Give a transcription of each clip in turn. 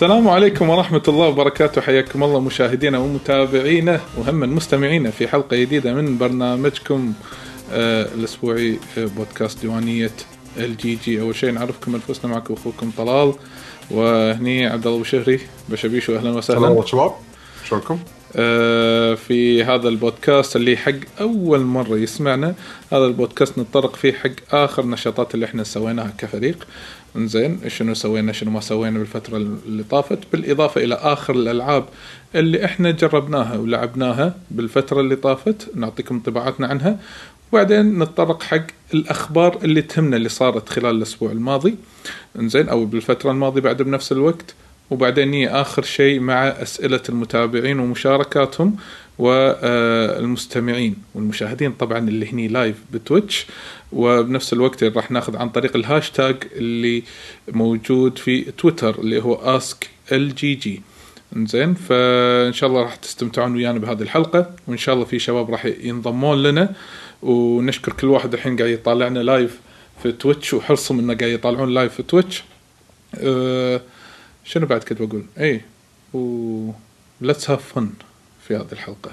السلام عليكم ورحمة الله وبركاته. حياكم الله مشاهدينا ومتابعينا وهم مستمعينا في حلقة جديدة من برنامجكم آه الأسبوعي بودكاست ديوانية ال جي أول شيء نعرفكم أنفسنا معكم أخوكم طلال وهني عبد الله بشهري بشبيشو أهلا وسهلا. الله شباب. شلونكم؟ آه في هذا البودكاست اللي حق أول مرة يسمعنا. هذا البودكاست نتطرق فيه حق آخر نشاطات اللي إحنا سويناها كفريق. انزين شنو سوينا شنو ما سوينا بالفترة اللي طافت. بالإضافة إلى آخر الألعاب اللي إحنا جربناها ولعبناها بالفترة اللي طافت نعطيكم انطباعاتنا عنها. وبعدين نتطرق حق الأخبار اللي تهمنا اللي صارت خلال الأسبوع الماضي. انزين أو بالفترة الماضية بعد بنفس الوقت. وبعدين نيجي آخر شيء مع أسئلة المتابعين ومشاركاتهم والمستمعين والمشاهدين. طبعا اللي هني live ب Twitch. وبنفس الوقت راح ناخذ عن طريق الهاشتاج اللي موجود في تويتر اللي هو Ask LGG. إنزين فإن شاء الله راح تستمتعون ويانا بهذه الحلقة وإن شاء الله في شباب راح ينضمون لنا. ونشكر كل واحد الحين قاعد يطالعنا live في Twitch وحرصهم إنه قاعد يطالعون live في Twitch أه شنو بعد كنت بقول؟ اي و let's have fun في هذه الحلقة.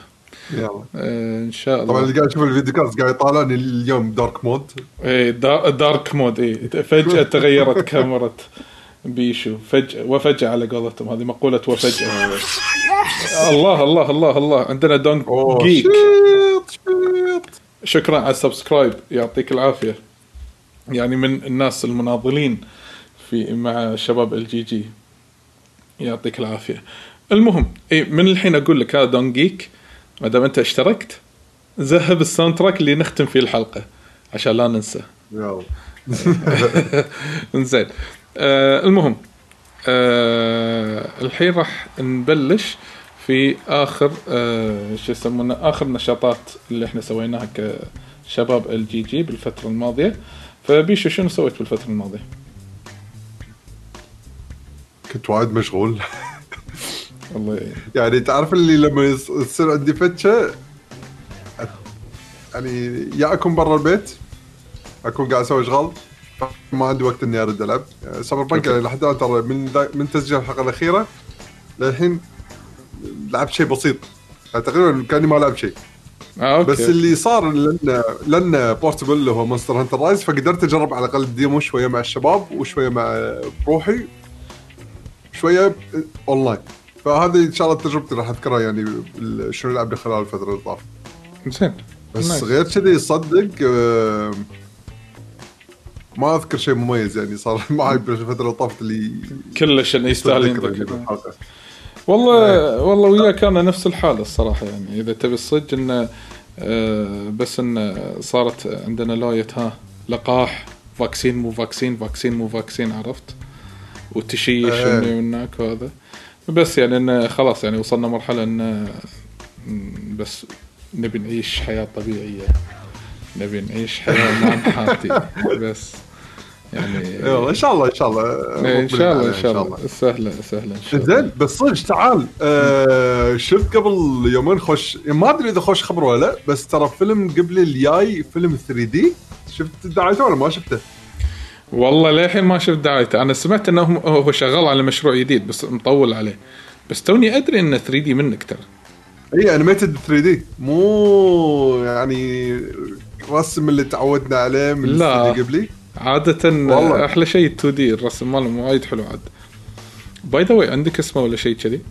يلا. أه إن شاء الله. طبعا اللي قاعد يشوف ال video cast قاعد يطالعني اليوم dark mode da- dark mode إيه. فجأة تغيرت كاميرا بيشو. فجأة وفجأة على قولتهم. هذه مقولة وفجأة. الله الله الله الله. عندنا دونك جيك شكرا على ال subscribe. يعطيك العافية. يعني من الناس المناضلين في مع شباب LGG. يعطيك العافية. المهم إيه من الحين أقول لك هذا دون جيك ما دام انت اشتركت ذهب ال soundtrack اللي نختم فيه الحلقة عشان لا ننسى. انزين. آه المهم آه الحين راح نبلش في آخر آه شو يسمونه آخر نشاطات اللي إحنا سويناها كشباب LGG بالفترة الماضية. فبيشو شنو سويت بالفترة الماضية؟ كنت وايد مشغول. والله. يعني تعرف اللي لما يص- يصير عندي فتشة؟ يعني يا أكون برا البيت أكون قاعد أسوي اشغال ما عندي وقت إني أرد ألعب. يعني Cyberpunk okay. يعني لحد الآن ترى من من تسجيل الحلقة الأخيرة للحين لعبت شيء بسيط. يعني تقريبا كأني ما لعب شيء. آه okay. بس اللي صار لأن لأن portable اللي هو Monster Hunter Rise فقدرت أجرب على الأقل ال demo شوية مع الشباب وشوية مع بروحي شوية اونلاين فهذه إن شاء الله تجربتي راح أذكرها يعني شنو لعبنا خلال الفترة اللي طافت. زين. بس. غير كذي صدق آه، ما أذكر شيء مميز يعني صار معي بالفترة اللي طافت اللي كلش انه يستاهل يعني ينذكر بالحلقة. والله والله وياك أنا نفس الحالة الصراحة يعني. إذا تبي الصدق إنه آه، بس انه صارت عندنا لوية ها لقاح vaccine مو vaccine vaccine مو vaccine عرفت؟ وتشيش. ومن هناك وهذا. بس يعني انه خلاص يعني وصلنا مرحلة انه بس نبي نعيش حياة طبيعية. نبي نعيش حياة ما نحاتي بس يعني إن شاء الله إن شاء الله. إيه، إن شاء الله إن شاء الله. سهلة سهلة إن شاء الله. زين بس صدق تعال. آه شفت قبل يومين خوش ما أدري إذا خوش خبر ولا لأ بس ترى فيلم قبل الجاي فيلم 3 D. شفت دعايته ولا ما شفته؟ والله للحين ما شفت دعايته. أنا سمعت إنه هو شغال على مشروع جديد بس مطول عليه. بس توني أدري إنه 3D منك ترى. إي animated 3D مو يعني رسم اللي تعودنا عليه من لا. قبلي. عاد والله. أحلى شيء 2D الرسم مالهم وايد حلو عاد. by the way عندك اسمه ولا شيء كذي؟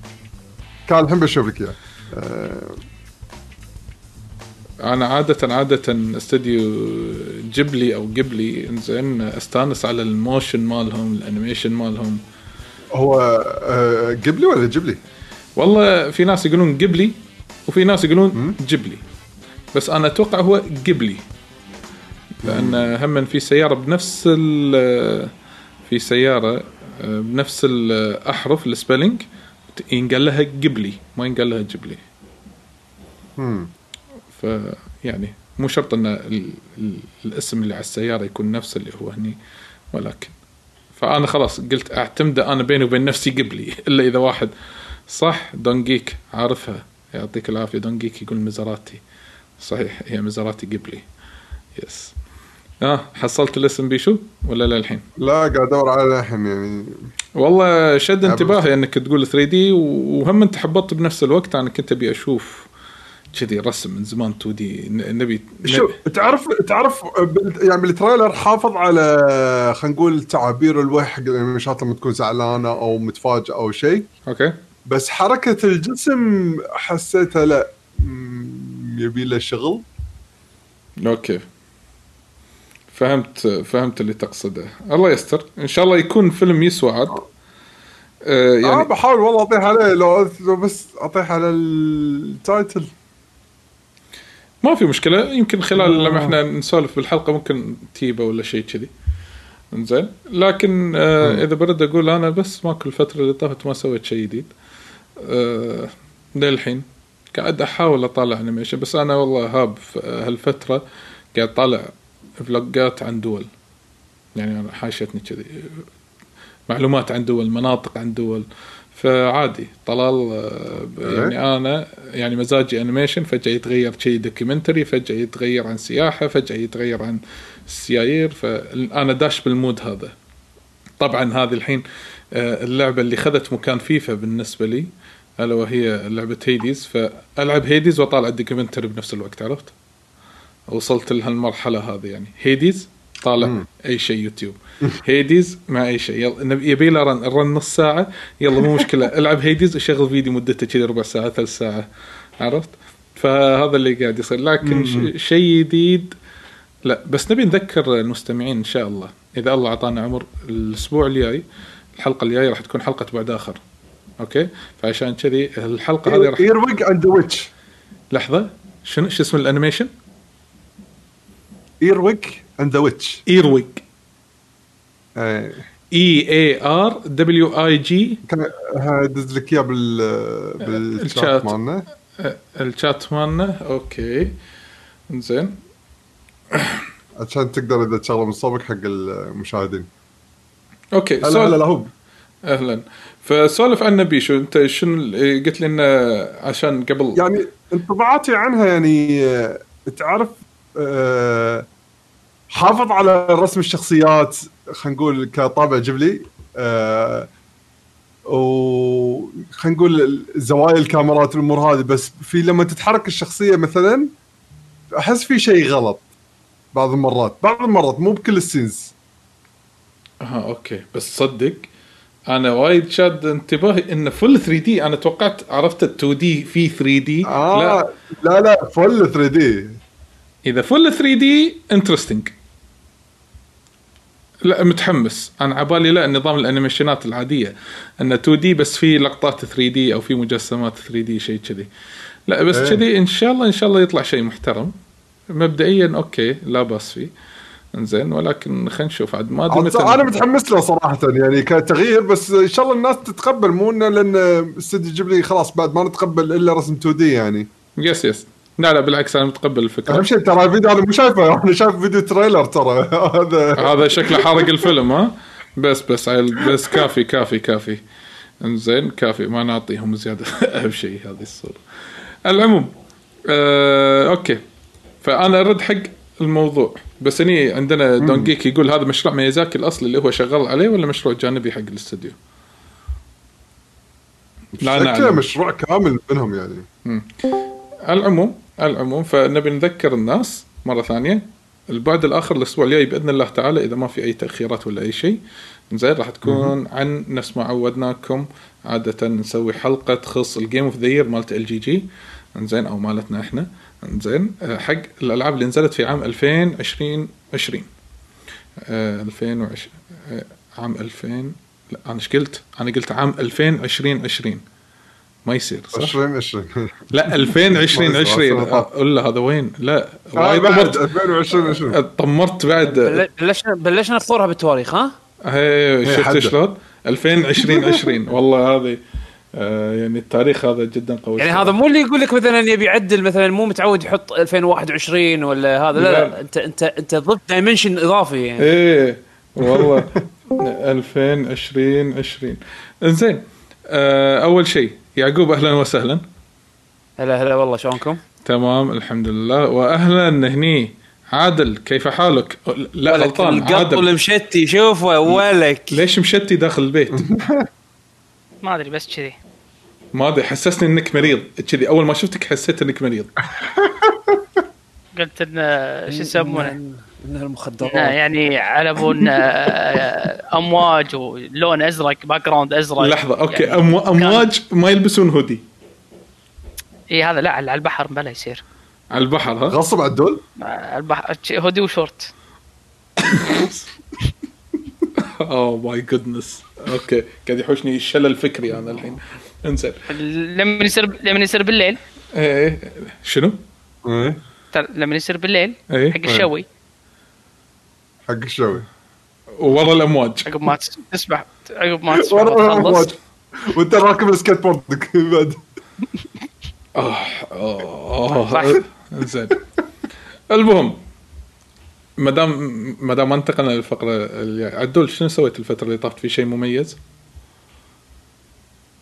كان الحين بشوف لك إياه. آه، أنا عادة عادة استوديو جبلي أو قبلي إنزين أستانس على ال motion مالهم ال animation مالهم هو آه، قبلي ولا جبلي؟ والله في ناس يقولون قبلي وفي ناس يقولون مم. جبلي بس أنا أتوقع هو قبلي لأن هم في سيارة بنفس ال في سيارة آه، بنفس الاحرف ال spelling ينقال لها قبلي ما ينقال لها جبلي مم. فيعني مو شرط إن ال- ال- الاسم اللي على السيارة يكون نفس اللي هو هني ولكن فأنا خلاص قلت اعتمده أنا بيني وبين نفسي قبلي. إلا إذا واحد صح دونجيك عارفها. يعطيك العافية. دونجيك يقول مزراتي صحيح هي مزراتي قبلي. يس آه حصلت الاسم بيشو ولا لا الحين؟ لا قاعد أدور على الحين يعني. والله شد انتباهي إنك تقول 3D وهم أنت حبطت بنفس الوقت أنا كنت أبي أشوف كذي رسم من زمان 2D نبي شو تعرف تعرف يعني بال trailer حافظ على خلينا نقول تعابير الوجه حق الانيميشنات لما تكون زعلانة أو متفاجئة أو شيء. أوكي. بس حركة الجسم حسيتها لا يبي له شغل. أوكي. فهمت فهمت اللي تقصده. الله يستر. إن شاء الله يكون فيلم يسوى عاد. آه. يعني يعني آه بحاول والله أطيح عليه لو بس أطيح على ال title ما في مشكلة. يمكن خلال آه. لما إحنا نسولف بالحلقة ممكن تجيبه ولا شيء كذي. إنزين. لكن آه مم. إذا برد أقول أنا بس ما كل الفترة اللي طافت ما سويت شيء جديد. آه للحين قاعد أحاول اطالع animation بس أنا والله هاب هالفترة قاعد طالع فلوجات عن دول. يعني أنا حاشتني كذي. معلومات عن دول مناطق عن دول. فعادي طلال آه، إيه. يعني أنا يعني مزاجي animation فجأة يتغير شيء documentary فجأة يتغير عن سياحة فجأة يتغير عن السيايير فانا داش بال mood هذا طبعا هذه الحين آه، اللعبة اللي خذت مكان فيفا بالنسبة لي ألا وهي لعبة Hades فألعب Hades وأطالع ال documentary بنفس الوقت عرفت؟ وصلت لهالمرحلة هذه يعني Hades طالع مم. أي شيء يوتيوب. Hades مع أي شيء. يلا يبي له run ال run نص ساعة. يلا مو مشكلة. العب Hades وشغل فيديو مدته كذي ربع ساعة ثلث ساعة. عرفت؟ فهذا اللي قاعد يصير. لكن شيء جديد لا. بس نبي نذكر المستمعين إن شاء الله. إذا الله أعطانا عمر الأسبوع الجاي الحلقة الجاية راح تكون حلقة بعد آخر. أوكي؟ فعشان كذي الحلقة هذه راح Earwig and Witch لحظة. شنو شو اسم ال animation؟ Earwig and Witch Earwig إيه. اي اي ار دبليو اي جي كان دز لك اياه بال الشات. بالشات مالنا الشات مالنا أوكي زين عشان تقدر اذا تشغله من صوبك حق المشاهدين أوكي هلا هلا هو أهلا. فسولف عن بيشو أنت شنو ال- قلت لي انه عشان قبل. يعني انطباعاتي عنها يعني آه، تعرف آه، حافظ على رسم الشخصيات خلينا نقول كطابع جبلي آه، و خلينا نقول زوايا الكاميرات والامور هذه بس في لما تتحرك الشخصية مثلا أحس في شيء غلط بعض المرات. بعض المرات مو بكل ال scenes. آه أوكي. بس صدق أنا وايد شاد انتباهي إنه full 3D أنا توقعت عرفت ال 2D في 3D آه لا. لا لا full 3D إذا full 3D interesting لا متحمس. أنا عبالي لا نظام الأنيميشنات العادية. انه 2D بس في لقطات 3D أو في مجسمات 3D شيء كذي. لا بس إيه. كذي إن شاء الله إن شاء الله يطلع شيء محترم. مبدئيا أوكي لا بأس فيه. إنزين ولكن خلينا نشوف. عاد ما أدري متى أنا متحمس له صراحة يعني كتغيير بس إن شاء الله الناس تتقبل مو إنه لأن استديو جيبلي خلاص بعد ما نتقبل إلا رسم 2D يعني. yes yes لا لا بالعكس أنا متقبل الفكرة. أهم شيء ترى الفيديو أنا مو شايفه أنا شايف فيديو trailer ترى. هذا هذا شكله حارق الفيلم ها؟ بس بس بس كافي كافي كافي. إنزين كافي. ما نعطيهم زيادة. أهم شيء هذه الصورة. العموم آه أوكي. فأنا أرد حق الموضوع. بس هني عندنا دون جيك يقول هذا مشروع ميازاكي الأصلي اللي هو شغال عليه ولا مشروع جانبي حق الاستوديو؟ لا نعلم. مشروع كامل منهم يعني. العموم العموم فنبي نذكر الناس مرة ثانية. البعد الآخر الأسبوع الجاي بإذن الله تعالى إذا ما في أي تأخيرات ولا أي شيء زين راح تكون عن نفس ما عودناكم عادة نسوي حلقة تخص ال game of the year مالت ال GG انزين أو مالتنا إحنا. انزين آه، حق الألعاب اللي نزلت في عام 2020 20 آه، 2020 آه، عام 2000 لا أنا إيش قلت؟ أنا قلت عام 2020 20 ما يصير صح؟ 20 20 لا 2020 20 أقول له هذا وين؟ لا آه وايد طمرت 2020 20 طمرت بعد بل- بلشنا بلشنا نخطرها بالتواريخ ها؟ هي شفت. شلون؟ 2020 20 والله هذه آه، يعني التاريخ هذا جدا قوي يعني. هذا مو اللي يقول لك مثلا يبي يعدل مثلا مو متعود يحط 2021 ولا هذا لا, لا. لا أنت أنت أنت ضفت دايمنشن إضافي يعني إيه والله 2020 20 إنزين أول شيء يعقوب أهلا وسهلا. هلا هلا والله شلونكم؟ تمام الحمد لله. واهلا هني. عادل كيف حالك؟ لا غلطان القط عادل. والمشتي شوفه ولك ليش مشتي داخل البيت؟ ما أدري بس كذي. ما أدري حسسني إنك مريض. كذي أول ما شفتك حسيت إنك مريض. قلت إن شو يسمونه؟ انها المخدرات. يعني علبون آه، أمواج ولون أزرق باك جراوند أزرق. لحظة أوكي يعني أمو أمواج ما يلبسون هودي. اي هذا لا على البحر بلا يصير. على البحر ها؟ غصب على الدول؟ على البحر hoodie و short. اوه my goodness okay قاعد يحوشني الشلل الفكري أنا الحين. انزين. لما يصير لما يصير بالليل. إيه شنو؟ إيه. ترى لما يصير بالليل إيه. حق الشوي. حق الشوي ورا الأمواج عقب ما تس- تسبح عقب ما تسبح ورا وتخلص الأمواج. وانت راكب السكيت بوردك بعد آه آه صح. انزين المهم ما دام ما دام أنتقلنا للفقرة اللي عدول شنو سويت الفترة اللي طافت في شيء مميز؟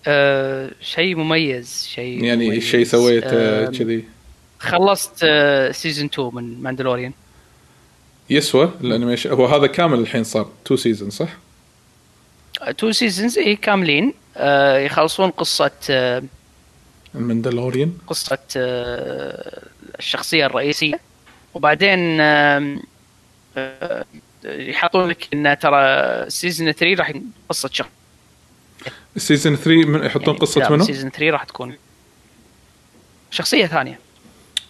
آه شيء مميز شيء يعني مميز. شيء سويته آه كذي خلصت آه season 2 من ماندلوريان يسوى ال animation. هو هذا كامل الحين صار two season صح؟ two seasons اي كاملين. آه يخلصون قصة آه المندلوريان. قصة آه الشخصية الرئيسية. وبعدين آه آه يحطون لك إن ترى season 3 راح قصة شخص ال season 3 من يحطون قصة منو؟ season 3 راح تكون شخصية ثانية.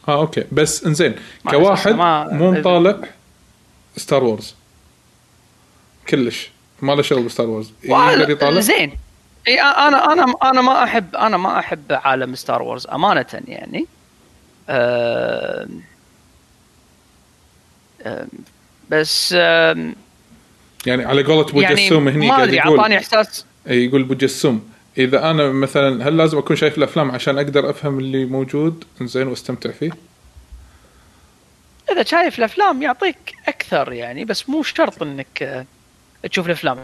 آه okay. بس إنزين كواحد مو مطالع. ستار وورز كلش. ما له شغل بستار وورز يقدر يطالع؟ زين. إي أنا أنا أنا ما احب أنا ما أحب عالم ستار وورز أمانة يعني. أه أه بس أه يعني على قولة ابو يعني جسوم هني ما قاعد أدري يقول أعطاني احساس إي، يقول ابو جسوم إذا أنا مثلا هل لازم أكون شايف الأفلام عشان أقدر أفهم اللي موجود؟ إنزين وأستمتع فيه؟ إذا شايف الأفلام يعطيك أكثر يعني بس مو شرط إنك آه، تشوف الأفلام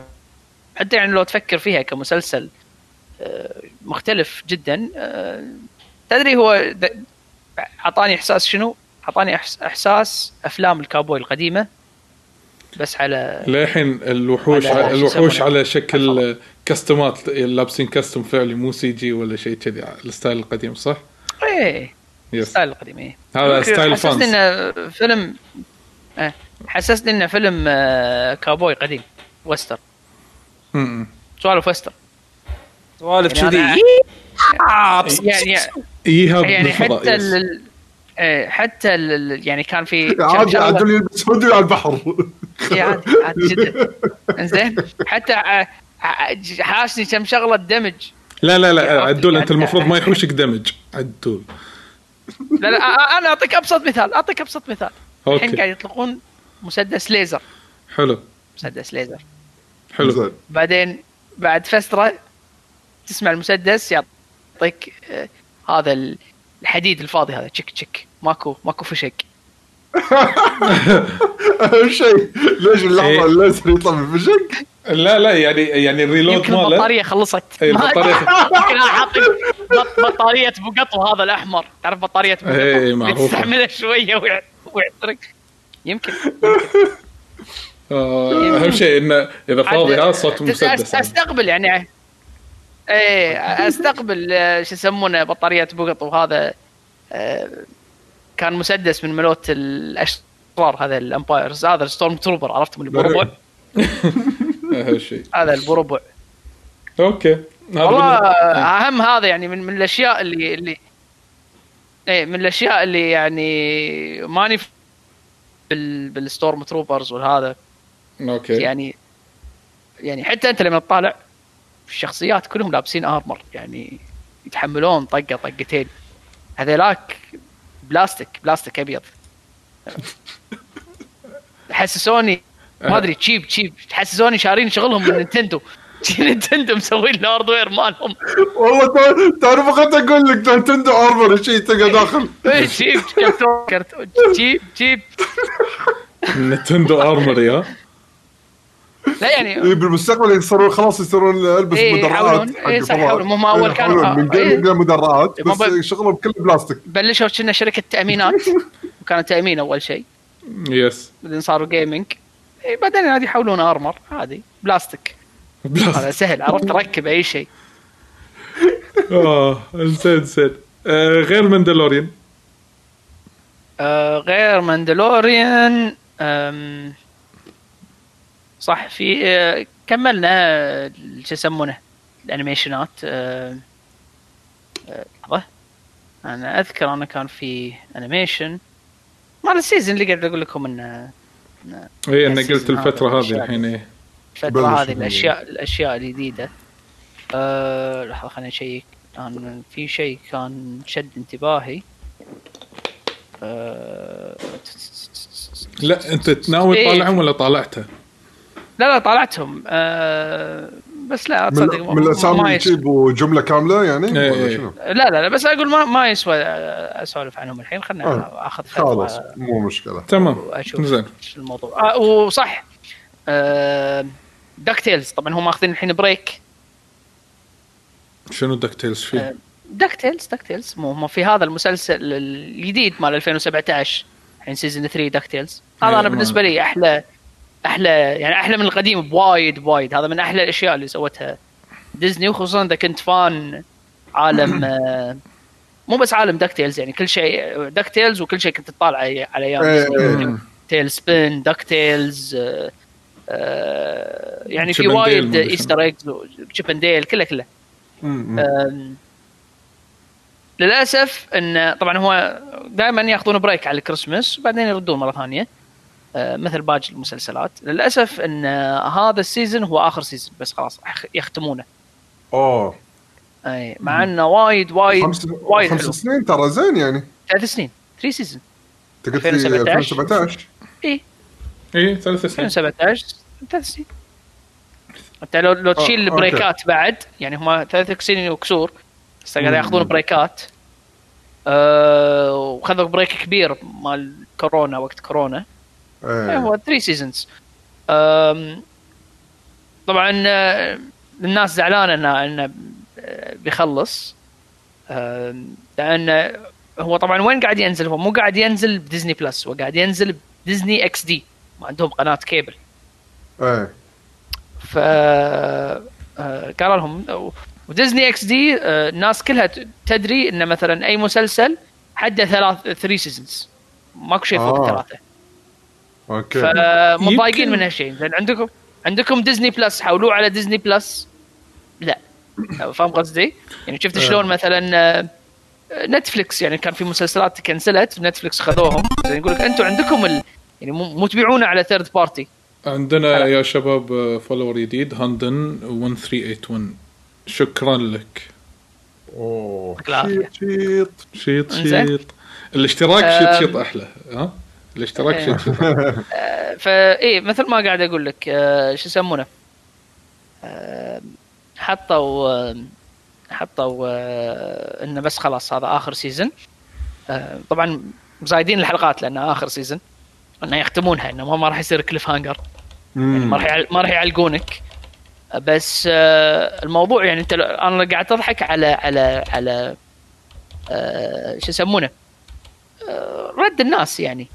حتى يعني لو تفكر فيها كمسلسل آه، مختلف جدا آه، تدري هو أعطاني إحساس شنو؟ أعطاني إحساس أفلام الكاوبوي القديمة بس على للحين الوحوش على- الوحوش؟ على شكل. costume ات لابسين costume فعلي مو CG ولا شيء كذي ال style القديم صح؟ إيه ستايل القديم إيه. هذا ستايل حسسني فانز إنه فيلم آه، حسسني إنه فيلم آه، كاوبوي قديم وستر م-م. سوالف وستر سوالف يعني كذي. أنا- يعني إيهاب يعني بالفضاء حتى. ال- آه، حتى ال- يعني كان في عادي عدل يلبس هودي على البحر. إيه، عادي عادي جدا. إنزين. حتى آه، آه، حاشني كم شغلة دمج لا لا لا يعني عدول أنت المفروض ما يحوشك دمج عدول. لا لا أنا أعطيك أبسط مثال أعطيك أبسط مثال. الحين قاعد يطلقون مسدس ليزر. حلو. مسدس ليزر. حلو. زين. بعدين بعد فتره تسمع المسدس يعطيك آه، هذا ال- الحديد الفاضي هذا تشك تشك ماكو ماكو فشق أهم شيء ليش إيه. اللحظه الليزر يطلع من فشق لا لا يعني يعني الريلود ماله؟ البطارية خلصت. إيه، أنا حاطك بط- بطارية بقطو هذا الأحمر. تعرف بطارية بقطو؟ إيه، معروفة. تستعملها شوية ويع- ويعترك يمكن. آه، أهم شيء إنه إذا فاضي ها صوت مسدس أستقبل يعني. إيه أستقبل آه، شو يسمونه بطارية بقط وهذا آه، كان مسدس من ملوت الأشرار هذا الأمبايرز. هذا الستورم تروبر عرفتم اللي بربع هذا البربع. okay. هذا والله أهم هذا يعني من من الأشياء اللي اللي إيه من الأشياء اللي يعني ماني بال بالستورم تروبرز والهذا. okay. يعني يعني حتى أنت لما تطالع الشخصيات كلهم لابسين armor يعني يتحملون طقة طقتين. هذيلاك بلاستيك بلاستيك أبيض. حسسوني ما أدري تشيب تشيب حسسوني شارين شغلهم من نينتندو. نينتندو مسوين الهاردوير مالهم. والله تعرف اخذت أقول لك نينتندو ارمر شيء تلقى داخل. تشيب تشيب تشيب نتندو ارمري ها لا يعني إيه، بالمستقبل يصيرون خلاص يصيرون ألبس إيه، مدرعات إيه، صح،. يحاولون. أول إيه، كانوا- يحاولون من آه، إيه. جيمنج لمدرعات ما بس بل- شغلهم كله بلاستيك. بلشوا كنا شركة تأمينات. وكانت تأمين أول شيء. yes بعدين صاروا gaming إيه بعدين عادي يحولون armor عادي. بلاستيك. هذا سهل. عرفت ركب أي شيء. آه زين زين آه غير ماندلوريان. آه غير ماندلوريان آم، صح في آه كملنا آه، شو يسمونه؟ ال animation ات. آه، آه، لحظه أنا أذكر أنا كان في animation مال ال season اللي قاعد أقول لكم انه اي أنا قلت الفترة هذه الحين إيه. الفترة بلش هذه الأشياء الأشياء الجديدة. أه لحظة خليني أ check. كان في شيء كان شد انتباهي. أه لا أنت تناوي إيه. تطالعهم ولا طالعته؟ لا لا طالعتهم. أه بس لا تصدق من الأسامي تجيبوا جملة كاملة يعني؟ ولا إيه. شنو؟ لا لا لا بس أقول ما ما يسوى آه، أسولف عنهم الحين. خلنا آه، أخذ خلاص مو مشكلة. تمام وأشوف زين. الموضوع. آه وصح. أه داك تيلز طبعا هم ماخذين الحين break شنو داك تيلز فيه؟ داك تيلز داك تيلز مو هم في هذا المسلسل الجديد مال 2017 الحين season 3 داك تيلز هذا إيه، أنا بالنسبة لي أحلى أحلى يعني أحلى من القديم بوايد بوايد هذا من أحلى الأشياء اللي سوتها. ديزني وخصوصا إذا كنت fan عالم آه، مو بس عالم داك تيلز يعني كل شيء داك تيلز وكل شيء كنت تطالع على أيام. تيل سبين داك تيلز يعني في وايد. Easter eggs ديل كله كله. للأسف إن طبعا هو دائما يأخذون break على الكريسماس وبعدين يردون مرة ثانية. مثل باقي المسلسلات. للأسف إن هذا ال season هو آخر سيزون بس خلاص يخ- يختمونه. أوه. أي مع إنه وايد وايد خمس وايد خمس سنين ترى زين يعني. ثلاث سنين. 3 season انت قلت لي 2017. 2017 إي. إي ثلاث سنين. 2017 ثلاث سنين. انت لو لو تشيل okay. البريكات بعد يعني هم ثلاث سنين وكسور بس قاعد. ياخذون بريكات. أه وخذوا break كبير مال كورونا وقت كورونا. هو 3 seasons طبعا آه، الناس زعلانة انه إنه آه، بيخلص. لأن هو طبعا وين قاعد ينزل؟ هو مو قاعد ينزل بديزني بلس هو قاعد ينزل بديزني إكس دي. ما عندهم قناة كيبل. إيه. ف آه، قالوا لهم وديزني إكس دي الناس كلها تدري إن مثلا أي مسلسل حده ثلاث three seasons ماكو شيء فوق آه. ثلاثة. okay. فمضايقين يمكن- من هالشيء. لأن عندكم عندكم ديزني بلس حولوه على ديزني بلس لا. فاهم قصدي؟ يعني شفت آه. شلون مثلا آه، نتفلكس يعني كان في مسلسلات cancelled نتفلكس خذوهم. زين يقول لك أنتم عندكم ال... يعني مو مو تبيعونه على ثيرد بارتي عندنا هلا. يا شباب فولور جديد هاندن 1381 شكرا لك. أوه. شيط شيط شيط الاشتراك. شيط شيط أحلى ها؟ الاشتراك إيه. شيط أحلى. فايه مثل ما قاعد أقول لك آه، شو يسمونه؟ آه، حطوا آه، حطوا آه، إنه بس خلاص هذا آخر سيزون طبعا زايدين الحلقات لأنه آخر سيزون إنه يختمونها إنه ما- راح يصير cliffhanger يعني ما راح ما راح يعلقونك. بس آه، الموضوع يعني أنت أنا قاعد أضحك على على على آه، شو يسمونه؟ آه، رد الناس يعني.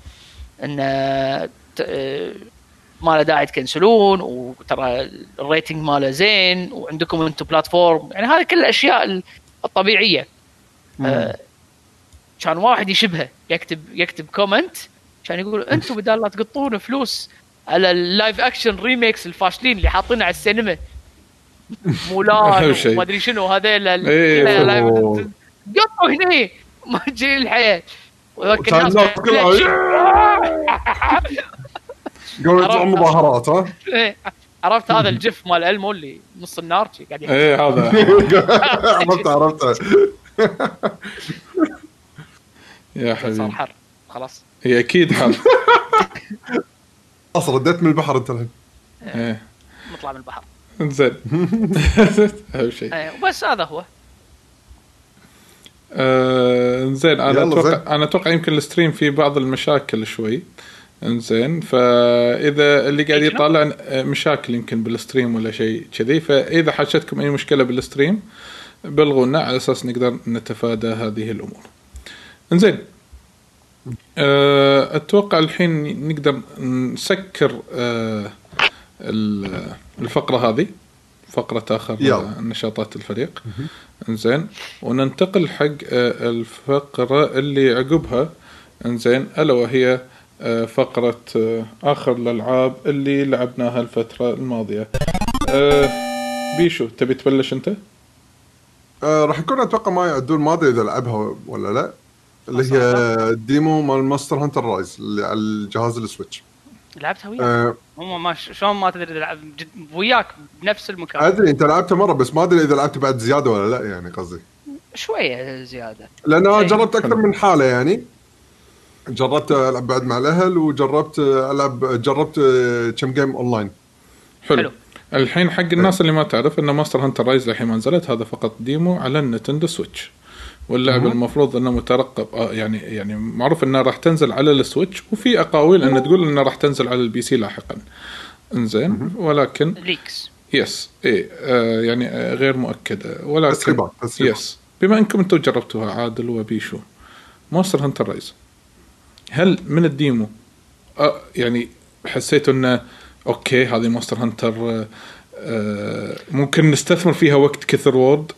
إن ما له داعي تكنسلون وترى ال rating ماله زين وعندكم أنتم platform. يعني هذه كل الأشياء ال- الطبيعية. آه، كان واحد يشبهه يكتب يكتب كومنت كان يقول أنتم بدال لا تقطون فلوس على اللايف اكشن ريميكس الفاشلين اللي حاطينه على السينما. مولان. وما أدري شنو هذيل إيه، قطوا هني. ما تجي الحياة كان يطلعوا عرفت. مظاهرات ها؟ إيه، عرفت هذا الجف مال ألمو اللي نص النار قاعد. إيه هذا. عرفت عرفت يا صار حبيبي. حر خلاص. هي أكيد حل خلاص رديت من البحر أنت الحين. إيه نطلع من البحر. زين. أهم شيء إيه، وبس هذا هو. آه، زين أنا أتوقع زين. أنا أتوقع يمكن ال stream فيه بعض المشاكل شوي إنزين فإذا اللي قاعد؟ يطالع آه، مشاكل يمكن بال stream ولا شيء كذي فإذا حاشتكم أي مشكلة بال stream بلغونا على أساس نقدر نتفادى هذه الأمور. إنزين أه، أتوقع الحين نقدر نسكر أه، ال- الفقرة هذه فقرة آخر يلا. نشاطات الفريق. إنزين. وننتقل حق أه، الفقرة اللي عقبها. إنزين ألا وهي أه، فقرة أه، آخر الألعاب اللي لعبناها الفترة الماضية. أه، بيشو تبي تبلش أنت؟ آه راح يكون أتوقع ما يعدون ما ادري إذا لعبها ولا لا. اللي هي ال demo مال مونستر هانتر رايز اللي على الجهاز السويتش. لعبتها وياك آه هم ما ش- شلون ما تدري تلعب جد وياك بنفس المكان. أدري أنت لعبتها مرة بس ما أدري إذا لعبت بعد زيادة ولا لا يعني قصدي. شوية زيادة. لأن أنا إيه. جربت أكثر من حالة يعني. جربت ألعب بعد مع الأهل وجربت العب جربت آه، كم game online حلو. حلو. الحين حق الناس اللي ما تعرف إن مونستر هانتر رايز الحين ما نزلت هذا فقط demo على النتندو سويتش واللعبه المفروض إنه مترقب. آه يعني يعني معروف انها راح تنزل على السويتش وفي أقاويل انها تقول انها راح تنزل على ال PC لاحقا. إنزين. ولكن leaks. Yes. إيه آه يعني آه غير مؤكده ولكن تسريبات تسريبات. Yes. بما إنكم أنتم جربتوها عادل وبيشو. مونستر هانتر رايز. هل من ال demo؟ آه يعني حسيتوا إنه okay هذه مونستر هانتر آه آه ممكن نستثمر فيها وقت كثر وورلد؟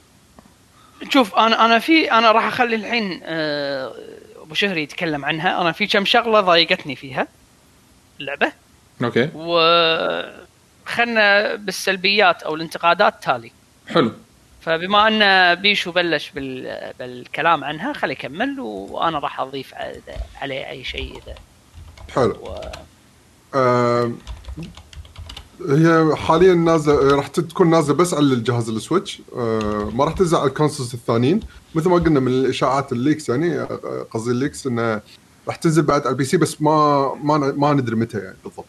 شوف أنا أنا في أنا راح أخلي الحين آه، أبو شهري يتكلم عنها. أنا في كم شغلة ضايقتني فيها. اللعبه okay. و خلنا بالسلبيات أو الانتقادات تالي. حلو. فبما أن بيشو بلش بال... بالكلام عنها خلي يكمل وأنا راح أضيف على- عليه أي شيء إذا حلو. و... آه هي حاليا نازلة راح تكون نازلة بس على الجهاز السويتش. آه ما راح تنزل على ال consoles الثانيين. مثل ما قلنا من الإشاعات ال leaks يعني آه، قصدي ال leaks إنه راح تنزل بعد على ال PC بس ما ما ما ندري متى يعني بالضبط.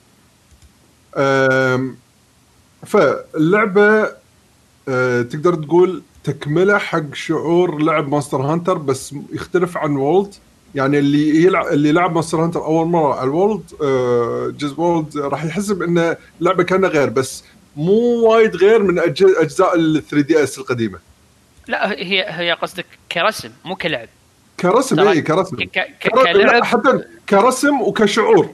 فاللعبة آه تقدر تقول تكملة حق شعور لعب مونستر هانتر بس يختلف عن وورلد يعني اللي يلعب اللي لعب Monster Hunter أول مرة على ال World آه جزء World راح يحس بان اللعبه كانها غير بس مو وايد غير من أجزاء ال 3 DS القديمة. لا هي هي قصدك كرسم مو كلعب. كرسم اي كرسم. ك... ك... كلعب. حتى كرسم وكشعور.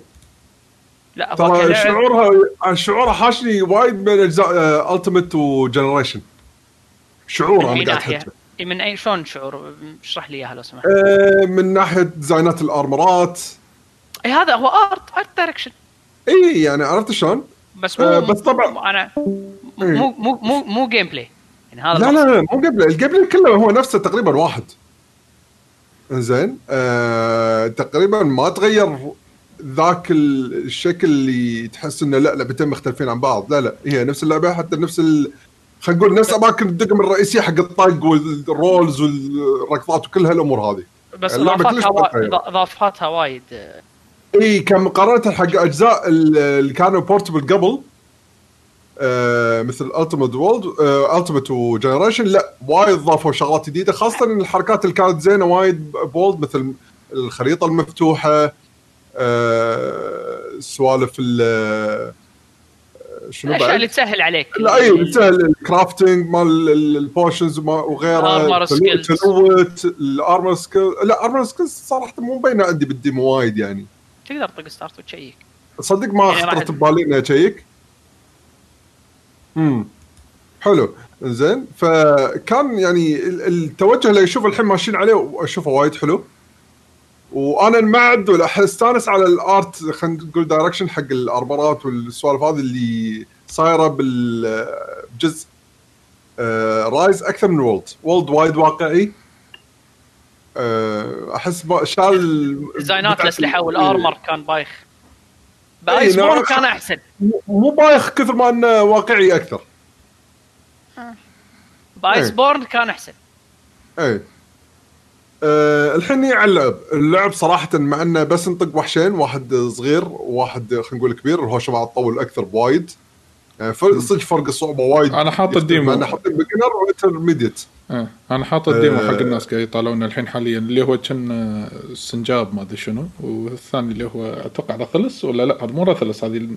لا ترى شعورها شعورها حاشني وايد من أجزاء Ultimate و Generation شعورها أنا قاعد أحكي. من اي شلون شعور؟ اشرح لي إياها لو سمحت. آه، من ناحية ديزاينات الأرمرات. اي هذا هو art art direction إي يعني عرفت شلون؟ بس مو آه، بس طبعاً- أنا إيه. مو مو مو مو gameplay يعني هذا لا. لا لا مو قبل القبل كله هو نفسه تقريبا واحد. زين آه تقريبا ما تغير ذاك ال- الشكل اللي تحس إنه لا لعبتين مختلفين عن بعض. لا لا هي نفس اللعبة حتى نفس ال... خلينا نقول نفس أماكن الدقم الرئيسية حق الطق وال rolls والركضات وكل هالأمور هذه. بس إضافاتها إضافاتها وايد. إي كان مقارنة حق أجزاء ال- اللي كانوا portable قبل آه مثل Ultimate World Ultimate و Generation لا وايد ضافوا شغلات جديدة خاصة إن الحركات اللي كانت زينة وايد ب World مثل الخريطة المفتوحة آه سوالف شنو الاشياء بعد؟ اللي تسهل عليك. لا اي تسهل ال crafting مال ال- ال potions Armor skills. تلوت ال armor skill لا armor skills صراحة مو مبينه عندي بال demo وايد يعني. تقدر تطق start و check. صدق ما يعني خطرت ببالي إني أشيك. امم حلو. زين فكان يعني ال- التوجه اللي أشوف الحين ماشيين عليه وأشوفه وايد حلو. وأنا انمعد ولا استانس على ال art خلينا نقول direction حق الارمرات والسوالف هذه اللي صايرة بالجزء آه Rise أكثر من World World وايد واقعي. آه أحس شال ديزاينات الاسلحه ال- وال armor كان بايخ. Iceborne كان أحسن. مو- بايخ كثر ما إنه واقعي أكثر. Iceborne كان أحسن. إيه. أه الحين نيجي على اللعب، اللعب صراحة مع إنه بس نطق وحشين، واحد صغير وواحد خلينا نقول كبير، الهوشه مع تطول أكثر بوايد. يعني فرق صدق فرق الصعوبة وايد. أنا حاط ال demo. مع إنه حاطين beginner و intermediate. آه. أنا حاط ال demo آه. حق الناس قاعد يطالعون الحين حاليا اللي هو كان آه، سنجاب ما أدري شنو والثاني اللي هو أتوقع Rathalos ولا لا هذا مو Rathalos هذه ال-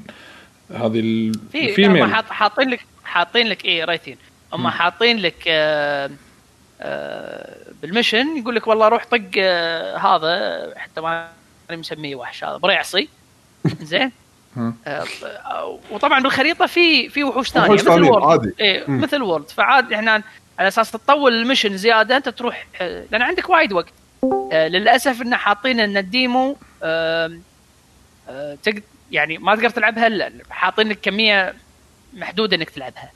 هذه في ال female حاط حاطين لك حاطين لك إيه Rathian هم حاطين لك آه بال mission يقول لك والله روح طق آه هذا حتى ما أنا مسميه وحش هذا بريعصي زين. آه، آه، وطبعا بالخريطة في في وحوش ثانية مثل World عادي. مم. مثل World فعاد إحنا على أساس تطول ال mission زيادة أنت تروح آه، لأن عندك وايد وقت. آه، للأسف إن حاطين إن ال demo آه، يعني ما تقدر تلعبها إلا حاطين لك كمية محدودة إنك تلعبها.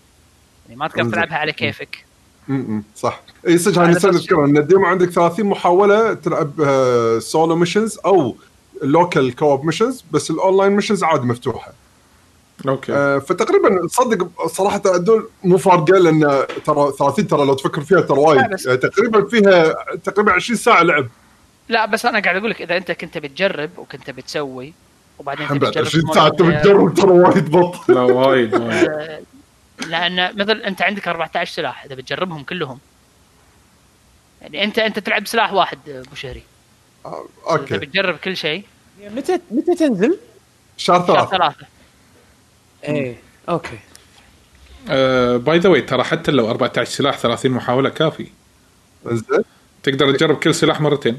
يعني ما تقدر. تلعبها على كيفك. امم صح. إي صدق هذا نسيت اذكر إن ال demo عندك 30 محاولة تلعب آه، solo missions أو local co-op missions بس ال online missions عادي مفتوحة. okay. آه، فتقريبا صدق صراحة هذول مو فارقة لأن ترى 30 ترى لو تفكر فيها ترى وايد. يعني تقريبا فيها تقريبا 20 ساعة لعب. لا بس أنا قاعد أقول لك إذا أنت كنت بتجرب وكنت بتسوي وبعدين الحين تبي بعد تجرب 20 مرة ساعه تبي ثانية، تجرب ترى وايد بط لا وايد وايد. آه، لأن مثل أنت عندك 14 سلاح إذا بتجربهم كلهم. يعني انت أنت تلعب سلاح واحد أبو شهري. آه، إذا okay. بتجرب كل شيء. متى متى تنزل؟ شهر شهر ثلاثة. إيه okay. by the way ترى حتى لو 14 سلاح 30 محاولة كافي. زين. تقدر تجرب كل سلاح مرتين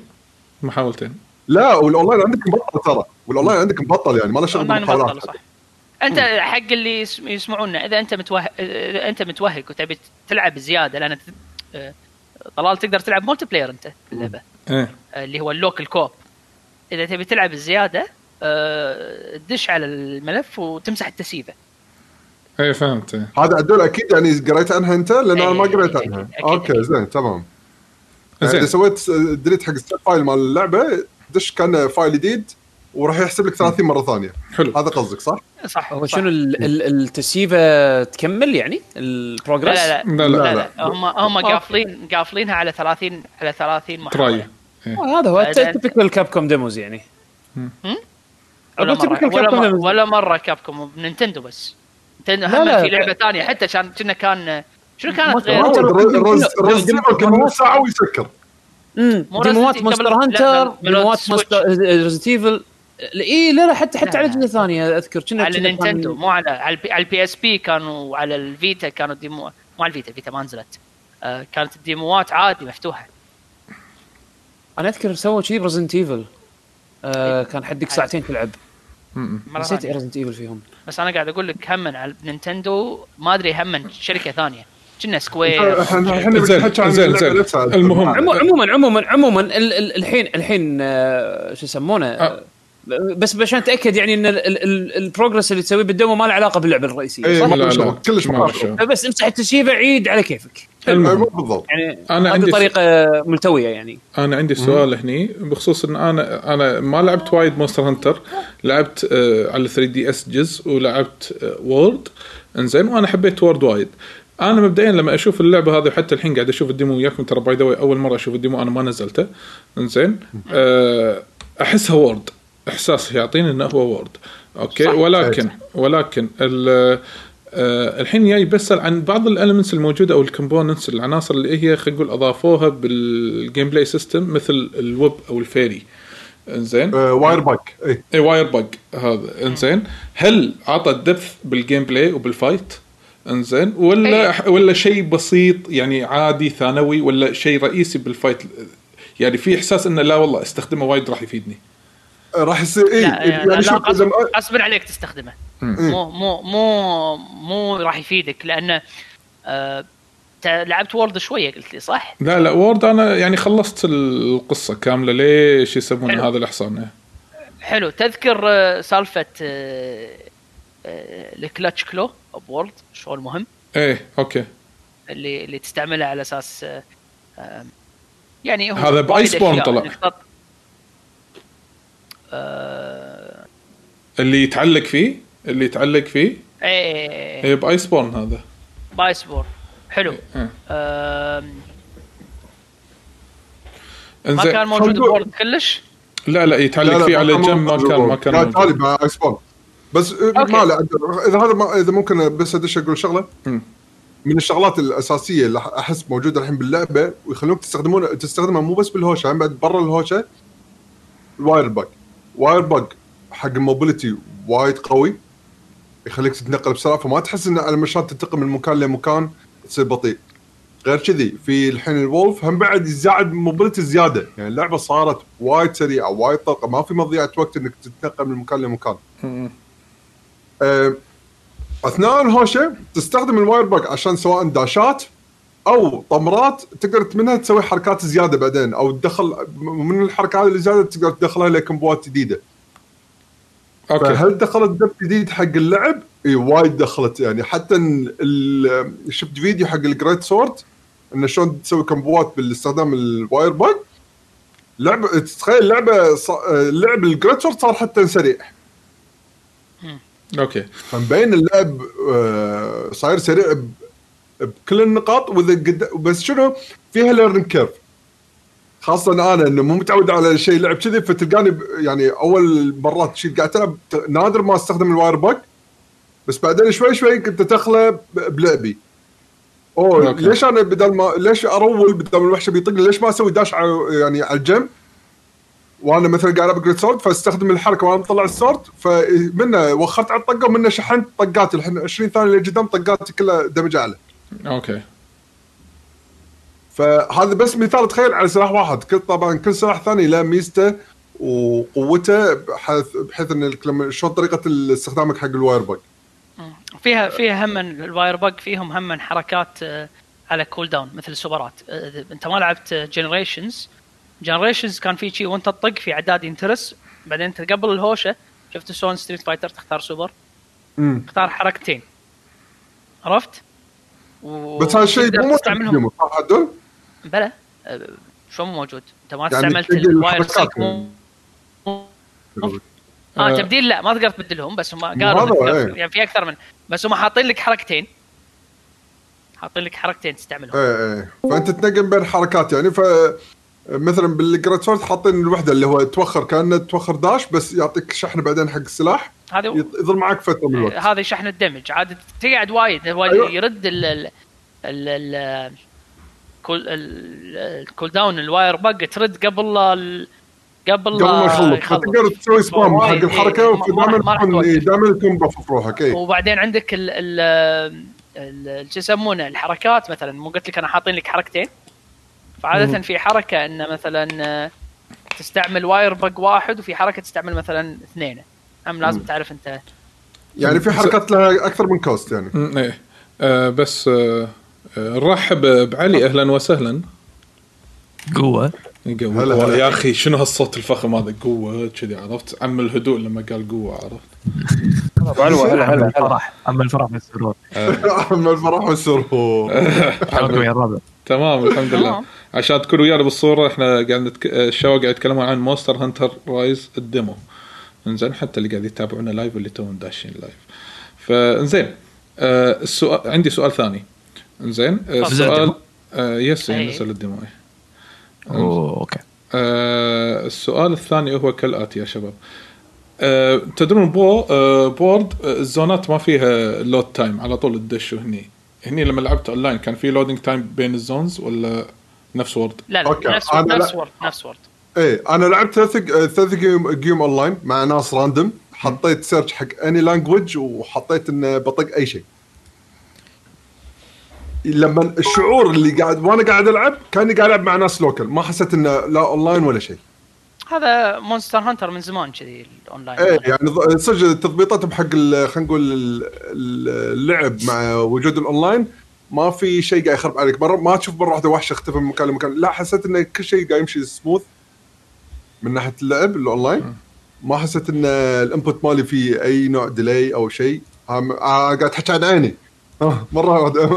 محاولتين. لا والأونلاين عندك مبطل ترى. والأونلاين عندك مبطل يعني ما له شغل بالمحاولات. مبطل صح. أنت حق اللي يس- يسمعونا إذا أنت متوهق إذا أنت متوهق وتبي تلعب زيادة لأن آه، طلال تقدر تلعب multiplayer أنت اللعبة. إيه. آه، اللي هو ال local co-op إذا تبي تلعب الزياده آه، تدش على الملف وتمسح التسييفة. إيه فهمت. إيه. هذا عدول أكيد يعني قريت عنها أنت؟ لأن أنا ما إيه، قريت أكيد، عنها. أكيد، okay أكيد. زين تمام. زين. إذا سويت delete حق file مال اللعبة دش كان file جديد وراح يحسب لك 30 مرة ثانية حلو هذا قصدك صح؟ صح هو. شنو ال- ال- التسييفة تكمل يعني لا البروجرس؟ لا لا لا، لا, لا. لا, لا. هم هم. قافلين قافلينها على 30 على 30 تراي محاوله إيه. آه، هذا هو تيبكال كاب كوم ديموز يعني ولا ولا, مرة Demos. ولا مرة كابكم بنينتندو بس نينتندو لا، هم لا. في لعبة ثانية حتى كان كنا كان شنو كانت غير ديمو- ديمو كان نص ساعة ويسكر امم Resident مونستر هانتر لا، ديموات. مونستر ريزنت ايفل اي لا لا حتى حتى على. اجهزه ثانية أذكر كنا على نينتندو مو على على البي- إس بي كانوا على الفيتا كانوا ديمو مو على الفيتا الفيتا ما نزلت. آه كانت الديموات عادي مفتوحة. أنا أذكر سووا شيء بريزنت ايفل آه كان حدك ساعتين تلعب. نسيت. ريزنت ايفل فيهم. بس أنا قاعد أقول لك همن على نينتندو ما أدري همن شركة ثانية. كنا سكوير إحنا بنحكي عن. المهم عمو- عموما عموما عموما ال- ال- الحين الحين آه، شو يسمونه؟ آه. بس عشان أتأكد يعني إن ال- ال- ال- ال progress اللي تسويه بال demo ما له علاقة باللعبة الرئيسية إيه، صح؟ لا لا كلش ما. بس امسح ال save عيد على كيفك. مو بالضبط. يعني أنا هذه عندي س- طريقة ملتوية يعني. أنا عندي سؤال هني بخصوص إن أنا أنا ما لعبت وايد Monster Hunter لعبت آه على 3DS جزء ولعبت آه World إنزين وأنا حبيت World وايد. أنا مبدئيا لما أشوف اللعبة هذه وحتى الحين قاعد أشوف ال demo وياكم ترى by the way أول مرة أشوف ال demo أنا ما نزلته. إنزين آه أحسها World إحساس يعطيني انه هو World okay؟ صح. ولكن ولكن ال- آه الحين جاي بسال عن بعض ال elements الموجودة أو ال components العناصر اللي هي خلينا نقول أضافوها بال gameplay system مثل الويب أو ال fairy. إنزين؟ wire bug إي إي wire bug هذا. إنزين؟ هل عطى depth بال gameplay وبال fight إنزين؟ ولا ولا شيء بسيط يعني عادي ثانوي ولا شيء رئيسي بال fight يعني في إحساس إنه لا والله استخدمه وايد راح يفيدني. راح يصير اي لا يعني يعني لا شوف ما- غصب عليك تستخدمه. مو مو مو مو راح يفيدك لأنه آه لعبت World شوية قلت لي صح؟ لا لا World أنا يعني خلصت القصة كاملة ليش يسمون. هذا الحصان حلو. تذكر آه، سالفة آه، آه، ال clutch claw بورد شغل مهم إيه okay. اللي اللي تستعملها على أساس آه، يعني هو هذا ب Iceborne طلع. آه، اللي يتعلق فيه اللي يتعلق فيه؟ إيه إيه ب Iceborne هذا. ب Iceborne. حلو. إيه. آم، ما كان موجود ب World كلش؟ لا لا يتعلق فيه على جنب ما كان ما كان لا موجود. تالي مع Iceborne بس آه، okay. ما لا اذا هذا ما إذا ممكن بس أدش أقول شغلة. من الشغلات الأساسية اللي أحس موجودة الحين باللعبة ويخلونك تستخدمون تستخدمها مو بس بالهوشة هم بعد برا الهوشة ال wire bug wire bug حق ال mobility وايد قوي. يخليك تتنقل بسرعة فما تحس إن على مشان تنتقل من مكان لمكان تصير بطيء. غير كذي في الحين الولف هم بعد يزيد mobility زيادة. يعني اللعبة صارت وايد سريعة وايد طلقه ما في مضيعة وقت إنك تتنقل من مكان لمكان. آه، أثناء الهوشة تستخدم ال wire bug عشان سواء dashات أو طمرات تقدر منها تسوي حركات زيادة بعدين أو تدخل من الحركات اللي زياده تقدر تدخلها ل comboات جديدة. okay. فهل دخلت depth جديد حق اللعب؟ إي وايد دخلت يعني. حتى شفت فيديو حق ال great sword إنه شلون تسوي comboات باستخدام ال wire bug لعبه تتخيل لعبة ص... لعب ال great sword صار حتى سريع. okay. فمبين اللعب آه، صاير سريع بكل النقاط وإذا قد... بس شنو؟ فيها learning curve خاصة أنا إنه مو متعود على شيء لعب كذي فتلقاني يعني أول مرات شيء قاعد تلعب ت- نادر ما أستخدم ال wire bug بس بعدين شوي شوي كنت ادخله بلعبي. أوه okay. ليش أنا بدل ما ليش أ roll بدل ما الوحش بيطقني ليش ما أسوي dash على يعني على الجنب؟ وأنا مثلا قاعد العب great sword فأستخدم الحركة وأنا مطلع ال sword فمنه وخرت على الطقة ومنه شحنت طقاتي الحين 20 ثانية اللي قدام طقاتي كلها damage اعلى okay. فهذا بس مثال تخيل على سلاح واحد. كل طبعا كل سلاح ثاني له ميزته وقوته بحيث بحيث إن لما شلون طريقة استخدامك حق ال wire bug فيها فيها هم ال wire bug فيهم هم حركات آه، على cooldown مثل ال superات. آه، أنت ما لعبت Generations Generations كان في شيء وأنت تطق في أعداد ينترس بعدين أنت قبل الهوشة شفت شلون Street Fighter تختار سوبر؟ تختار حركتين. عرفت؟ و... بس هذا الشيء مو موجود صح عدل؟ بلى آه، شو مو موجود؟ أنت ما يعني استعملت تلاقي ال wire الحركات سينك مو آه آه. تبديل لا ما تقدر تبدلهم بس هم قالوا إيه. يعني في أكثر من بس هم حاطين لك حركتين حاطين لك حركتين تستعملهم إيه إيه فأنت تنقل بين حركات يعني ف مثلا بال great sword حاطين الوحدة اللي هو توخر كأنه توخر dash بس يعطيك شحن بعدين حق السلاح هذا يظل معك فترة من الوقت. هذا شحن ال damage. عاد تقعد وايد أيوة. يرد ال ال ال ال cool ال- ال cooldown ال wire bug ترد قبل ال قبل قبل ما يخلص. فتقدر تسوي spam حق الحركة إيه، ودائما. إيه، دائما يكون buff في روحك وبعدين عندك ال ال ال- شو يسمونه الحركات مثلا. مو قلت لك أنا حاطين لك حركتين؟ فعادة في حركة إن مثلا تستعمل wire bug واحد وفي حركة تستعمل مثلا اثنين. هم لازم تعرف أنت. يعني في حركات لها أكثر من cost يعني. إيه. آه بس آه آه، نرحب بعلي أهلا وسهلا. قوة. قوة. هلا هلا. يا أخي شنو هالصوت الفخم هذا؟ قوة كذي عرفت؟ عم الهدوء لما قال قوة عرفت؟ علوة هلا هلا هلا. الفرح أما الفرح والسرور. اما الفرح والسرور. يا الربع تمام الحمد لله. عشان تكونوا ويانا بالصورة إحنا قاعد نتك... الشباب قاعد يتكلمون عن Monster Hunter Rise ال demo. انزين حتى اللي قاعد يتابعونا live واللي توهم داشين live فانزين آه السؤال عندي سؤال ثاني. انزين آه السؤال ال demo؟ آه yes أي. نزل ال demo إيه. أوه، okay. آه السؤال الثاني هو كالآتي يا شباب. آه تدرون بو آه ب world آه الزونات ما فيها load time على طول تدش هني. هني لما لعبت اونلاين كان في loading time بين ال zones ولا نفس world لا لا okay، نفس world نفس world إيه أنا لعبت ثلاث ثلاث game game online مع ناس random حطيت search حق any language وحطيت إنه بطق أي شيء. لما الشعور اللي قاعد وأنا قاعد ألعب كأني قاعد ألعب مع ناس local ما حسيت إنه لا اونلاين ولا شيء. هذا Monster Hunter من زمان كذي الاونلاين إيه يعني صدق تضبيطاتهم حق خلينا نقول ال- ال- اللعب مع وجود الاونلاين ما في شيء قاعد يخرب عليك. مره ما تشوف مرة واحدة وحش اختفى من مكان لمكان. لا حسيت إن كل شيء قاعد يمشي سموث من ناحية اللعب الاونلاين ما حسيت إن ال input مالي فيه أي نوع delay أو شيء. عم- آه، قاعد تحكي عن عيني. آه، مرة واحدة.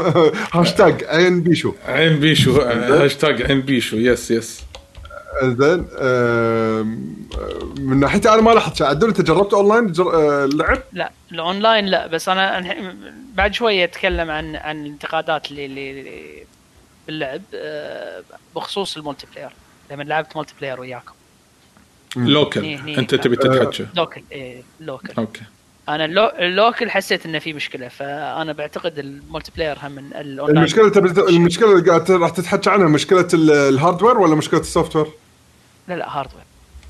هاشتاج عين بيشو. عين بيشو آه، هاشتاج عين بيشو yes yes زين من ناحيتي أنا ما لاحظت شيء. عدل أنت جربت اونلاين جر... آه، اللعب لا الأونلاين لا بس أنا بعد شوية أتكلم عن عن الانتقادات اللي اللي باللعب آه، بخصوص ال multiplayer. لما لعبت multiplayer وياكم. local هني- هني. أنت تبي تتحكى local إيه local okay. أنا اللو- ال local حسيت إنه في مشكلة فأنا بعتقد ال multiplayer هم من الاونلاين المشكلة تبي المشكلة اللي قاعد راح تتحكى عنها مشكلة ال- hardware ولا مشكلة ال software؟ لا لا hardware.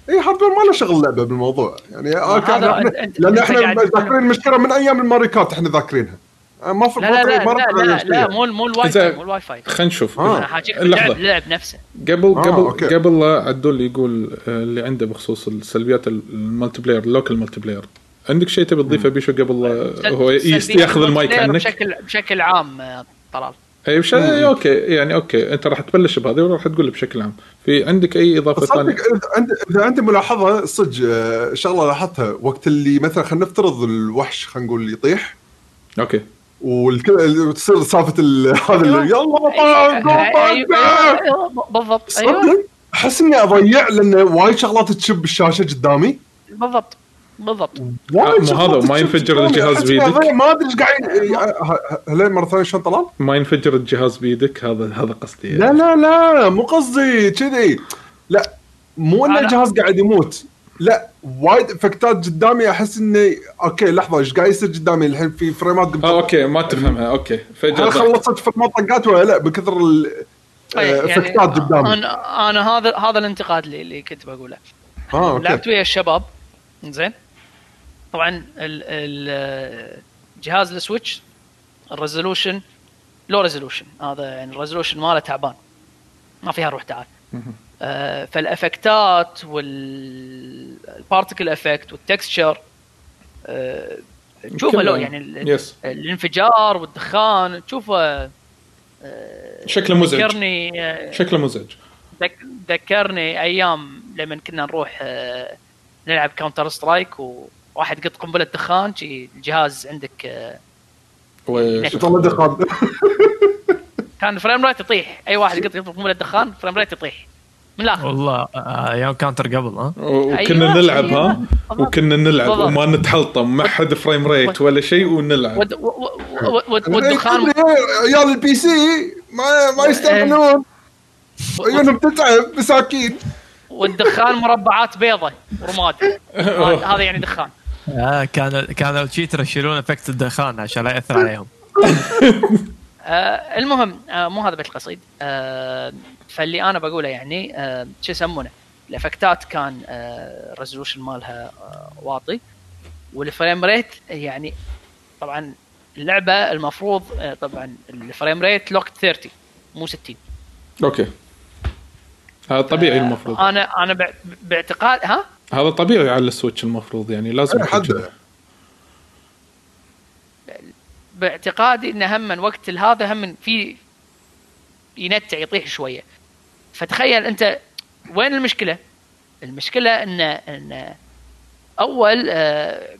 اي hardware ما له شغل لعبة بالموضوع. يعني آه، هذا إحنا لأن إحنا ذاكرين المشكلة من أيام ال Mario Kart إحنا ذاكرينها. آه، ما في لا لا لا لا لا. مو مو الواي فاي مو الواي فاي خلينا نشوف. آه. أنا حاجيك. اللعب نفسه. قبل آه، قبل okay. قبل لا عدول يقول آه، اللي عنده بخصوص السلبيات ال multiplayer ال local multiplayer عندك شيء تبي تضيفه بيشو قبل لا هو ياخذ المايك عنك؟ بشكل بشكل عام آه، طلال. أي بش... okay يعني okay. أنت راح تبلش بهذه وراح تقول بشكل عام. في عندك أي إضافة ثانية؟ إذا عندي ملاحظة صدق آه، شغله لاحظتها. وقت اللي مثلا خلينا نفترض الوحش خلينا نقول يطيح. أوكي. والكل تصير سالفه ال- هذا اللي يلا أيوة، طاق أيوة، أيوة، بالضبط. أيوه. صدق أحس إني أضيع لأن وايد شغلات تشب الشاشة قدامي. بالضبط. بالضبط. شغلات هذا تشب ينفجر. الجهاز بيدك. ما أدري إيش قاعد هلين مرة ثانية شلون طلال؟ ما ينفجر الجهاز بيدك هذا هذا قصدي. لا لا لا مو قصدي كذي. لا مو إن الجهاز قاعد يموت. لا وايد افكتات قدامي أحس إني okay لحظة إيش قاعد يصير قدامي؟ الحين في فريمات قمت آه okay ما تفهمها. okay فجأة هل. خلصت فريمات طقات ولا لا؟ بكثر ال- آه، يعني افكتات قدامي. أنا أنا هذا هذا الانتقاد اللي, اللي كنت بقوله. آه okay. لعبت ويا الشباب. زين طبعا ال- ال- جهاز ال Switch ال resolution low resolution هذا يعني ال resolution ماله تعبان. ما فيها روح تعال. آه فالإفكتات وال particle effect وال texture آه تشوفه low يعني yes الانفجار والدخان تشوفه شكله مزعج. ذكرني آه، شكله مزعج. ذك- ذكرني أيام لما كنا نروح آه، نلعب Counter Strike وواحد قط قنبلة دخان الجهاز عندك آه، يطلع دخان. كان frame rate يطيح. أي واحد يقط يقط قنبلة دخان frame rate يطيح. من الآخر والله آه، أيام Counter قبل ها؟ وكنا أيوة، نلعب أيوة. ها وكنا نلعب بالضبط. وما نتحلطم ما حد frame rate ولا شيء ونلعب. و- والدخان عيال ال PC ما ما يستحملون عيونهم تتعب مساكين. والدخان مربعات بيضة ورماد هذا هذا يعني دخان. آه كان كانوا ال cheater يشيلون effect الدخان عشان لا يأثر عليهم. آه المهم آه مو هذا بيت القصيد آه فاللي أنا بقوله يعني آه شو يسمونه؟ الإفكتات كان آه ال resolution مالها آه واطي وال frame rate يعني طبعا اللعبة المفروض آه طبعا ال frame rate locked 30 مو 60 okay. هذا طبيعي المفروض. أنا أنا باعتقاد ها؟ هذا طبيعي على السويتش المفروض يعني لازم يكون حد. باعتقادي انه هم من وقت هذا هم من في ينتع يطيح شوية. فتخيل أنت وين المشكلة؟ المشكلة إن إن أول آه،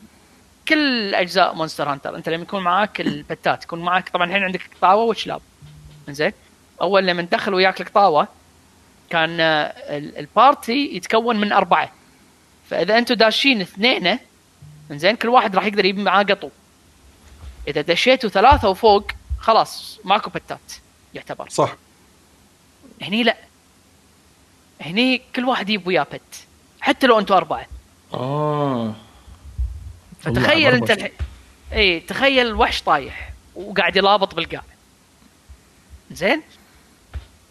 كل أجزاء مونستر هانتر أنت لما يكون معاك البتات يكون معاك طبعا الحين عندك قطاوة وشلاب زين أول لما دخل وياك القطاوة كان آه، ال- البارتي يتكون من أربعة. فإذا أنتم داشين اثنين زين كل واحد راح يقدر يجيب معاه قطو. إذا دشيتوا ثلاثة وفوق خلاص ماكو بتات يعتبر. صح. هني لا. هني كل واحد يجيب وياه بت. حتى لو أنتم أربعة. آه. فتخيل أنت. الحين اي تخيل الوحش طايح وقاعد يلابط بالقاع. زين؟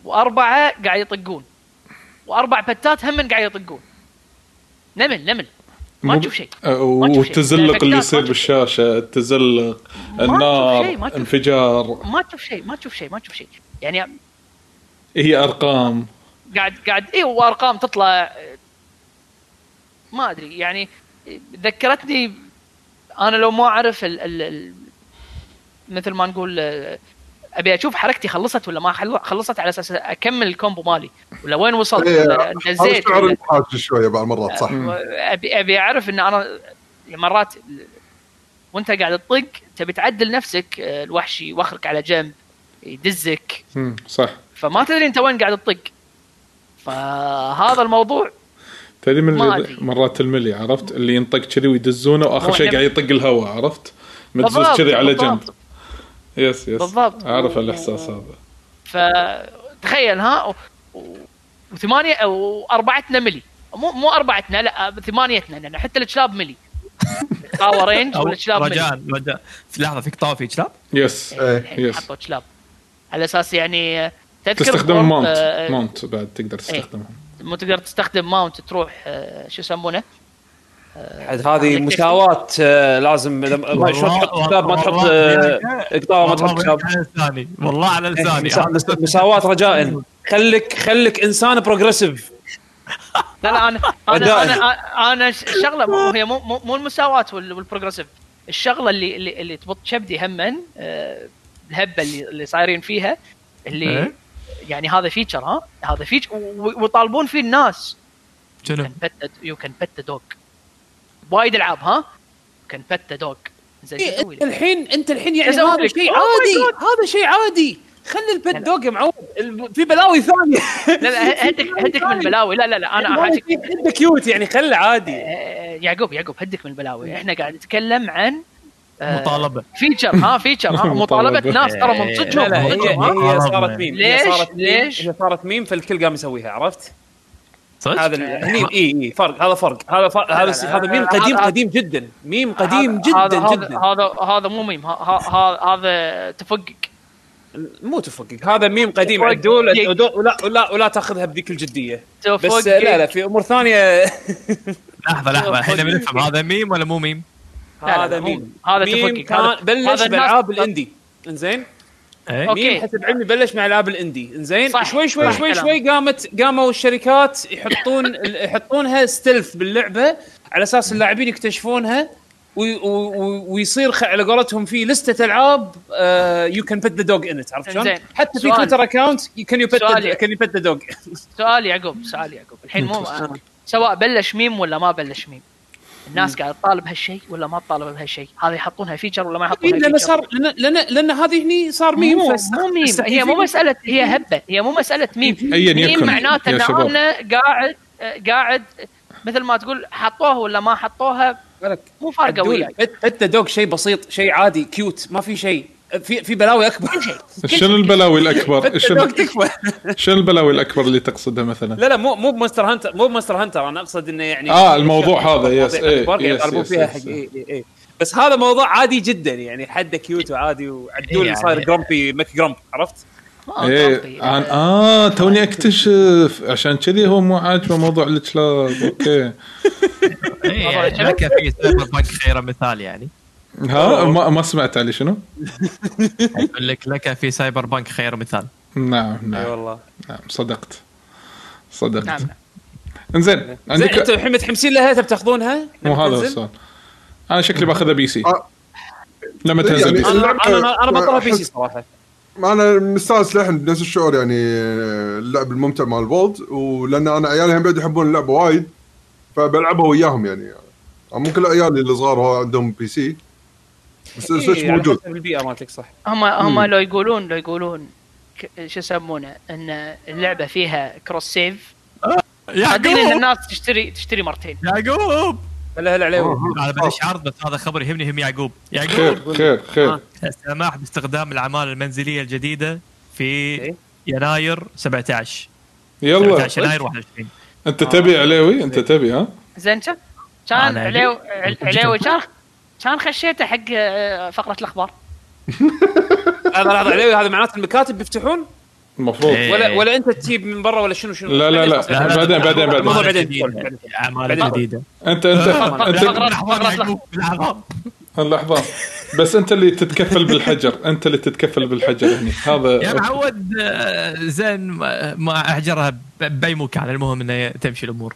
وأربعة قاعد يطقون. وأربع بتات هم قاعد يطقون. نمل نمل. ما مو- تشوف شيء. آه، تشوف شيء. والتزلق اللي يصير. بالشاشة التزلق النار. انفجار. ما تشوف شيء ما تشوف شيء ما تشوف شيء. يعني هي أرقام. قاعد قاعد اي وأرقام تطلع ما أدري يعني ذكرتني أنا لو ما أعرف ال ال ال مثل ما نقول أبي أشوف حركتي خلصت ولا ما خلصت على أساس أكمل الكومبو مالي ولا وين وصلت إيه، ولا نزلت شعور محاج شوية بعض المرات صح. ابي أبي أعرف إن أنا مرات وأنت قاعد تطق تبي تعدل نفسك آه، الوحش يوخرك على جنب يدزك. صح. فما تدري أنت وين قاعد تطق. فهذا الموضوع تدري من اللي. مرات الملي عرفت؟ اللي ينطق كذي ويدزونه واخر شيء إحنا- قاعد يطق الهواء عرفت؟ مدزوز كذي على جنب. يس يس بالضبط. أعرف و- الإحساس هذا. فتخيل ها؟ و- و- وثمانية أو اربعتنا ملي. مو مو أربعتنا لا ثمانيتنا لأن حتى الكلاب ملي. قاوة رينج والكلاب ملي. رجاء رجاء في لحظة في قطاع في كلاب؟ يس إيه. يس. حطوا كلاب. على أساس يعني تذكر تستخدم ماونت آه، ماونت بعد تقدر تستخدمه مو تقدر تستخدم ماونت تروح آه، شو يسمونه؟ حد هذه مساواه آه، لازم لما- ما شلون تحط كتاب ما تحط آه، قطاوه ما تحط كتاب والله على لساني مسا- مس- مساواه رجاء. خليك خليك إنسان بروجريسيف لا لا أنا أنا. أنا أنا الشغله مو هي مو مو- المساواه وال- والبروجريسيف الشغلة اللي اللي, اللي تبط شبدي هما آه، الهبة اللي اللي صايرين فيها اللي إيه؟ يعني هذا feature ها؟ هذا feature ويطالبون فيه الناس. شنو؟ you can pet dog وايد العاب ها؟ can pet dog زين أنت لك؟ الحين أنت الحين يعني هذا. شيء Oh عادي. هذا شيء عادي. خلي ال pet dog يا معود في بلاوي ثانية لا لا هدك هدك من البلاوي لا لا لا أنا شيء حده cute يعني خله عادي. آه، يعقوب يعقوب هدك من البلاوي إحنا قاعد نتكلم عن مطالبة feature ها feature ها مطالبة مطالبة. ناس ترى من لا صدقهم لا من هي؟ هي صارت ميم هي ليش؟ صارت ميم ليش؟ هي صارت ميم فالكل قام يسويها عرفت؟ صدق؟ هذا هني اي اي فرق هذا فرق هذا فرق هذا هذا ميم قديم قديم جدا ميم قديم جدا هذا جدا هذا هذا مو ميم هذا تفقق مو تفقق هذا ميم قديم. عدول ولا ولا ولا تأخذها بذيك الجدية بس لا لا في أمور ثانية لحظة لحظة إحنا بنفهم هذا ميم ولا مو ميم؟ هذا ميم هذا ميم كان هذا- بلش بالالعاب ال indie. إنزين؟ okay. meme حسب علمي بلش مع العاب ال indie. إنزين؟ صح، شوي شوي شوي. شوي قامت قاموا الشركات يحطون يحطونها stealth باللعبة على أساس اللاعبين يكتشفونها وي- ويصير على قولتهم في لستة ألعاب you can pet the dog ان عرفت شلون؟ حتى في. تويتر account can you سؤال. can you pet the dog سؤال يعقوب سؤال يعقوب. الحين مو سواء بلش ميم ولا ما بلش ميم. الناس قاعدة تطالب هالشيء ولا ما تطالب بهالشيء؟ هذا يحطونها feature ولا ما يحطونها لأن feature صار لأن لأن, لأن هذه هني صار ميم مو مو ميم هي مو مساله هي هبة. هي مو مسألة meme. meme معناته إن. أنا قاعد قاعد مثل ما تقول حطوها ولا ما حطوها مو فارقة وياي. the dog شيء بسيط شيء عادي cute ما في شيء. في في بلاوي أكبر. شنو البلاوي الأكبر؟ شنو شنو البلاوي الأكبر اللي تقصدها مثلا؟ لا لا مو مو ب Monster Hunter مو ب Monster Hunter. أنا أقصد إنه يعني آه، الموضوع هذا، yes، مواضيع إيه، يطالبون فيها. حق اي اي اي بس هذا موضوع عادي جدا يعني حده cute وعادي وعدول يعني- صاير grumpy McGrump عرفت؟ ما إيه. عن آه توني أكتشف. عشان كذي هو مو عاجبه موضوع الكلاب okay. إيه، يعني. لك في Cyberpunk خير مثال يعني. ها؟ ما, ما سمعت علي شنو؟ يقول لك لك في Cyberpunk خير مثال. نعم أي نعم والله. نعم صدقت. صدقت. نعم. انزين زين عندك أنتم الحين متحمسين لها؟ تبي تاخذونها؟ مو هذا تنزل؟ السؤال. أنا شكلي باخذها PC. لما تنزل. يعني PC أنا أنا بطلها PC صراحة. أنا مستانس للحين بنفس الشعور يعني اللعب الممتع مال الفولد ولأن أنا عيالي هم بعد يحبون اللعبه وايد فبلعبها وياهم يعني. ممكن عيالي الصغار هو عندهم PC. بس ال Switch إيه، موجود. حسب البيئة مالتك صح. هم هم. لو يقولون لو يقولون ك- شو يسمونه إن اللعبة فيها cross save صدقني إن الناس تشتري تشتري مرتين. يعقوب! هلا هلا عليهم أنا بدش عرض بس هذا خبر يهمني يهم يعقوب. يعقوب! خير خير خير. آه. السماح باستخدام الاعمال المنزلية الجديدة في إيه. يناير 17 يلا. 17 يناير 21 أنت تبي عليوي؟ أنت تبي ها؟ زين كان كان أنا عليو أبي. عليوي كان كان خشيته حق آه، فقرة الأخبار. هذا لحظه عليوي هذا معناته المكاتب بيفتحون المفروض. إيه. ولا ولا أنت تجيب من برا ولا شنو شنو؟ لا، لا، لا. بعدين. بعدين- بعدين- بعدين. الموضوع بعدين. اعمال بعدين. جديده انت انت انت. لحظه بس أنت اللي تتكفل بالحجر. أنت اللي تتكفل بالحجر هني. يا هذا معود آه، زين ما ما أحجرها بأي مكان. المهم إنه تمشي الأمور.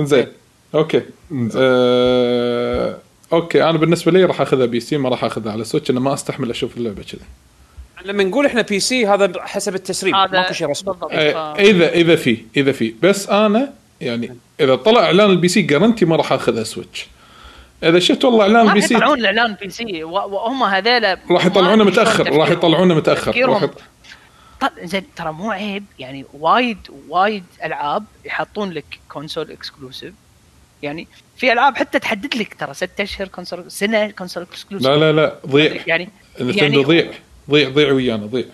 زين. okay. آه... okay أنا بالنسبة لي راح اخذها PC ما راح اخذها على Switch أنا ما استحمل أشوف اللعبة كذا لما نقول إحنا PC هذا حسب التسريب هذا ماكو شيء رسمي. بالضبط. آه، ف- اذا إذا في إذا في. بس أنا يعني إذا طلع إعلان ال PC guarantee ما راح أخذها Switch. إذا شفت والله إعلان ما البي راح سي يطلعون الاعلان PC. وهم هذيلا راح يطلعونه متأخر راح. يطلعونه متأخر. راح زين ترى مو عيب يعني وايد وايد ألعاب يحطون لك console exclusive يعني في ألعاب حتى تحدد لك ترى ست أشهر console سنة console exclusive لا لا لا ضيع. يعني Nintendo ضيع. ضيع ضيع ويانا ضيع.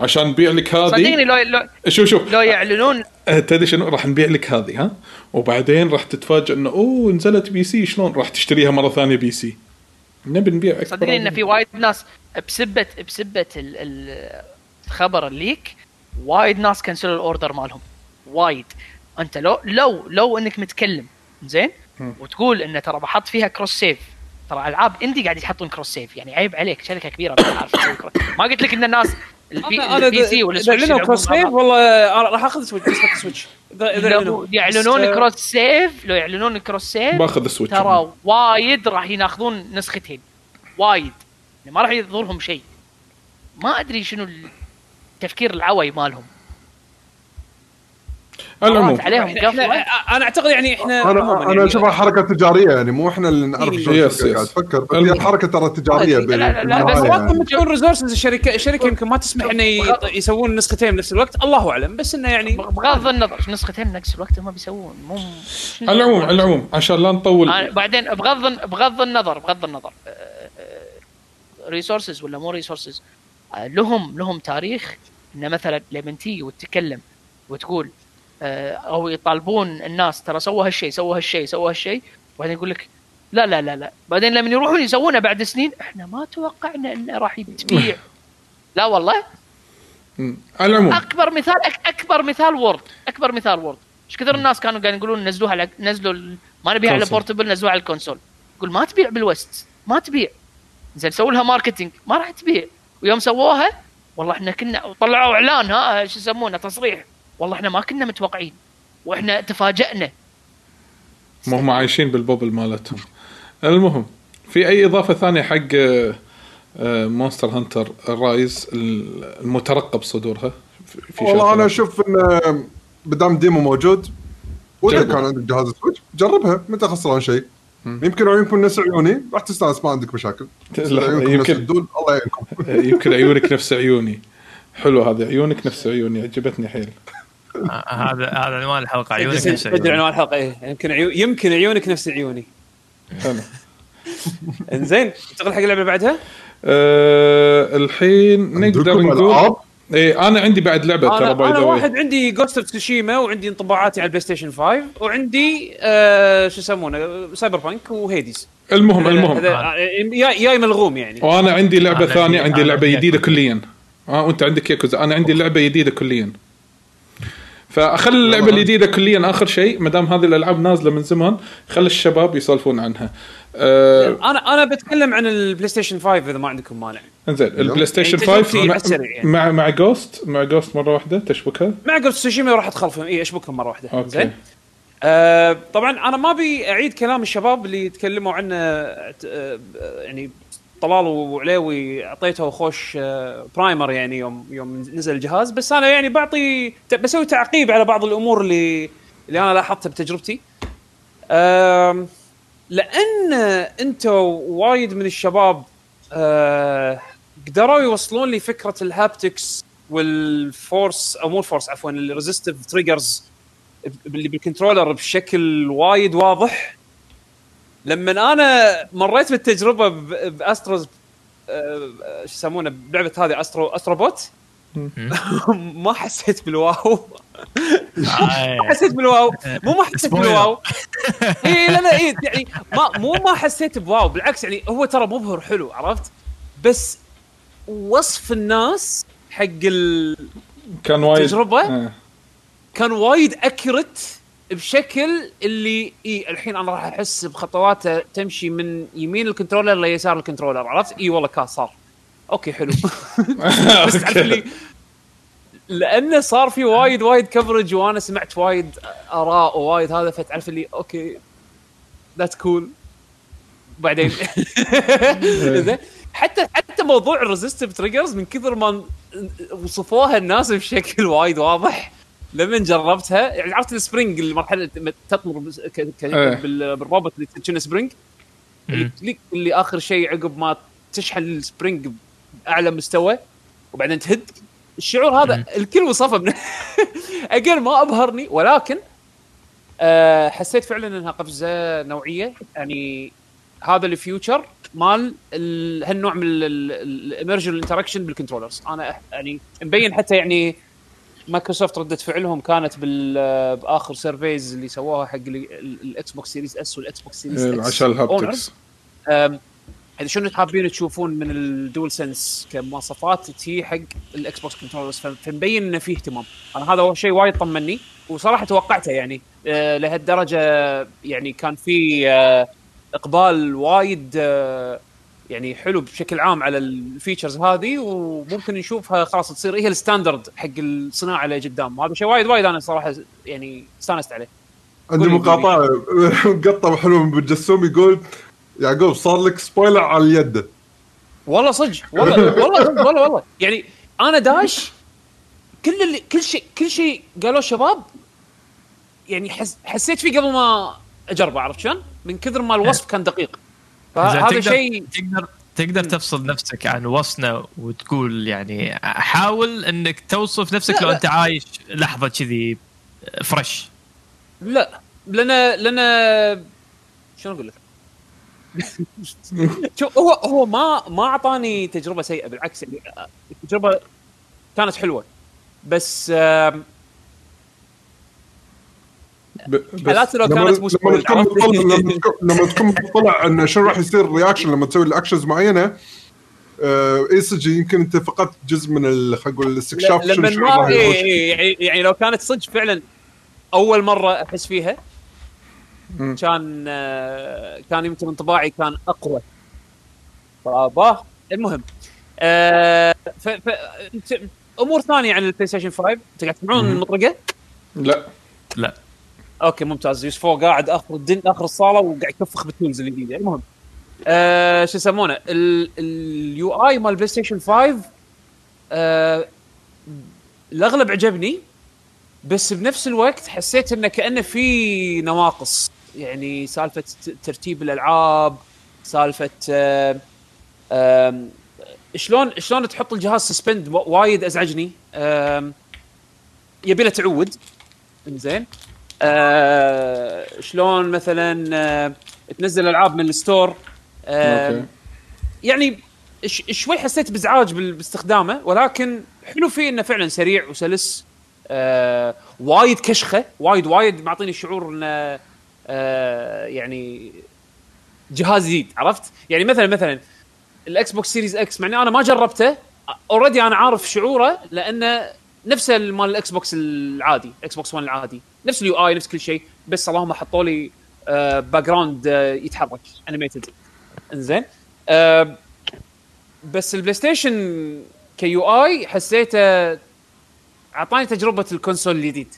عشان نبيع لك صدقني هذه لو لو, شوف شوف. لو يعلنون. أه، تدري شنو؟ راح نبيع لك هذه ها؟ وبعدين راح تتفاجئ إنه أوه نزلت PC. شلون؟ راح تشتريها مرة ثانية PC. نبي نبيع أكثر صدقني إن في وايد ناس بسبه بسبة ال- ال- الخبر ال leak وايد ناس كنسلوا ال order مالهم. وايد. انت لو لو لو انك متكلم زين؟ وتقول انه ترى بحط فيها cross save ترى ألعاب indie قاعد يحطون cross save يعني عيب عليك شركة كبيرة ما تعرف تسوي cross ما قلت لك إن الناس ال P, ال PC اذا وال Switch اعلنوا cross save. والله راح أخذ Switch نسخه ال Switch اذا إذا لو يعلنون. بس، آه، cross save لو يعلنون cross save باخذ ال Switch ترى وايد راح يناخذون نسختين. وايد. يعني ما راح يضرهم شيء. ما أدري شنو التفكير العوي مالهم. العموم. عليهم أنا أعتقد يعني إحنا أنا أنا يعني أشوفها حركة تجارية يعني مو إحنا اللي نعرف شلون yes،. قاعد تفكر هي المهم. حركة ترى تجارية لا، لا، بس يعني. ممكن تكون resources الشركة الشركة يمكن ما تسمح إنه يسوون نسختين بنفس الوقت. الله أعلم بس إنه يعني بغض النظر نسختين نفس الوقت هم بيسوون مو على العموم على العموم عشان لا نطول. بعدين بغض بغض النظر بغض النظر. resources ولا مو resources لهم لهم تاريخ. ان مثلا لما تيجي وتتكلم وتقول أو يطالبون الناس ترى سووا هالشيء سووا هالشيء سووا هالشيء. وبعدين يقول لك لا لا لا لا. بعدين لما يروحون يسوونه بعد سنين إحنا ما توقعنا إنه راح تبيع لا والله. على العموم. أكبر مثال أكبر مثال World أكبر مثال World إيش كثر الناس كانوا قاعدين يقولون نزلوها على نزلوا ما نبيها على. portable نزلوها على ال console. يقول ما تبيع بال West ما تبيع. زين سووا لها marketing ما راح تبيع. ويوم سووها والله إحنا كنا وطلعوا إعلان ها شو يسمونه تصريح. والله إحنا ما كنا متوقعين وإحنا تفاجئنا. ما هم عايشين بال bubble مالتهم. المهم في أي إضافة ثانية حق Monster Hunter Rise المترقب صدورها؟ في والله؟ أنا أشوف إن بدام demo موجود. وإذا. كان عندك جهاز Switch جربها مانت خسران شيء. يمكن عيونكم نفس عيوني. راح تستانس ما عندك مشاكل. يمكن. الدول الله يعينكم. يمكن عيونك نفس عيوني. حلو هذه عيونك نفس عيوني عجبتني حيل. آه، هذا هذا عنوان الحلقة عيونك نفس عيوني. عنوان الحلقة إيه. يمكن. يمكن عيونك نفس عيوني. حلو. إنزين ننتقل حق اللعبة اللي بعدها؟ أه الحين نقدر نقول؟ إيه أنا عندي بعد لعبة ترى أنا, باي أنا ذا واحد عندي Ghost of Tsushima وعندي انطباعاتي على ال PlayStation 5 وعندي آه شو يسمونه؟ Cyberpunk و Hades المهم. المهم آه، جاي جاي ملغوم يعني. وأنا عندي لعبة ثانية عندي لعبة جديدة. كليا. آه وانت عندك ياكوزا. أنا عندي لعبة جديدة كليا. فأخلي اللعبة الجديدة كليا آخر شيء ما دام هذه الألعاب نازلة من زمان خلي الشباب يسولفون عنها. آه أنا أنا بتكلم عن ال PlayStation 5 إذا ما عندكم مانع. إنزين ال PlayStation يعني 5 تجربتي مع, يعني. مع مع Ghost مع Ghost مرة واحدة تشبكها؟ مع Ghost Tsushima راح ادخلهم اي أشبكهم مرة واحدة. okay. زين آه طبعا أنا ما أبي أعيد كلام الشباب اللي تكلموا عنه آه يعني طلال وعليوي أعطيته خوش آه primer يعني يوم يوم نزل الجهاز بس أنا يعني بعطي بسوي تعقيب على بعض الأمور اللي اللي أنا لاحظتها بتجربتي. لأن أنتم وايد من الشباب آه قدروا يوصلون لي فكرة ال haptics وال force أو مو ال force عفوا ال resistive triggers اللي بال controller بشكل وايد واضح لما أنا مريت بالتجربة ب- ب Astro's آه، شو يسمونه بلعبة هذه Astro Astro Bot ما حسيت بال wow آه، حسيت بال wow مو ما حسيت. بال wow اي لا لا اي يعني ما مو ما حسيت ب wow بالعكس يعني هو ترى مبهر حلو عرفت بس وصف الناس حق ال... كان وايد تجربة؟ آه. كان وايد accurate بشكل اللي إي الحين أنا راح أحس بخطواته تمشي من يمين ال controller ليسار ال controller عرفت؟ إي والله كاس صار. okay حلو. بس تعرف اللي لأنه صار في وايد وايد coverage وأنا سمعت وايد آراء ووايد هذا فتعرف اللي okay that's cool بعدين حتى حتى موضوع ال resistive triggers من كثر ما وصفوها الناس بشكل وايد واضح. لما جربتها يعني عرفت ال spring المرحله لما تطمر بس- ك- ك- إيه. بال- بالروبوت اللي كنا spring اللي. اللي- آخر شيء عقب ما تشحن ال spring بأعلى مستوى وبعدين تهد الشعور هذا. الكل وصفه من أجل ما أبهرني ولكن أه حسيت فعلا إنها قفزة نوعية يعني هذا ال future مال ال- هالنوع من ال immersion ال interaction بال controllers أنا يعني مبين حتى يعني مايكروسوفت ردة فعلهم كانت بال بآخر survey اللي سووها حق ال- ال- ال Xbox Series S وال Xbox Series X عشان ال haptics شنو حابين تشوفون من ال DualSense كمواصفات هي حق ال Xbox controllers فمبين إنه فيه اهتمام. أنا هذا هو شيء وايد طمني وصراحة توقعته يعني. آه لهالدرجة يعني كان في آه إقبال وايد آه يعني حلو بشكل عام على ال features هذه وممكن نشوفها خلاص تصير هي ال standard حق الصناعة اللي قدام. وهذا شيء وايد وايد أنا صراحة يعني استانست عليه. عندي مقاطعة مقطع حلو من بالجسوم يقول يعقوب صار لك سبويلر على اليد. والله صدق والله والله والله والله. يعني أنا داش كل اللي كل شيء كل شيء قالوه الشباب يعني حس حسيت فيه قبل ما أجربه عرفت شلون؟ من كثر ما الوصف كان دقيق. فهذا شيء تقدر تقدر تفصل نفسك عن وصفنا وتقول يعني حاول إنك توصف نفسك لا، لو لا. أنت عايش لحظة كذي fresh لا لأن لأن شلون أقول لك؟ شوف هو هو ما ما أعطاني تجربة سيئة بالعكس يعني التجربة كانت حلوة بس حالات لو لما كانت مو لما تكون؟ مطلع لما تكون- مطلع انه شنو راح يصير reaction لما تسوي ال actions معينة آه، اي صدق يمكن أنت فقدت جزء من خلينا نقول الاستكشاف شنو لما ما راح إيه يخش. إيه يعني, يعني لو كانت صدق فعلا أول مرة أحس فيها. كان آه، كان يمكن انطباعي كان أقوى فاباه المهم آه، ف ف ت- أمور ثانية عن ال PlayStation 5 أنت قاعد تسمعون المطرقة؟ لا لا okay ممتاز. يوسف فوق قاعد آخر الدن آخر الصالة وقاعد يكفخ بال tools الجديده المهم آه شو يسمونه؟ ال- ال UI مال PlayStation 5 آه الأغلب عجبني بس بنفس الوقت حسيت إنه كأنه في نواقص. يعني سالفة ترتيب الألعاب سالفة آه شلون شلون تحط الجهاز سسبند وايد أزعجني. يبي له تعود. إنزين. آه شلون مثلا آه تنزل ألعاب من الستور. آه يعني شوي حسيت بإزعاج باستخدامه ولكن حلو فيه إنه فعلا سريع وسلس. آه وايد كشخة وايد وايد معطيني شعور إنه آه يعني جهاز جديد عرفت؟ يعني مثلا مثلا ال Xbox Series X مع إني أنا ما جربته already أنا عارف شعوره لأنه نفسه مال ال Xbox العادي Xbox 1 العادي. نفس ال UI نفس كل شيء بس اللهم حطوا لي آه background آه يتحرك animated إنزين. آه بس ال PlayStation UI حسيته أعطاني تجربة ال console الجديد.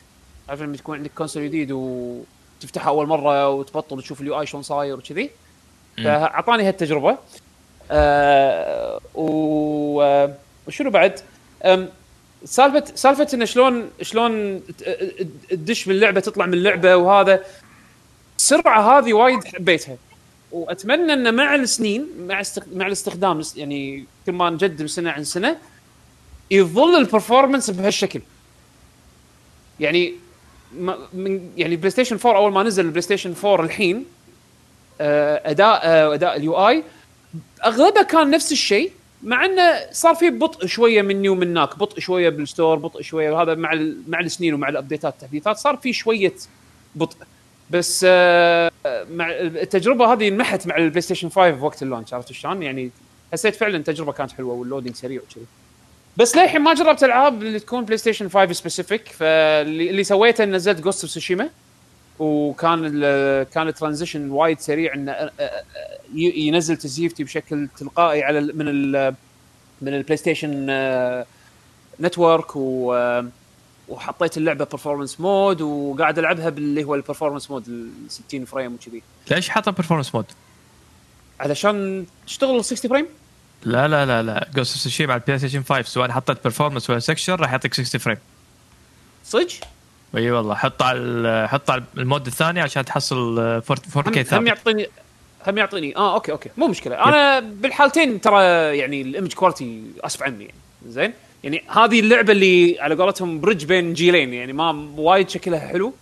عارف لما تكون عندك console جديد وتفتحه أول مرة وتبطل وتشوف ال UI شلون صاير وكذي. فأعطاني هالتجربة. آه و آه، وشنو بعد؟ سالفه سالفة انه شلون شلون تدش باللعبه تطلع من اللعبه وهذا السرعة هذه وايد حبيتها وأتمنى انه مع السنين مع. مع الاستخدام يعني كل ما نجدم سنة عن سنة يظل ال performance بهالشكل يعني من يعني PlayStation 4 أول ما نزل ال PlayStation 4 الحين آه، أداء آه، أداء ال UI اغلبها كان نفس الشيء مع إنه صار في بطء شوية مني ومن هناك بطء شوية بال store بطء شوية وهذا مع مع السنين ومع ال updateات التحديثات صار في شوية بطء. بس آه، مع التجربة هذه انمحت مع ال PlayStation 5 وقت ال launch عرفت شلون؟ يعني حسيت فعلا التجربة كانت حلوة وال loading سريع وكذي. بس للحين ما جربت ألعاب اللي تكون PlayStation 5 specific فاللي اللي سويته نزلت Ghost of Tsushima وكان كان ال transition وايد سريع إنه ينزل السيف مالتي بشكل تلقائي على من ال من ال PlayStation Network و وحطيت اللعبة performance mode وقاعد ألعبها باللي هو ال performance mode ال 60 frame وكذي ليش حاطه performance mode؟ علشان تشتغل 60 frame لا لا لا لا Ghost of Tsushima على ال PlayStation 5 سواء حطيت performance ولا resolution راح يعطيك 60 frame صدق؟ إي والله حط على حط على ال mode الثاني عشان تحصل 4K هم ثابت يعطيني هم يعطيني آه okay okay مو مشكلة. أنا بالحالتين ترى يعني ال image quality أسف عني يعني زين؟ يعني هذه اللعبة اللي على قولتهم bridge بين جيلين يعني ما وايد شكلها حلو.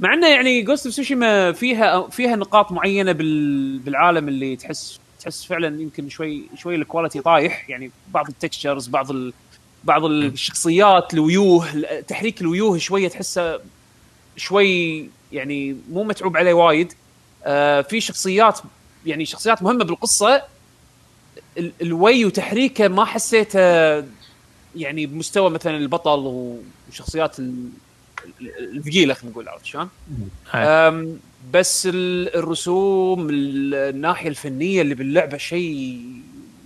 مع إنه يعني Ghost of Tsushima فيها فيها نقاط معينة بال بالعالم اللي تحس تحس فعلا يمكن شوي شوي ال quality طايح يعني بعض ال textures بعض ال بعض الشخصيات الويوه تحريك الويوه شوية تحسه شوي يعني مو متعوب عليه وايد. آه في شخصيات يعني شخصيات مهمة بالقصة. ال- الوي وتحريكه ما حسيته يعني بمستوى مثلا البطل وشخصيات ال- ال- الثقيلة خلينا نقول عرفت شلون؟ أم، بس ال- الرسوم ال- الناحية الفنية اللي باللعبة شيء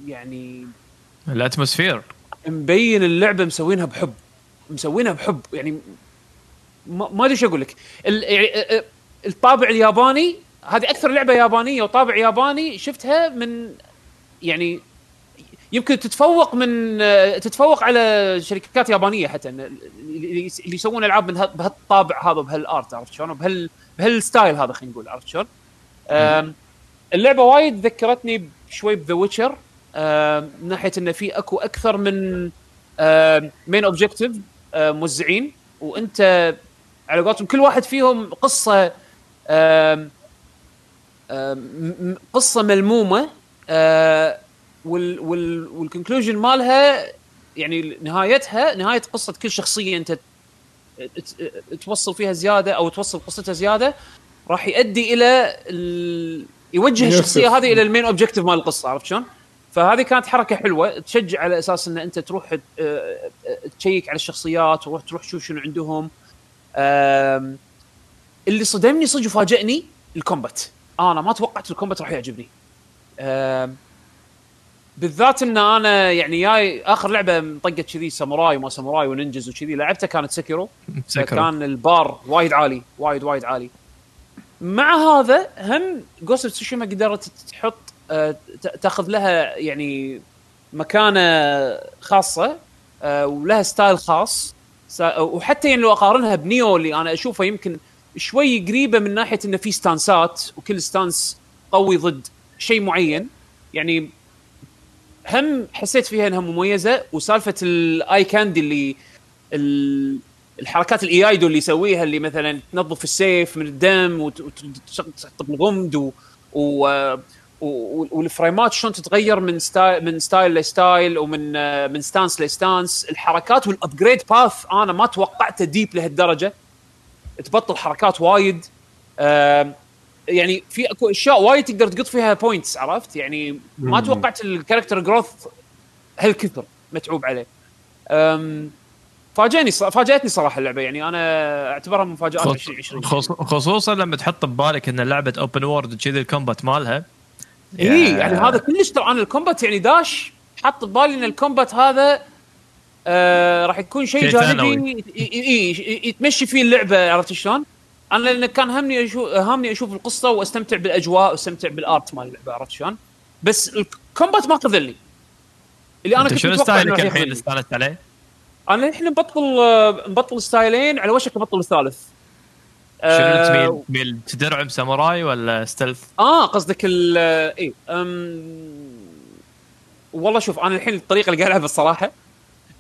يعني ال atmosphere. مبين اللعبة مسوينها بحب. مسوينها بحب. يعني ما أدري شو أقول لك. يعني الطابع الياباني هذه أكثر لعبة يابانية وطابع ياباني شفتها من يعني يمكن تتفوق من تتفوق على شركات يابانية حتى اللي يسوون ألعاب من بهالطابع هذا بهال art عرفت شلون؟ بهال بهال style هذا خلينا نقول عرفت شلون؟ اللعبة وايد ذكرتني شوي ب The Witcher. من ناحية انه في أكو أكثر من main objective موزعين وأنت على قولتهم كل واحد فيهم قصة قصة ملمومة آه، وال وال وال conclusion مالها يعني نهايتها نهاية قصة كل شخصية أنت توصل فيها زيادة أو توصل قصتها زيادة راح يؤدي إلى ال... يوجه. الشخصية هذه إلى ال main objective مال القصة عرفت شلون؟ فهذه كانت حركة حلوة. تشجع على أساس إن أنت تروح آه، آه، تcheck على الشخصيات وتروح تروح تشوف شنو عندهم. اللي صدمني صدق وفاجئني ال combat. أنا ما توقعت ال combat راح يعجبني. بالذات إن أنا يعني جاي آخر لعبة طقت كذي ساموراي وما ساموراي و ninjas وكذي لعبتها كانت Sekiro كان البار وايد عالي وايد وايد عالي. مع هذا هم Ghost of Tsushima قدرت تحط تاخذ لها يعني مكانة خاصة آه، ولها style خاص. وحتى يعني لو أقارنها ب Nioh اللي أنا أشوفه يمكن شوي قريبة من ناحية إنه في stanceات وكل stance قوي ضد شيء معين. يعني هم حسيت فيها إنها مميزة وسالفة ال eye candy اللي ال- الحركات ال iaido اللي يسويها اللي مثلا تنظف السيف من الدم وت- وت- وتحط الغمد و و- وال frameات شلون تتغير من style من style ل style ومن آه، من stance ل stance. الحركات وال upgrade path أنا ما توقعته deep لهالدرجة. تبطل حركات وايد. يعني في أكو أشياء وايد تقدر تقط فيها points عرفت؟ يعني ما توقعت ال character growth هالكثر متعوب عليه. ص- فاجأتني صراحة اللعبة. يعني أنا أعتبرها خص- 2020 خص- خصوصا لما تحط ببالك إن لعبة open world كذي ال combat مالها اي يعني هذا كلش ترى أنا ال combat يعني داش حط ببالي إن ال combat هذا آه راح يكون شيء جانبي ثانوي. ي- ي- ي- يتمشي فيه اللعبة عرفت شلون؟ أنا لأن كان همني أشوف هامني أشوف القصة وأستمتع بالأجواء وأستمتع بال art مال اللعبة عرفت شلون؟ بس ال combat ما خذلني اللي أنا كنت شنو styleك الحين اللي استانست عليه؟ أنا الحين مبطل آه، مبطل styleين على وشك ابطل الثالث شنو آه، تميل تميل تدرعم ساموراي ولا stealth؟ آه قصدك ال اي والله شوف أنا الحين الطريقة اللي قاعد العبها الصراحة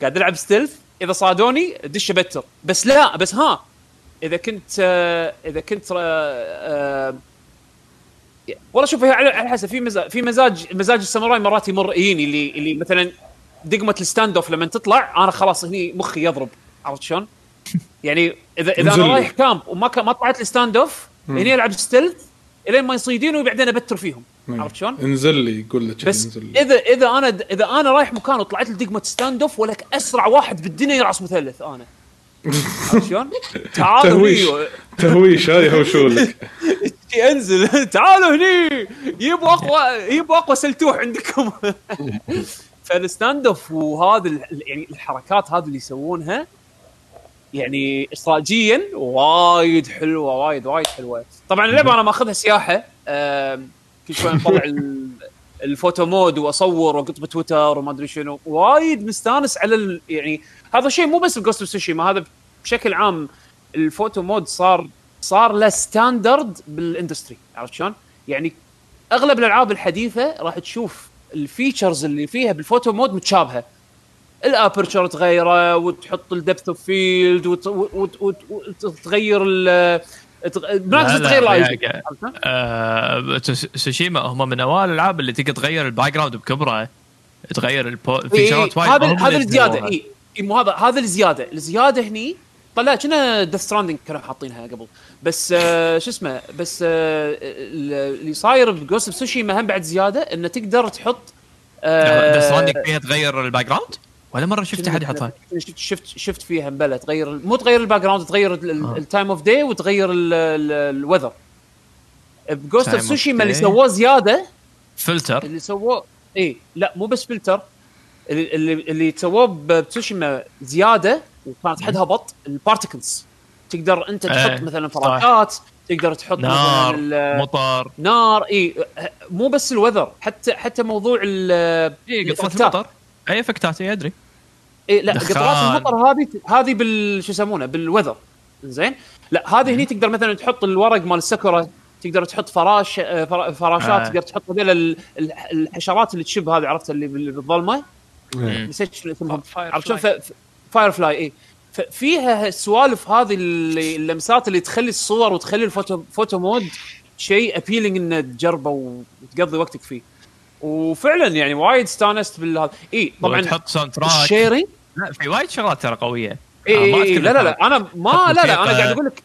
قاعد ألعب stealth إذا صادوني دش ابتر بس لا بس ها إذا كنت آه، إذا كنت آه، آه، والله شوف على حسب في مزاج في مزاج مزاج الساموراي مرات يمر يجيني اللي اللي مثلا دقمة ال stand off لما تطلع أنا خلاص هني مخي يضرب عرفت شلون؟ يعني اذا إذا أنا. رايح camp وما ما طلعت لي stand off هني ألعب stealth إلين ما يصيدوني وبعدين أبتر فيهم. عرفت شلون؟ انزل لي يقول لك بس انزل لي. اذا إذا أنا إذا أنا رايح مكان وطلعت لي دقمة stand off ولك أسرع واحد بالدنيا يرعص مثلث أنا. عرفت شلون؟ تعالوا تهويش. تهويش هاي هوشولك أنزل. تعالوا هني. يبوا اقوى يبوا أقوى سلتوح عندكم. فال stand off وهذا يعني الحركات هذه اللي يسوونها يعني اخراجيا وايد حلوة وايد وايد حلوة. طبعا اللعبة أنا ماخذها سياحة. كل شوي نطلع ال- ال photo mode وأصور وأقط بتويتر وما أدري شنو. وايد مستانس على ال... يعني هذا شيء مو بس ب Ghost of Tsushima هذا بشكل عام ال photo mode صار صار له standard بال industry عرفت شلون؟ يعني أغلب الألعاب الحديثة راح تشوف ال features اللي فيها بال photo mode متشابهة. ال aperture تغيره وتحط ال depth of field وتغير ال تغ- بالعكس تغير الاي يا- آه، سوشيما هم من أوائل الألعاب اللي تقدر تغير ال background بكبره. تغير البو- ال feature ات وايد. هذا هذا الزيادة. اي إي، مو هذا هذا الزيادة. الزيادة هني طلع كنا Death Stranding كانوا حاطينها قبل. بس آه شو اسمه بس آه ال- اللي صاير ب Ghost of Tsushima هم بعد زيادة إنه تقدر تحط آه، Death Stranding فيها تغير الباك جراوند ولا مرة شفت أحد يحطها شفت شفت شفت فيها مبلى تغير مو تغير ال background تغير. ال time of day وتغير ال weather ب Ghost of Tsushima اللي. سووه زيادة فلتر اللي سووه اي لا مو بس فلتر اللي اللي, سووه بتسوشيما زيادة وكانت حدها بطل ال particles تقدر أنت تحط إيه، مثلا صح. فراشات تقدر تحط نار مطر نار اي مو بس ال weather حتى حتى موضوع ال اي قطرات ال effect ات. المطر اي effect ات إي ادري. إيه لا دخان. قطرات المطر هذه هذه بال شو يسمونه بال weather. زين؟ لا هذه هني تقدر مثلا تحط الورق مال السكرة تقدر تحط فراش آه، فر- فراشات آه. تقدر تحط هذول ال- ال- الحشرات اللي تشب هذه عرفت اللي بال- بالظلمة. نسيت شنو اسمهم. fire عرفت شلون؟ fly. firefly اي فيها السوالف هذه اللي اللمسات اللي تخلي الصور وتخلي ال photo photo mode شيء appealing إنه تجربه وتقضي وقتك فيه. وفعلا يعني وايد استانست بالهذا إي طبعا تحط soundtrack ال sharing لا في وايد شغلات ترى قوية إي إي أذكر لا لا. لا أنا ما لا لا أنا قاعد أقول لك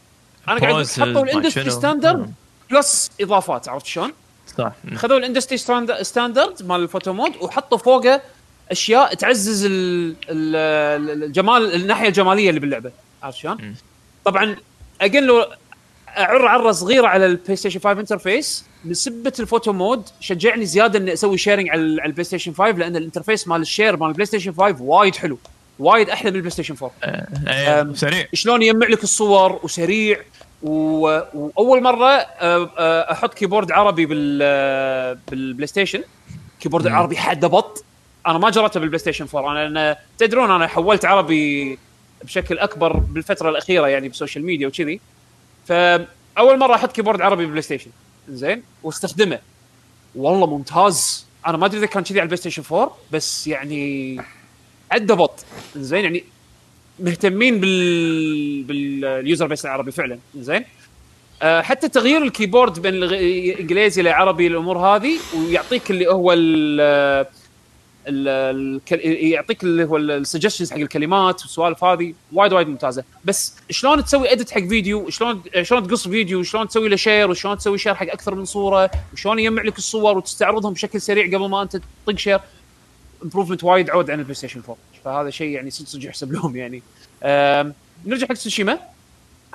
أنا قاعد أقول حطوا ال industry. standard. plus إضافات عرفت شلون؟ صح. خذوا ال industry standard مال ال photo mode وحطوا فوقه أشياء تعزز ال- ال- الجمال الناحية الجمالية اللي باللعبة عرفت شلون؟ طبعا again لو أعر عرة صغيرة على ال PlayStation 5 interface بسبه ال photo mode شجعني زيادة إني أسوي sharing على ال- على ال PlayStation 5 لأن ال interface مال ال share مال ال PlayStation 5 وايد حلو وايد أحلى من ال PlayStation 4 إيه، أم، سريع. شلون يجمع لك الصور وسريع و... وأول مرة آه، آه، أحط keyboard عربي بال بال PlayStation keyboard عربي حده بطل. أنا ما جربته بال PlayStation 4 أنا أنا تدرون أنا حولت عربي بشكل أكبر بالفترة الأخيرة يعني بال social media وكذي. فأول مرة أحط keyboard عربي بال PlayStation زين واستخدمه. والله ممتاز. أنا ما أدري إذا كان كذي على ال PlayStation 4 بس يعني حده بطل. زين يعني مهتمين بال بال user base العربي فعلا. زين. آه حتى تغيير ال keyboard بين الانجليزي لعربي الأمور هذه ويعطيك اللي هو يعطيك اللي هو ال suggestions حق الكلمات والسوالف هذه وايد وايد ممتازة. بس شلون تسوي edit حق فيديو؟ شلون شلون تقص فيديو؟ شلون تسوي له share وشلون تسوي share حق أكثر من صورة؟ وشلون يجمع لك الصور وتستعرضهم بشكل سريع قبل ما أنت تطق share improvement وايد عود عن ال PlayStation 4 فهذا شيء يعني صدق صدق يحسب لهم يعني. نرجع حق سوشيما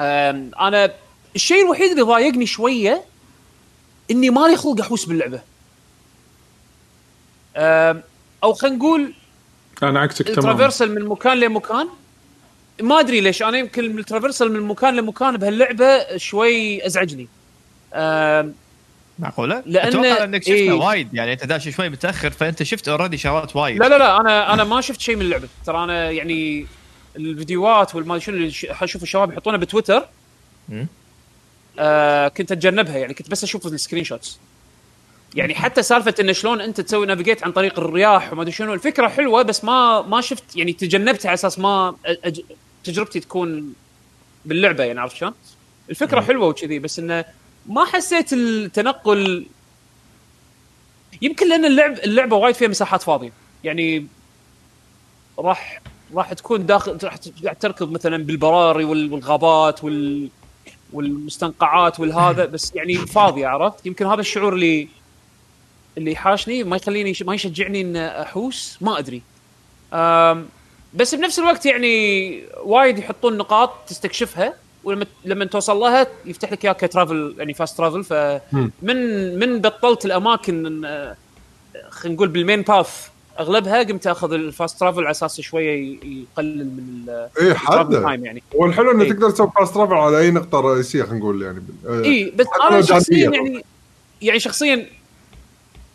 أنا الشيء الوحيد اللي ضايقني شوية إني مالي خلق أحوس باللعبة. أو خلينا نقول أنا عكسك تماما. ال traversal من مكان لمكان. ما أدري ليش أنا يمكن ال traversal من مكان لمكان بهاللعبة شوي أزعجني. معقولة؟ لأن- أتوقع إنك شفتها إيه. وايد يعني أنت داش شوي متأخر فأنت شفت already شغلات وايد. لا لا لا أنا أنا ما شفت شيء من اللعبة. ترى أنا يعني الفيديوهات والما شنو اللي أشوف الشباب يحطونها بتويتر. آه كنت أتجنبها يعني كنت بس أشوف ال screenshots يعني حتى سالفة انه شلون أنت تسوي navigate عن طريق الرياح وما أدري شنو الفكرة حلوة بس ما ما شفت يعني تجنبتها على أساس ما أج... تجربتي تكون باللعبة يعني عرفت شلون؟ الفكرة حلوة وكذي بس إنه ما حسيت التنقل يمكن لأن اللعب اللعبة وايد فيها مساحات فاضية. يعني راح راح تكون داخل راح تركض مثلا بالبراري وال- والغابات وال والمستنقعات والهذا بس يعني فاضية عرفت؟ يمكن هذا الشعور اللي اللي حاشني ما يخليني ما يشجعني ان أحوس ما أدري. بس بنفس الوقت يعني وايد يحطون نقاط تستكشفها ولما لما توصل لها يفتح لك إياها ك travel يعني fast travel فمن من بطلت الأماكن آه، خلينا نقول بال main path أغلبها قمت أخذ ال fast travel على أساس شوية يقلل من ال travel حد time يعني. والحلو إنه إيه. تقدر تسوي fast travel على أي نقطة رئيسية خلينا نقول يعني. اي بس أنا شخصيا يعني يعني شخصيا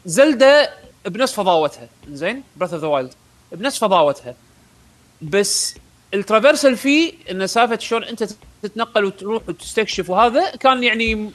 زلدة بنفس فضاوتها. زين؟ Breath of the Wild بنفس فضاوتها. بس ال traversal فيه انه سالفة شلون أنت تتنقل وتروح وتستكشف وهذا كان يعني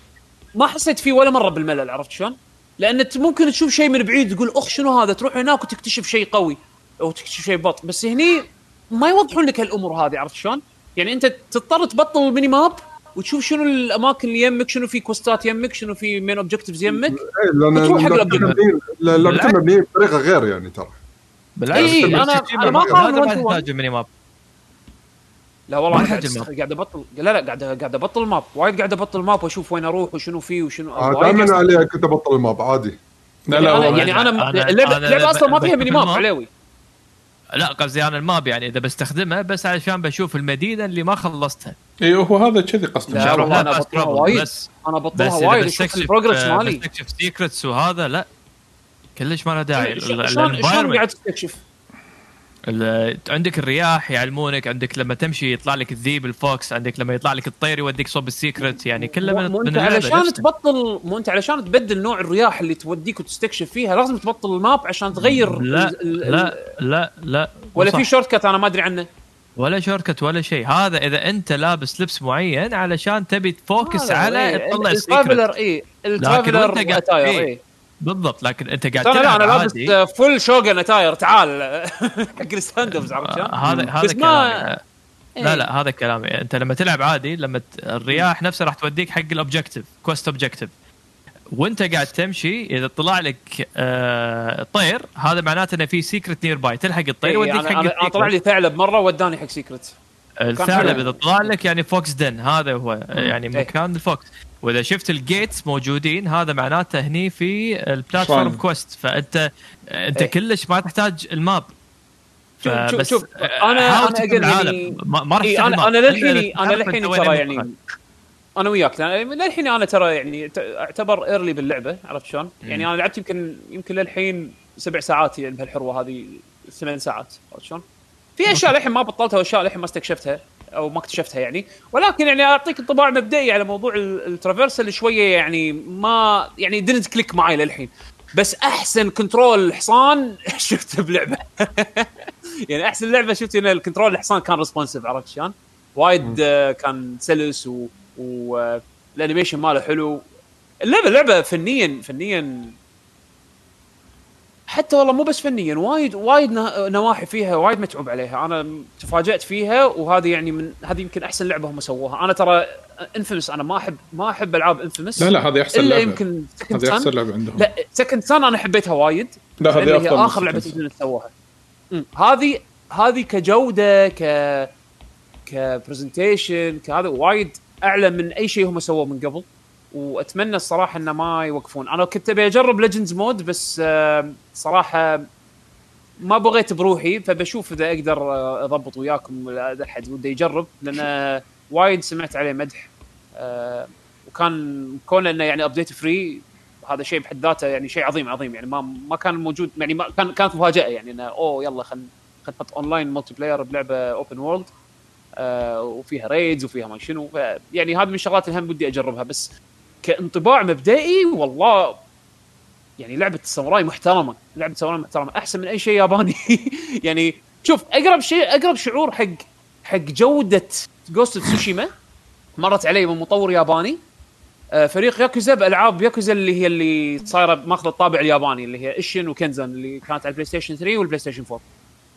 ما حسيت فيه ولا مرة بالملل عرفت شلون؟ لأن ممكن تشوف شيء من بعيد تقول أخ شنو هذا؟ تروح هناك وتكتشف شيء قوي أو تكتشف شيء بط. بس هني ما يوضحون لك هالأمور هذه عرفت شلون؟ يعني أنت تضطر تبطل ال mini map وتشوف شنو الأماكن اللي يمك شنو في quest ات يمك شنو في main objectives يمك إيه، وتروح حق اللعبتين مبنيين بطريقة غير يعني ترى. بالعكس. إيه، تجيب أنا ما. تحتاج ال mini map لا والله يحتاج قاعد ابطل لا لا قاعد قاعد أبطل ال map. وايد قاعد أبطل ال map وأشوف وين أروح وشنو فيه وشنو آه، دائما علي كنت أبطل ال map عادي. لا لا والله. يعني أنا اللعبه أصلا ما فيها mini map. عليوي. لا قصدي أنا ال map يعني إذا بستخدمها بس علشان بشوف المدينة اللي ما خلصتها اي هو هذا كذي قصده لا، عشان والله fast بطلها. وايد. بس أنا بطلها وايد أشوف ال progress آه، مالي بستكشف secrets وهذا لا كلش ما له داعي شلون ال- شلون قاعد تستكشف؟ عندك الرياح يعلمونك عندك لما تمشي يطلع لك الذيب ال fox عندك لما يطلع لك الطير يوديك صوب ال secret يعني كله من, مو من انت علشان نفسها. تبطل مو أنت علشان تبدل نوع الرياح اللي توديك وتستكشف فيها لازم تبطل ال map عشان تغير لا ال- ال- لا لا لا ولا في. شورت كات أنا ما أدري عنه. ولا shortcut ولا شيء. هذا إذا أنت لابس لبس معين علشان تبي ت focus على إيه، تطلع ال traveler ال secret اي وأنت ال traveler إيه. بالضبط لكن أنت قاعد أنا لا تلعب أنا لابس full shogun attire تعال حق ال standoffs عرفت شلون؟ آه، هذا هذا ما- كلامي إيه. لا لا هذا كلامي أنت لما تلعب عادي لما ت- الرياح نفسها راح توديك حق ال objective quest objective وأنت قاعد تمشي إذا طلع لك آه طير هذا معناته إنه في secret nearby تلحق الطير إيه، يوديك أنا حق أنا أنا طلع لي ثعلب مرة وداني حق سيكرت الثعلب. إذا طلع لك يعني fox den هذا هو يعني إيه. مكان ال fox وإذا شفت ال gates موجودين هذا معناته هني في ال platform. quest فأنت أنت إيه. كلش ما تحتاج ال map شوف- شوف- آه، تفهم أقل العالم يعني- ما راح إيه أنا. أنا للحين أنا للحين ترى. يعني أنا وياك لأن للحين أنا ترى يعني أعتبر early باللعبة عرفت شلون؟ يعني أنا لعبت يمكن يمكن للحين سبع ساعات يعني بهالحروة هذه ثمان ساعات عرفت شلون؟ في أشياء للحين ما بطلتها وأشياء للحين ما استكشفتها أو ما اكتشفتها يعني. ولكن يعني أعطيك انطباع مبدئي على موضوع ال- ال traversal شوية يعني ما يعني didn't click معي للحين. بس أحسن control حصان شفته بلعبة. يعني أحسن لعبة شفت إن ال control الحصان كان responsive عرفت شلون؟ وايد آه، كان سلس و, و آه، ال animation ماله حلو. اللعبة لعبه فنيا فنيا حتى والله مو بس فنيا وايد وايد نواحي فيها وايد متعوب عليها. أنا تفاجأت فيها وهذه يعني من هذه يمكن أحسن لعبة هم سووها. أنا ترى Infamous أنا ما احب ما أحب ألعاب Infamous لا لا هذه أحسن إلا لعبة. يمكن هذه أحسن لعبة عندهم. لا Second Son أنا حبيتها وايد. لا هذه هي آخر لعبة سووها. هذه هذه كجودة ك ك presentation كهذا وايد أعلى من أي شيء هم سووه من قبل. واتمنى الصراحة إنه ما يوقفون. أنا كنت أبي أجرب Legends mode بس آه، صراحة ما بغيت بروحي فبشوف إذا أقدر آه، أضبط وياكم اذا أحد وده يجرب لأن وايد سمعت عليه مدح. آه، وكان كون إنه يعني update free هذا شيء بحد ذاته يعني شيء عظيم عظيم. يعني ما ما كان موجود يعني ما كان كانت مفاجأة يعني إنه أوه يلا خل خل نحط online multiplayer بلعبه open world وفيها raids وفيها ما شنو. يعني هذه من الشغلات اللي هم ودي أجربها. بس كانطباع مبدئي والله يعني لعبة الساموراي محترمة لعبة ساموراي محترمة أحسن من أي شيء ياباني. يعني شوف أقرب شيء أقرب شعور حق حق جودة Ghost of Tsushima مرت علي من مطور ياباني. آه، فريق ياكوزا بألعاب ياكوزا اللي هي اللي صايرة ماخذة الطابع الياباني اللي هي Ishin و Kenzan اللي كانت على ال PlayStation 3 وال PlayStation 4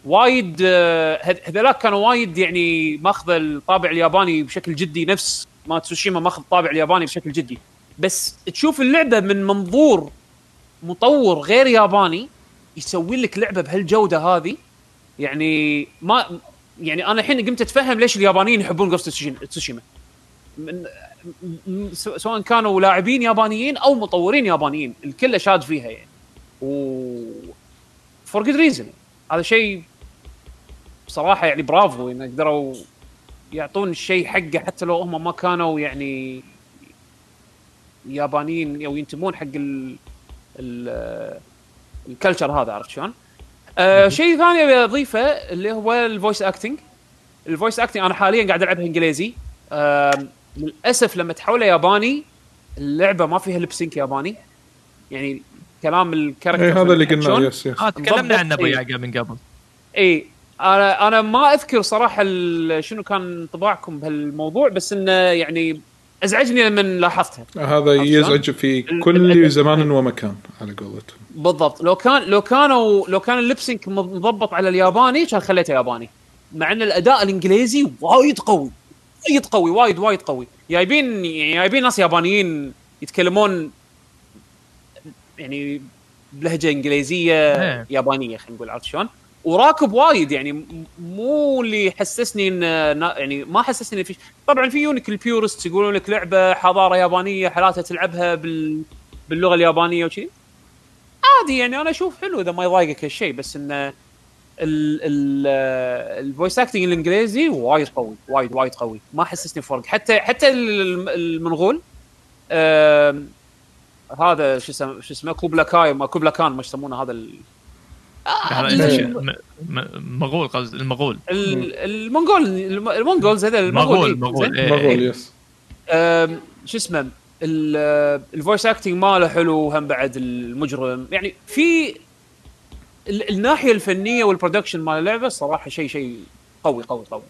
وايد آه، هذ- هذولاك كانوا وايد يعني ماخذة الطابع الياباني بشكل جدي نفس ما تسوشيما ماخذ الطابع الياباني بشكل جدي. بس تشوف اللعبة من منظور مطور غير ياباني يسوي لك لعبة بهالجودة هذه. يعني ما يعني أنا الحين قمت أتفهم ليش اليابانيين يحبون Ghost Tsushima سواء كانوا لاعبين يابانيين أو مطورين يابانيين الكل شاد فيها يعني. و for good reason هذا شيء بصراحه يعني برافو إن قدروا يعطون الشيء حقه حتى لو هم ما كانوا يعني يابانيين أو ينتمون حق ال ال ال culture هذا عرفت شلون؟ آه شيء ثاني أبي أضيفه اللي هو ال voice acting ال voice acting أنا حاليا قاعد ألعبها إنجليزي آه للأسف لما تحولها ياباني اللعبة ما فيها lip sync ياباني يعني كلام ال character اي هذا اللي حق قلنا شلون؟ yes yes آه تكلمنا عنه أبو إيه. يعقوب من قبل اي أنا أنا ما أذكر صراحة شنو كان انطباعكم بهالموضوع بس إنه يعني ازعجني لما لاحظتها. هذا يزعج في كل زمان ومكان على قولتهم. بالضبط. لو كان لو كانوا لو كان اللبسنك مضبط على الياباني كان خليته ياباني. مع إن الأداء الإنجليزي وايد قوي. وايد قوي وايد وايد قوي. جايبين يعني جايبين ناس يابانيين يتكلمون يعني بلهجة إنجليزية إيه. يابانية خلينا نقول عرفت شلون؟ وراكب وايد يعني مو اللي يحسسني إن يعني ما حسسني إن في طبعا في يونك ال purist يقولون لك لعبة حضارة يابانية حالاتها تلعبها بال باللغة اليابانية وشي. عادي يعني أنا أشوف حلو إذا ما يضايقك هالشيء بس انه ال voice acting الإنجليزي وايد قوي وايد وايد قوي. ما حسسني فرق حتى حتى ال- المنغول هذا شو اسمه شو اسمه كوبلاي خان ما كوبلاي خان ما يسمونه هذا مغول قصد المغول. ال- ال Mongol الم- ال Mongols هذا مغول ال Mongol مغول إيه، مغول إيه. yes. شو اسمه ال- ال voice acting ماله حلو هم بعد المجرم. يعني في ال- الناحية الفنية وال production مال اللعبة صراحة شيء شيء قوي قوي قوي.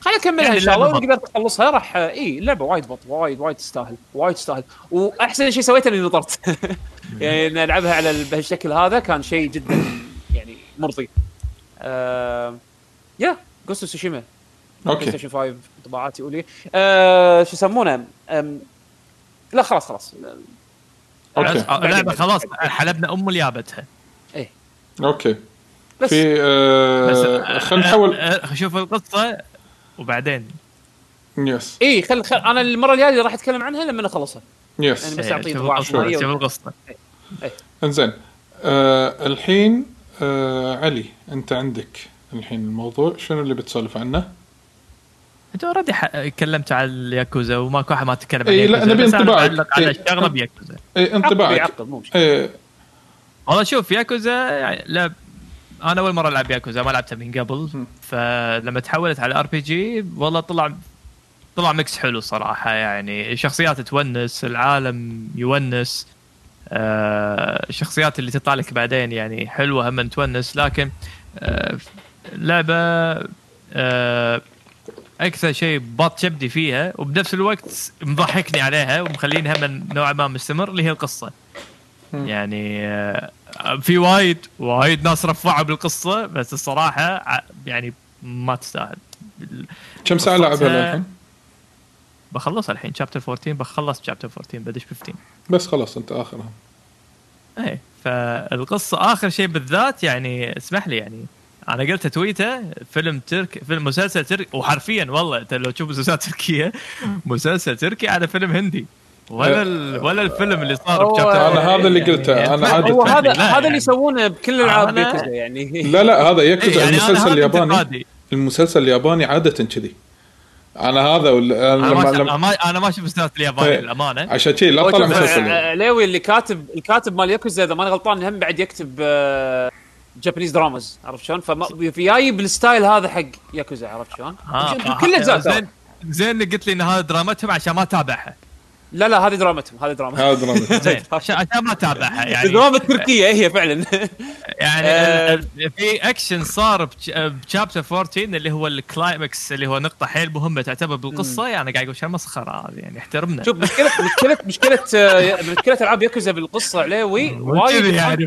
خليني اكملها يعني إن شاء الله واذا قدرت اخلصها راح إي اللعبة وايد بط وايد وايد تستاهل وايد تستاهل. وأحسن شيء سويته إني نطرت. يعني إن العبها على ال- بهالشكل هذا كان شيء جدا يعني مرضي آه يا Ghost Tsushima okay. Station 5 طباعاتي اولي آه شو يسمونه؟ لا خلاص خلاص. okay. آه، لعبة خلاص حلبنا أم ليابتها. okay. بس. في بس آه خلينا نحاول. آه، آه، شوف القصة وبعدين. yes اي خل, خل أنا المرة الجاية راح أتكلم عنها لما اخلصها yes يعني بس إيه، شوف انطباع القصة شوية. شوف القصة. إنزين. آه الحين آه علي أنت عندك الحين الموضوع شنو اللي بتسولف عنه؟ أنت already تكلمت عن الياكوزا وماكو أحد ما تكلم عن إيه، لا، الياكوزا نبي بس أنا انطباعك. على إيه. الشغلة بياكوزا اي انطباعك إيه والله شوف ياكوزا يعني لعب أنا أول مرة ألعب ياكوزا ما لعبتها من قبل. فلما تحولت على RPG والله طلع طلع mix حلو صراحة يعني شخصيات تونس العالم يونس الشخصيات اللي تطلع لك بعدين يعني حلوة هم تونس لكن آه لعبة آه أكثر شيء بط شبدي فيها وبنفس الوقت مضحكني عليها ومخليني هم نوعا ما مستمر اللي هي القصة. يعني آه، في وايد وايد ناس رفعوا بالقصة بس الصراحة يعني ما تستاهل كم ساعة لعبها للحين؟ بخلصها الحين شابتر 14 بخلص شابتر 14 بدش 15 بس خلاص انت آخرها. إيه فالقصة آخر شيء بالذات يعني اسمح لي يعني. أنا قلت تويته فيلم تركي فيلم مسلسل تركي وحرفيا والله أنت لو تشوف مسلسلات تركية مسلسل تركي على فيلم هندي. ولا ال... ولا الفيلم اللي صار ب chapter أنا هذا اللي قلته أنا عادة هو هذا هذا اللي يعني. يسوونه بكل أنا- ياكوزا يعني. لا لا هذا إيه، يكتب يعني المسلسل الياباني. المسلسل الياباني عادة كذي. أنا هذا وال- أنا أنا لما ما لما ما أنا ما أشوف مسلسلات الياباني. للأمانة عشان شيء لا هو طلع شوف، مسلسل آه، آه، ليوي اللي كاتب الكاتب مال ياكوزا إذا ماني غلطان هم بعد يكتب آه، Japanese dramas عرفت شلون؟ فما في جاي بال style هذا حق ياكوزا عرفت شلون؟ آه، كل آه، ترى. زين زين انك قلت لي إن هذا درامتهم عشان ما اتابعها لا لا هذه درامتهم هذه درامتهم. هذا دراما زين. عشان عشان ما أتابعها يعني. الدراما التركيه هي فعلا. يعني آه. في اكشن صار ب chapter 14 اللي هو ال climax اللي هو نقطة حيل مهمة تعتبر بالقصة. يعني قاعد أقول شو المسخره هذه؟ يعني احترمنا شوف مشكله مشكله مشكلة آه، مشكلة ألعاب ياكوزا بالقصة عليوي وايد يعني،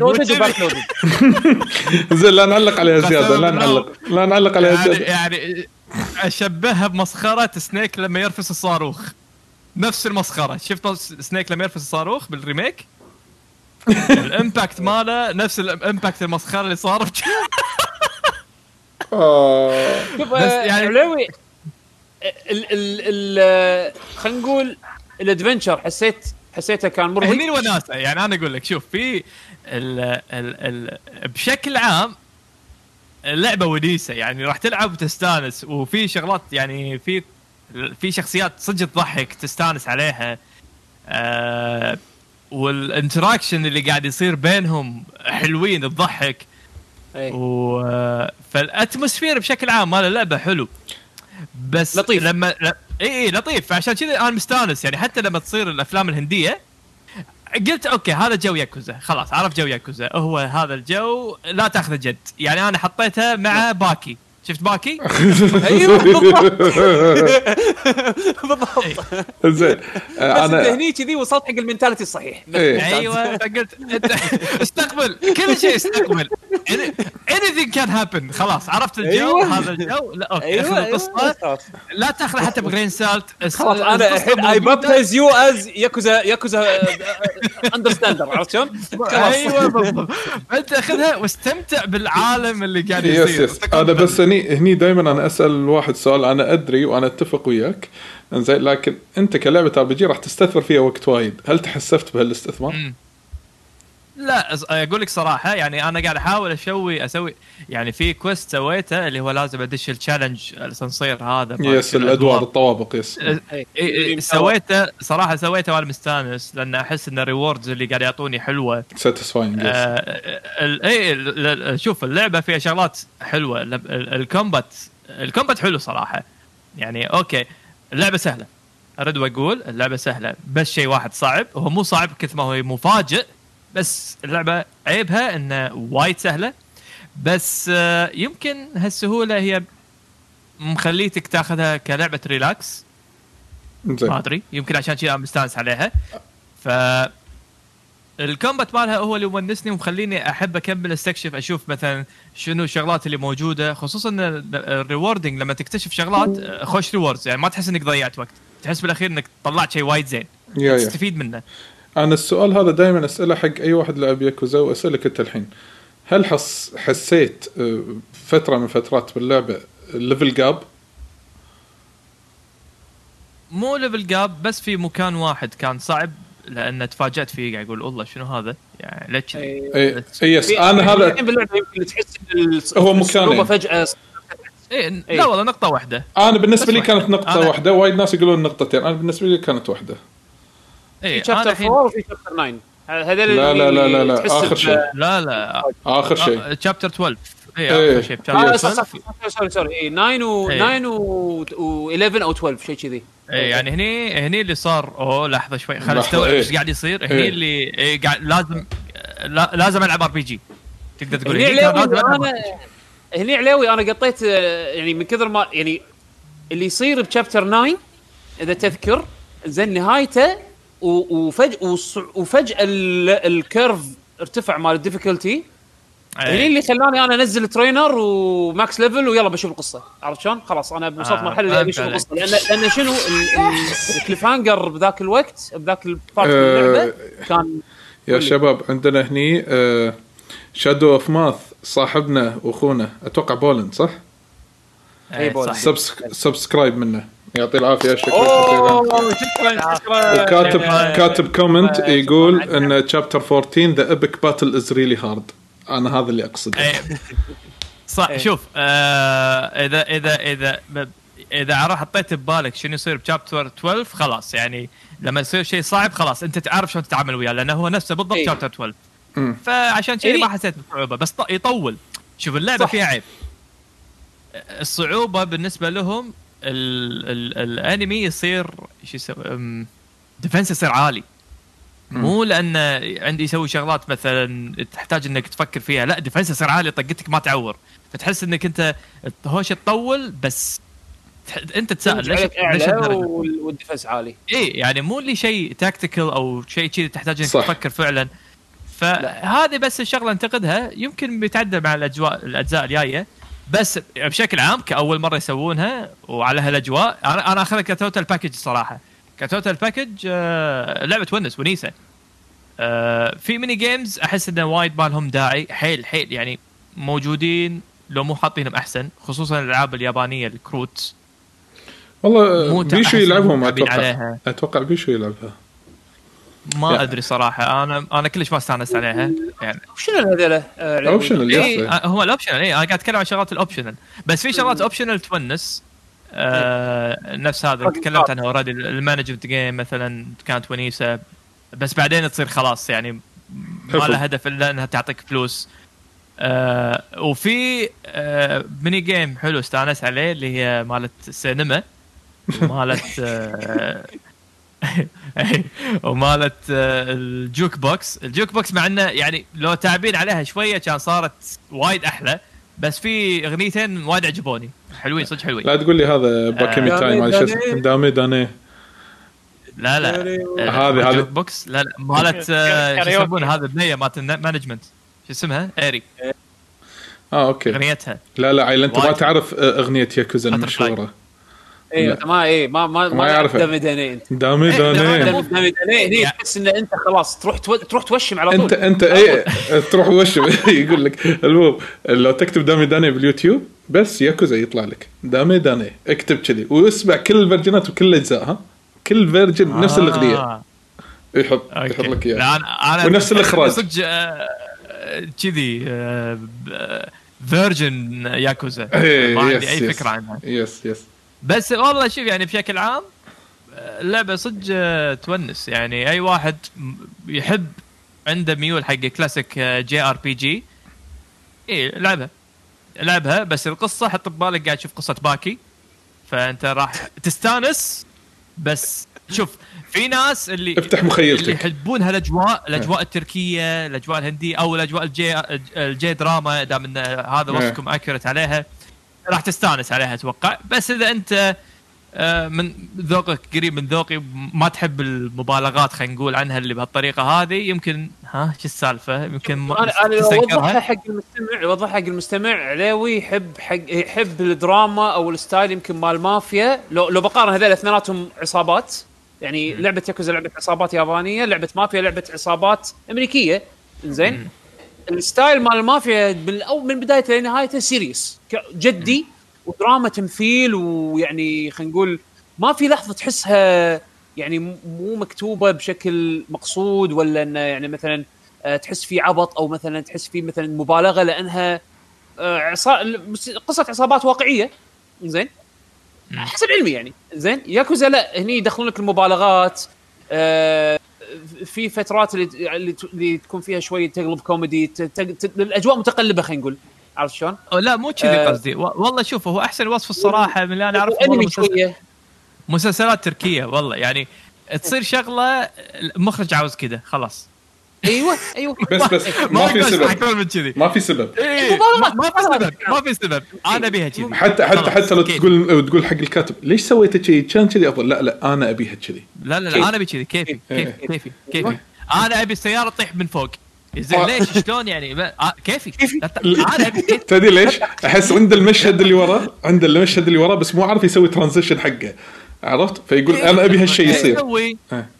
زين لا نعلق عليها زيادة لا نعلق. لا نعلق عليها يعني زيادة. يعني أشبهها بمسخرة سنيك لما يرفس الصاروخ. نفس المسخرة. شفت سنيك لما يرفس الصاروخ بال remake؟ ال impact ماله نفس ال impact المسخرة اللي صار آه. شوف بس آه، يعني- علوي ال ال ال خلينا نقول adventure حسيت حسيته كان هني مرضي الوناسه يعني أنا أقول لك شوف في ال ال ال بشكل عام اللعبه ونيسه يعني راح تلعب وتستانس. وفي شغلات يعني في في شخصيات صدق تضحك تستانس عليها. آه وال interaction اللي قاعد يصير بينهم حلوين تضحك. إيه. و فال atmosphere بشكل عام مال اللعبه حلو. بس لطيف. لما. اي اي لطيف. فعشان كذا أنا مستانس. يعني حتى لما تصير الأفلام الهندية قلت okay هذا جو ياكوزا. خلاص عرف جو ياكوزا. هو هذا الجو لا تاخذه جد. يعني أنا حطيتها مع باكي. شفت باكي؟ أيوه. بالضبط. بالضبط. زين. آه، بس أنا هني كذي وصلت حق ال mentality الصحيح. إيه. أيوه. فقلت انت استقبل. كل شيء استقبل. Anything can happen. خلاص. عرفت الجو؟ أيوة. هذا الجو؟ لا okay. أخذ أيوه. القصة. خلاص. لا تاخذه حتى ب grain salt خلاص أنا الحين I baptize you as Yakuza Yakuza understander عرفت شلون؟ أيوه بالضبط. أنت أخذها واستمتع بالعالم اللي قاعد يصير. أنا بس هني هني دائما أنا أسأل الواحد سؤال أنا أدري وأنا أتفق وياك. زين لكن أنت كلعبة RPG راح تستثمر فيها وقت وايد. هل تحسفت بهالاستثمار؟ لا أقول لك صراحة يعني أنا قاعد أحاول أسوي أسوي يعني في quest سويته اللي هو لازم أدش ال challenge الاسانسير هذا yes الأدوار الطوابق yes إيه، سويته صراحة سويته وأنا مستانس لأن أحس إن ال rewards اللي قاعد يعطوني حلوة. satisfying آه، أي شوف اللعبة فيها شغلات حلوة ال- ال- ال combat ال combat حلو صراحة. يعني okay اللعبة سهلة. أرد وأقول اللعبة سهلة. بس شيء واحد صعب هو مو صعب كثر ما هو مفاجئ بس اللعبة عيبها انه وايد سهلة. بس آه، يمكن هالسهولة هي مخليتك تاخذها كلعبة relax ما أدري. يمكن عشان كذا أنا مستانس عليها. ف ال combat مالها هو اللي يونسني ومخليني أحب أكمل استكشف أشوف مثلا شنو الشغلات اللي موجودة. خصوصا ال rewarding لما تكتشف شغلات آه، خوش rewards يعني ما تحس إنك ضيعت وقت. تحس بالأخير إنك طلعت شيء وايد زين. تستفيد منه. أنا السؤال هذا دائما اساله حق أي واحد لعب ياكوزا واسالك انت الحين. هل حس حسيت آه، فترة من فترات باللعبة ال level gap مو level gap بس في مكان واحد كان صعب لأن تفاجأت فيه قاعد أقول والله شنو هذا؟ يعني ليش إيه. اي yes أنا هذا الحين باللعبة يمكن تحس هو مكانين. فجأة إيه إيه. لا والله نقطة واحدة. أنا بالنسبة لي كانت نقطة أنا- واحدة وايد ناس يقولون نقطتين. أنا بالنسبة لي كانت واحدة. إيه في chapter الحين 4 وفي chapter 9 هذول لا لا لا لا لا آخر شيء. لا لا. آخر شيء. chapter 12 اي إيه. آخر شيء chapter صح 12 صح سوري سوري اي 9 و إيه. 9 و و 11 أو 12 شيء كذي. إيه يعني هني هني اللي صار أوه لحظة شوي خل لحظة، أستوعب إيه. إيش قاعد يصير. هني إيه. اللي إيه قاعد لازم لا لازم ألعب RPG تقدر تقول. هني علاوي أنا هني علاوي أنا قطيت آه، يعني من كثر ما يعني اللي يصير ب chapter 9 إذا تذكر زين نهايته وفجأة وص- وفجأة ال- ال curve ارتفع مال ال difficulty هني إيه. اللي خلاني أنا أنزل trainer و max level ويلا بشوف القصة عرفت شلون؟ خلاص أنا وصلت آه، مرحلة اللي عليك. القصة لأن لأن شنو ال- ال- ال cliffhanger بذاك الوقت بذاك ال part من آه، اللعبه كان يا شباب عندنا هني شادو اوف ماث صاحبنا وأخونا أتوقع بولند صح؟ إيه، بولند. subscribe منه يعطيه العافية شكرا شكرا شكرا وكاتب. كاتب comment. يقول إن chapter 14 the epic battle is really hard أنا هذا اللي أقصده إيه. صح إيه. شوف آه اذا اذا اذا إذا حطيت ببالك شنو يصير ب chapter 12 خلاص يعني لما يصير شيء صعب خلاص أنت تعرف شلون تتعامل وياه لأنه هو نفسه بالضبط إيه. chapter 12 مم. فعشان كذي إيه. ما حسيت بصعوبة بس يطول شوف اللعبة. فيها عيب الصعوبة بالنسبة لهم ال ال ال enemy يصير شو يسوي defense يصير عالي. مو لأن عندي يسوي شغلات مثلا تحتاج إنك تفكر فيها لا defense يصير عالي طقتك ما تعور. فتحس إنك أنت الهوشه تطول بس أنت تسأل ليش ليش اعلى الدرجة؟ وال- وال defense عالي. اي يعني مو اللي شيء tactical أو شيء كذي تحتاج إنك صح. تفكر فعلا. فهذه بس الشغلة أنتقدها يمكن بيتعدل مع الأجواء الأجزاء الجاية. بس بشكل عام كأول مرة يسوونها وعلى هالأجواء أنا أنا اخذها ك total package صراحة. ك total package آه لعبة تونس ونيسة. آه في mini games أحس إنه وايد ما لهم داعي. حيل حيل يعني موجودين لو مو حاطينهم أحسن خصوصا الألعاب اليابانية الكروت والله بيشو يلعبهم أتوقع عليها. أتوقع بيشو يلعبها. ما يا. أدري صراحة. أنا أنا كلش ما استانست عليها. يعني شنو هذول؟ آه، optional اي yes. هو ال optional اي أنا قاعد أتكلم عن شغلات ال optional بس في شغلات optional تونس. آه نفس هذا تكلمت عنها already ال management game مثلا كانت ونيسة. بس بعدين تصير خلاص يعني ما. لها هدف إلا إنها تعطيك فلوس. آه وفي آه mini game حلو استانس عليه اللي هي مالت السينما ومالت آه ومالت آه، ال jukebox. ال jukebox مع إنه يعني لو تعبين عليها شوية كان صارت وايد أحلى بس في أغنيتين وايد عجبوني. حلوين صدق حلوين. لا تقول لي هذا باكاميتاي آه. time شو اسمه؟ دامي داني. لا لا هذه- هذه- ال jukebox. لا لا مالت آه، شو. يسمونها هذا؟ البنيه مالت ال management شو اسمها؟ ايري آه okay. أغنيتها. لا لا عيل أنت ما. تعرف آه، أغنية ياكوزا. المشهورة. اي لا. ما اي ما ما ما يعرفه. دامي داني انت دامي إيه، داني دامي- داني هني يعني- تحس إن أنت خلاص تروح تو... تروح توشم على انت طول. أنت اي تروح وش يقول لك المهم لو تكتب دامي داني باليوتيوب بس ياكوزا يطلع لك. دامي داني اكتب كذي. واسمع كل الفيرجنات وكل الأجزاء ها؟ كل فيرجن نفس الأغنية. آه. يحط أوكي. يحط لك اياه لا أنا أنا ونفس الإخراج. صدق آه، كذي آه، version ياكوزا. إيه، ما عندي أي. فكرة عنها. yes yes بس والله شوف يعني بشكل عام آه، اللعبه صدق آه، تونس. يعني أي واحد يحب عنده ميول حق classic JRPG اي لعبها. لعبها بس القصة حط ببالك قاعد تشوف قصة باكي. فأنت راح تستانس بس شوف في ناس اللي افتح اللي مخيلتك يحبون هالأجواء الأجواء التركية الأجواء الهندية أو الأجواء ال J ال J drama دام إن هذا نعم. وصفكم accurate عليها. راح تستانس عليها أتوقع. بس إذا أنت آه، من ذوقك قريب من ذوقي ما تحب المبالغات خلينا نقول عنها اللي بهالطريقة هذه يمكن ها شو السالفة؟ يمكن ما أنا أنا اوضحها حق المستمع اوضحها حق المستمع. عليوي يحب حق يحب الدراما أو ال style يمكن مال مافيا. لو لو بقارن هذول اثنيناتهم عصابات يعني لعبة ياكوزا لعبة عصابات يابانية لعبة مافيا لعبة عصابات أمريكية. زين ال style مال المافيا من أو من بدايته لنهايته serious جدي ودراما تمثيل ويعني خلينا نقول ما في لحظة تحسها يعني مو مكتوبة بشكل مقصود ولا إنه يعني مثلا آه، تحس في عبط أو مثلا تحس في مثلا مبالغة لأنها آه، عصا... قصة عصابات واقعية. زين؟ حسب علمي يعني. زين؟ ياكوزا لا هني يدخلون لك المبالغات آه، في فترات اللي اللي تكون فيها شوية تقلب كوميدي الأجواء متقلبة خلينا نقول عرفت شلون؟ لا مو كذي آه. قصدي والله شوف هو أحسن وصف الصراحة من اللي أنا أعرفه مسلسل مسلسلات تركية والله يعني تصير شغلة المخرج عاوز كذا خلاص أيوه أيوه. بس بس ما في سبب. أكثر من كذي. ما في سبب. إيه، ما ما في سبب ما في سبب. أنا أبيها كذي. حتى حتى حتى لو. تقول تقول حق الكاتب ليش سويت كذي؟ كان كذي. افضل لا لا أنا أبيها كذي. لا لا أنا أبي كذي. كيفي إيه. كيفي كيفي كيفي. أنا أبي السيارة تطيح من فوق. زين ليش؟ شلون يعني؟ آه، كيفي. تدري ليش؟ أحس عند المشهد اللي وراه عند المشهد اللي وراه بس مو عارف يسوي transition حقه. عرفت؟ فيقول أنا ابي هالشيء يصير؟ إيه.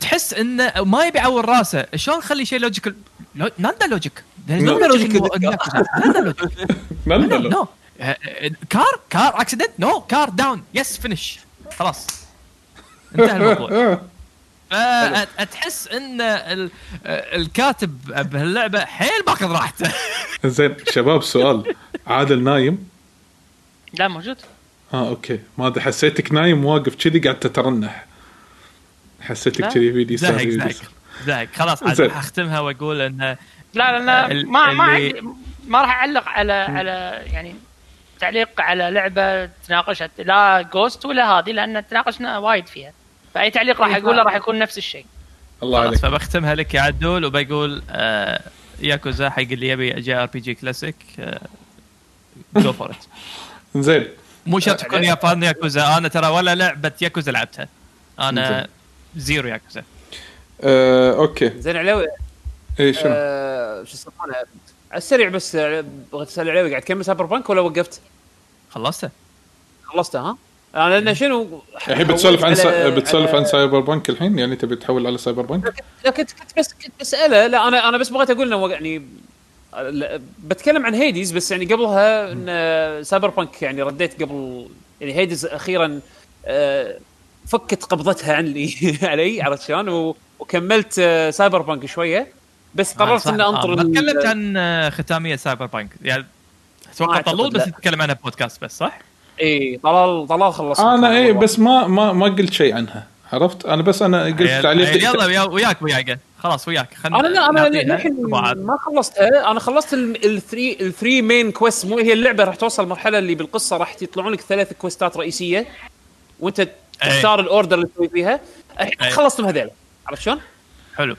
تحس إنه ما يبي يعور راسه. شلون نخلي شيء logical ناندا logic ناندا logic ناندا logic لا no car car accident no car down yes finish خلاص. انتهى الموضوع. فتحس إن ال- الكاتب بهاللعبة حيل ماخذ راحته. زين شباب سؤال. عادل نايم؟ لا موجود. آه أوكي. ما أدري حسيتك نايم واقف كذي قاعد تترنح. حسيتك. كذي فيديو زهق زهق. زهق. خلاص عاد زين. حختمها وأقول انه لا لا ما ما عندي ما راح أعلق على على يعني تعليق على لعبة تناقشت لا Ghost ولا هذه لأن تناقشنا وايد فيها. فأي تعليق راح أقوله راح يكون نفس الشيء. الله عليك. فبختمها لك يا عدول وبقول آه ياكوزا حق اللي يبي JRPG classic go for it زين. مو شرط تكون يابان ياكوزا. أنا ترى ولا لعبة ياكوزا لعبتها. أنا zero Yakuza آه okay زين علاوي اي شنو؟ آه، شو يسمونه على السريع بس آه، بغيت أسأل علاوي قاعد تكمل Cyberpunk ولا وقفت؟ خلصته خلصته ها؟ أنا لأن شنو الحين بتسولف عن سا... بتسولف عن Cyberpunk الحين يعني تبي تحول على Cyberpunk؟ لا كنت كنت بس كنت بسأله لا أنا أنا بس بغيت أقول إنه يعني لا، بتكلم عن Hades بس يعني قبلها إن Cyberpunk يعني رديت قبل يعني Hades أخيرا آه، فكت قبضتها عني علي عرفت شلون؟ و- وكملت آه، Cyberpunk شوية. بس قررت صح. إني أنطر آه، ما تكلمت عن آه، ختامية Cyberpunk يعني أتوقع طلول بس. نتكلم عنها بودكاست بس صح؟ إي طلال طلال خلص أنا إي بس ما ما ما قلت شيء عنها. عرفت؟ أنا بس أنا قلت تعليق. يلا ويا- وياك وياك. خلاص وياك. خلنا أنا لا أنا للحين. ما خلصتها. أنا خلصت ال three ال three main quest مو هي اللعبة راح توصل المرحله اللي بالقصة راح يطلعون لك ثلاث كويستات رئيسية. وأنت تختار ال order اللي تسوي فيها الحين أي. خلصتهم هذول عرفت شلون؟ حلو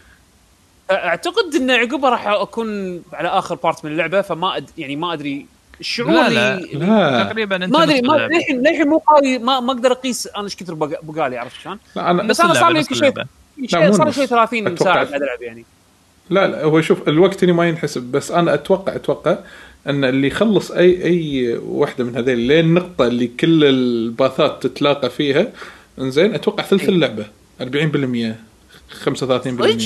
أعتقد إن عقبها راح أكون على آخر part من اللعبة فما أد... يعني ما أدري الشعور لا لا اللي لا تقريبا أنت ما أدري ما. للحين للحين مو قاري ما ما أقدر أقيس أنا إيش كثر بق- بقالي عرفت شلون؟ بس أنا صار لي يمكن شيء صار لي. شيء 30 أتوقع. ساعة قاعد العب يعني لا لا هو شوف الوقت هنا ما ينحسب بس أنا أتوقع أتوقع أن اللي يخلص اي أي واحدة من هذيل لين النقطه اللي كل الباثات تتلاقى فيها إنزين أتوقع ثلث إيه. اللعبة 40% 35%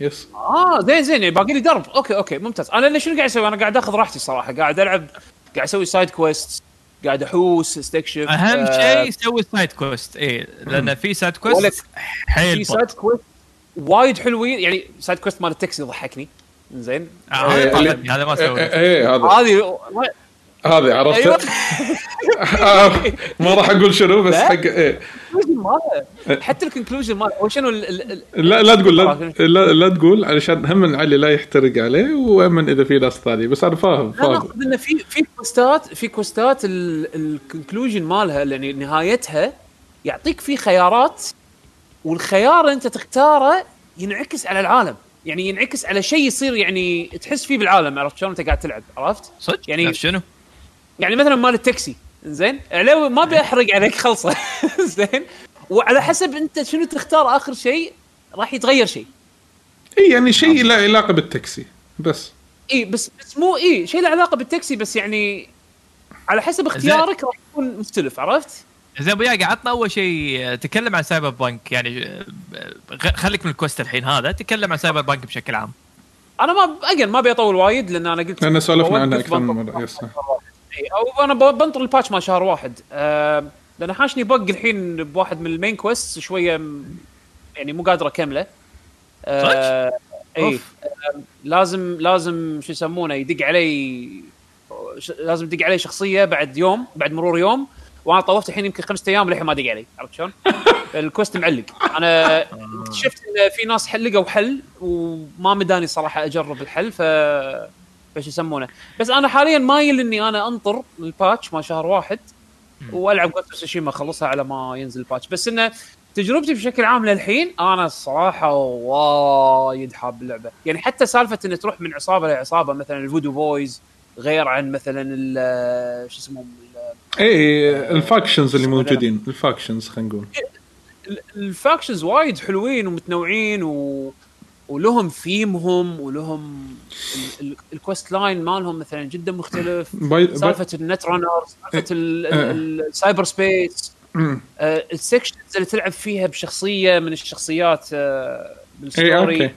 yes. آه زين زين يعني باقي لي درب. okay okay ممتاز. أنا ليش شنو قاعد أسوي؟ أنا قاعد أخذ راحتي صراحة. قاعد ألعب قاعد أسوي side quest قاعد أحوس استكشف أهم آه، شيء سوي side quest اي لأن في side quest حيل في. side quest وايد حلوين. يعني side quest مال التاكسي ضحكني زين. آه، هذا إيه، طالبني هذا ما سوى. إيه، هذا. هذه هذه عرفت؟ آه، ما راح أقول شنو بس. حق إيه. حتى ال conclusion ماله. هو شنو ال- ال- ال- لا لا تقول لا, لا, لا تقول علشان هم من علي لا يحترق عليه ومن إذا في ناس ثانية. بس أنا فاهم لا فاهم. ناخذ إنه في في كويستات في كويستات ال conclusion مالها يعني نهايتها يعطيك فيه خيارات والخيار اللي أنت تختاره ينعكس على العالم. يعني ينعكس على شيء يصير يعني تحس فيه بالعالم عرفت شلون؟ انت قاعد تلعب عرفت؟ صدق؟ يعني- شنو؟ يعني مثلا مال التاكسي زين؟ علاوي ما ابي احرق عليك خلصة زين؟ وعلى حسب انت شنو تختار آخر شيء راح يتغير شيء. اي يعني شيء له علاقة بالتاكسي بس. اي بس بس مو اي شيء له علاقة بالتاكسي بس يعني على حسب اختيارك راح يكون مختلف عرفت؟ زين أبو ياقي عطنا أول شيء تكلم عن Cyberpunk. يعني خليك من ال quest الحين هذا. تكلم عن Cyberpunk بشكل عام. أنا ما أجل ما أبي أطول وايد لأن أنا قلت لأن سولفنا عنها بوقف أكثر من مرة. yes. أو أنا بنطر ال patch مال شهر واحد. آه لأن حاشني bug الحين بواحد من ال main quest شوية يعني مو قادر أكمله. آه إي. آه لازم لازم شو يسمونه يدق علي لازم يدق علي شخصية بعد يوم بعد مرور يوم. وأنا طوفت الحين يمكن خمسة أيام للحين ما دق علي. عرفت شلون؟ ال quest معلق. أنا اكتشفت إن في ناس حل لقوا حل وما مداني صراحة أجرب الحل ف فش يسمونه. بس أنا حاليا مايل إني أنا أنطر ال patch مال شهر واحد وألعب Ghost Tsushima أخلصها على ما ينزل ال patch. بس انه تجربتي بشكل عام للحين أنا الصراحه وايد حاب اللعبة. يعني حتى سالفة إن تروح من عصابة لعصابة مثلا ال Voodoo Boys غير عن مثلا شو اسمهم؟ اي ال factions اللي موجودين ال factions خلينا نقول. ال- ال factions وايد حلوين ومتنوعين و... ولهم ثيمهم ولهم ال- ال- ال quest line مالهم مثلا جدا مختلف. باي سالفة ال netrunners سالفة ال- إيه. ال- ال cyberspace. آه، ال sections اللي تلعب فيها بشخصية من الشخصيات آه، بال story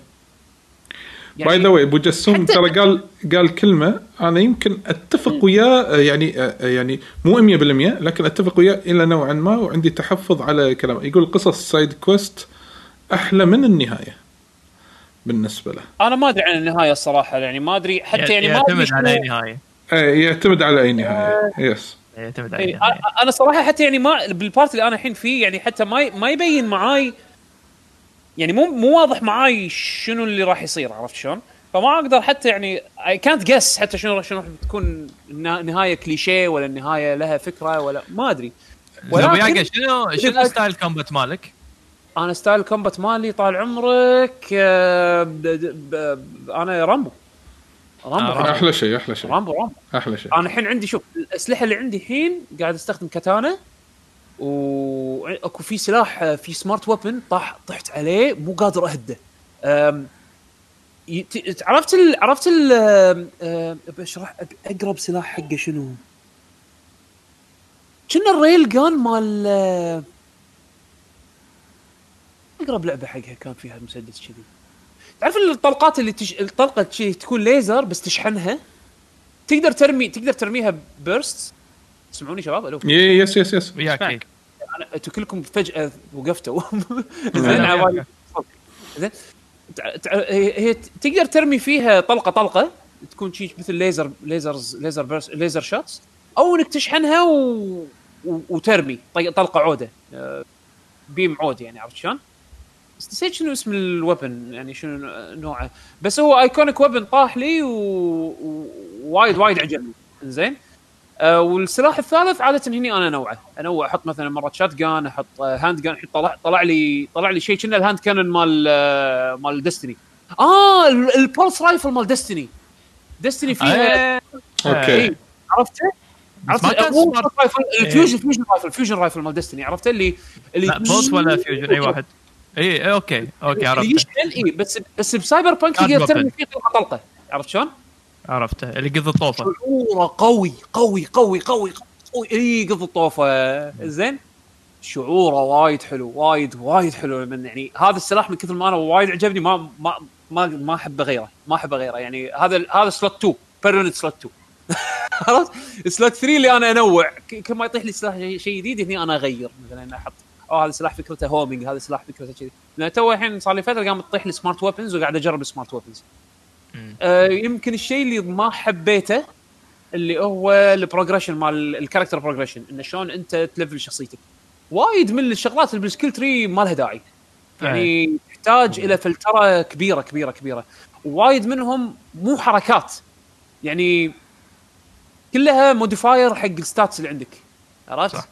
okay by the way ابو جسوم ترى قال قال كلمة أنا يمكن أتفق وياه آه، يعني آه، يعني مو 100% لكن أتفق وياه إلى نوعا ما وعندي تحفظ على كلامه. يقول قصص side quest أحلى من النهاية بالنسبة له. أنا ما أدري عن النهاية الصراحه يعني ما أدري حتى يعني ما أدري يعتمد على أي نهاية. إيه، يعتمد على أي نهاية. yes يعتمد على أي نهاية. أ- أنا صراحة حتى يعني ما بال part اللي أنا الحين فيه يعني حتى ما ما يبين معاي يعني مو مو واضح معاي شنو اللي راح يصير عرفت شلون؟ فما أقدر حتى يعني اي كانت جس حتى شنو شنو راح تكون نهاية كليشيه ولا النهاية لها فكرة ولا ما أدري ولكن شنو شنو style combat مالك؟ أنا style combat مالي طال عمرك آه، ب- ب- ب- أنا رامبو رامبو آه، رامبو أحلى شيء أحلى شيء رامبو, رامبو. أحلى شيء أنا الحين عندي شوف الأسلحة اللي عندي الحين قاعد أستخدم katana وأكو في سلاح آه، في smart weapon طاح طحت عليه مو قادر أهده. أم، يت- عرفت ال... عرفت ال أب- أقرب سلاح حقه شنو؟ كنه ال rail gun مال آه، أقرب لعبة حقها كان فيها مسدس كذي. تعرف الطلقات اللي تش... الطلقة تكون ليزر بس تشحنها؟ تقدر ترمي تقدر ترميها burst تسمعوني شباب؟ ألو. yes yes yes وياك أنتوا كلكم فجأة وقفتوا. لا، زين على بالي. زين. هي تقدر ترمي فيها طلقة طلقة تكون شيء مثل ليزر lasers laser burst laser shots أو إنك تشحنها و... و... وترمي طلقة عودة. آه، beam عود يعني عرفت شلون؟ نسيت شنو اسم ال weapon يعني شنو نوعه. بس هو iconic weapon طاح لي و- ووايد وايد عجبني. زين؟ آه والسلاح الثالث عادة هني أنا أنوعه. أنوع أحط مثلا مرة shotgun أحط آه hand gun طلع طلع لي طلع لي شيء كنه ال hand cannon مال آه مال Destiny آه ال- ال pulse rifle مال Destiny Destiny فيها آه، أوكي. إيه، عرفته؟ عرفت مو rifle ال fusion fusion rifle fusion rifle مال Destiny عرفته؟ اللي اللي pulse ولا fusion أي واحد. اي إي، أوكي أوكي عرفته. يشحن اي بس بس ب Cyberpunk تقدر. ترمي فيه طلقه عرفت شلون؟ عرفته اللي قض الطوفه شعوره قوي قوي قوي قوي قوي. إي قض الطوفه زين؟ شعوره وايد حلو وايد وايد حلو. من يعني هذا السلاح من كثر ما أنا وايد عجبني ما ما ما ما أحب اغيره ما أحب اغيره يعني هذا هذا slot 2 permanent slot 2 عرفت؟ slot 3 اللي أنا أنوع. كل ما يطيح لي سلاح شيء- جديد هني أنا أغير. مثلا أحط آه هذا سلاح فكرته homing هذا سلاح فكرته كذي. لأن تو الحين صار لي فترة قام تطيح لي smart weapons وقاعد أجرب ال smart weapons. آه يمكن الشيء اللي ما حبيته اللي هو ال progression مال ال character progression انه شلون أنت تلفل شخصيتك. وايد من الشغلات اللي بال skill tree ما لها داعي. يعني تحتاج إلى فلترة كبيرة كبيرة كبيرة. وايد منهم مو حركات. يعني كلها modifier حق ال stats اللي عندك. عرفت؟ صح.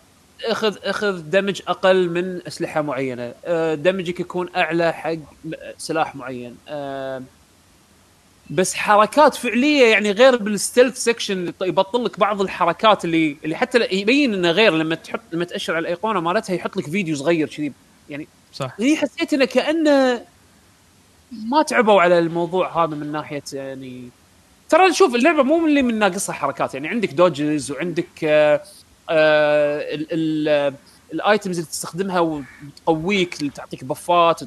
أخذ أخذ damage أقل من أسلحة معينة. آه، damage ك يكون أعلى حق سلاح معين. آه، بس حركات فعلية يعني غير بال stealth section يبطل لك بعض الحركات اللي اللي حتى يبين إنه غير لما تحط لما تأشر على الأيقونة مالتها يحط لك فيديو صغير كذي. يعني صح. هي حسيت إنه كأنه ما تعبوا على الموضوع هذا من ناحية يعني ترى شوف اللعبة مو من اللي من ناقصها حركات. يعني عندك dodges وعندك آه آه ال- ال- ال items اللي تستخدمها وتقويك تعطيك بفات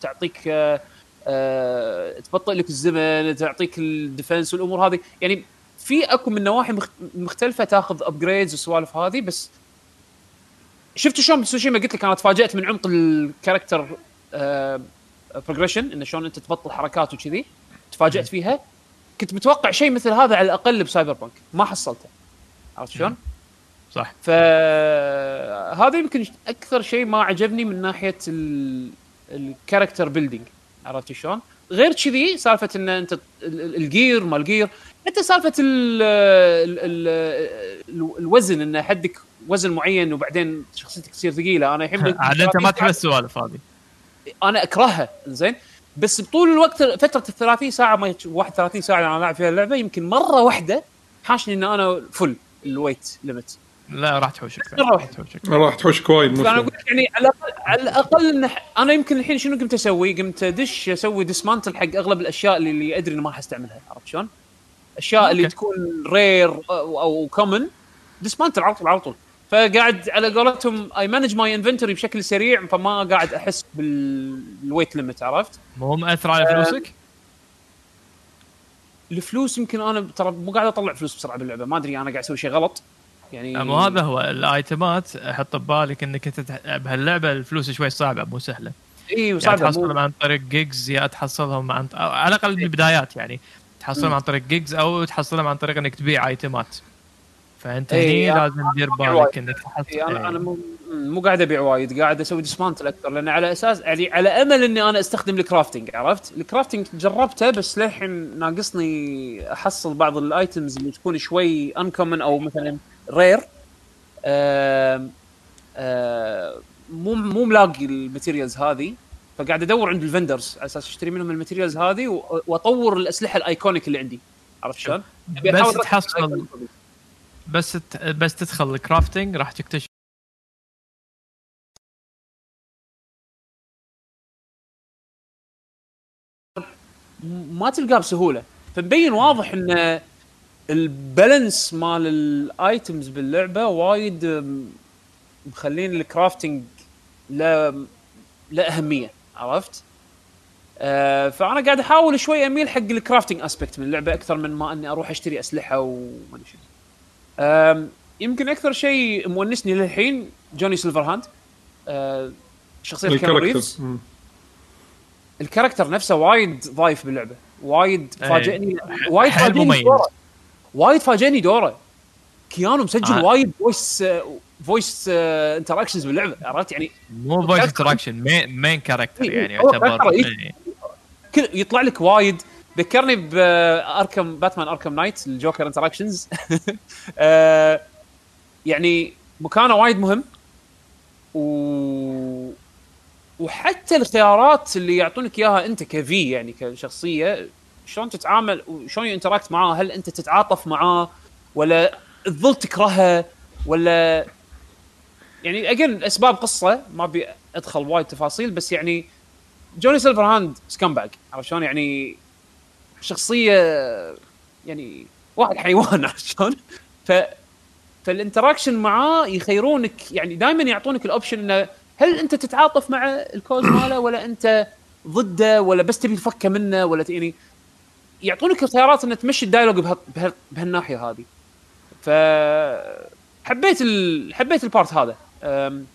تعطيك آه آه تبطئ لك الزمن تعطيك ال defense والأمور هذه. يعني في أكو من نواحي مخ- مختلفة تاخذ upgrades والسوالف هذه بس شفت شلون بسوشيما قلت لك أنا تفاجأت من عمق ال character progression انه شلون أنت تبطل حركات وكذي. تفاجأت فيها. كنت متوقع شيء مثل هذا على الأقل ب Cyberpunk ما حصلته. عرفت شلون؟ صح. فهذا يمكن أكثر شيء ما عجبني من ناحية ال character building عرفت شلون؟ غير كذي سالفة إن أنت ال- ال- ال gear مال gear حتى سالفة ال ال ال ال الوزن إن حدك وزن معين وبعدين شخصيتك تصير ثقيلة. أنا الحين عاد أنت ما تحب السوالف هذه. أنا أكرهها. زين؟ بس بطول الوقت فترة ال 30 ساعة ما يت- 31 ساعة اللي أنا لاعب فيها اللعبة يمكن مرة واحدة حاشني إن أنا full ال weight limit لا راح تحوشك واحدة. تحوشك راح تحوشك وايد مشكلة. أقول لك يعني على الأقل- على الأقل أنا يمكن الحين شنو قمت أسوي؟ قمت أدش أسوي dismantle حق أغلب الأشياء اللي, اللي أدري إني ما راح أستعملها عرفت شلون؟ أشياء اللي. تكون rare أو, أو common dismantle على طول على طول فقاعد على قولتهم I manage my inventory بشكل سريع فما قاعد أحس بال weight limit عرفت؟ مو مأثر على فلوسك؟ الفلوس يمكن أنا ترى مو قاعد أطلع فلوس بسرعة باللعبة ما أدري أنا قاعد أسوي شيء غلط يعني مو هذا هو الآيتمات حط ببالك إنك أنت بهاللعبة الفلوس شوي صعبة مو سهلة إي يا وصعبة تحصلهم مو- عن طريق gigs يا تحصلهم عن على الأقل بالبدايات يعني تحصلهم. عن طريق gigs أو تحصلهم عن طريق إنك تبيع آيتمات فأنت إيه، هني أنا لازم تدير بالك. إنك تحصل إي أنا أنا إيه. مو مو قاعد أبيع وايد قاعد أسوي dismantle أكثر لأن على أساس يعني على أمل إني أنا أستخدم ال crafting عرفت؟ ال crafting جربته بس للحين ناقصني أحصل بعض ال items اللي تكون شوي uncommon أو مثلا rare مو مو ملاقي ال materials هذه فقاعد أدور عند ال vendors على أساس أشتري منهم ال materials هذه وأطور الأسلحة ال iconic اللي عندي عرفت شلون؟ بس تحصل. بس بس تدخل ال crafting راح تكتشف ما تلقاه بسهولة فمبين واضح إن ال balance مال ال items باللعبة وايد مخلين ال crafting لا لا أهمية عرفت؟ آه فأنا قاعد أحاول شوي أميل حق ال crafting aspect من اللعبة أكثر من ما إني أروح أشتري أسلحة وما أدري شنو. يمكن أكثر شيء مونسني للحين جوني سيلفر هاند آه شخصية كانو ريفز ال character نفسه وايد ضايف باللعبة وايد أي. فاجئني وايد فاجئني وايد فاجئني دوره كيانو مسجل آه. وايد voice voice interactions باللعبة عرفت يعني مو voice. interaction main character يعني يعتبر. كل يطلع لك وايد ذكرني باركم باتمان اركم نايت الجوكر interactions يعني مكانه وايد مهم و وحتى الخيارات اللي يعطونك إياها أنت كفي يعني كشخصية شلون تتعامل وشلون ي interact معاه؟ هل انت تتعاطف معاه ولا تظل تكرهه ولا يعني again اسباب قصة ما أبي أدخل وايد تفاصيل بس يعني جوني سيلفر هاند scumbag عرفت شلون؟ يعني شخصية يعني واحد حيوان عرفت شلون؟ ف فال interaction معاه يخيرونك يعني دائما يعطونك ال option إنه هل أنت تتعاطف مع ال cause ماله ولا أنت ضده ولا بس تبي تفكه منه ولا يعني يعطونك الخيارات ان تمشي الدايلوج بها بها بهالناحية هذه. ف حبيت ال... حبيت البارت هذا. أم...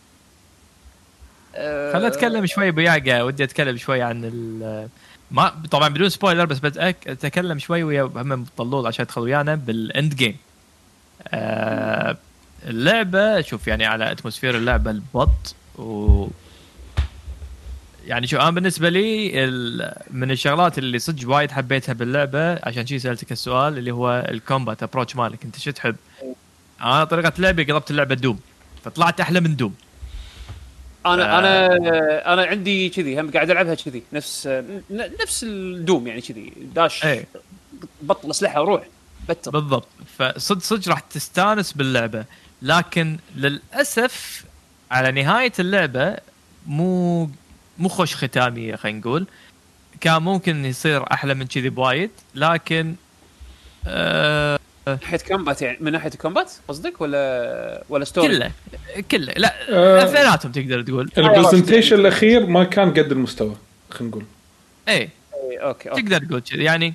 آه، خلينا نتكلم شوي ابو يعقا ودي أتكلم شوي عن ال ما طبعا بدون سبويلر بس بتأك- أتكلم شوي ويا هم طلول عشان يدخل ويانا بالاند جيم آه اللعبة شوف يعني على اتموسفير اللعبة البط و يعني شو أنا بالنسبة لي. من الشغلات اللي صدق وايد حبيتها باللعبة عشان شي سألتك السؤال اللي هو ال combat approach مالك. أنت شو تحب؟ أنا طريقة لعبي قلبت اللعبة دوم فطلعت أحلى من دوم. أنا أنا أنا عندي كذي هم قاعد ألعبها كذي نفس نفس الدوم يعني كذي داش إيه. بطل أسلحة وروح better بالضبط. فصدق صدق راح تستانس باللعبة. لكن للأسف على نهاية اللعبة مو مو خوش ختاميه خلينا نقول. كان ممكن يصير أحلى من كذي بوايد لكن آه من ناحية combat يعني من ناحية combat قصدك ولا ولا story؟ كله كله. لا آه. اثنيناتهم تقدر تقول. ال presentation الأخير ما كان قد المستوى خلينا نقول. اي إيه، okay okay. تقدر تقول كذي. يعني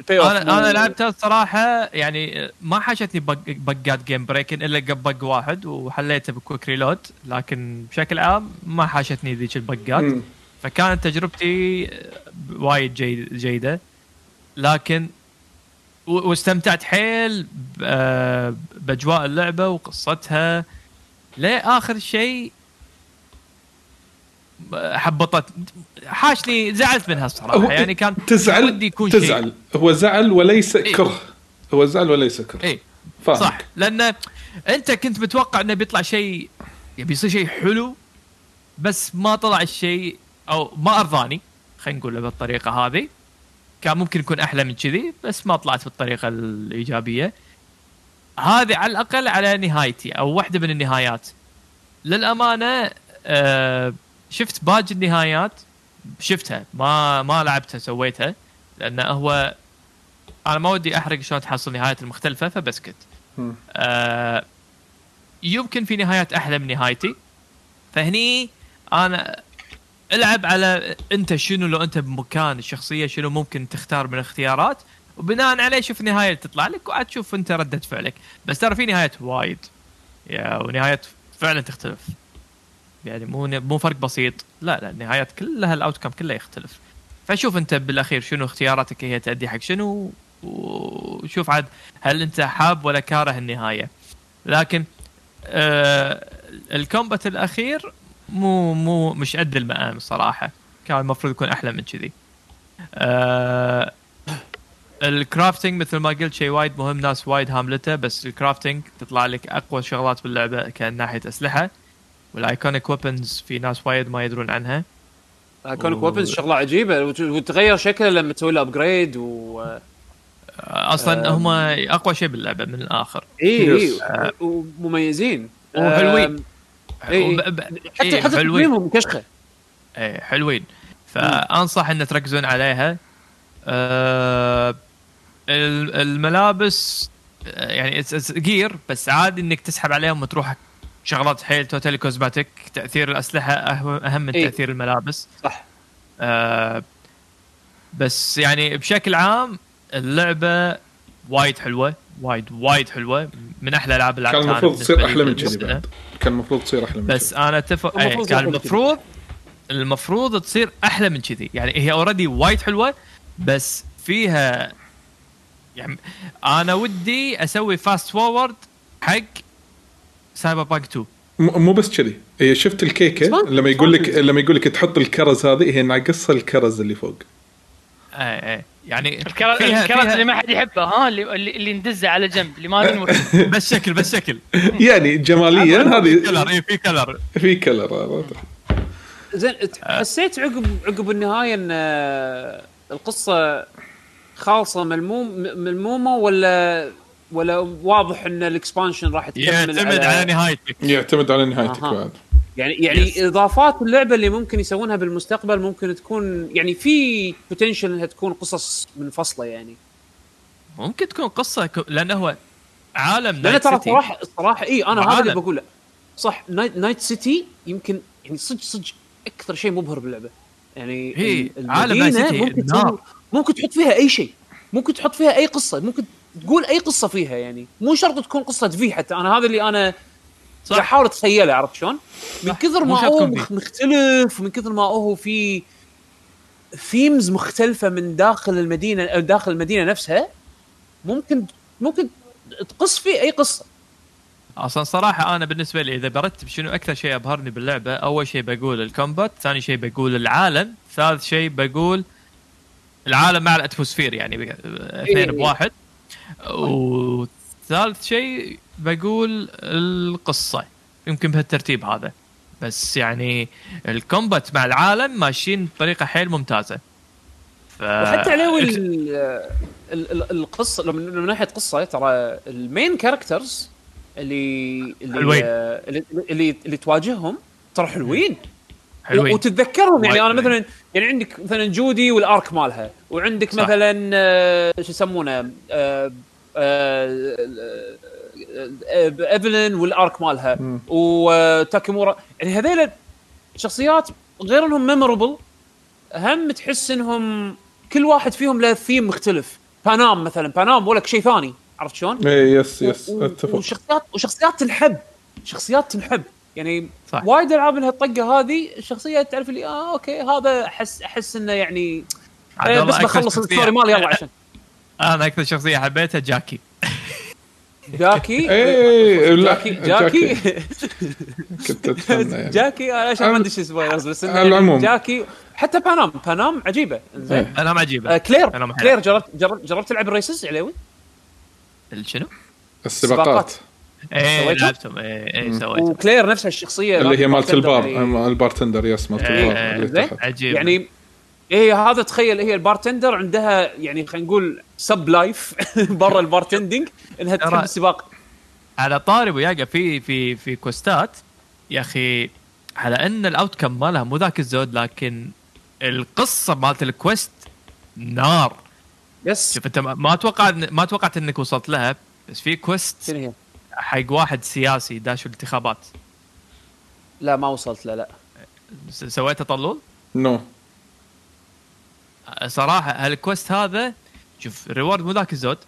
البي أنا أنا لعبتها الصراحة يعني ما حاشتني bug- bug ات game breaking إلا bug واحد وحليته ب quick reload لكن بشكل عام ما حاشتني ذيك البقات. فكانت تجربتي وايد جيد جيدة. لكن واستمتعت حيل آه، بأجواء اللعبة وقصتها. لاخر شيء حبطت. حاشني زعلت منها الصراحة. يعني كان تزعل ودي يكون شيء. تزعل. هو زعل وليس إيه. كره. هو زعل وليس كره. اي صح. لأن أنت كنت متوقع إنه بيطلع شيء يبي يصير شيء حلو بس ما طلع الشيء أو ما أرضاني. خلينا نقول بالطريقة هذه. كان ممكن يكون أحلى من كذي بس ما طلعت بالطريقة الإيجابية. هذه على الأقل على نهايتي أو واحدة من النهايات. للأمانة آه شفت باقي النهايات؟ شفتها. ما ما لعبتها سويتها. لأن هو أنا ما ودي أحرق شلون تحصل نهايات المختلفة فبسكت. آه يمكن في نهايات أحلى من نهايتي. فهني أنا ألعب على أنت شنو لو أنت بمكان الشخصية شنو ممكن تختار من الاختيارات. وبناء عليه شوف النهاية اللي تطلع لك وعاد تشوف أنت ردة فعلك. بس ترى في نهايات وايد. يا ونهايات فعلا تختلف. يعني مو مو فرق بسيط. لا لا النهايات كلها ال outcome كله يختلف. فشوف انت بالأخير شنو اختياراتك هي تؤدي حق شنو وشوف عاد هل انت حاب ولا كاره النهاية. لكن آه ال combat الأخير مو مو مش قد المقام صراحة. كان المفروض يكون أحلى من كذي. آه ال crafting مثل ما قلت شيء وايد مهم ناس وايد هاملته بس ال crafting تطلع لك أقوى شغلات باللعبة كأن ناحية أسلحة. وال iconic weapons في ناس وايد ما يدرون عنها. iconic weapons شغلة عجيبة. وت- وتغير شكله لما تسوي له upgrade و أصلا هم أقوى شيء باللعبة من الآخر. إي إي Yes. ومميزين. وحلوين. وب- حتى إيه، حتى حلوين. تقييمهم كشخه إيه حلوين. فأنصح إن تركزون عليها. آه ال- الملابس آه، يعني gear بس عادي إنك تسحب عليهم وتروح شغلات حيل totally cosmetic تأثير الأسلحة أهم من إيه. تأثير الملابس. صح. آه بس يعني بشكل عام اللعبة وايد حلوة وايد وايد حلوة. من أحلى ألعاب اللي كان المفروض تصير أحلى من كذي. بعد. كان المفروض تصير أحلى من بس كذي. أنا أتفق المفروض أي تصير كان أحلى من المفروض المفروض تصير أحلى من كذي. يعني هي already وايد حلوة بس فيها يعني أنا ودي أسوي فاست فورورد حق سايبر بانك 2 م- مو بس كذي. هي شفت الكيكة لما يقول لك. لما يقول لك تحط الكرز هذه هي ناقصها الكرز اللي فوق. اي اي يعني الكرا- فيها الكرات فيها اللي ما حد يحبها ها؟ اللي اللي, اللي ندزه على جنب اللي ما ننوي بس شكل بس شكل. يعني جماليا في هذه في كلر في كلر. واضح. زين ت- حسيت عقب عقب النهاية إن آه، القصة خالصة ملموم ملمومة ولا ولا واضح إن ال expansion راح تكمل يعتمد على نهايتك يعتمد على نهايتك أها. بعد يعني يعني Yes. إضافات اللعبة اللي ممكن يسوونها بالمستقبل ممكن تكون يعني في potential إنها تكون قصص منفصله يعني. ممكن تكون قصة ك... لأنه هو عالم نايت ترى سيتي صراحة صراحة إي أنا هذا اللي. بقوله. صح نايت, نايت سيتي يمكن يعني صدق صدق أكثر شيء مبهر باللعبة. يعني هي ال- عالم نايت سيتي ممكن ممكن تحط فيها أي شيء. ممكن تحط فيها أي قصة. ممكن تقول أي قصة فيها يعني مو شرط تكون قصة في حتى أنا هذا اللي أنا صح. قاعد أحاول أتخيله عرفت شلون؟ من. كثر ما هو. مختلف ومن كثر ما هو في themes مختلفة من داخل المدينة أو داخل المدينة نفسها ممكن ممكن تقص فيه أي قصة أصلا صراحة أنا بالنسبة لي إذا برتب شنو أكثر شيء أبهرني باللعبة أول شيء بقول الكومبات ثاني شيء بقول العالم ثالث شيء بقول العالم مع الأتموسفير يعني بق- أثنين إيه. بواحد وثالث شيء بقول القصة يمكن بهالترتيب هذا. بس يعني الكومبات مع العالم ماشيين بطريقة حيل ممتازة. ف... وحتى عليوي ال- ال- ال- القصة لو من من ناحية قصة ترى ال main characters اللي اللي اللي, اللي اللي تواجههم ترى حلوين. حلوين وتتذكرهم يعني أنا مثلا يعني عندك مثلا جودي وال arc مالها وعندك صح. مثلا آه، شو يسمونه آه، آه، إيفلين وال arc مالها. وتاكيمورا يعني هذيل شخصيات غير إنهم memorable هم تحس إنهم كل واحد فيهم له ثيم مختلف بانام مثلا بانام ولك شيء ثاني عرفت شلون؟ اي yes yes أتفق وشخصيات وشخصيات تنحب شخصيات تنحب يعني صح. وايد العاب لها الطقه هذه الشخصية تعرف اللي آه okay هذا أحس أحس إنه يعني آه بس بخلص ال story مالي يلا عشان أنا أكثر شخصية حبيتها جاكي جاكي لا جاكي جاكي كنت أتمنى يعني جاكي أنا عشان ما أدري شو spoilers بس العموم. جاكي حتى بانام بانام عجيبة زين إيه. أنا ما آه كلير ما. كلير جربت جربت جربت تلعب ال races عليوي؟ شنو؟ السباقات إيه؟ لعبتهم إيه إيه سويته. وكلير نفسها الشخصية اللي هي مالت البار ال bartender yes مالت إيه، البار. تحت. عجيب. يعني هي هذا تخيل هي ال bartender عندها يعني خلينا نقول sub life برا ال bartending إنها تحب السباق. على طاري وياقا في في في quest ات يا أخي على إن ال outcome مالها مو ذاك الزود لكن القصة مالت ال quest نار. yes شوف أنت ما ما أتوقع ما توقعت إنك وصلت لها بس في quest شنو هي؟ حق واحد سياسي داش الانتخابات. لا ما وصلت لا. لا سويته طلول؟ no. صراحة هال quest هذا شوف الريورد مو ذاك الزود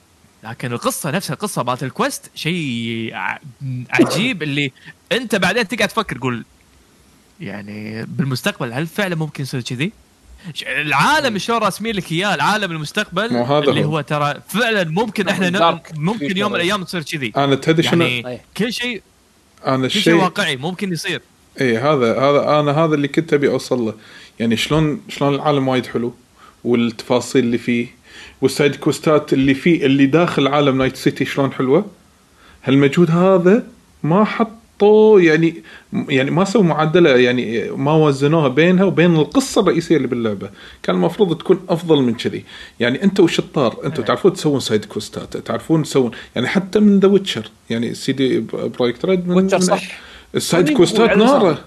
لكن القصة نفسها القصة مالت الكويست شيء عجيب اللي أنت بعدين تقعد تفكر تقول يعني بالمستقبل هل فعلا ممكن يصير كذي؟ العالم شلون راسمين لك إياه؟ العالم المستقبل مو هذا اللي هو. هو ترى فعلا ممكن إحنا ن- ممكن يوم من. الأيام تصير كذي. أنا تدري شنو يعني أي. كل شيء أنا كل شيء واقعي ممكن يصير. اي هذا هذا أنا هذا اللي كنت أبي أوصل له. يعني شلون شلون العالم وايد حلو والتفاصيل اللي فيه وال side quest ات اللي فيه اللي داخل عالم نايت سيتي شلون حلوة؟ هالمجهود هذا ما حطوا يعني يعني ما سووا معدلة يعني ما وزنوها بينها وبين القصة الرئيسية اللي باللعبة. كان المفروض تكون أفضل من كذي. يعني أنتم والشطار أنتم تعرفون تسوون side quest ات تعرفون تسوون يعني حتى من The Witcher يعني CD Projekt Red من Witcher صح. ال side quest ات نارة. نا-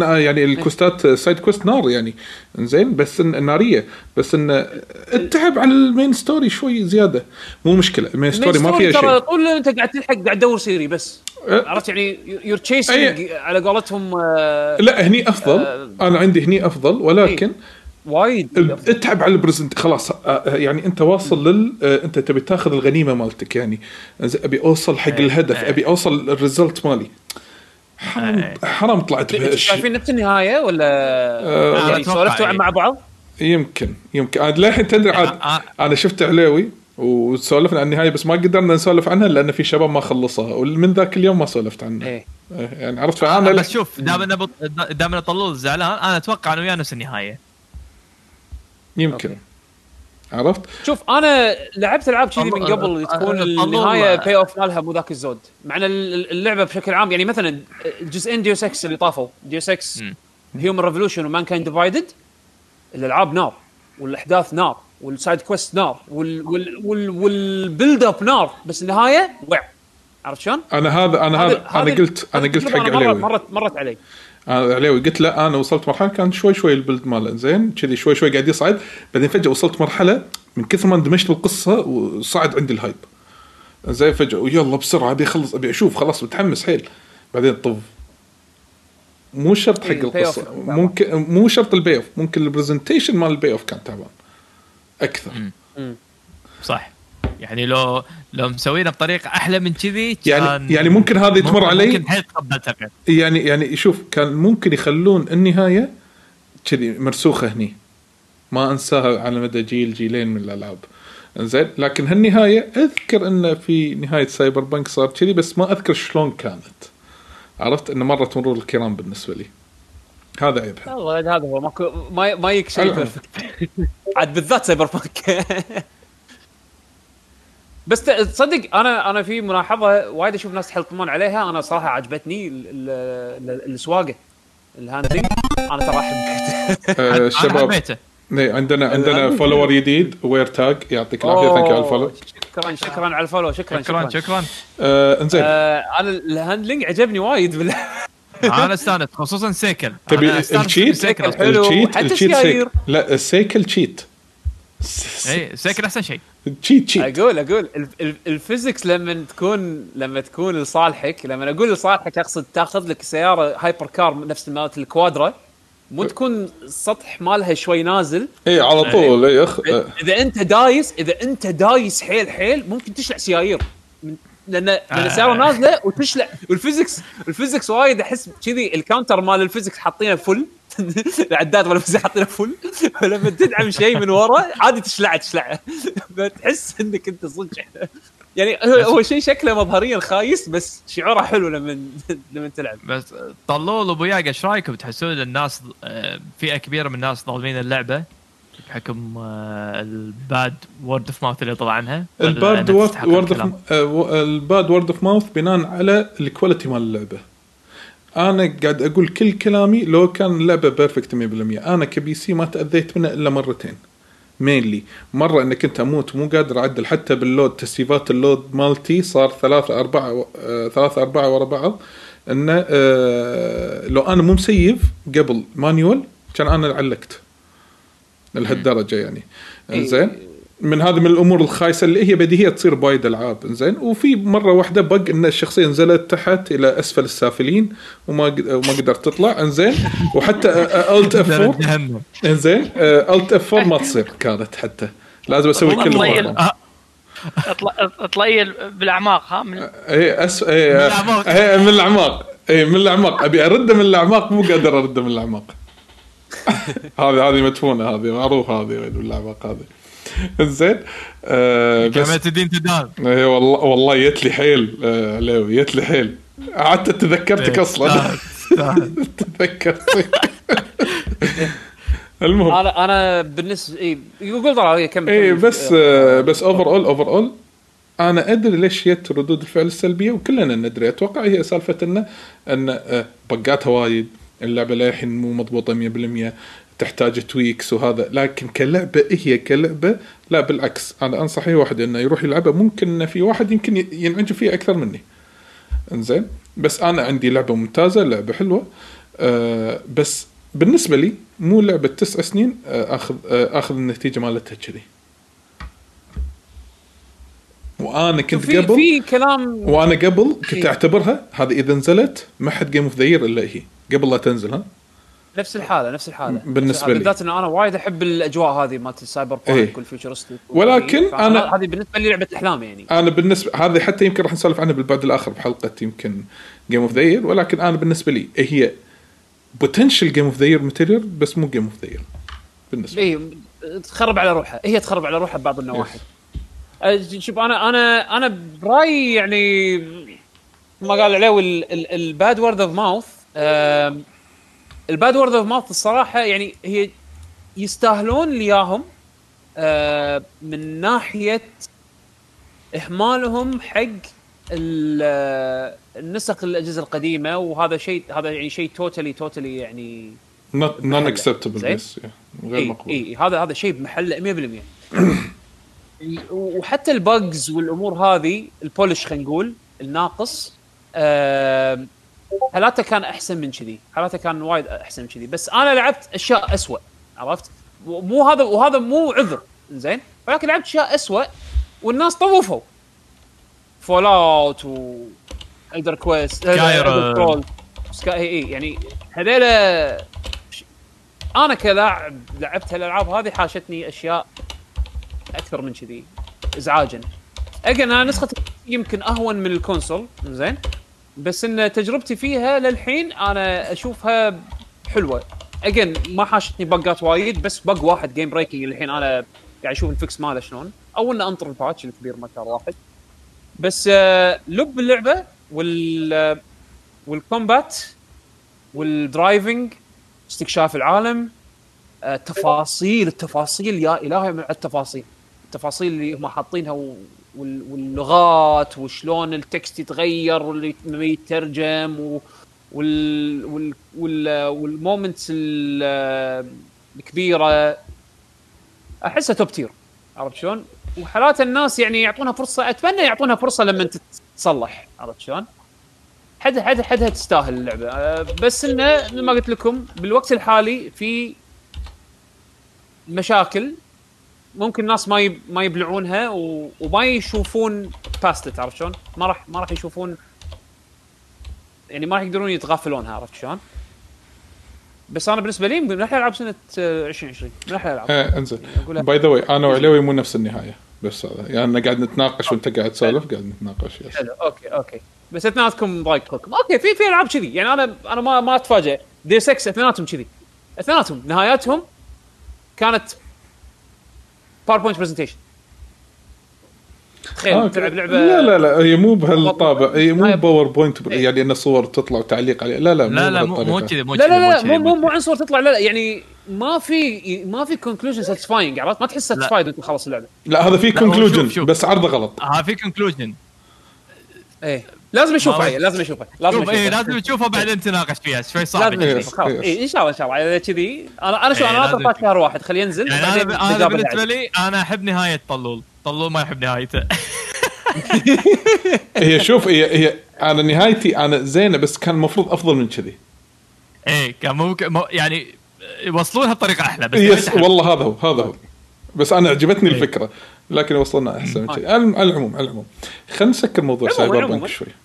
يعني ال quest ات side quest نار يعني. زين بس إن نارية. بس ان التعب على ال main story شوي زيادة. مو مشكلة. ال main story ما فيها ترى شيء. طول إنت قاعد تلحق قاعد تدور سيري بس. أه. عرفت يعني you're chasing على قولتهم آه، لا هني أفضل. آه. أنا عندي هني أفضل. ولكن وايد اتعب على ال present. خلاص يعني أنت واصل لل أنت تبي تاخذ الغنيمة مالتك يعني. أبي أوصل حق إيه، الهدف إيه. أبي أوصل ال result مالي. حرام إيه. حرام طلعت بهالشيء شايفين نفس النهاية ولا آه، يعني سولفتوا إيه. مع بعض؟ يمكن يمكن عاد للحين تدري عاد آه، أنا شفت عليوي وسولفنا عن النهاية بس ما قدرنا نسولف عنها لأن في شباب ما خلصها ومن ذاك اليوم ما سولفت عنها إيه إيه، يعني عرفت فأنا بس شوف دام. دام انه طلول زعلان أنا أتوقع أنه وياه نفس النهاية يمكن okay. عرفت؟ شوف أنا لعبت ألعاب كذي من قبل تكون النهاية payoff مالها مو ذاك الزود. مع إن ال- اللعبة بشكل عام يعني مثلا جزئين Deus Ex اللي طافوا. Ex مم. Human Revolution و Mankind Divided الألعاب نار. والأحداث نار. وال side quest نار. وال وال وال وال build up نار. بس النهاية وع عرفت شلون؟ أنا هذا أنا هذا أنا قلت أنا قلت حق عليوي. مرت مرت علي. أنا عليوي قلت لا أنا وصلت مرحلة كان شوي شوي ال build ماله. زين كذي شوي شوي قاعد يصعد. بعدين فجأة وصلت مرحلة من كثر ما اندمجت بالقصة وصعد عندي ال hype. زين فجأة ويلا بسرعة أبي أخلص أبي أشوف خلاص متحمس حيل. بعدين طف مو شرط حق القصة. ممكن مو شرط ال payoff ممكن ال presentation مال ال payoff كان تعبان أكثر. صح. يعني لو لو مسوينها بطريقة أحلى من كذي يعني كان يعني ممكن هذه تمر علي؟ ممكن تقبلتها يعني يعني شوف كان ممكن يخلون النهاية كذي مرسوخة هني. ما أنساها على مدى جيل جيلين من الألعاب. زين لكن هالنهاية أذكر إن في نهاية Cyberpunk صار كذي بس ما أذكر شلون كانت. عرفت؟ انه مرت مرور الكرام بالنسبة لي. هذا عيبها. والله هذا هو. ماكو ما ما يك شيء حلو. perfect عاد بالذات Cyberpunk بس تصدق أنا أنا في ملاحظة وايد أشوف ناس يحلطمون عليها. أنا صراحة عجبتني ال- ال- ال- السواقة ال handling أنا ترى حبيته آه حبيته. إيه، عندنا عندنا follower جديد وير تاج يعطيك العافية. thank you على ال follow شكرا شكرا على ال follow شكرا شكرا شكرا, شكرا. آه انزين. آه أنا ال handling عجبني وايد. أنا استانس خصوصا سيكل تبي ال cheat حتى ال cheat لا السيكل cheat اي سيكل أحسن شيء. cheat cheat أقول أقول. ال- ال- ال physics لما تكون لما تكون لصالحك لما أقول لصالحك أقصد تأخذ لك سيارة hypercar نفس مالت الكوادرا مو تكون السطح مالها شوي نازل. اي على طول اي اخ آه، إذا أنت دايس إذا أنت دايس حيل حيل ممكن تشلع سيايير. لأن لأن آه. السياره نازلة وتشلع. وال physics ال physics وايد أحس كذي ال counter مال ال physics حاطينه full العداد مال ال physics حاطينه full. فلما تدعم شيء من ورا عادي تشلعه تشلعه. فتحس إنك أنت صدق. يعني هو, شيء شكله مظهريا خايس بس شعوره حلو لما لما تلعب. بس طلول أبو ياق إيش رأيكم؟ تحسون الناس آه، فئة كبيرة من الناس ظالمين اللعبة؟ بحكم ال bad word of mouth اللي طلع عنها؟ ولا ال bad word؟ of ال bad word of mouth بناء على ال quality مال اللعبة. أنا قاعد أقول كل كلامي لو كان اللعبه perfect 100% أنا ك PC ما تأذيت منها إلا مرتين. mainly مرة إنك أنت أموت مو قادر أعدل. حتى بال load تسييفات ال load مالتي صار ثلاثة أربعة آه، ثلاثة أربعة ورا بعض. إنه آه، لو أنا مو مسيف قبل manual كان أنا علقت. لهالدرجة يعني. إنزين؟ من هذه من الأمور الخايسة اللي هي بديهية تصير بوايد ألعاب. إنزين. وفي مرة واحدة bug إن الشخصية نزلت تحت إلى أسفل السافلين وما وما قدرت تطلع. إنزين. وحتى Alt F4 جهنم. إنزين. Alt F4 ما تصير كانت حتى. لازم أسوي كل. مرة. اطلع اطليل بالأعماق ها؟ من اي أس... اي من الأعماق. إيه، من الأعماق. اي من الأعماق. أبي ارده من الأعماق مو قادر ارده من الأعماق. هذه هذه مدفونة هذه معروف هذه وين الأعماق هذه. زين. آه كما تدين تدان اي والله والله جت لي حيل آه عليوي جت لي حيل. قعدت تذكرتك أصلا. تذكرت المهم. أنا أنا بالنسبة اي يقول ضرر كم اي كم- بس آه بس overall overall أنا أدري ليش جت ردود الفعل السلبية وكلنا ندري. أتوقع هي سالفة انه ان آه، بقاتها وايد. اللعبة للحين مو مضبوطة 100% تحتاج tweaks وهذا لكن كلعبة هي كلعبة؟ لا بالعكس أنا أنصح أي واحد إنه يروح يلعبها. ممكن إن في واحد يمكن ينعجب فيها أكثر مني. إنزين؟ بس أنا عندي لعبة ممتازة لعبة حلوة. آه بس بالنسبة لي مو لعبة تسع سنين آه آخذ آه آخذ النتيجة مالتها كذي. وأنا كنت في قبل في كلام وأنا قبل كنت إيه. أعتبرها هذه إذا نزلت ما حد game of the إلا هي. قبل لا تنزل ها؟ نفس الحالة نفس الحالة. بالنسبة لي. بالذات إن أنا وايد أحب الأجواء هذه مالت السايبر إيه. punk وال futuristic ولكن أنا- هذه بالنسبة لي لعبة أحلام يعني. أنا بالنسبة هذه حتى يمكن راح نسولف عنها بالبعد الآخر بحلقة يمكن game of the year ولكن أنا بالنسبة لي هي potential game of the year material بس مو game of the year بالنسبة لي. اي تخرب على روحها هي تخرب على روحها ببعض النواحي. أه، شوف أنا أنا أنا برأيي يعني ما قال عليه ال bad word of mouth ال bad word of mouth الصراحة يعني هي يستاهلون لي اياهم آه، من ناحية إهمالهم حق آه، النسخ الأجهزة القديمة وهذا شيء هذا يعني شيء totally totally يعني non acceptable غير مقبول. إي هذا هذا شيء بمحله 100% وحتى ال bugs والأمور هذه ال polish خلينا نقول الناقص آم، حالاته كان أحسن من كذي. حالاته كان وايد أحسن من كذي. بس أنا لعبت أشياء اسوء عرفت؟ مو هذا وهذا مو عذر زين ولكن لعبت أشياء اسوء والناس طوفوا. Fallout و Elder Quest Skyrim. Sky اي يعني هذيلا أنا كلاعب لعبت الالعاب هذه حاشتني أشياء أكثر من كذي ازعاجا. again أنا نسخة يمكن أهون من ال console زين بس إن تجربتي فيها للحين أنا أشوفها حلوة. again ما حاشتني بقات وايد بس bug واحد game breaking الحين أنا قاعد أشوف ال fix ماله شلون. أو انه انطر ال patch الكبير الله واحد. بس آه، لب اللعبه وال آه، وال combat وال driving استكشاف العالم آه، تفاصيل التفاصيل يا إلهي من التفاصيل. التفاصيل اللي هم حاطينها واللغات وشلون ال text يتغير لما يترجم وال وال وال وال moments ال- الكبيرة أحسها top tier عرفت شلون؟ وحالات الناس يعني يعطونها فرصة أتمنى يعطونها فرصة لما تتصلح عرفت شلون؟ حد حد حدها تستاهل اللعبة بس إنه مثل ما قلت لكم بالوقت الحالي في مشاكل ممكن الناس ما يب... ما يبلعونها و... وما يشوفون past عرفت شلون؟ ما راح ما راح يشوفون يعني ما راح يقدرون يتغافلونها عرفت شلون؟ بس أنا بالنسبة لي من أحلى ألعاب سنة آه، 2020 من أحلى الالعاب آه انزين. by the way أنا وعلوي مو نفس النهاية بس هذا. يعني أنا قاعد نتناقش وأنت قاعد تسولف قاعد نتناقش yes حلو okay okay. بس اثنيناتكم ضايقكم okay في في ألعاب كذي. يعني أنا أنا ما ما أتفاجئ. دي 6 اثنيناتهم كذي. اثنيناتهم نهاياتهم كانت PowerPoint presentation تخيل آه، تلعب لعبة لا لا لا هي مو بهالطابع هي مو هاي- PowerPoint يعني إن صور تطلع وتعليق عليه لا لا لا لا مو. كذا مو لا كذا لا لا مو مو. عن صور تطلع. لا لا يعني ما في ما في conclusion satisfying عرفت؟ ما تحس satisfied وأنت خلص اللعبة. لا هذا في conclusion. بس عرضه غلط. ها في conclusion إيه. لازم اشوفها هي لازم اشوفها لازم اشوفها لازم تشوفها بعدين تناقش فيها شوي صعب لازم يعني. اشوفها خلاص. إيه ان شاء الله ان شاء الله إذا كذي أنا أنا شو إيه، أنا ناطر. فات شهر واحد خليه ينزل يعني أنا أنا نجابة بالنسبة. لي أنا أحب نهاية طلول طلول ما يحب نهايته هي شوف هي هي أنا نهايتي أنا زينة بس كان المفروض أفضل من كذي إيه كان ممكن مو- يعني يوصلونها بطريقة أحلى بس yes والله هذا هو هذا هو بس أنا عجبتني إيه. الفكرة لكن وصلنا أحسن من كذي على على العموم على العموم خلينا نسكر موضوع Cyber. punk شوي إيه.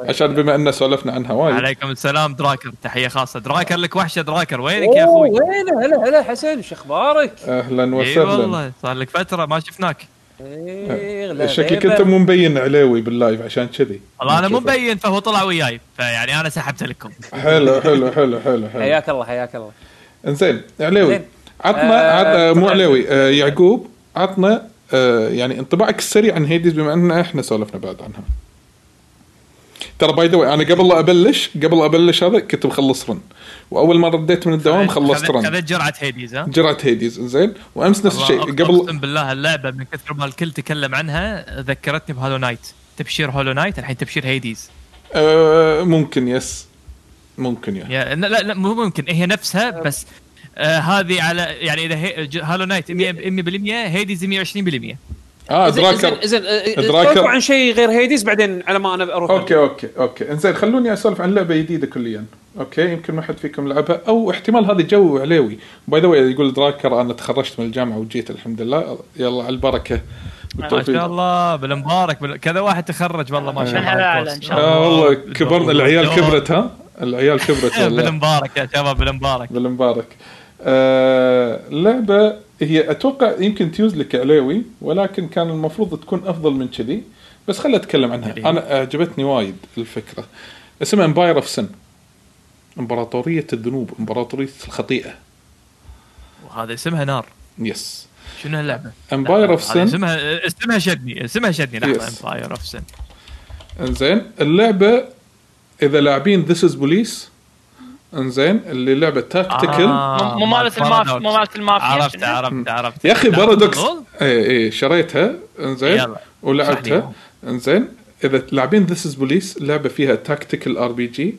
عشان بما أن سولفنا عنها وايد. عليكم السلام دراكر. تحية خاصة. دراكر لك وحشة دراكر. وينك يا أخوي؟ وينه؟ هلا هلا حسن شو أخبارك؟ أهلا إي وسهلا. والله صار لك فترة ما شفناك. إيه، لا شكلك. انت مو مبين عليوي بال live عشان كذي. والله أنا مو. مبين فهو طلع وياي. فيعني أنا سحبت لكم. حلو حلو حلو حلو حلو. حياك الله حياك الله. إنزين عليوي. عطنا آه، عط... مو. عليوي آه يعقوب عطنا آه يعني انطباعك السريع عن Hades بما أن إحنا سولفنا بعد عنها. ترى by the way أنا قبل لا ابلش قبل أبلش هذا كنت مخلص run وأول ما رديت من الدوام خلصت run خذيت جرعة Hades ها؟ جرعة Hades زين؟ وأمس نفس الشيء. قبل اقسم بالله اللعبة من كثر ما الكل تكلم عنها ذكرتني ب Hollow Knight. تبشير Hollow Knight الحين تبشير Hades آه ممكن yes ممكن يا لا لا مو ممكن هي نفسها بس آه هذه على يعني إذا Hollow Knight 100% 100% Hades 120% آه زين دراكر. زين زين دراكر. عن شيء غير هيديز بعدين على ما أنا أروح. okay okay okay. إنزين خلوني أسولف عن لعبة جديدة كليا. okay يمكن ما حد فيكم لعبها. أو احتمال هذا جو عليوي. by the way يقول دراكر أنا تخرجت من الجامعة وجيت الحمد لله. يلا على البركة. ما شاء الله بالمبارك بال... كذا واحد تخرج والله ما شاء الله. إن شاء الله. آه والله كبرنا العيال كبرت ها؟ العيال كبرت والله. بالمبارك يا شباب بالمبارك. بالمبارك. آه لعبة هي أتوقع يمكن تيوز لك عليوي ولكن كان المفروض تكون أفضل من كذي. بس خليني أتكلم عنها. أنا أعجبتني وايد الفكرة. اسمها Empire of Sin إمبراطورية الذنوب إمبراطورية الخطيئة. وهذا اسمها نار. yes شنو اللعبه؟ Empire of Sin اسمها اسمها شدني اسمها شدني لحظة. امباير اوف سن إنزين اللعبة إذا لاعبين This Is Police انزين اللي لعبة tactical مو مالت المافيا مو مالت المافيا. عرفت؟ عرفت عرفت. يا أخي Paradox؟ اي اي شريتها. انزين. يلا. ولعبتها. انزين. إذا لاعبين This Is Police لعبة فيها tactical RPG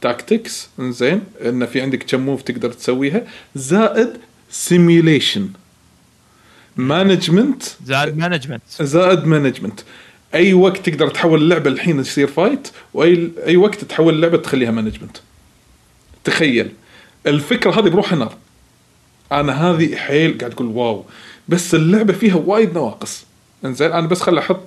tactics انزين. إن في عندك كم move تقدر تسويها. زائد simulation management زائد management زائد management أي وقت تقدر تحول اللعبة الحين تصير fight وأي وقت تحول اللعبة تخليها management تخيل الفكرة هذه بروحها نار أنا هذه حيل قاعد أقول wow بس اللعبة فيها وايد نواقص. إنزين أنا بس خل أحط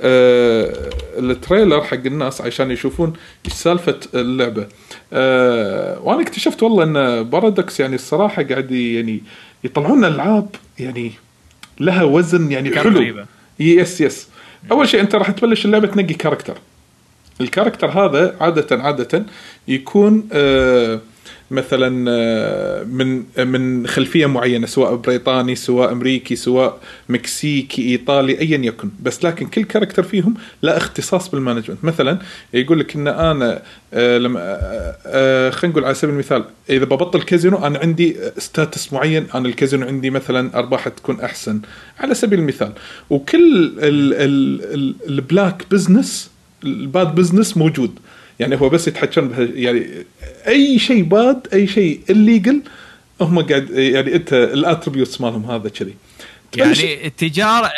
آه ال trailer حق الناس عشان يشوفون إيش سالفة اللعبة. آه وأنا اكتشفت والله إن Paradox يعني الصراحة قاعد يعني يطلعون ألعاب يعني لها وزن يعني حلو. yes yes أول شيء أنت راح تبلش اللعبة تنقي character ال character هذا عادة عادة يكون آه مثلا آه، من من خلفية معينة سواء بريطاني سواء أمريكي سواء مكسيكي إيطالي ايا يكن. بس لكن كل character فيهم له اختصاص بال management. مثلا يقول لك إن أنا آه، لما خلينا نقول على سبيل المثال إذا ببطل كازينو أنا عندي stats معين أنا الكازينو عندي مثلا أرباح تكون أحسن. على سبيل المثال وكل ال- ال- ال- ال black business ال bad business موجود. يعني هو بس بها يعني أي شيء bad أي شيء illegal هم قاعد يعني أنت ال attributes مالهم هذا كذي. تبلش- يعني التجارة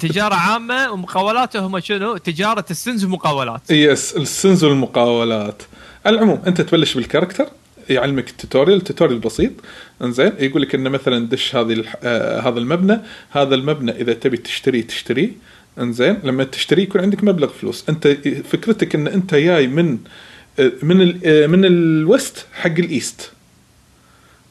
تجارة عامة ومقاولاته هم شنو؟ تجارة ال sins ومقاولات yes ال sins والمقاولات. على العموم أنت تبلش بال character يعلمك ال tutorial tutorial بسيط. إنزين يقول لك إنه مثلا دش هذه آه هذا المبنى هذا المبنى إذا تبي تشتريه تشتريه. انزين لما تشتريه يكون عندك مبلغ فلوس. انت فكرتك إن انت جاي من آه، من ال- آه، من ال west حق ال east.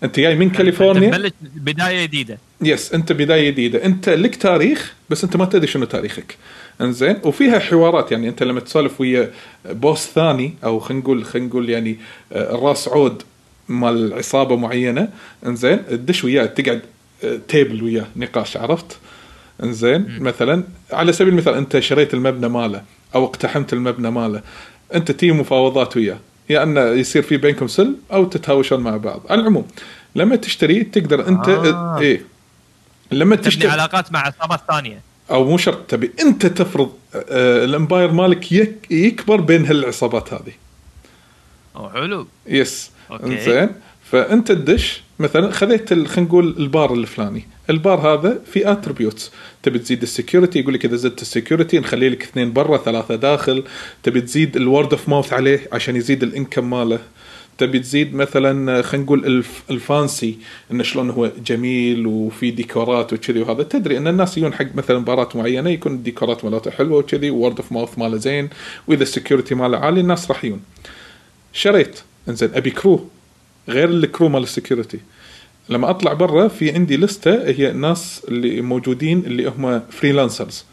انت جاي من كاليفورنيا. تبلش بداية جديدة. yes انت بداية جديدة. انت لك تاريخ بس انت ما تدري شنو تاريخك. انزين؟ وفيها حوارات. يعني انت لما تسولف ويا boss ثاني أو خلينا نقول خلينا نقول يعني آه، الراس عود مال عصابة معينة انزين؟ تدش وياه تقعد آه، تيبل وياه نقاش عرفت؟ إنزين مثلا على سبيل المثال أنت شريت المبنى ماله أو اقتحمت المبنى ماله أنت تي مفاوضات وياه يا انه يصير في بينكم سلم أو تتهاوشون مع بعض. على العموم لما تشتري تقدر أنت آه. إيه لما تبني تشتري علاقات مع عصابات ثانية. أو مو شرط تبي أنت تفرض آه ال empire مالك يك يكبر بين هالعصابات هذه. أو حلو. yes. okay. زين فأنت تدش مثلا خذيت خلينا نقول البار الفلاني. البار هذا في attributes تبي تزيد ال security يقول لك إذا زدت ال security نخلي لك اثنين برا ثلاثة داخل. تبي تزيد ال word of mouth عليه عشان يزيد ال income ماله. تبي تزيد مثلا خلينا نقول الف ال fancy انه شلون هو جميل وفي ديكورات وكذي وهذا. تدري إن الناس يجون حق مثلا مباراه معينة يكون الديكورات مالته حلوة وكذي و word of mouth ماله زين وإذا ال security ماله عالي الناس راح يجون. شريت. إنزين أبي crew غير ال crew مال ال security لما أطلع برا في عندي لستة هي الناس اللي موجودين اللي هم freelancers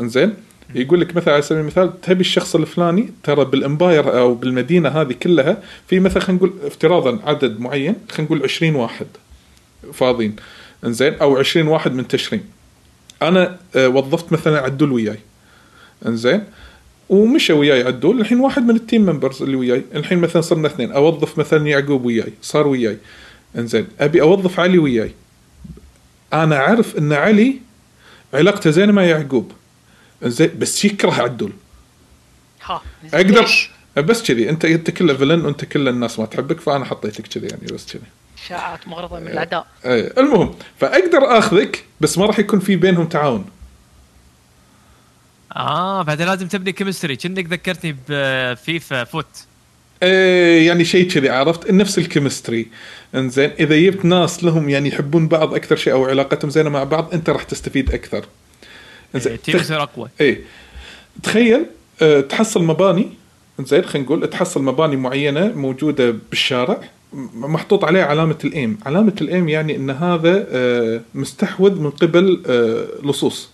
إنزين؟ يقول لك مثلا على سبيل المثال تبي الشخص الفلاني ترى بال empire أو بالمدينة هذه كلها في مثلا خلينا نقول افتراضا عدد معين خلينا نقول 20 واحد فاضيين. إنزين؟ أو 20 واحد منتشرين أنا آه، وظفت مثلا عدول وياي. إنزين؟ ومشى وياي. عدول الحين واحد من ال team members اللي وياي. الحين مثلا صرنا اثنين. أوظف مثلا يعقوب وياي. صار وياي. إنزين. أبي أوظف علي وياي. أنا أعرف إن علي علاقته زينه مع يعقوب. إنزين. بس يكره عدول. ها. أقدر؟ بس كذي. أنت أنت كله villain وأنت كل الناس ما تحبك فأنا حطيتك كذي يعني بس كذي. اشاعات مغرضة من الأعداء. إيه. المهم. فأقدر آخذك بس ما راح يكون في بينهم تعاون. آه فانت لازم تبني chemistry كأنك ذكرتني ب FIFA FUT إيه يعني شيء كذي عرفت؟ نفس ال chemistry إنزين إذا جبت ناس لهم يعني يحبون بعض أكثر شيء أو علاقتهم زينة مع بعض أنت راح تستفيد أكثر. إنزين ال team تخ- اقوى إيه. تخيل آه، تحصل مباني. زين خلينا نقول تحصل مباني معينة موجودة بالشارع محطوط عليه علامة ال M علامة ال M يعني إن هذا آه، مستحوذ من قبل آه، لصوص.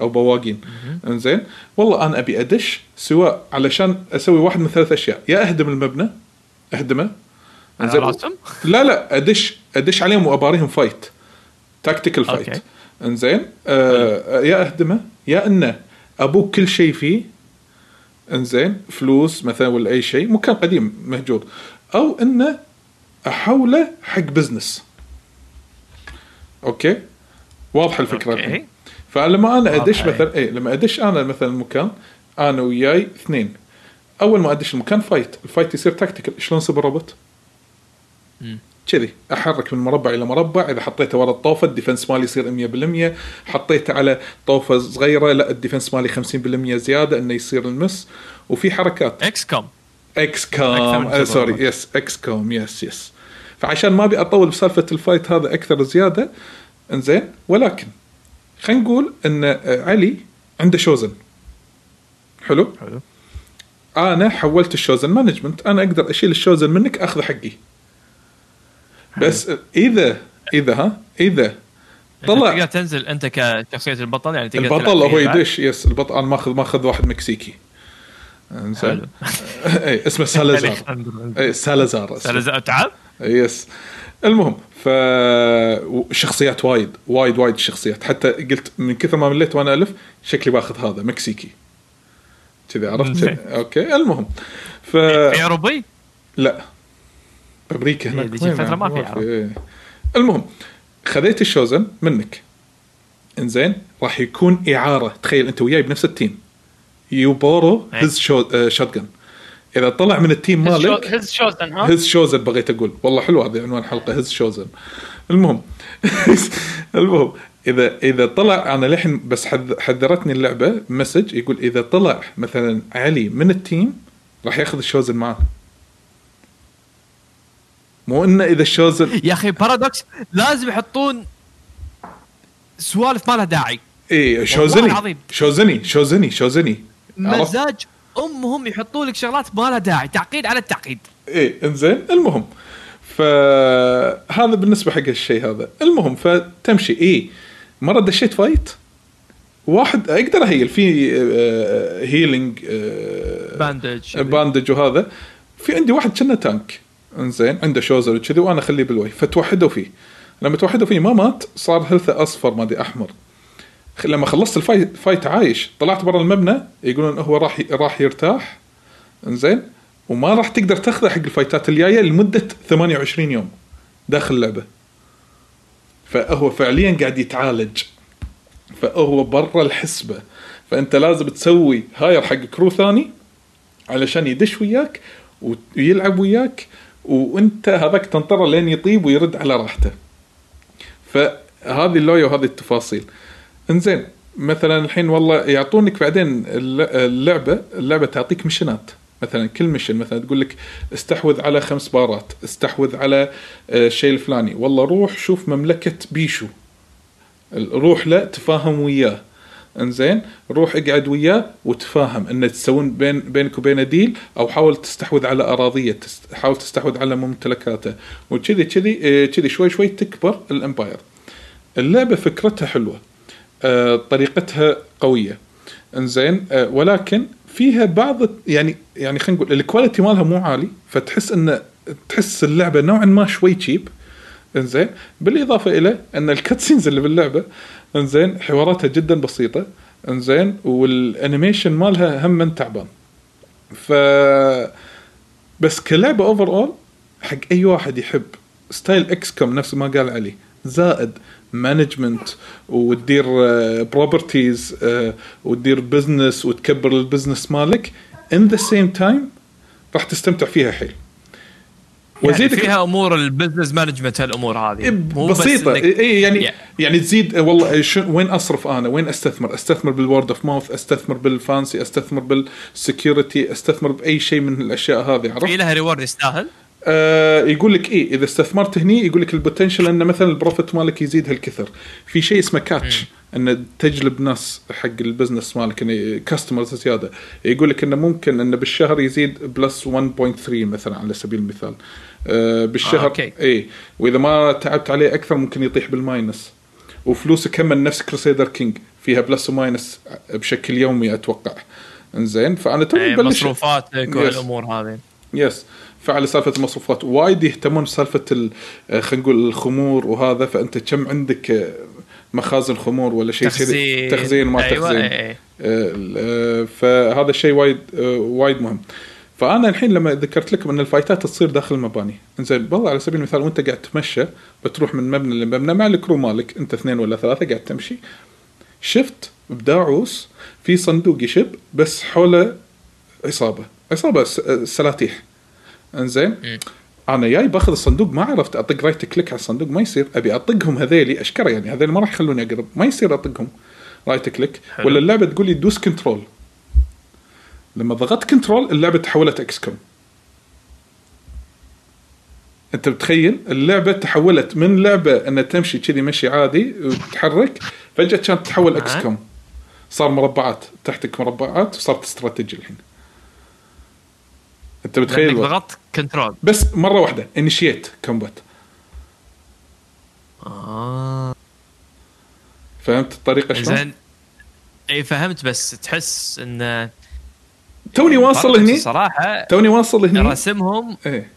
أو بواقين. إنزين؟ والله أنا أبي أدش سواء علشان أسوي واحد من ثلاث أشياء. يا أهدم المبنى أهدمه. راسهم لا لا أدش أدش عليهم وأباريهم fight tactical fight okay. إنزين؟ آه يا أهدمه يا إنه أبوق كل شيء فيه. إنزين؟ فلوس مثلا ولا أي شيء مكان قديم مهجور. أو إنه أحوله حق business okay؟ واضحة الفكرة okay. الحين. فلما أنا أدش. مثلا اي لما أدش أنا مثلا المكان أنا وياي اثنين. أول ما أدش المكان fight ال fight يصير tactical شلون يصير بالروبوت؟ مم. كذي. أحرك من مربع إلى مربع. إذا حطيته ورا الطوفة ال defense مالي يصير 100% حطيته على طوفة صغيرة لا ال defense مالي 50% زيادة إنه يصير ال miss. وفي حركات. XCOM XCOM sorry. yes XCOM yes yes فعشان ما أبي أطول بسالفة ال fight هذا أكثر زيادة إنزين. ولكن خلينا نقول إن آه، علي عنده شوزن. حلو؟ حلو. أنا حولت الشوزن management. أنا أقدر أشيل الشوزن منك اخذ حقي. بس إذا إذا ها؟ إذا طلع. تقدر تنزل أنت كشخصية البطل يعني تقدر البطل هو. يدش yes. البطل أنا ماخذ ماخذ واحد مكسيكي. اي اسمه سالازار اي سالازار اسمه. سالزار تعب yes. المهم ف شخصيات وايد وايد وايد شخصيات. حتى قلت من كثر ما مليت وأنا ألف شكلي باخذ هذا مكسيكي. كذا عرفت. okay المهم. ف في أوروبي؟ لا. أمريكا هناك. الفترة ما في عرب. إيه. المهم خذيت الشوزن منك. إنزين راح يكون إعارة. تخيل أنت وياي بنفس ال team. yo bro. his shotgun إذا طلع من ال team مالك his شوزن ها؟ his شوزن بغيت أقول. والله حلو هذا عنوان الحلقة his شوزن المهم المهم إذا إذا طلع أنا للحين بس حذ- حذرتني اللعبة message يقول إذا طلع مثلا علي من ال team راح ياخذ الشوزن معاه. مو إنه إذا الشوزن يا أخي Paradox لازم يحطون سوالف ما لها داعي. اي شوزني. شوزني شوزني شوزني؟ مزاج. أمهم يحطوا لك شغلات ما لها داعي تعقيد على التعقيد. إيه إنزين المهم. فهذا بالنسبة حق الشيء هذا. المهم فتمشي. إيه مرة دشيت fight واحد أقدر أ heal. في healing bandage bandage وهذا. في عندي واحد كنا tank إنزين عنده شوزن وكذي وأنا أخليه بال way فتوحدوا فيه. لما توحدوا فيه ما مات صار health ه أصفر ما أدري أحمر. لما خلصت ال fight fight عايش طلعت برا المبنى يقولون هو راح راح يرتاح. إنزين؟ وما راح تقدر تاخذه حق ال fight ات الجاية لمدة 28 يوم داخل اللعبة. فهو فعليا قاعد يتعالج. فهو برا الحسبة. فأنت لازم تسوي hire حق crew ثاني علشان يدش وياك ويلعب وياك وأنت هذاك تنطره لين يطيب ويرد على راحته. فهذه اللويا وهذه التفاصيل. انزين مثلا الحين والله يعطونك بعدين الل- اللعبة اللعبة تعطيك مشنات مثلا كل مشن مثلا تقول لك استحوذ على خمس بارات استحوذ على آه، الشيء الفلاني. والله روح شوف مملكة بيشو. روح له تفاهم وياه. انزين روح اقعد وياه وتفاهم إن تسوون بين بينك وبينه ديل أو حاول تستحوذ على أراضيه حاول تستحوذ على ممتلكاته. وكذي كذي آه، كذي شوي شوي تكبر الإمباير. اللعبة فكرتها حلوة. طريقتها قوية. إنزين آه، ولكن فيها بعض يعني يعني خلينا نقول ال quality مالها مو عالي فتحس إن تحس اللعبة نوعا ما شوي cheap إنزين بالإضافة إلى إن ال cutscenes اللي باللعبة إنزين حواراتها جدا بسيطة. إنزين وال animation مالها هم من تعبان. ف بس كلعبة overall حق أي واحد يحب style XCOM نفس ما قال علي زائد management وتدير properties وتدير business وتكبر ال business مالك. in the same time راح تستمتع فيها حيل. يعني وزيدك فيها أمور ال business management هالأمور هذه. مو بس بسيطة. إنك- اي يعني Yeah. يعني تزيد والله وين أصرف أنا؟ وين أستثمر؟ أستثمر بال word of mouth أستثمر بال fancy أستثمر بال security أستثمر بأي شيء من الأشياء هذه عرفت؟ في لها reward يستاهل؟ آه يقول لك إيه إذا استثمرت هني يقول لك ال potential ان مثلا ال profit مالك يزيد هالكثر. في شيء اسمه catch ان تجلب ناس حق ال business مالك ان customers زيادة. يقول لك إنه ممكن إنه بالشهر يزيد بلس 1.3 مثلا على سبيل المثال. آه بالشهر آه، أوكي. اي وإذا ما تعبت عليه أكثر ممكن يطيح بال minus وفلوسك هم نفس Crusader King فيها plus و minus بشكل يومي أتوقع. إنزين فأنا توي يعني مبلش مصروفاتك. والأمور هذه. yes فعلى سالفة المصروفات وايد يهتمون بسالفة ال- آه، خلينا نقول الخمور وهذا فأنت كم عندك آه، مخازن خمور ولا شيء؟ تخزين. تخزين ما أيوة، تخزين. آه، فهذا الشيء وايد وايد مهم. فأنا الحين لما ذكرت لكم إن الفايتات تصير داخل المباني. إنزين والله على سبيل المثال وأنت قاعد تمشى بتروح من مبنى لمبنى مع ال crew مالك أنت اثنين ولا ثلاثة قاعد تمشي. شفت بداعوس في صندوق يشب بس حوله عصابة. عصابة سلاتيح إنزين. أنا جاي باخذ الصندوق ما عرفت أطق right click على الصندوق ما يصير. أبي أطقهم هذيلي أشكره يعني هذيل ما راح يخلوني أقرب. ما يصير أطقهم right click حلو. ولا اللعبة تقول لي دوس control لما ضغطت control اللعبة تحولت XCOM. أنت متخيل؟ اللعبة تحولت من لعبة إنها تمشي كذي مشي عادي وتتحرك فجأة كانت تتحول XCOM. صار مربعات تحتك مربعات وصارت استراتيجي الحين. أنت متخيل؟ ضغطت control بس مرة واحدة initiate combat آه. فهمت الطريقة شلون؟ زين إي فهمت بس تحس إن توني واصل هني؟ صراحة توني واصل هني؟ رسمهم. إيه.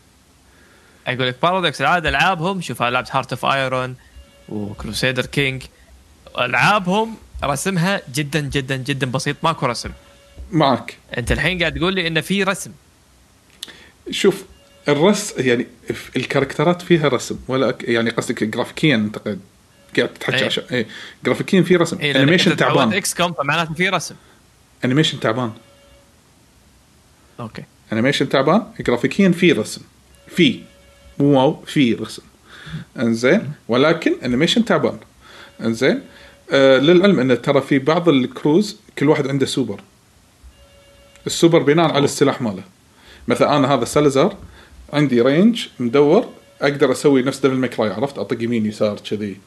أقول لك Paradox العادة ألعابهم شوف أنا لعبت Hearts of Iron و Crusader King ألعابهم رسمها جدا جدا جدا بسيط ماكو رسم. معك. أنت الحين قاعد تقول لي انه في رسم. شوف الرس يعني الكاركترات فيها رسم ولا يعني قصدك جرافيكيا انت قاعد تحكي إيه. عشان إيه. جرافيكيا في رسم. اي animation تعبان. XCOM فمعناته في رسم. animation تعبان. أوكي. animation تعبان جرافيكيا في رسم. في مو wow في رسم. إنزين؟ ولكن animation تعبان. إنزين؟ آه للعلم إن ترى في بعض ال crews كل واحد عنده super. ال super بناء على السلاح ماله. مثلا أنا هذا سالزار عندي range مدور أقدر أسوي نفس Devil May Cry عرفت؟ أطق يمين يسار كذي. بس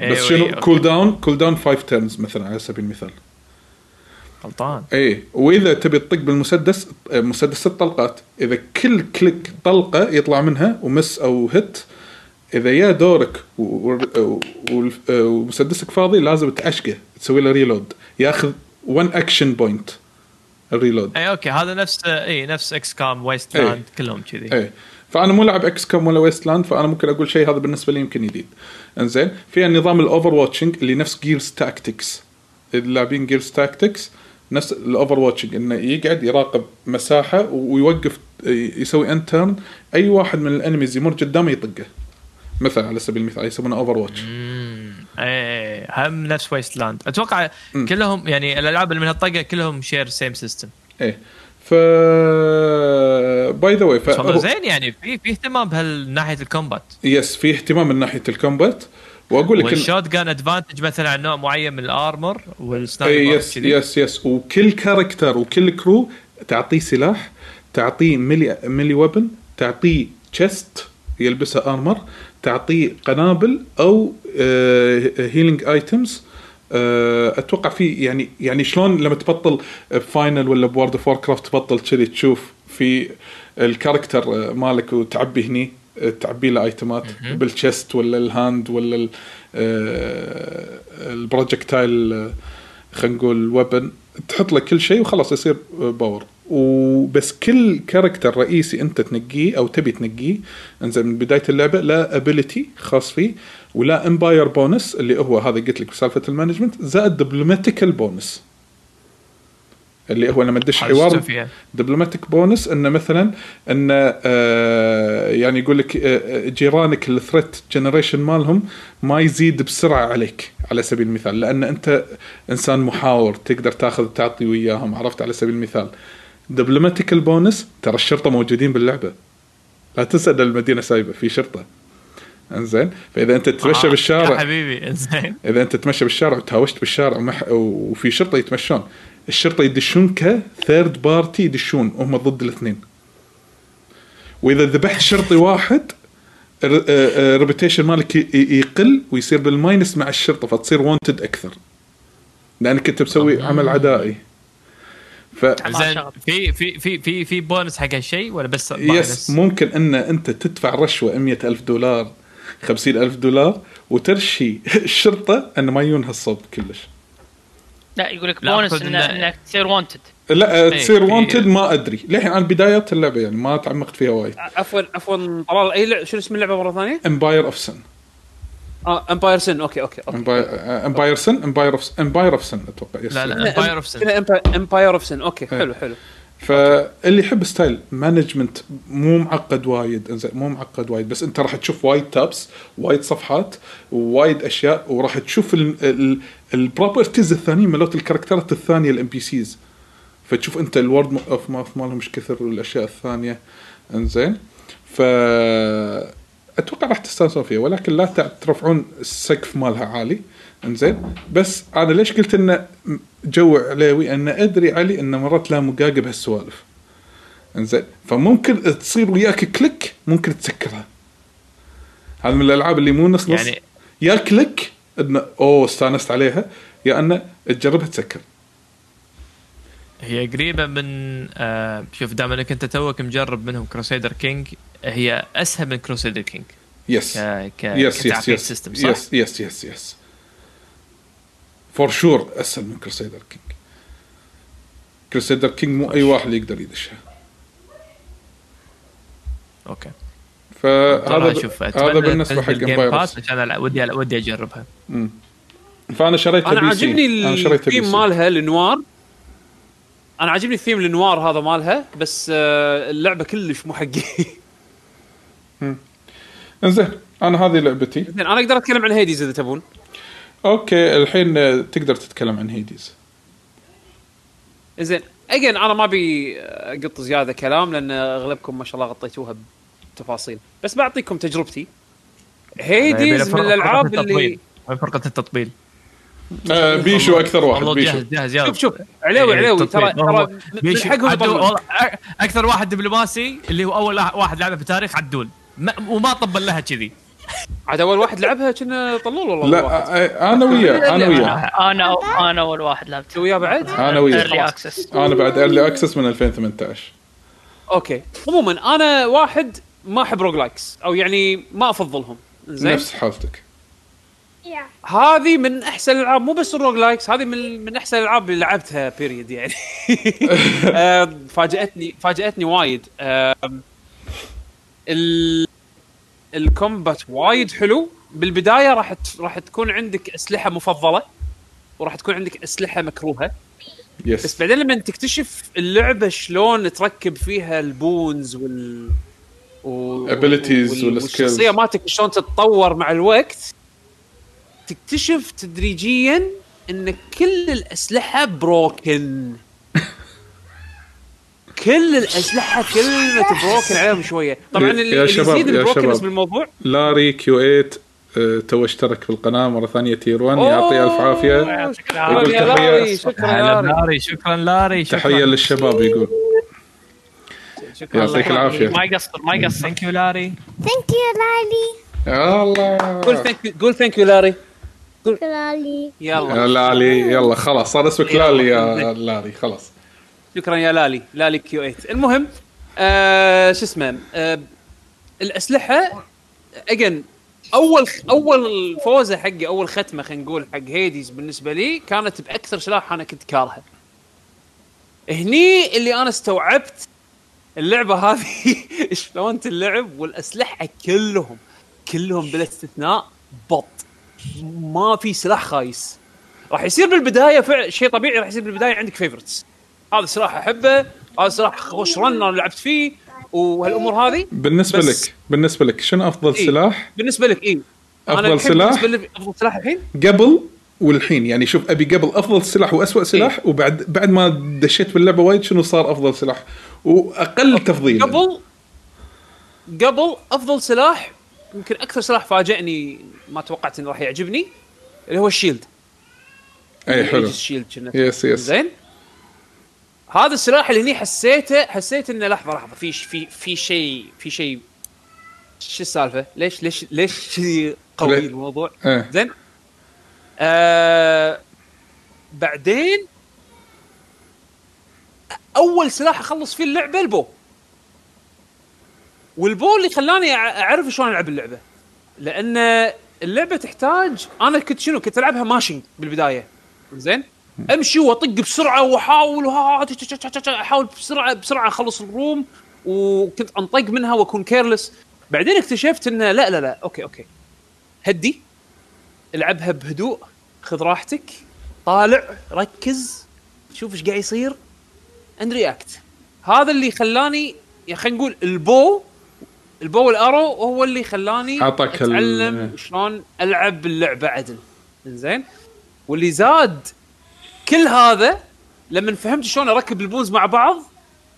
أيوة، شنو؟ أيوة، cool. down cool down 5 turns مثلا على سبيل المثال. غلطان. إيه وإذا تبي تطق بالمسدس مسدس ست طلقات إذا كل click طلقة يطلع منها و miss أو hit إذا يا دورك ومسدسك فاضي لازم تعشقه تسوي له reload ياخذ 1 action point ال reload. اي أوكي هذا نفس اي نفس XCOM Wasteland كلهم كذي. إيه. فأنا مو لاعب XCOM ولا Wasteland فأنا ممكن أقول شيء هذا بالنسبة لي يمكن جديد إنزين في نظام ال over watching اللي نفس Gears Tactics اللاعبين Gears Tactics نفس ال over watching إنه يقعد يراقب مساحة ويوقف يسوي end turn أي واحد من ال enemies يمر قدامه يطقه. مثلا على سبيل المثال يسمونه overwatch إيه هم نفس Wasteland أتوقع مم. كلهم يعني الألعاب اللي من هالطقة كلهم share same system إيه. ف by the way والله زين يعني في في اهتمام بهالناحية ال combat. Yes في اهتمام من ناحية ال combat. وأقول لك وال shot gun advantage مثلا على نوع معين من ال armor اي وال sniper yes. Yes Yes وكل character وكل crew تعطيه سلاح تعطيه melee melee weapon تعطيه chest يلبسها armor تعطيه قنابل أو healing items أتوقع في يعني يعني شلون لما تبطل Final ولا World of Warcraft تبطل كذي تشوف في ال character آه، مالك وتعبي هني آه، تعبي له ايتمات بال chest ولا ال hand ولا ال- آه، ال projectile آه، خلينا نقول weapon تحط له كل شيء وخلاص يصير power وبس كل character رئيسي انت تنقيه أو تبي تنقيه انزين من بداية اللعبة له ability خاص فيه ولا empire bonus اللي هو هذا قلت لك بسالفه ال management زائد diplomatical bonus اللي هو لما تدش حوار؟ diplomatic bonus انه مثلا انه آه يعني يقول لك آه جيرانك ال threat generation مالهم ما يزيد بسرعة عليك على سبيل المثال لأن أنت إنسان محاور تقدر تاخذ تعطي وياهم عرفت؟ على سبيل المثال. diplomatical bonus ترى الشرطة موجودين باللعبة. لا تنسى إن المدينة سايبة في شرطة. إنزين؟ فإذا أنت تتمشى آه، يا بالشارع حبيبي زين إذا أنت تتمشى بالشارع وتهاوشت بالشارع ومح... وفي شرطة يتمشون. الشرطة يدشون ك third party يدشون وهم ضد الاثنين. وإذا ذبحت شرطي واحد ال reputation مالك ي- ي- يقل ويصير بال minus مع الشرطة فتصير wanted أكثر. لأنك أنت مسوي عمل عدائي. ف زين. في في في في في بونس حق هالشيء ولا بس yes؟ ممكن إن أنت تدفع رشوة 100 ألف دولار 50 ألف دولار وترشي الشرطة إن ما يجون هالصوب كلش لا يقول لك بونس إن- انك تصير wanted لا إيه، تصير wanted ما أدري للحين أنا بدايات اللعبه يعني ما تعمقت فيها وايد عفوا عفوا طلال أي لع- شنو اسم اللعبة مرة ثانية؟ Empire of Sin آه Empire Sin okay okay okay. Empire Sin Empire of Empire of Sin أتوقع لا لا امباير اوف سن امباير اوف سن أوكي إيه. حلو حلو. فاللي يحب style management مو معقد وايد إنزين مو معقد وايد بس أنت راح تشوف وايد tabs وايد صفحات ووايد أشياء وراح تشوف ال properties الثانية مالت الكاركترات الثانية ال NPCs فتشوف أنت ال word of mouth مالهم إيش كثر والاشياء الثانية. إنزين ف أتوقع راح تستانسون فيها ولكن لا ترفعون السقف مالها عالي. إنزين. بس أنا ليش قلت انه جو عليوي؟ أن أدري علي انه مرات لا مقاقب بهالسوالف إنزين. فممكن تصير وياك click ممكن تسكرها. هذا من الألعاب اللي مو نص نص. يعني- يا click انه أوه استأنست عليها يا انه تجربها تسكر. هي قريبة من آه شوف دام انك انت توك مجرب منهم Crusader Kings هي أسهل من Crusader Kings yes ك ك yes yes yes system صح؟ yes yes yes yes for sure أسهل من Crusader Kings Crusader Kings مو أي واحد يقدر يدشها. Okay. فهذا أشوف هذا بالنسبة حق pass عشان ودي ودي أجربها. فأنا شريتها أنا PC. عاجبني الثيم مالها ال noir. أنا عاجبني ال theme ال noir هذا مالها بس آه، اللعبة كلش مو حقي. إنزين أنا هذه لعبتي. زين أنا أقدر أتكلم عن Hades إذا تبون. okay الحين آه، تقدر تتكلم عن Hades زين اجين أنا ما أبي أقط زيادة كلام لأن أغلبكم ما شاء الله غطيتوها بتفاصيل. بس بعطيكم تجربتي. هيديز من الألعاب اللي فرقه التطبيل. آه بيشو أكثر واحد والله بيشو. جاهز جاهز شوف شوف علاوي إيه، علاوي التطبيل. ترى ترى من بيشو حقهم عدول أكثر واحد دبلوماسي اللي هو أول واحد لعبه بتاريخ عدول. ما وما طبل لها كذي. عاد أول واحد لعبها كنا طلول والله لا واحد. أنا وياه أنا وياه. أنا أنا أول واحد لعبت وياه بعد؟ أنا وياه. early access أنا بعد early access من 2018 Okay. عموما أنا واحد ما أحب roguelikes أو يعني ما أفضلهم. زين؟ نفس حالتك. هذه من أحسن الألعاب مو بس ال roguelikes هذه من من أحسن الألعاب اللي لعبتها period يعني. فاجأتني فاجأتني وايد. ال combat وايد حلو. بالبداية راح ت- راح تكون عندك أسلحة مفضلة وراح تكون عندك أسلحة مكروهة. بس yes بعدين لما تكتشف اللعبة شلون تركب فيها ال boons وال و... Abilities وال- وال والشخصية skills. مالتك شلون تتطور مع الوقت تكتشف تدريجيا إن كل الأسلحة broken كل الأسلحة كلمه بروكن عليهم شوية. طبعا اللي شباب، يزيد البروكنس. بالموضوع. لاري كيو 8 آه، تو اشترك بالقناه مرة ثانية تير 1 يعطيه الف عافية. يقول. لاري شكرا لاري لاري. شكرا لاري شكرا. تحية للشباب يقول. شكرا يعطيك العافية. ما يقصر ما يقصر. ثانك يو لاري. Thank you, Lali. يا الله. قول ثانك قول ثانك يو لاري. Lali. يلا. يا لالي يلا خلاص صار اسمك لالي يا لاري خلاص. شكرا يا لالي. لالي Q8 المهم آه شو اسمه آه الأسلحة اجن أول أول فوزة حقي أول ختمة خلينا نقول حق Hades بالنسبة لي كانت بأكثر سلاح أنا كنت كارهه هني اللي أنا استوعبت اللعبة هذه شلون تلعب والأسلحة كلهم كلهم بلا استثناء بط. ما في سلاح خايس. راح يصير بالبداية فعل شيء طبيعي راح يصير بالبداية عندك favorites هذا السلاح أحبه هذا السلاح خوش run أنا لعبت فيه وهالأمور هذه. بالنسبة لك بالنسبة لك شنو أفضل إيه. سلاح؟ بالنسبة لك اي الحين سلاح؟ بالنسبة أفضل سلاح الحين؟ قبل والحين يعني شوف أبي قبل أفضل سلاح واسوء سلاح وبعد بعد ما دشيت باللعبة وايد شنو صار أفضل سلاح؟ وأقل تفضيل قبل قبل أفضل سلاح يمكن أكثر سلاح فاجئني ما توقعت إنه راح يعجبني اللي هو ال shield أي حلو ال shield كنا yes yes زين هذا السلاح اللي هني حسيته حسيت إنه لحظة لحظة في في في شيء في شيء شو السالفة؟ ليش ليش ليش شيء قوي؟ الموضوع؟ إيه. زين آه بعدين أول سلاح أخلص فيه اللعبة ال bow وال bow اللي خلاني أعرف شلون ألعب اللعبة. لأن اللعبة تحتاج أنا كنت شنو كنت ألعبها mashing بالبداية. زين؟ أمشي وأطق بسرعة وأحاول أحاول بسرعة بسرعة أخلص ال room. وكنت أنطق منها وأكون careless بعدين اكتشفت انه لا لا لا okay okay. هدي. العبها بهدوء. خذ راحتك. طالع. ركز. شوف إيش قاعد يصير. And react هذا اللي خلاني يا خلينا نقول ال bow ال bow وال arrow هو اللي خلاني ال- أتعلم شلون ألعب اللعبه عدل. زين واللي زاد كل هذا لما فهمت شلون أركب ال boons مع بعض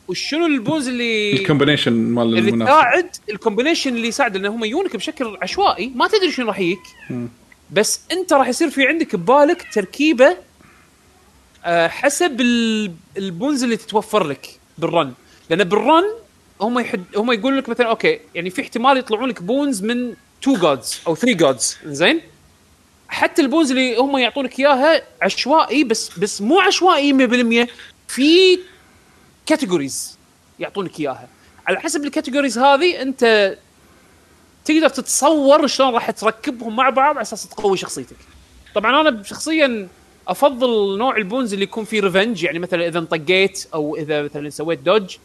وشنو ال boons اللي ال combination مال اللي تساعد ال combination اللي يساعد انه هم يجونك بشكل عشوائي. ما تدري شنو راح يجيك بس أنت راح يصير في عندك ببالك تركيبة آه، حسب ال- ال boons اللي تتوفر لك بال run. لأن بال run هم يحد هم يقول لك مثلا okay يعني في احتمال يطلعون لك boons من two gods أو three gods زين حتى ال boons اللي هم يعطونك إياها عشوائي بس بس مو عشوائي 100% في categories يعطونك إياها. على حسب ال categories هذه أنت تقدر تتصور شلون راح تركبهم مع بعض على أساس تقوي شخصيتك. طبعا أنا شخصيا أفضل نوع ال boons اللي يكون فيه revenge يعني مثلا إذا انطقيت أو إذا مثلا سويت dodge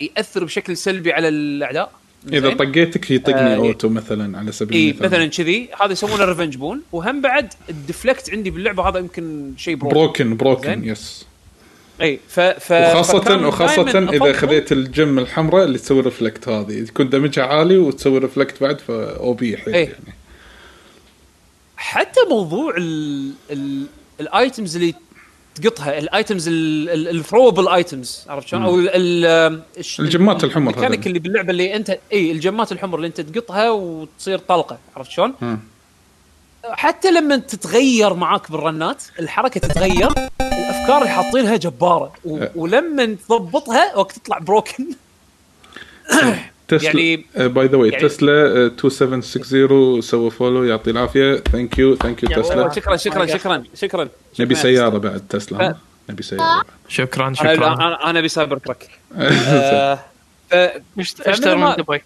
يأثر بشكل سلبي على الأعداء. إذا؟ طقيتك يطقني آه، auto مثلا على سبيل إي المثال. مثلا كذي. هذا يسمونه revenge boon وهم بعد ال deflect عندي باللعبة هذا يمكن شيء bro broken broken زين. yes إي ف ف وخاصة دايماً إذا خذيت ال gem الحمراء اللي تسوي reflect هذه. يكون damage ها عالي وتسوي reflect بعد فا OP حيل إيه. يعني. حتى موضوع ال ال ال items اللي تقطها ال items ال throwable items عرفت شلون؟ أو ال gem ات الحمر الميكانيك. اللي باللعبة اللي أنت إي ال gem ات الحمر اللي أنت تقطها وتصير طلقة عرفت شلون؟ حتى لما تتغير معاك بال run ات الحركة تتغير الأفكار اللي حاطينها جبارة و... أه. ولما تضبطها وقت تطلع broken تسلا. يعني- by the way تسلا آه، 2760 سوى follow يعطي العافية. thank you thank you تسلا. شكرا شكرا شكرا شكرا. نبي. سيارة بعد تسلا؟ نبي سيارة شكرا شكرا. أنا أنا أبي Cybertruck ف... اشت- فمن اشتري ما- من دبي.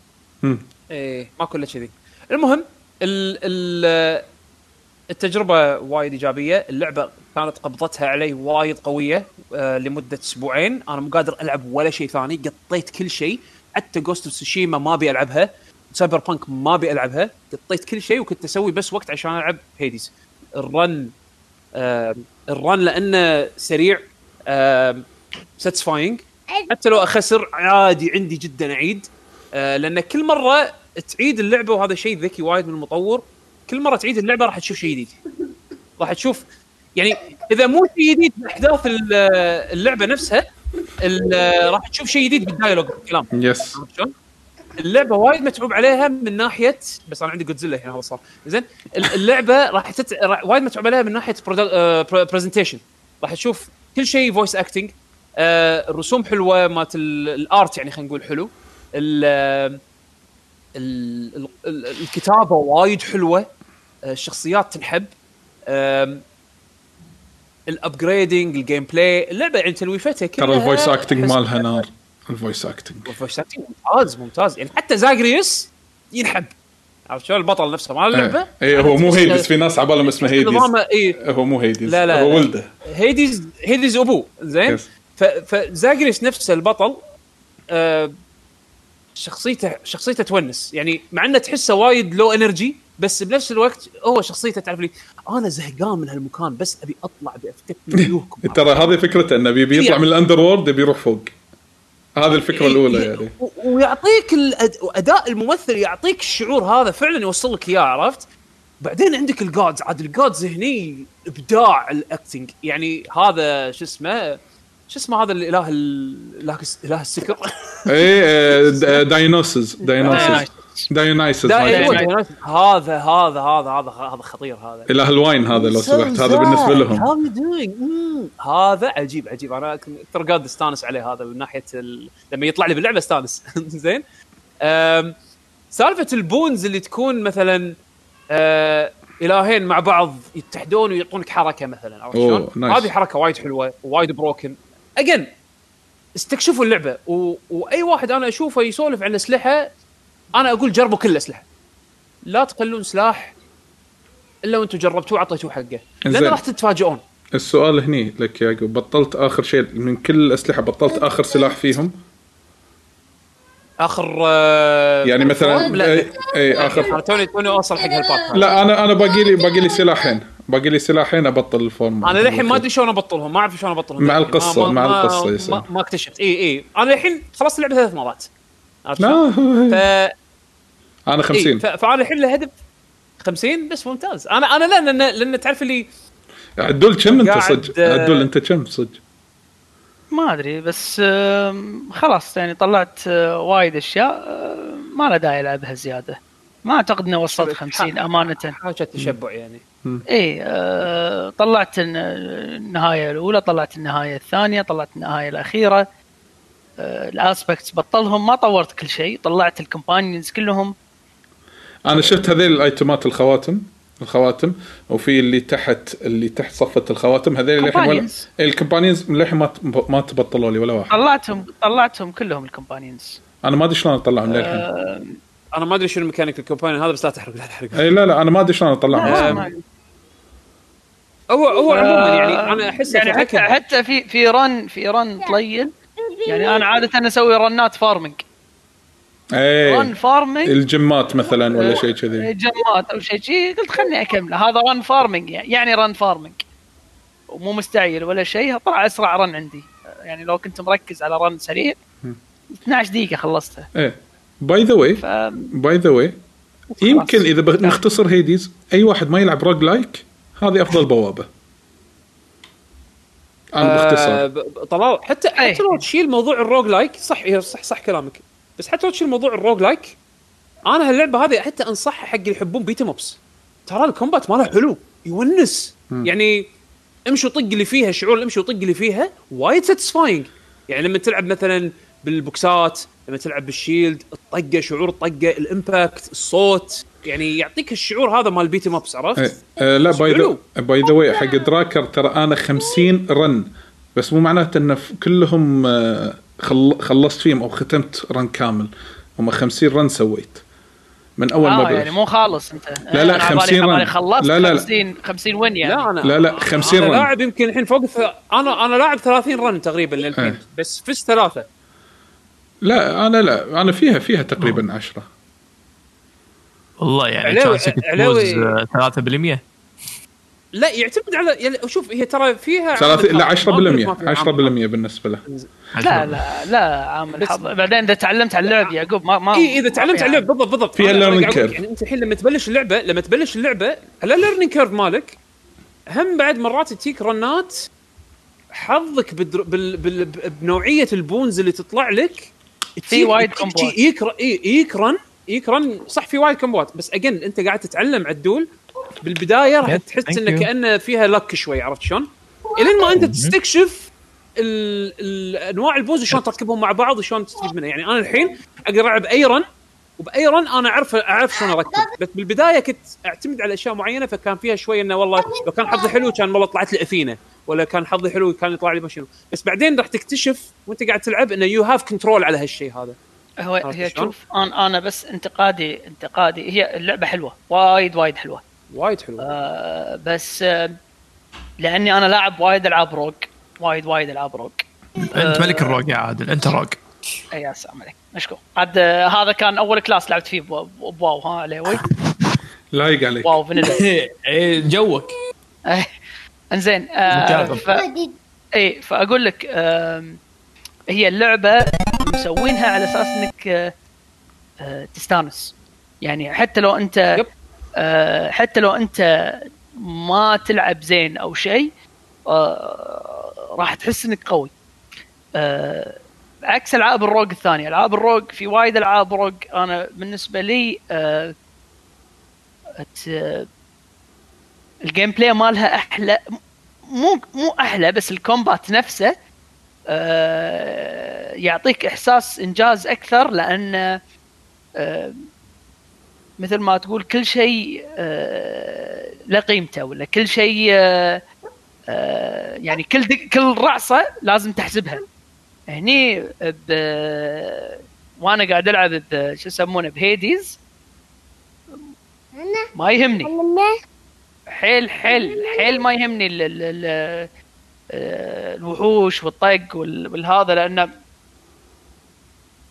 إيه ما كله كذي. المهم ال ال التجربة وايد إيجابية. اللعبة كانت قبضتها علي وايد قوية آه لمدة أسبوعين. أنا مو قادر ألعب ولا شيء ثاني. قطيت كل شيء. حتى Ghost of Tsushima ما أبي ألعبها. Cyberpunk ما أبي ألعبها. قطيت كل شيء وكنت أسوي بس وقت عشان ألعب Hades ال run آه ال run لأنه سريع آه satisfying حتى لو أخسر عادي عندي جدا أعيد. آه لأن كل مرة تعيد اللعبة وهذا شيء ذكي وايد من المطور كل مرة تعيد اللعبة راح تشوف شيء جديد. راح تشوف يعني إذا مو شيء جديد احداث ال- اللعبة نفسها راح تشوف شيء جديد بال dialogue بالكلام yes شلون؟ اللعبة وايد متعوب عليها من ناحية بس أنا عندي جودزيلا هنا هذا صار. زين ال- اللعبة راح تت... راح وايد متعوب عليها من ناحية presentation راح تشوف كل شيء voice acting الرسوم حلوة مالت ال- ال art يعني خلينا نقول حلو. ال ال ال ال الكتابة وايد حلوة. آه، الشخصيات تنحب. ال upgrading ال gameplay اللعبة يعني تلويفتها كلها ترى ال voice acting مالها نار. ال voice acting ال voice acting ممتاز ممتاز. يعني حتى Zagreus ينحب. عرفت شلون؟ البطل نفسه مال اللعبة. اي هو مو Hades في ناس عبالهم اسمه Hades نظامه اي هو مو Hades لا لا هو. ولده. Hades Hades أبوه. زين؟ Yes. ف- ف Zagreus نفسه البطل آه شخصيته شخصيته تونس. يعني مع إنه تحسه وايد low energy بس بنفس الوقت هو شخصيته تعرف لي أنا زهقان من هالمكان بس أبي أطلع أبي افتك من وجوهكم ترى هذه فكرته إنه بيبي يطلع يعني. من ال underworld يبي يروح فوق هذه الفكرة الأولى يعني و- ويعطيك. اداء الممثل يعطيك الشعور هذا فعلا يوصل لك اياه عرفت؟ بعدين عندك ال gods عاد ال gods هني إبداع ال acting يعني هذا شو اسمه شو اسمه هذا الإله ال- إله إله السكر اي Dionysus Dionysus Dionysus دا- ما أيوة، يسمى. Dionysus. هذا هذا هذا هذا هذا خطير هذا. اله ال wine هذا لو سمحت. هذا بالنسبة لهم. How you doing? Mm. هذا عجيب عجيب. أنا كنت- ترى قاعد أستانس عليه هذا من ناحية ال... لما يطلع لي باللعبة أستانس. زين. أم... سالفة ال boons اللي تكون مثلا آه... إلهين مع بعض يتحدون ويعطونك حركة مثلا عرفت شلون؟ هذه حركة وايد حلوة وايد broken again استكشفوا اللعبة. و... وأي واحد أنا أشوفه يسولف عن الاسلحه أنا أقول جربوا كل الأسلحة. لا تقلون سلاح إلا وأنتم جربتوه وعطيتوه حقه. لأن. راح تتفاجئون. السؤال هني لك يا يعقوب بطلت آخر شيء من كل الأسلحة بطلت آخر سلاح فيهم؟ آخر آه، يعني مثلا لا. أي, أنا آخر. توني توني اوصل حق هال part لا أنا أنا باقي لي باقي لي سلاحين. باقي لي سلاحين أبطل ال form. أنا للحين ما أدري شلون أبطلهم ما أعرف شلون أبطلهم. مع للحين. القصة، ما- مع ما- القصة ما, يصير. ما اكتشفت. إي إي. أنا الحين خلصت اللعبة ثلاث مرات. عرفت؟ ف... لا. أنا إيه 50 ف... فأنا الحين له هدف 50 بس ممتاز. أنا أنا لا لأن لأن تعرف اللي عدول كم أنت صدق؟ عدول أنت كم صدق؟ ما أدري بس خلاص يعني طلعت آه، وايد أشياء آه، ما له داعي العبها زيادة. ما أعتقد اني وصلت 50 أمانة. حاجة تشبع يعني. اي آه، طلعت الن- النهاية الأولى طلعت النهاية الثانية طلعت النهاية الأخيرة. آه، ال aspects بطلهم ما طورت كل شيء طلعت ال companions كلهم. أنا شفت هذيل ال item ات الخواتم الخواتم وفي اللي تحت اللي تحت صفة الخواتم هذيل للحين ولا. ال companions. للحين ما ما تبطلوا لي ولا واحد. طلعتهم طلعتهم كلهم ال companions. أنا ما أدري شلون أطلعهم للحين. أنا ما أدري شنو mechanic ال companion هذا بس لا تحرق لا تحرق. اي لا لا أنا ما أدري شلون أطلعهم. ما- هو هو عموما يعني أنا احس يعني حتى. حتى في في run في run طويل. يعني أنا عادة أسوي run ات farming run إيه farming ال gem ات مثلا ولا شيء كذي. gem ات أو شيء شيء قلت خلني أكمله. هذا run farming يعني. run farming ومو مستعجل ولا شيء. طلع أسرع run عندي. يعني لو كنت مركز على run سريع. 12 دقيقة خلصتها. إيه. by the way by the way يمكن إذا بغ- نختصر Hades أي واحد ما يلعب roguelike هذه أفضل بوابة. أنا آه، باختصار طلال حتى أي. حتى لو تشيل موضوع ال roguelike صح هي صح صح كلامك. بس حتى لو تشيل موضوع ال roguelike أنا هاللعبة هذه حتى أنصحها حق اللي يحبون beat 'em ups ترى ال combat ماله حلو يونس. يعني امشي وطق اللي فيها شعور الامشي وطق اللي فيها وايد satisfying يعني لما تلعب مثلا بالبوكسات لما تلعب بال shield الطقة شعور الطقة ال impact الصوت. يعني يعطيك الشعور هذا مال beat 'em ups عرفت؟ إيه. آه لا by the. by the way حق دراكر ترى أنا 50 run بس مو معناته إن كلهم آه، خل- خلصت فيهم أو ختمت run كامل هم 50 run سويت من أول ما آه بلش يعني مو خالص أنت لا، لا، أنا عبالي- 50 عبالي run. خلصت لا، لا، لا. 50 50 وين يعني لا أنا لا، لا، 50 أنا run. لاعب يمكن الحين فوق الث... أنا أنا لاعب 30 رن تقريبا للحين إيه. بس فزت ثلاثة لا أنا لا أنا فيها فيها تقريبا 10 والله يعني علاوي- شانسك علاوي- تفوز آه، 3% لا يعتمد على يعني شوف هي ترى فيها 30 لا 10% ما أقول لك ما فيها 10% بالنسبة له. لا لا لا عامل حظ. بعدين إذا تعلمت على اللعب يعقوب ما ما اي إذا تعلمت على اللعب بالضبط بالضبط. فيها لك curve. يعني أنت الحين لما تبلش اللعبة لما تبلش اللعبة على ال learning curve مالك هم بعد مرات تجيك رنات حظك بدر... بال... بال... بنوعية ال boons اللي تطلع لك في وايد تجيك- كومبوات. يكرن يكرن صح في وايد كومبوات بس again أنت قاعد تتعلم عدول بالبداية راح Yes, تحس انه. كأنه فيها لك شوي عرفت شلون؟ الين ما أنت تستكشف ال- ال- أنواع ال boons وشلون تركبهم مع بعض وشلون تستفيد منها يعني أنا الحين أقدر ألعب أي run وبأي run أنا اعرف أعرف شلون أركب. بس بالبداية كنت أعتمد على أشياء معينة فكان فيها شوي إنه والله لو كان حظي حلو كان والله طلعت لي اثينا ولا كان حظي حلو كان يطلع لي ما شنو بس بعدين راح تكتشف وأنت قاعد تلعب إنه you have control على هالشيء هذا. هو هي؟ شوف أنا أنا بس انتقادي انتقادي. هي اللعبة حلوة وايد وايد حلوة. وايد حلو آه بس آه لأني أنا لاعب وايد ألعاب rogue وايد وايد ألعاب rogue أنت ملك ال rogue يا عادل أنت rogue إي يا سلام عليك. مشكور. عاد آه هذا كان أول class لعبت فيه بو- ب WoW ها عليوي لايق عليك WoW vanilla. joke. إيه. إنزين آه. ف... إي فأقول لك آم، هي اللعبة مسوينها على أساس إنك آه، آه، تستانس. يعني حتى لو أنت. آه، حتى لو أنت ما تلعب زين أو شيء راح تحس إنك قوي. عكس ألعاب ال rogue الثانية. ألعاب ال rogue في وايد ألعاب rogue. أنا بالنسبة لي ال gameplay مالها أحلى مو مو أحلى بس ال combat نفسه يعطيك إحساس إنجاز أكثر لأن آه، مثل ما تقول كل شيء آه، له قيمته ولا كل شيء آه، آه، يعني كل كل رعصه لازم تحسبها. هني ب وأنا قاعد ألعب ب- شو يسمونه بهيديز ما يهمني. حيل حيل حيل ما يهمني ال ال آه، الوحوش والطق وال- والهذا لأنه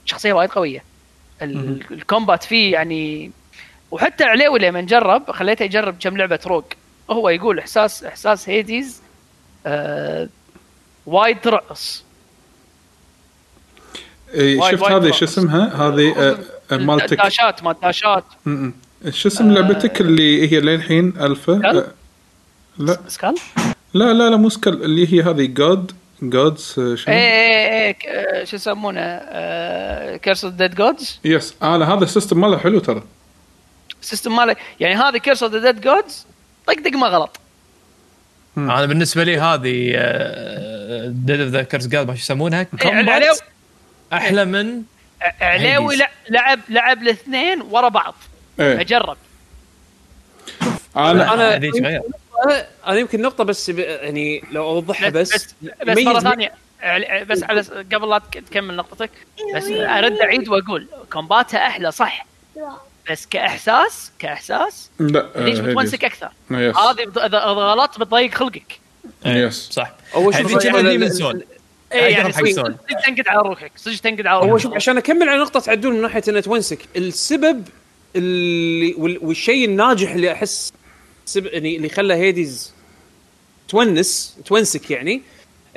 شخصية وايد قوية. ال- الكومبات فيه يعني وحتى عليوي لما جرب خليته يجرب كم لعبة روج. هو يقول إحساس إحساس Hades آه وايد ترقص إيه، وايد- شفت هذه. شو اسمها؟ هذه آه، آه، مالتك. داشات ما داشات. شو اسم لعبتك اللي هي للحين؟ ألفا؟ آه، لا. Skul؟ لا لا لا مو Skul اللي هي هذه God Gods إيه شنو؟ إيه إيه ك- آه، شو يسمونه؟ Curse of Dead Gods yes أنا هذا ال system ماله حلو ترى. ال system ماله يعني هذه Curse of Dead Gods طق دق ما غلط. أنا بالنسبة لي هذه Dead of the Curse God ما شو يسمونها؟ إيه، أحلى من ع- عليوي لعب لعب الاثنين ورا بعض. إيه. أجرب. أنا أنا أنا يمكن نقطة بس ب... يعني لو أوضحها بس بس بس, مرة ثانية. عل- بس على قبل لا تك- تكمل نقطتك بس أرد أعيد وأقول combat ها أحلى صح. بس كاحساس كإحساس لا آه، ليش Hades. بتونسك أكثر؟ yes هذه اذا إذا غلط بتضيق خلقك. yes صح. يعني ال- من ال- soul اي يعني صدق soul. صدق تنقد على روحك صدق تنقد على روحك. هو شوف عشان أكمل على نقطة عدول من ناحية انه تونسك. السبب اللي وال- والشيء الناجح اللي أحس سب يعني اللي خلى Hades تونس تونسك يعني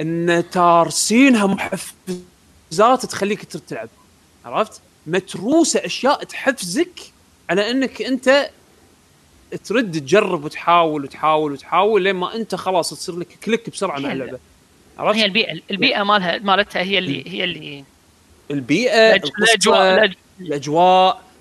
إن تارسينها محفزات تخليك تلعب. عرفت؟ متروسة أشياء تحفزك على إنك أنت ترد تجرب وتحاول وتحاول وتحاول لين ما أنت خلاص تصير لك click بسرعة مع اللعبة. عرفت؟ هي البيئه البيئة مالها مالتها هي اللي هي اللي البيئة الأج- الأجواء. الأجواء. ال-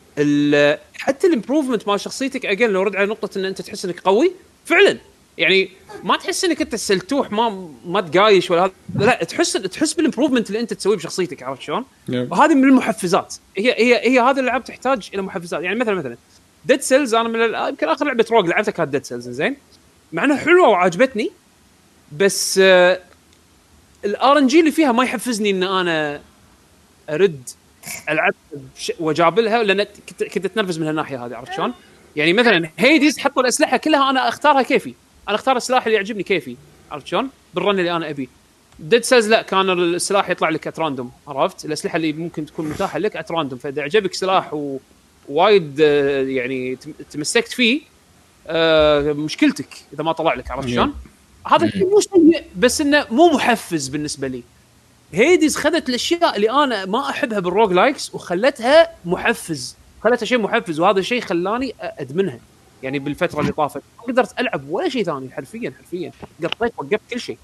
حتى ال improvement مال شخصيتك again لو رد على نقطة إن أنت تحس إنك قوي فعلا. يعني ما تحس إنك أنت سلتوح ما ما تقايش ولا هذا. لا تحس تحس بال improvement اللي أنت تسويه بشخصيتك عرفت شلون؟ وهذه من المحفزات. هي هي هي هذه الألعاب تحتاج إلى محفزات. يعني مثلا مثلا Dead Cells أنا من يمكن آخر لعبة rogue لعبتها كانت Dead Cells زين. مع إنها حلوة وعجبتني بس ال RNG اللي فيها ما يحفزني إن أنا أرد العب بش- وأجابلها لأن كنت أتنرفز من هالناحية هذه عرفت شلون؟ يعني مثلا Hades حطوا الأسلحة كلها أنا أختارها كيفي أنا أختار السلاح اللي يعجبني كيفي عرفت شلون؟ بال run اللي أنا أبيه Dead Cells لا كان السلاح يطلع لك at random عرفت؟ الأسلحة اللي ممكن تكون متاحة لك at random فإذا عجبك سلاح ووايد آه، يعني تم- تمسكت فيه آه، مشكلتك إذا ما طلع لك عرفت شلون؟ هذا مو سيء بس إنه مو محفز بالنسبة لي Hades خذت الأشياء اللي أنا ما أحبها بال roguelikes وخلتها محفز خلتها شيء محفز وهذا الشيء خلاني أدمنها. يعني بالفترة اللي طافت ما قدرت ألعب ولا شيء ثاني حرفيا حرفيا. قطيت وقفت كل شيء.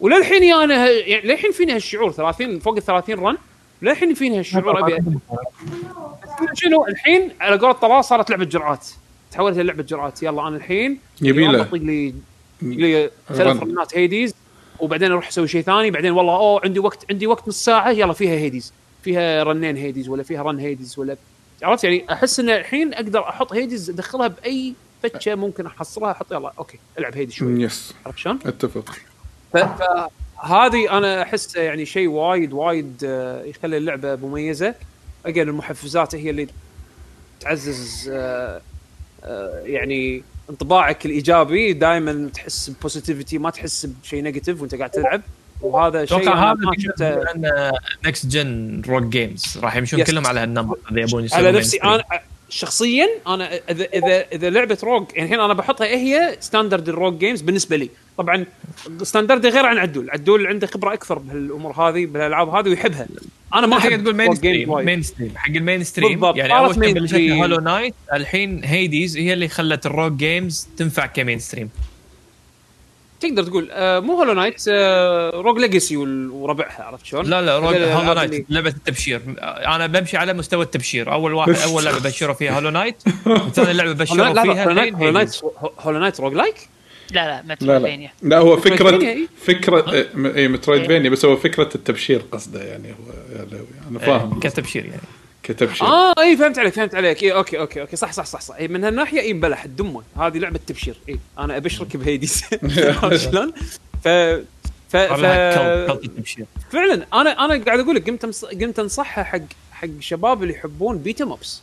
وللحين أنا يعني للحين فيني هالشعور؟ 30 فوق ال 30 run. للحين فيني هالشعور أبي شنو؟ الحين على قول طلال صارت لعبة جرعات. تحولت إلى لعبة جرعات. يلا أنا الحين يبي له. لي لي ثلاث run. رنات Hades. وبعدين أروح أسوي شيء ثاني. بعدين والله أوه عندي وقت عندي وقت نص ساعة يلا فيها Hades. فيها run in Hades ولا فيها run Hades ولا عرفت يعني؟ أحس إن الحين أقدر أحط Hades أدخلها بأي فتشه ممكن أحصلها أحط يلا okay ألعب Hades شوي. yes. عرفت شلون؟ أتفق. فهذه أنا أحس يعني شيء وايد وايد آه، يخلي اللعبة مميزة. أجل المحفزات هي اللي تعزز آه، آه، يعني انطباعك الإيجابي دائما تحس ب positivity ما تحس بشيء negative وأنت قاعد تلعب وهذا شيء أتوقع هذا next gen rogue games راح يمشون. كلهم على هالنمط اذا يبون على نفسي. أنا شخصيا أنا اذا اذا إذا لعبة rogue يعني الحين أنا بحطها إيه هي؟ standard ال rogue games بالنسبة لي. طبعا standard غير عن عدول. عدول عنده خبرة أكثر بهالأمور هذه بالألعاب هذه ويحبها. أنا ما حق تقول mainstream. main stream حق ال mainstream بالضبط. يعني أول شيء. Hollow Knight الحين Hades هي اللي خلت ال rogue games تنفع ك mainstream تقدر تقول آه مو Hollow Knight آه Rogue Legacy وربعها عرفت شلون؟ لا لا rogue هذول Hollow Knight لعبة التبشير أنا بمشي على مستوى التبشير أول واحد أول لعبة بشروا فيها Hollow Knight وثاني لعبة بشروا فيها Hollow Knight Hollow. Knight Hollow Knight roguelike لا لا لا لا لا هو فكره Metroidvania. فكره إيه، اي Metroidvania بس هو فكرة التبشير قصده يعني هو لهوي. أنا فاهم إيه، كتبشير يعني كتبشير آه اي فهمت عليك فهمت عليك. اي okay okay okay. صح صح صح صح. إيه من هالناحية اي مبلح الدمه هذه لعبة تبشير. اي أنا أبشرك ب Hades عرفت شلون؟ ف ف ف فعلا أنا أنا قاعد أقول لك قمت أمص- قمت أنصحها حق حق شباب اللي يحبون beat 'em ups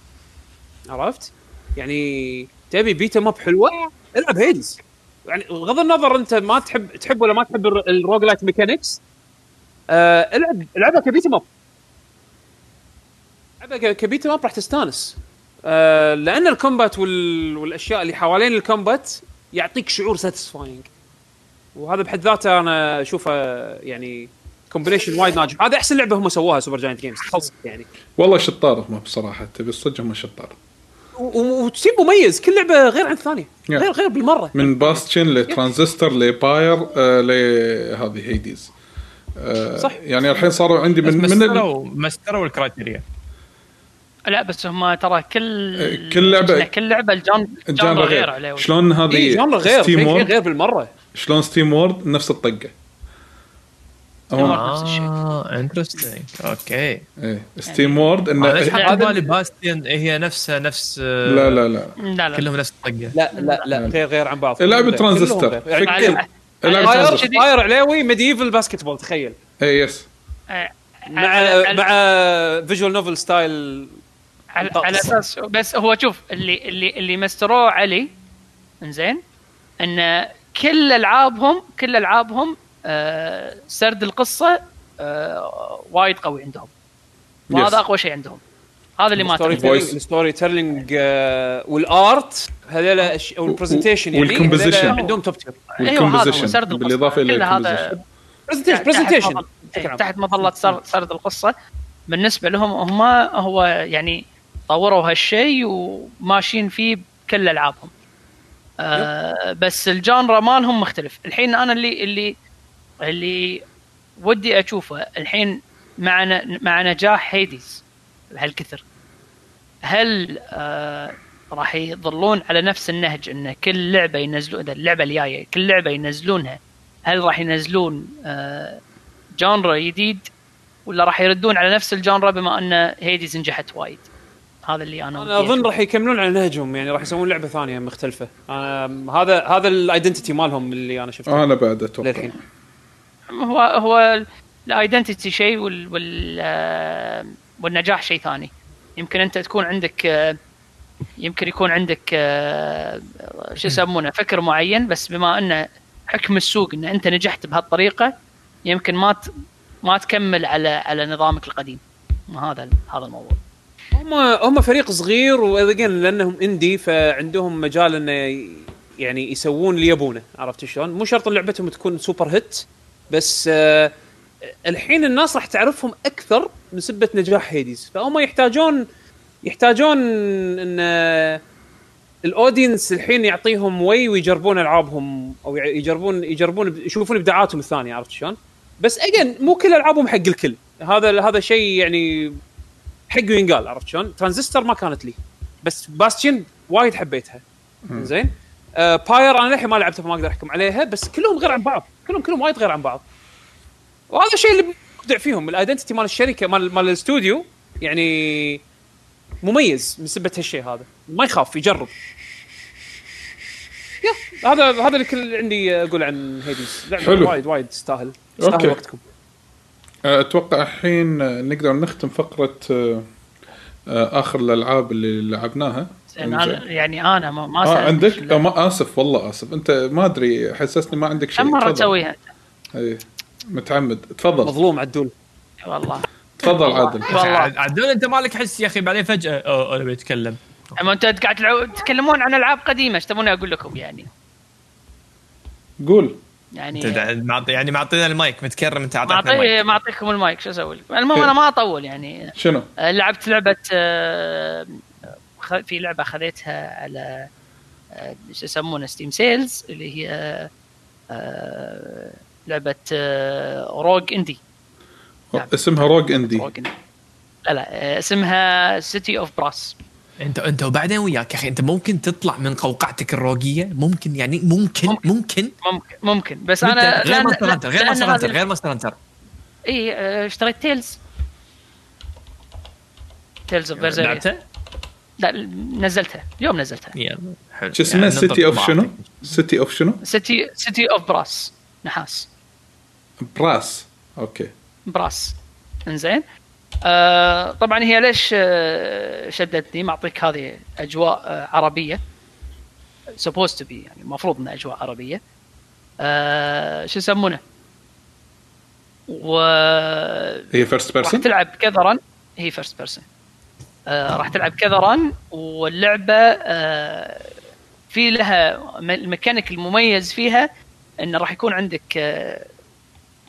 عرفت؟ يعني تبي beat 'em up حلوة؟ العب Hades. يعني بغض النظر أنت ما تحب تحب ولا ما تحب ال r- ال roguelite mechanics آه العب العبها ك beat 'em up العبها ك- ك beat 'em up راح تستانس. آه لأن ال combat وال... والأشياء اللي حوالين ال combat يعطيك شعور satisfying وهذا بحد ذاته أنا أشوفه يعني combination وايد ناجح. هذا أحسن لعبة هم سووها Supergiant Games خلصت يعني. والله شطار ما بصراحة. تبي الصدق هم شطار. و- و- و team مميز. كل لعبة غير عن الثانية. Yeah. غير غير بالمرة. من Bastion ل Transistor ل Pyre آه لهذه Hades آه صح. يعني الحين صاروا عندي بس من من ال- مستروا مستروا ال criteria. لا بس هم ترى كل كل لعبة- كل لعبة ال gen- ال genre غير. غير عليه شلون هذه اي genre غير في SteamWorld غير بالمرة. شلون SteamWorld نفس الطقة. هم نفس الشيء. آه interesting okay إيه SteamWorld انه هذا- بالي Bastion هي نفسها نفس آه، لا لا لا. لا لا. كلهم نفس الطقة. لا لا لا غير غير عن بعض. غير. Transistor. Pyre عليوي medieval basketball تخيل. اي yes آه، مع مع visual novel style على, على أساس بس هو شوف اللي اللي اللي مستروه علي إنزين إن كل العابهم كل ألعابهم آه سرد القصة آه وايد قوي عندهم. وهذا Yes. أقوى شيء عندهم. هذا اللي ما ال story. telling آه، وال art هذول أش- أو ال presentation يعني. هذول عندهم top tier أيوه هذا وال composition سرد بالإضافة إلى هذا ال composition presentation تحت- presentation تحت مظلة سر- سرد القصة. بالنسبة لهم هم هو يعني طوروا هالشيء وماشيين فيه بكل ألعابهم. آه بس الجانرا مالهم مختلف. الحين أنا اللي اللي اللي ودي أشوفه الحين مع مع نجاح هيديز بهالكثر. هل آه راح يظلون على نفس النهج إن كل لعبة ينزلون اللعبة الجاية كل لعبة ينزلونها هل راح ينزلون آه جانرا جديد ولا راح يردون على نفس ال genre بما إن Hades نجحت وايد؟ هذا اللي أنا أنا أظن. راح يكملون على نهجهم يعني راح يسوون لعبة ثانية مختلفة. أنا هذا هذا ال identity مالهم اللي أنا شفته. أنا بعد أتوقع. للحين. هو هو ال identity شيء وال, وال والنجاح شيء ثاني. يمكن أنت تكون عندك يمكن يكون عندك شو يسمونه فكر معين بس بما أنه حكم السوق إن أنت نجحت بهالطريقة يمكن ما ت- ما تكمل على على نظامك القديم. هذا هذا الموضوع. هم هم فريق صغير واذن لأنهم اندي فعندهم مجال إنه يعني يسوون اللي يبونه عرفت شلون؟ مو شرط لعبتهم تكون سوبر هيت بس آه الحين الناس راح تعرفهم أكثر بسبه نجاح هيديز فهم يحتاجون يحتاجون إن آه، ال audience الحين يعطيهم وي ويجربون ألعابهم أو يجربون يجربون يشوفون إبداعاتهم الثانية عرفت شلون؟ بس again مو كل ألعابهم حق الكل هذا هذا شيء يعني حق ينقال عرفت شلون؟ ترانزستور ما كانت لي. بس Bastion وايد حبيتها. زين؟ آه Pyre أنا للحين ما لعبتها فما أقدر احكم عليها بس كلهم غير عن بعض. كلهم كلهم وايد غير عن بعض. وهذا الشيء اللي مبدع فيهم. ال identity مال الشركة مال مال الاستوديو يعني مميز بسبه هالشيء هذا. ما يخاف يجرب. يا هذا هذا اللي كل عندي أقول عن هيديز لعبه. وايد وايد تستاهل تستاهل. وقتكم. أتوقع الحين نقدر نختم فقرة آه، آه، آخر الألعاب اللي لعبناها. أنا يعني أنا ما, ما سألت عندك. آه ما آسف والله آسف. أنت ما أدري حسسني ما عندك شيء. كم مرة. تسويها؟ إي متعمد. تفضل. مظلوم عدول. والله. تفضل عادل. والله. عدول أنت مالك حس يا أخي؟ بعدين فجأة اوه أنا بيتكلم أما أنت قاعد تلعب- تتكلمون عن ألعاب قديمة إيش تبوني أقول لكم يعني؟ قول. يعني يعني معطينا المايك متكرم أنت أعطيتنا معطي المايك. معطيكم المايك شو أسوي لكم المهم أنا ما أطول يعني. شنو؟ آه، لعبت لعبة آه، خ- في لعبة خذيتها على آه، شو يسمونه Steam sales اللي هي لعبة rogue indie. اسمها rogue indie rogue indie لا لا اسمها City of Brass انت انت وبعدين وياك يا أخي انت ممكن تطلع من قوقعتك الروقية ممكن يعني ممكن ممكن. ممكن. ممكن ممكن. بس أنا غير Monster Hunter غير Monster Hunter غير Monster Hunter. اي آه، اشتريت Tales. Tales of Vesperia لعبتها؟ لا نزلتها. اليوم نزلتها. يلا حلو. شو اسمها يعني City ننطق of. شنو؟ City of شنو؟ City City of Brass نحاس. Brass okay. Brass انزين. آه طبعا هي ليش آه شدتني؟ معطيك هذه أجواء آه عربية. supposed to be يعني المفروض إنها أجواء عربية. آه شو يسمونه؟ و هي first راح person؟ تلعب كذا run هي first person آه راح تلعب كذا رن واللعبة آه في لها الميكانيك المميز فيها انه راح يكون عندك آه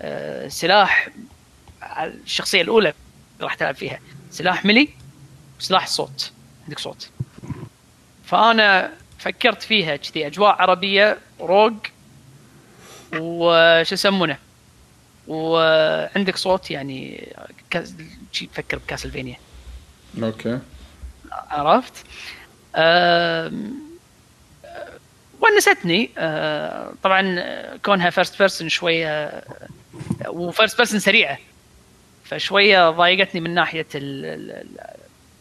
آه سلاح الشخصية الأولى. راح تلعب فيها. سلاح ملي وسلاح صوت عندك صوت. فأنا فكرت فيها كذي أجواء عربية روج وش يسمونه؟ وعندك صوت يعني كاس- تفكر بكاسلفينيا. okay. عرفت؟ آه، ونستني. آه، طبعا كونها first person شوية و first person سريعة. فشوية ضايقتني من ناحية ال ال- ال-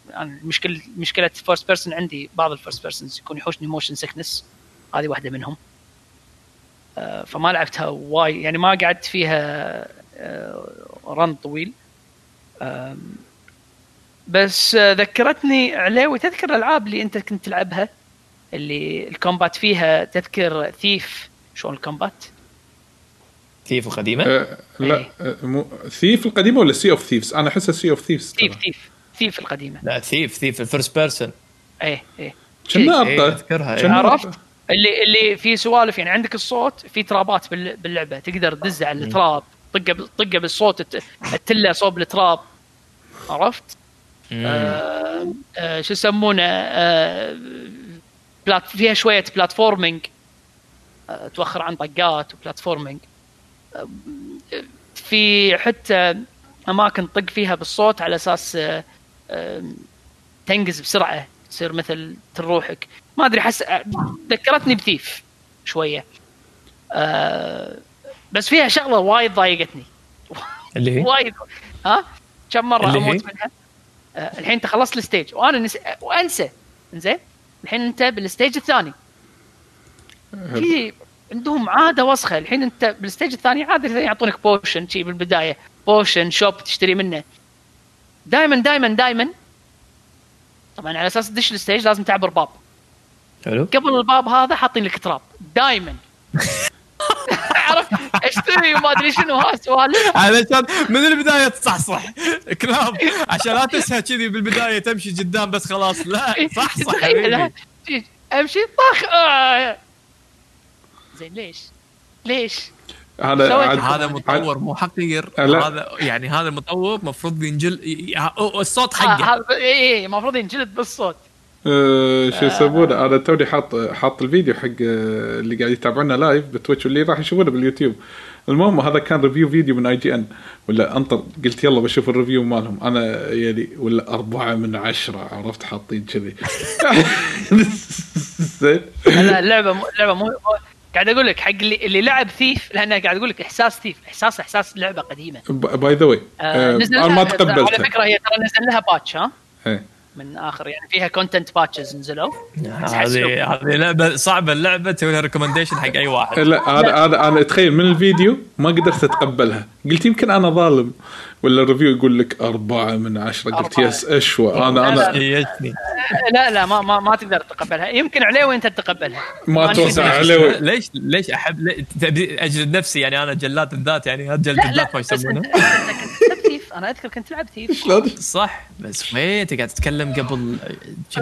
يعني المشكلة مشكلة first person عندي بعض ال first persons يكون يحوشني motion sickness هذه واحدة منهم. آه، فما لعبتها وايد. يعني ما قعدت فيها آه، run طويل. آم، بس آه، ذكرتني علاوي تذكر الألعاب اللي أنت كنت تلعبها؟ اللي ال combat فيها تذكر ثيف شلون ال combat؟ ثيف القديمة؟ آه، لا إيه. آه، مو ثيف القديمة ولا سي اوف ثيفز؟ أنا احسها سي اوف ثيفز ثيف ثيف ثيف القديمة. لا ثيف ثيف ال first person إيه إيه. كنا إيه، إيه. كنا عرفت؟ اللي اللي في سوالف يعني عندك الصوت في trap ات بال- باللعبة تقدر تدز على ال trap طقة طقة بالصوت الت- التله صوب ال trap. عرفت؟ آه آه شو يسمونه؟ آه plat فيها شوية platforming آه توخر عن طقات و platforming في حتى أماكن طق فيها بالصوت على أساس آه آه تنقز بسرعة تصير مثل تروحك. ما أدري حس ذكرتني بثيف شوية. آه بس فيها شغلة وايد ضايقتني. اللي هي؟ وايد ها؟ كم مرة اللي هي؟ أموت منها؟ آه الحين أنت خلصت ال stage. وأنا نس... وأنسى. زين الحين أنت بال stage الثاني. في عندهم عادة وسخة. الحين انت بالستيج الثاني عادة يعطونك potion شي بالبداية. potion shop تشتري منه. دائما دائما دائما طبعا على أساس تدش الستيج لازم تعبر باب. حلو. قبل الباب هذا حاطين لك تراب. دائما عرفت؟ اشتري وما أدري شنو. ها سوالف علشان من البداية تصحصح. كلاب عشان لا تسهى كذي بالبداية تمشي قدام بس خلاص. لا صح صح امشي طخ. زين ليش؟ ليش؟ هذا هذا مطور مو حقير. هذا يعني هذا المطور المفروض ينجل الصوت آه، حقه. اي اي المفروض ينجلد بالصوت. آه، شو يسمونه أنا توني حاط حاط الفيديو حق آه، اللي قاعد يتابعونا live بتويتش واللي راح يشوفونه باليوتيوب. المهم هذا كان review video من اي جي ان ولا انطر قلت يلا بشوف ال review مالهم. أنا يعني ولا أربعة من عشرة عرفت حاطين كذي. زين. لا مو اللعبه مو مو- قاعد أقول لك حق اللي, اللي لعب ثيف لأنه قاعد أقول لك إحساس ثيف احساس إحساس لعبة قديمة. by the way نزل أنا لها- ما على تقبلته فكرة هي ترى نزل لها patch ها؟ إيه. من آخر يعني فيها content patches نزلوا. هذه هذه لعبة صعبة اللعبه تسوي لها recommendation حق أي واحد. لا هذا هذا أنا أتخيل من الفيديو ما قدرت أتقبلها. قلت يمكن أنا ظالم ولا ال review يقول لك أربعة من عشرة؟ قلت. yes اشوى أنا أنا لا. لا ما ما, ما تقدر تتقبلها. يمكن عليوي انت تتقبلها. ما نشوف- عليه. ليش ليش احب اجلد نفسي يعني أنا جلاد الذات يعني لا الذات ما يسمونه. أنا أذكر كنت تلعب شلون؟ صح بس وين انت قاعد تتكلم قبل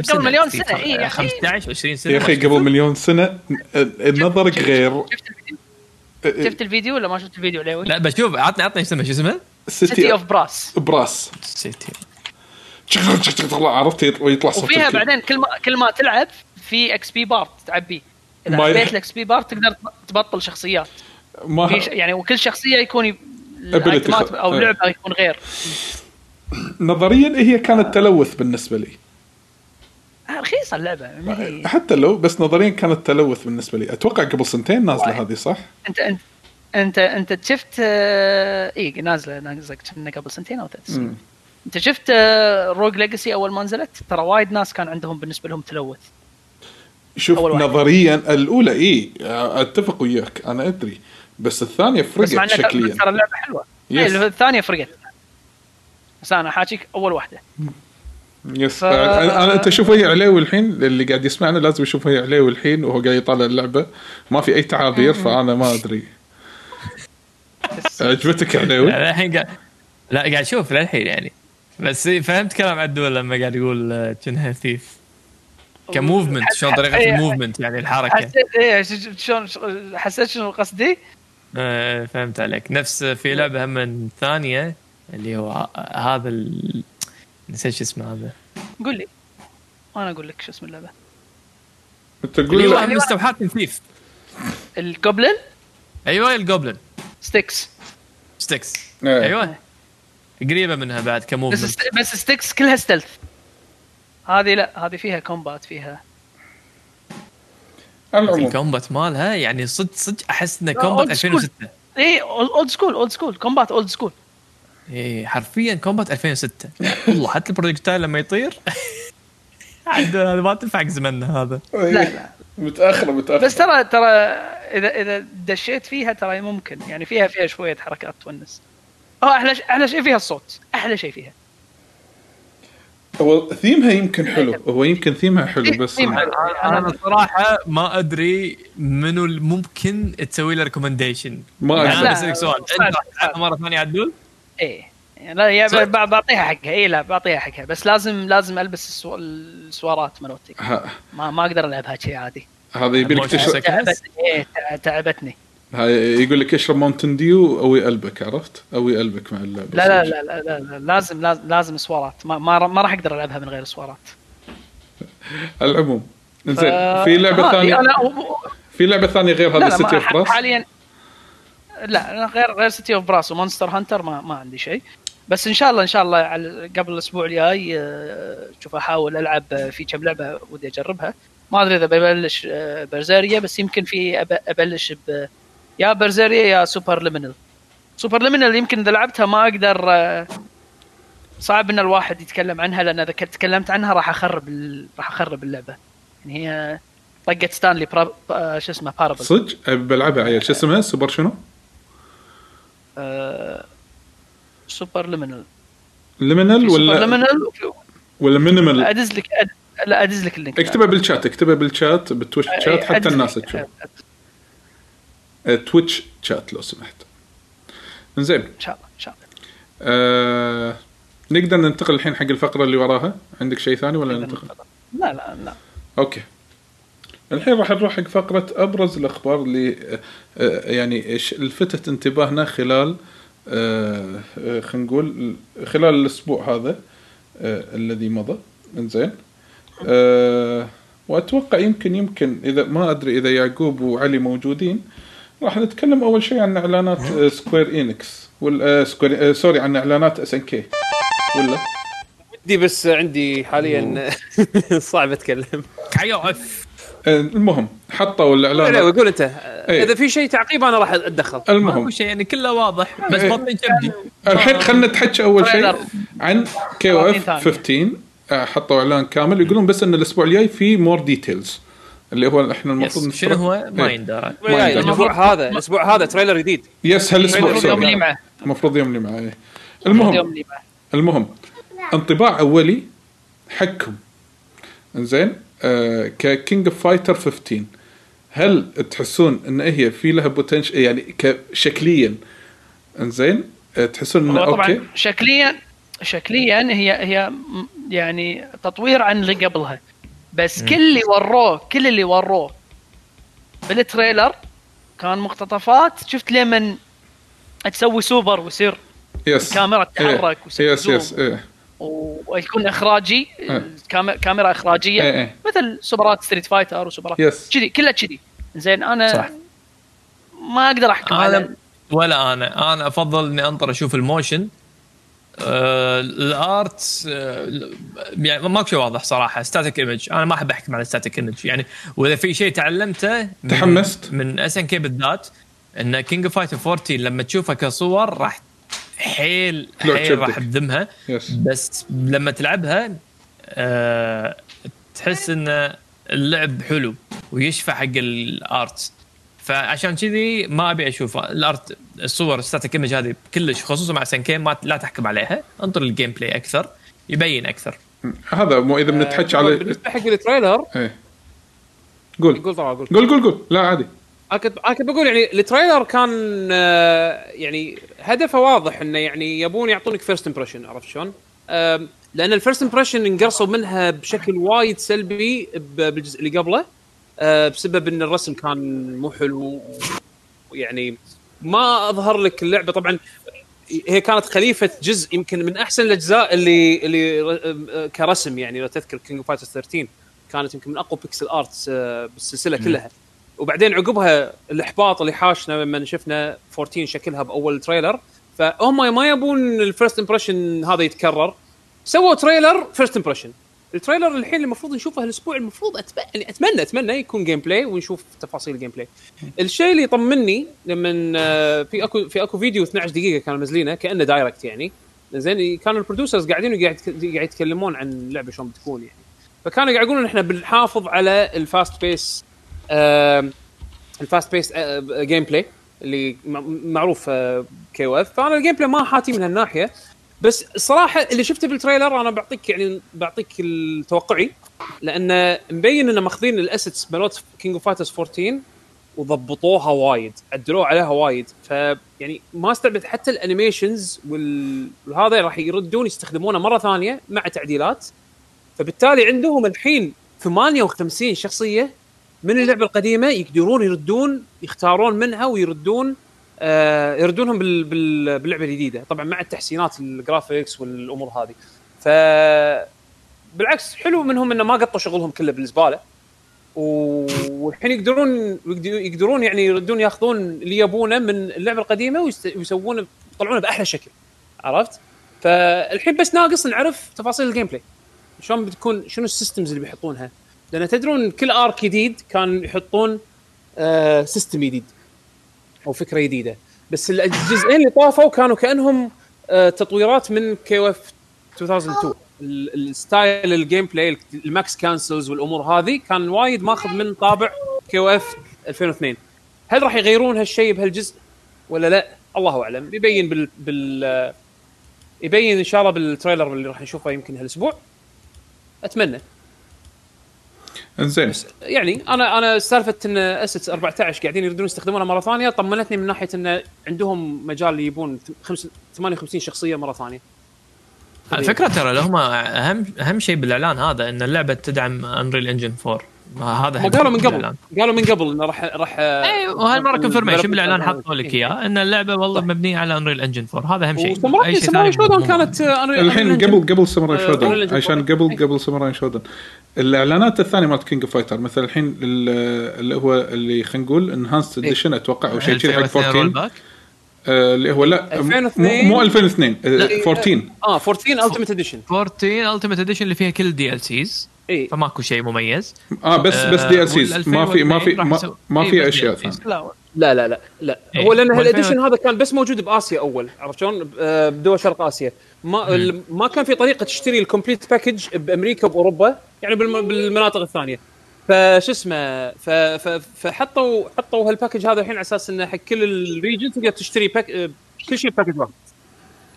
قبل؟ مليون يا أخي. 15 20 سنة. يا أخي قبل مليون سنة نظرك غير شفت الفيديو شفت الفيديو ولا ما شفت الفيديو عليوي؟ لا بشوف عطني عطني اسمه شو اسمه؟ سيتي اوف براس براس سيتي عرفت يطلع صوت وفيها. بعدين كل ما كل ما تلعب في XP bar تعبيه إذا عبيت الاكس بي بار تقدر تبطل شخصيات ما. يعني وكل شخصية يكون ال item ات أو آه. لعبة يكون غير نظريا هي كانت تلوث بالنسبة لي رخيصة اللعبة ما هي- حتى لو بس نظريا كانت تلوث بالنسبة لي. أتوقع قبل سنتين وايد. هذه صح؟ أنت أنت أنت أنت شفت آه، اي نازلة نازلة قبل سنتين أو ثلاث سنين. أنت شفت روج ليجاسي أول ما نزلت؟ ترى وايد ناس كان عندهم بالنسبة لهم تلوث. شوف. نظريا الأولى اي أتفق وياك أنا أدري. بس الثانية بس فرقت إنها شكليا. ترى اللعبة حلوة. yes. إيه، الثانية فرقت. بس أنا حاجيك أول واحدة. yes. ف- أنا أنا- انت شوف هي عليوي الحين اللي قاعد يسمعنا لازم يشوف هي عليوي الحين وهو قاعد يطالع اللعبة. ما في أي تعابير فأنا ما أدري. عجبتك يا عليوي؟ لا الحين قاعد لا قاعد أشوف للحين يعني. بس فهمت كلام عدول لما قاعد يقول آه، كأنها ثيف ك movement شلون طريقة إيه. ال movement يعني الحركة. حسيت إيه ش- شلون ش- حسيت شنو قصدي؟ آه، فهمت عليك. نفس في لعبة هم ثانية اللي هو ه- هذا ال... نسيت شو اسمه هذا. قول لي وأنا أقول لك شو اسم اللعبة. أنت هو لا. من مستوحات من ثيف. الجوبلن أيوه الجوبلن ستيكس. ستيكس. إيه. أيوه. قريبة منها بعد بس ك movement ست- بس ستيكس كلها stealth هذه لا هذه فيها combat فيها. ال combat مالها يعني صدق صدق أحس إنه combat school. 2006 اي old school old school combat old school إيه حرفيا combat 2006 والله حتى ال projectile لما يطير عاد هذا ما تنفع زمننا هذا. لا لا. متأخرة متأخرة. بس ترى ترى إذا إذا دشيت فيها ترى ممكن. يعني فيها فيها شوية حركات تونس. آه أحلى ش- أحلى شيء فيها الصوت. أحلى شيء فيها. هو ثيمها يمكن حلو. هو يمكن ثيمها حلو بس ثيمها. أنا صراحة ما أدري منو اللي ممكن تسوي له recommendation ما يعني لا، بسألك سؤال. مرة ثانية عدول؟ إيه. لا. ب- بعطيها حقها. اي لا بعطيها حقها. بس لازم لازم ألبس السو... السوارات مالتي ه- ما ما أقدر ألعبها شيء عادي. هذا يبي لك تشرب. تعبتني إيه تع- تعبتني. هاي يقول لك اشرب Mountain Dew أو يقلبك عرفت؟ أو يقلبك مع اللعبة. لا لا لا لا, لا, لا لازم لازم, لازم سوارات. ما ما, ما راح أقدر ألعبها من غير سوارات. العموم. زين ف- في لعبة هذه ثانية؟ في لعبة ثانية غير هذا City of Brass حاليا لا غير غير City of Brass و Monster Hunter ما ما عندي شيء. بس إن شاء الله إن شاء الله قبل الأسبوع الجاي آه، شوف أحاول ألعب آه، في كم لعبة ودي أجربها. ما أدري إذا ببلش آه، برزيريا بس يمكن في أبلش ب يا برزيريا يا Superliminal Superliminal يمكن إذا لعبتها ما أقدر آه، صعب إن الواحد يتكلم عنها لأن إذا تكلمت عنها راح أخرب ال- راح أخرب اللعبة. يعني هي طقت Stanley. آه، شو اسمه Parable صدق؟ بلعبها. عيل شو اسمها؟ سوبر شنو؟ آه، سوبر ليمينال ليمينال سوبر ولا ليمينال ولا مينيمال أدز لك أد... لا أدز لك ال link. اكتبها بالشات اكتبها بال chat بال Twitch chat حتى الناس. تشوف. آه، Twitch chat لو سمحت. زين إن شاء الله إن شاء الله. آه نقدر ننتقل الحين حق الفقرة اللي وراها؟ عندك شيء ثاني ولا ننتقل. لا لا لا. okay. الحين راح نروح حق فقرة أبرز الأخبار اللي آه، يعني لفتت انتباهنا خلال آه، آه، خلينا نقول خلال الأسبوع هذا الذي مضى. إنزين. آه، وأتوقع يمكن يمكن إذا ما أدري إذا يعقوب وعلي موجودين راح نتكلم أول شيء عن إعلانات آه، Square Enix ولا Square آه، sorry عن إعلانات SNK. ولا؟ ودي بس عندي حاليا صعب آه، المهم حطوا لا الاعلان قول أنت إيه. إذا في شيء تعقيب أنا راح أتدخل المهم ماكو شيء يعني كله واضح بس إيه. بطني كبدي الحين خلينا نتحكى أول شيء تريلر. عن كي أو اف ثاني. 15 آه، حطوا إعلان كامل يقولون بس إن الأسبوع الجاي في مور ديتيلز اللي هو إحنا المفروض. شنو هو ما إيه. يندرى يندرى. الأسبوع هذا الأسبوع هذا تريلر جديد يس هالاسبوع المفروض يوم معه المفروض يوم إيه. يوم المهم معه المهم انطباع أولي حقكم زين ك King of Fighter 15 هل تحسون إن هي في لها potential يعني شكليا. إنزين تحسون انه هو طبعا okay؟ شكليا شكليا هي هي يعني تطوير عن اللي قبلها. بس كل اللي وروه كل اللي وروه بال trailer كان مقتطفات. شفت لمن تسوي سوبر ويصير yes الكاميرا تتحرك ويصير yes yes. إيه. ويكون إخراجي الكام- كاميرا إخراجية إيه، إيه. مثل سوبرات Street Fighter وسوبرات yes. كذي كلها كذي زين أنا صح. ما أقدر أحكم على أنا ولا أنا أنا أفضل إني أنطر أشوف ال motion آه ال art آه يعني ماكو شيء واضح صراحة static image أنا ما أحب أحكم على static image يعني وإذا في شيء تعلمته من تحمست؟ من SNK بالذات إن King Fighter 14 لما تشوفها كصور راح حيل حيل راح. تذمها بس لما تلعبها آه تحس إن اللعب حلو ويشفع حق ال art. فعشان كذي ما أبي أشوف ال art الصور static image هذه كلش خصوصا مع SNK ما لا تحكم عليها. انطر ال gameplay أكثر يبين أكثر. هذا مو إذا بنتحكى على بالنسبة حق ال trailer إيه. قول. قول طبعا قول. قول قول قول. لا عادي. أنا كنت أنا كنت بقول يعني ال trailer كان آه، يعني هدفه واضح إنه يعني يبون يعطونك first impression عرفت شلون؟ لأن ال first impression انقرصوا منها بشكل وايد سلبي بالجزء اللي قبله آه، بسبب إن الرسم كان مو حلو. يعني ما أظهر لك اللعبة طبعا هي كانت خليفة جزء يمكن من أحسن الأجزاء اللي اللي ر- كرسم يعني لو تذكر King of Fighters 13 كانت يمكن من أقوى pixel arts بالسلسلة كلها. وبعدين عقبها الإحباط اللي حاشنا لما شفنا 14 شكلها بأول trailer فهم ما يبون ال first impression هذا يتكرر. سووا trailer first impression ال trailer الحين المفروض نشوفه الأسبوع المفروض أتب... يعني أتمنى أتمنى يكون gameplay ونشوف تفاصيل ال gameplay الشيء اللي يطمني لما آه، في اكو في أكو فيديو 12 دقيقة كانوا منزلينه كأنه direct يعني. زين كانوا ال producers قاعدين وقاعد قاعد يتكلمون عن اللعبه شلون بتكون يعني. فكانوا قاعد يقولون إحنا بنحافظ على ال fast pace ال fast pace gameplay اللي معروف KOF. فأنا ال gameplay ما أحاتي من هالناحية. بس الصراحه اللي شفته بال trailer أنا بعطيك يعني بعطيك التوقعي لأن مبين انه ماخذين ال assets مالت King of Fighters 14 وضبطوها وايد عدلوا عليها وايد. فيعني ما استبعد حتى ال animations وهذا راح يردون يستخدمونه مرة ثانية مع تعديلات. فبالتالي عندهم الحين 58 شخصية من اللعبة القديمة يقدرون يردون يختارون منها ويردون آه يردونهم بال بال باللعبة الجديدة. طبعا مع التحسينات الجرافيكس والأمور هذه. ف بالعكس حلو منهم إنه ما قطوا شغلهم كله بالزبالة. والحين يقدرون يقدرون يعني يردون ياخذون اللي يبونه من اللعبة القديمة ويسوونه يطلعونه بأحلى شكل. عرفت؟ فالحين بس ناقص نعرف تفاصيل ال gameplay شلون بتكون شنو ال systems اللي بيحطونها؟ لأن تدرون كل arc جديد كان يحطون آه system جديد أو فكرة جديدة. بس الجزئين اللي طافوا كانوا كأنهم آه تطويرات من KOF 2002 ال- ال style ال gameplay ال max cancels والأمور هذه كان وايد ماخذ من طابع KOF 2002 هل راح يغيرون هالشيء بهالجزء ولا لا؟ الله أعلم. يبين بال, بال آه، يبين إن شاء الله بال trailer اللي راح نشوفه يمكن هالأسبوع. أتمنى. انزين يعني أنا أنا سالفة إن assets 14 قاعدين يريدون يستخدمونها مرة ثانية طمنتني من ناحية انه عندهم مجال يبون خمس- 58 شخصية مرة ثانية. على فكرة ترى لهم أهم أهم شيء بالإعلان هذا إن اللعبة تدعم Unreal Engine 4 هذا هم أهم قالوا من قبل. قالوا من قبل إنه راح راح اي وهالمره confirmation بالإعلان حطوا لك إياه إن اللعبة والله مبنية على Unreal Engine 4 هذا أهم شيء و Samurai شيء ثاني كانت Unreal- الحين. قبل قبل ساموراي آه، شودن عشان. قبل. قبل Samurai Shodown الإعلانات الثانية مالت King of Fighters مثلا الحين ال- اللي هو اللي خلينا نقول enhanced. edition أتوقع أو شيء كذي حق 2002 roll 14 back. آه، اللي هو لا مو 2002 مو 2002 آه، 14 آه 14 Ultimate Edition 14 Ultimate Edition اللي فيها كل ال DLCs اي فماكو شيء مميز. آه بس بس DLCs ما في ما في 2002 راح ما, ما إيه، في بس أشياء DLCs. ثانية. لا لا لا لا لا. إيه. هو لأن هال edition هذا كان بس موجود بآسيا أول. عرفت شلون؟ آه، بدول شرق آسيا. ما ال- ما كان في طريقة تشتري ال complete package بأمريكا وباوروبا يعني بالم- بالمناطق الثانية. فشو اسمه ف- ف- فحطوا حطوا هال package هذا الحين على أساس إنه حق كل ال region تقدر تشتري pack آه، كل شيء package واحد.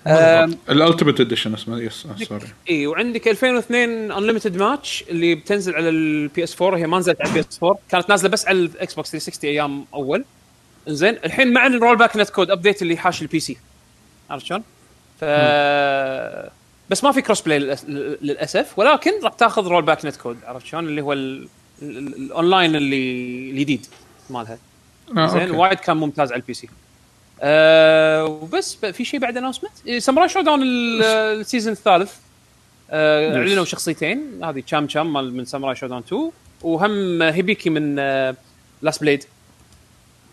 ال Ultimate Edition اسمه yes sorry اي وعندك 2002 Unlimited Match اللي بتنزل على ال PS 4 هي ما نزلت على ال PS 4 كانت نازلة بس على ال Xbox 360 أيام أول. زين الحين مع ال rollback netcode update اللي حاش ال PC عرفت شلون؟ ف بس ما في crossplay للأسف ولكن راح تاخذ rollback netcode عرفت شلون؟ اللي هو ال- ال- ال- الاونلاين اللي الجديد مالها. آه، زين. وايد كان ممتاز على ال PC آه وبس في شيء بعد announcement Samurai Shodown ال- ال season الثالث. آه أعلنوا شخصيتين. هذه Cham Cham مال من Samurai Shodown 2 وهم Hibiki من آه Last Blade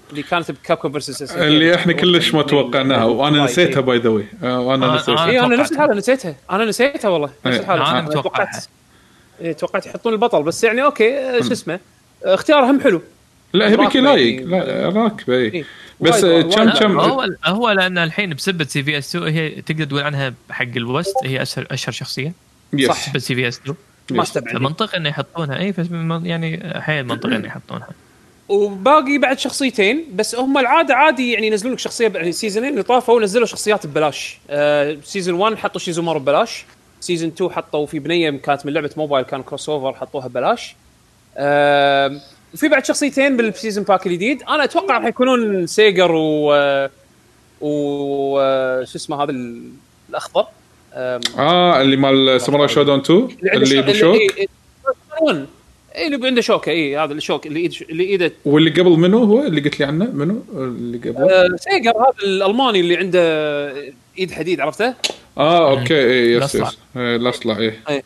اللي كانت ب Capcom versus اللي إحنا كلش ما توقعناها وأنا نسيتها by the way وأنا آه، نسيتها. آه. اي أنا. نفس الحالة نسيتها. أنا نسيتها والله نفس إيه. الحالة. متوقعها. توقعت إيه، توقعت يحطون البطل بس يعني أوكي آه، شو اسمه؟ آه، اختيار هم حلو. لا راكبة لايق يعني. لا راكبة اي. إيه. بس كم كم هو هو لأن الحين بسبة CVS 2 هي تقدر تقول عنها حق ال West هي اشهر أشهر شخصية yes صح. بسبة CVS 2 ما أستبعد. إنه يحطونها إي فس- يعني حيل منطقي إنه يحطونها. وباقي بعد شخصيتين بس هم العادة عادي يعني ينزلون لك شخصية يعني السيزونين اللي طافوا نزلوا شخصيات ببلاش. آه season 1 حطوا Shizumaru ببلاش. season 2 حطوا في بنية كانت من لعبة موبايل كان crossover حطوها ببلاش. آه وفي بعد شخصيتين بال season pass الجديد. أنا أتوقع راح يكونون Sieger و و شو اسمه هذا ال- الأخضر. آه اللي مال Samurai Shodown 2 عنده اللي شو- بشوك إيه، إيه،. إيه، اللي عنده شوكه اي هذا الشوك اللي ايد اللي إيده. واللي قبل منو هو؟ اللي قلت لي عنه منو؟ اللي قبل؟ آه، Sieger هذا الألماني اللي عنده إيد حديد عرفته؟ آه okay اي yes. yes. إيه، الاصلع اي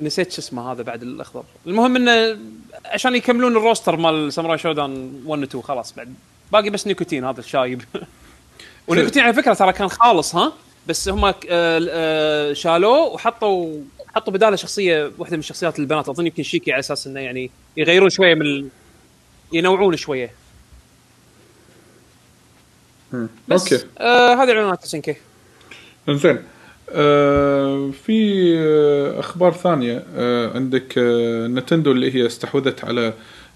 نسيت شو اسمه هذا بعد الأخضر. المهم إنه عشان يكملون ال roster مال Samurai Shodown 1 و 2 خلاص بعد. باقي بس نيكوتين هذا الشايب. ونيكوتين على فكرة ترى كان خالص ها؟ بس هم آه، آه، شالوه وحطوا حطوا بدالة شخصية واحدة من شخصيات البنات. أظن يمكن Shiki على أساس إنه يعني يغيرون شوية من ال... ينوعون شوية. بس okay. آه هذه إعلانات SNK زين آه في آه أخبار ثانية. آه عندك آه Nintendo اللي هي استحوذت على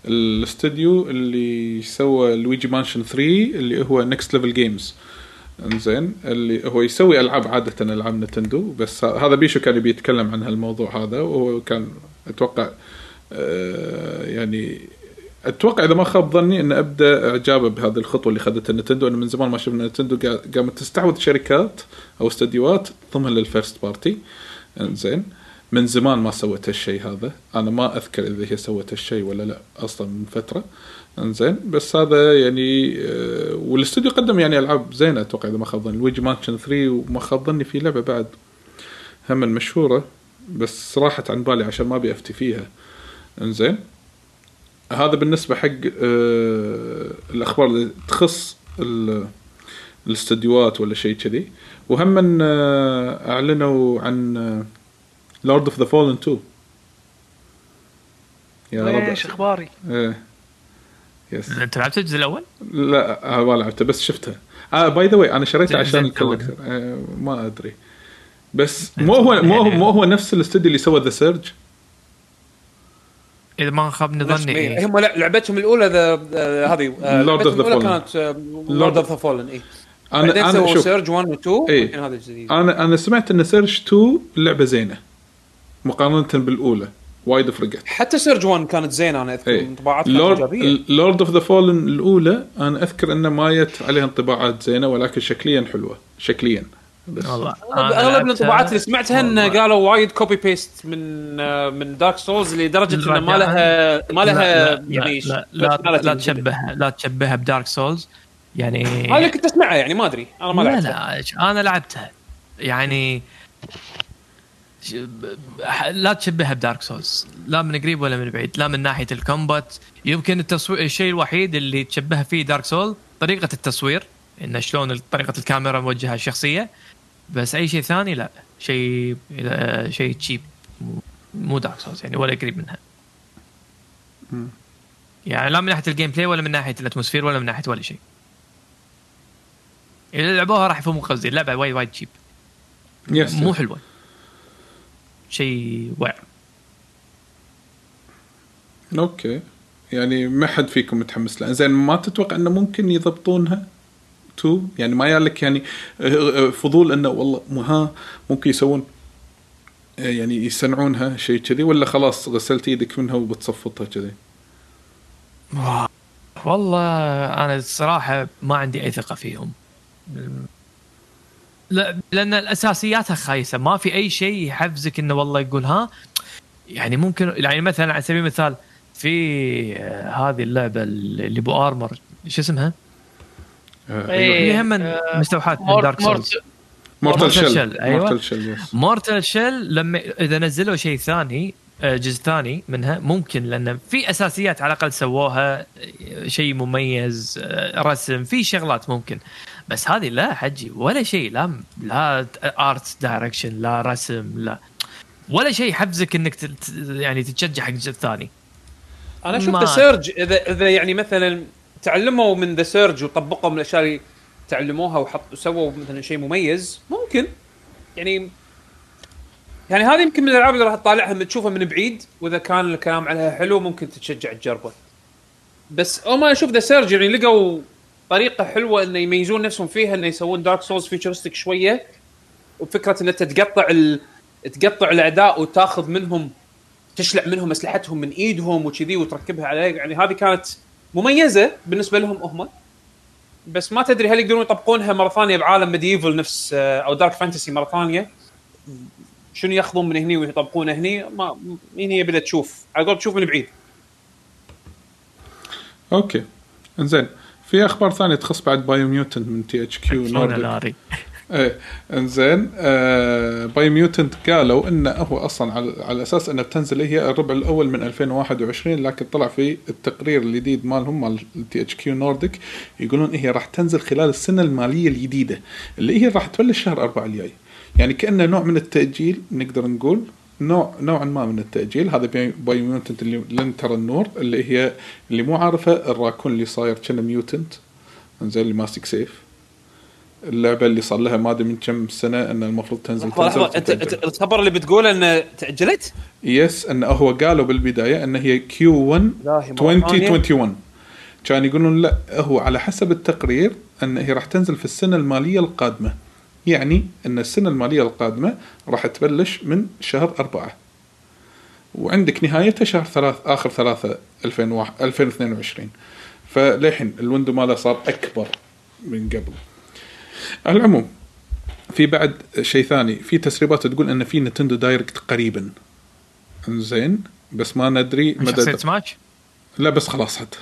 الاستوديو اللي سوى Luigi's Mansion 3 اللي هو Next Level Games انزين اللي هو يسوي ألعاب عادة ألعاب Nintendo. بس هذا بيشو كان يبي يتكلم عن هالموضوع هذا. وهو كان أتوقع آه، يعني أتوقع إذا ما خاب ظني إن أبدأ اعجابه بهذه الخطوة اللي خذتها Nintendo إنه من زمان ما شفنا Nintendo قا- قامت تستحوذ شركات أو استديوهات تضمها لل first party إنزين. من زمان ما سوت هالشيء هذا. أنا ما أذكر إذا هي سوت هالشيء ولا لا أصلا من فترة. إنزين. بس هذا يعني آه، والاستوديو قدم يعني ألعاب زينة أتوقع إذا ما خاب ظني. Luigi's Mansion 3 وما خاب ظني في لعبة بعد. هم مشهوره بس راحت عن بالي عشان ما أبي أفتي فيها. إنزين. هذا بالنسبة حق آه الأخبار اللي تخص ال- الاستديوهات ولا شيء كذي. وهم من آه أعلنوا عن Lords of the Fallen 2 يا رب. إيش أخباري؟ إيه. yes أنت لعبت الجزء الأول؟ لا آه، ما لعبته بس شفتها. آه by the way أنا شريته عشان ال collector. آه ما أدري. بس مو هو مو هو مو هو نفس الاستوديو اللي سوى The Surge إذا ما خابني ظني إيه. هم لع- لعبتهم الأولى the the- هذه Lord of لعبتهم the الأولى Fallen. كانت Lords of the Fallen اي بعدين أنا أنا سووا شوف. Surge 1 و 2 إيه. بعدين هذا الجديد أنا أنا سمعت إن Surge 2 لعبة زينة مقارنة بالأولى. وايد فرقت. حتى Surge 1 كانت زينة أنا أذكر انطباعات كانت Lords إيجابية. Lords of the Fallen الأولى أنا أذكر إنه ما جت عليها انطباعات زينة ولكن شكليا حلوة. شكليا. بس. والله. أنا أغلب الانطباعات اللي سمعتها انه والله. قالوا وايد copy paste من من Dark Souls لدرجة إنه ما لها ما لها لا لا يعني لا لا, لا. تشبهها لا تشبهها ب Dark Souls يعني هذا اللي كنت اسمعه يعني ما أدري. أنا ما لا لعبتها. لا أنا لعبتها. يعني لا تشبهها ب Dark Souls لا من قريب ولا من بعيد لا من ناحية ال combat. يمكن التصوير الشيء الوحيد اللي تشبهها فيه Dark Souls طريقة التصوير انه شلون طريقة الكاميرا موجهة الشخصية. بس أي شيء ثاني لا. شيء شيء cheap مو Dark Souls يعني ولا قريب منها. يعني لا من ناحية ال gameplay ولا من ناحية ال atmosphere ولا من ناحية ولا شيء. إذا لعبوها راح يفهموا قصدي. اللعبة وايد وايد cheap yes مو حلوة. شيء وعر أوكي. يعني ما حد فيكم متحمس لها. زين ما تتوقع إنه ممكن يضبطونها؟ تو يعني ما يالك يعني آه، آه، فضول إنه والله ها ممكن يسوون آه، يعني يصنعونها شيء كذي ولا خلاص غسلت إيدك منها وبتصفطها كذي؟ والله أنا الصراحة ما عندي أي ثقة فيهم. لا لأن الاساسياتها خايسة. ما في أي شيء يحفزك إنه والله يقول ها يعني ممكن يعني مثلا على سبيل المثال في هذه اللعبة اللي بو آرمر شو اسمها؟ آه، إيه. اللي هم من آه، مستوحاة من Dark Souls Mortal Shell أيوة. Mortal Shell Mortal Shell لما إذا نزلوا شيء ثاني آه، جزء ثاني منها ممكن لأن في أساسيات على الأقل سووها شيء مميز رسم في شغلات ممكن بس هذه لا حجي ولا شيء لا لا art direction لا رسم لا ولا شيء يحفزك إنك يعني تتشجع حق الجزء الثاني أنا ذا سيرج اذا إذا يعني مثلا تعلموا من The Surge وطبقوا من الأشياء اللي تعلموها وحطوا سووا مثلا شيء مميز. ممكن. يعني يعني هذه يمكن من الألعاب اللي راح تطالعها من تشوفها من بعيد. وإذا كان الكلام عليها حلو ممكن تتشجع تجربه. بس أول ما أشوف The Surge يعني لقوا طريقة حلوة إنه يميزون نفسهم فيها إنه يسوون Dark Souls futuristic شوية. وفكرة ان انت تقطع ال... تقطع الاعداء وتاخذ منهم تشلع منهم أسلحتهم من إيدهم وكذي وتركبها عليه يعني هذه كانت مميزة بالنسبة لهم هم. بس ما تدري هل يقدرون يطبقونها مرة ثانية بعالم medieval نفس آه، أو dark fantasy مرة ثانية؟ شنو ياخذون من هني ويطبقونه هني؟ ما مين هي بدها تشوف. على قول تشوف من بعيد. أوكي. إنزين في أخبار ثانية تخص بعد Biomutant من THQ شلون ناري؟ إيه إنزين آه Biomutant قالوا انه هو أصلا على, على أساس إنها بتنزل هي الربع الأول من 2021 لكن طلع في التقرير الجديد مالهم مال THQ Nordic يقولون هي راح تنزل خلال السنة المالية الجديدة اللي هي راح تبلش شهر 4 الجاي. يعني كأنه نوع من التأجيل نقدر نقول نوع نوعا ما من التأجيل. هذا Biomutant اللي لن ترى النور اللي هي اللي مو عارفة الراكون اللي صاير كأنه mutant إنزين اللي ماسك سيف. اللعبة اللي صار لها ما أدري من كم سنة إن المفروض تنزل لحظه تنزل لحظه انت تتأجل. أنت الخبر اللي بتقوله إنه تأجلت؟ yes انه هو قالوا بالبداية إن هي Q 1 إلهي، مرة ثانية. 2021 كان يقولون لا هو على حسب التقرير إن هي راح تنزل في السنة المالية القادمة يعني إن السنة المالية القادمة راح تبلش من شهر أربعة وعندك نهايتها شهر ثلاث آخر ثلاثة 2001 2022 فللحين الويندو ماله صار أكبر من قبل على العموم في بعد شيء ثاني. في تسريبات تقول إن في نتندو دايركت قريبا. زين بس ما ندري مدى شخصيه سماش لا بس خلاص حتى.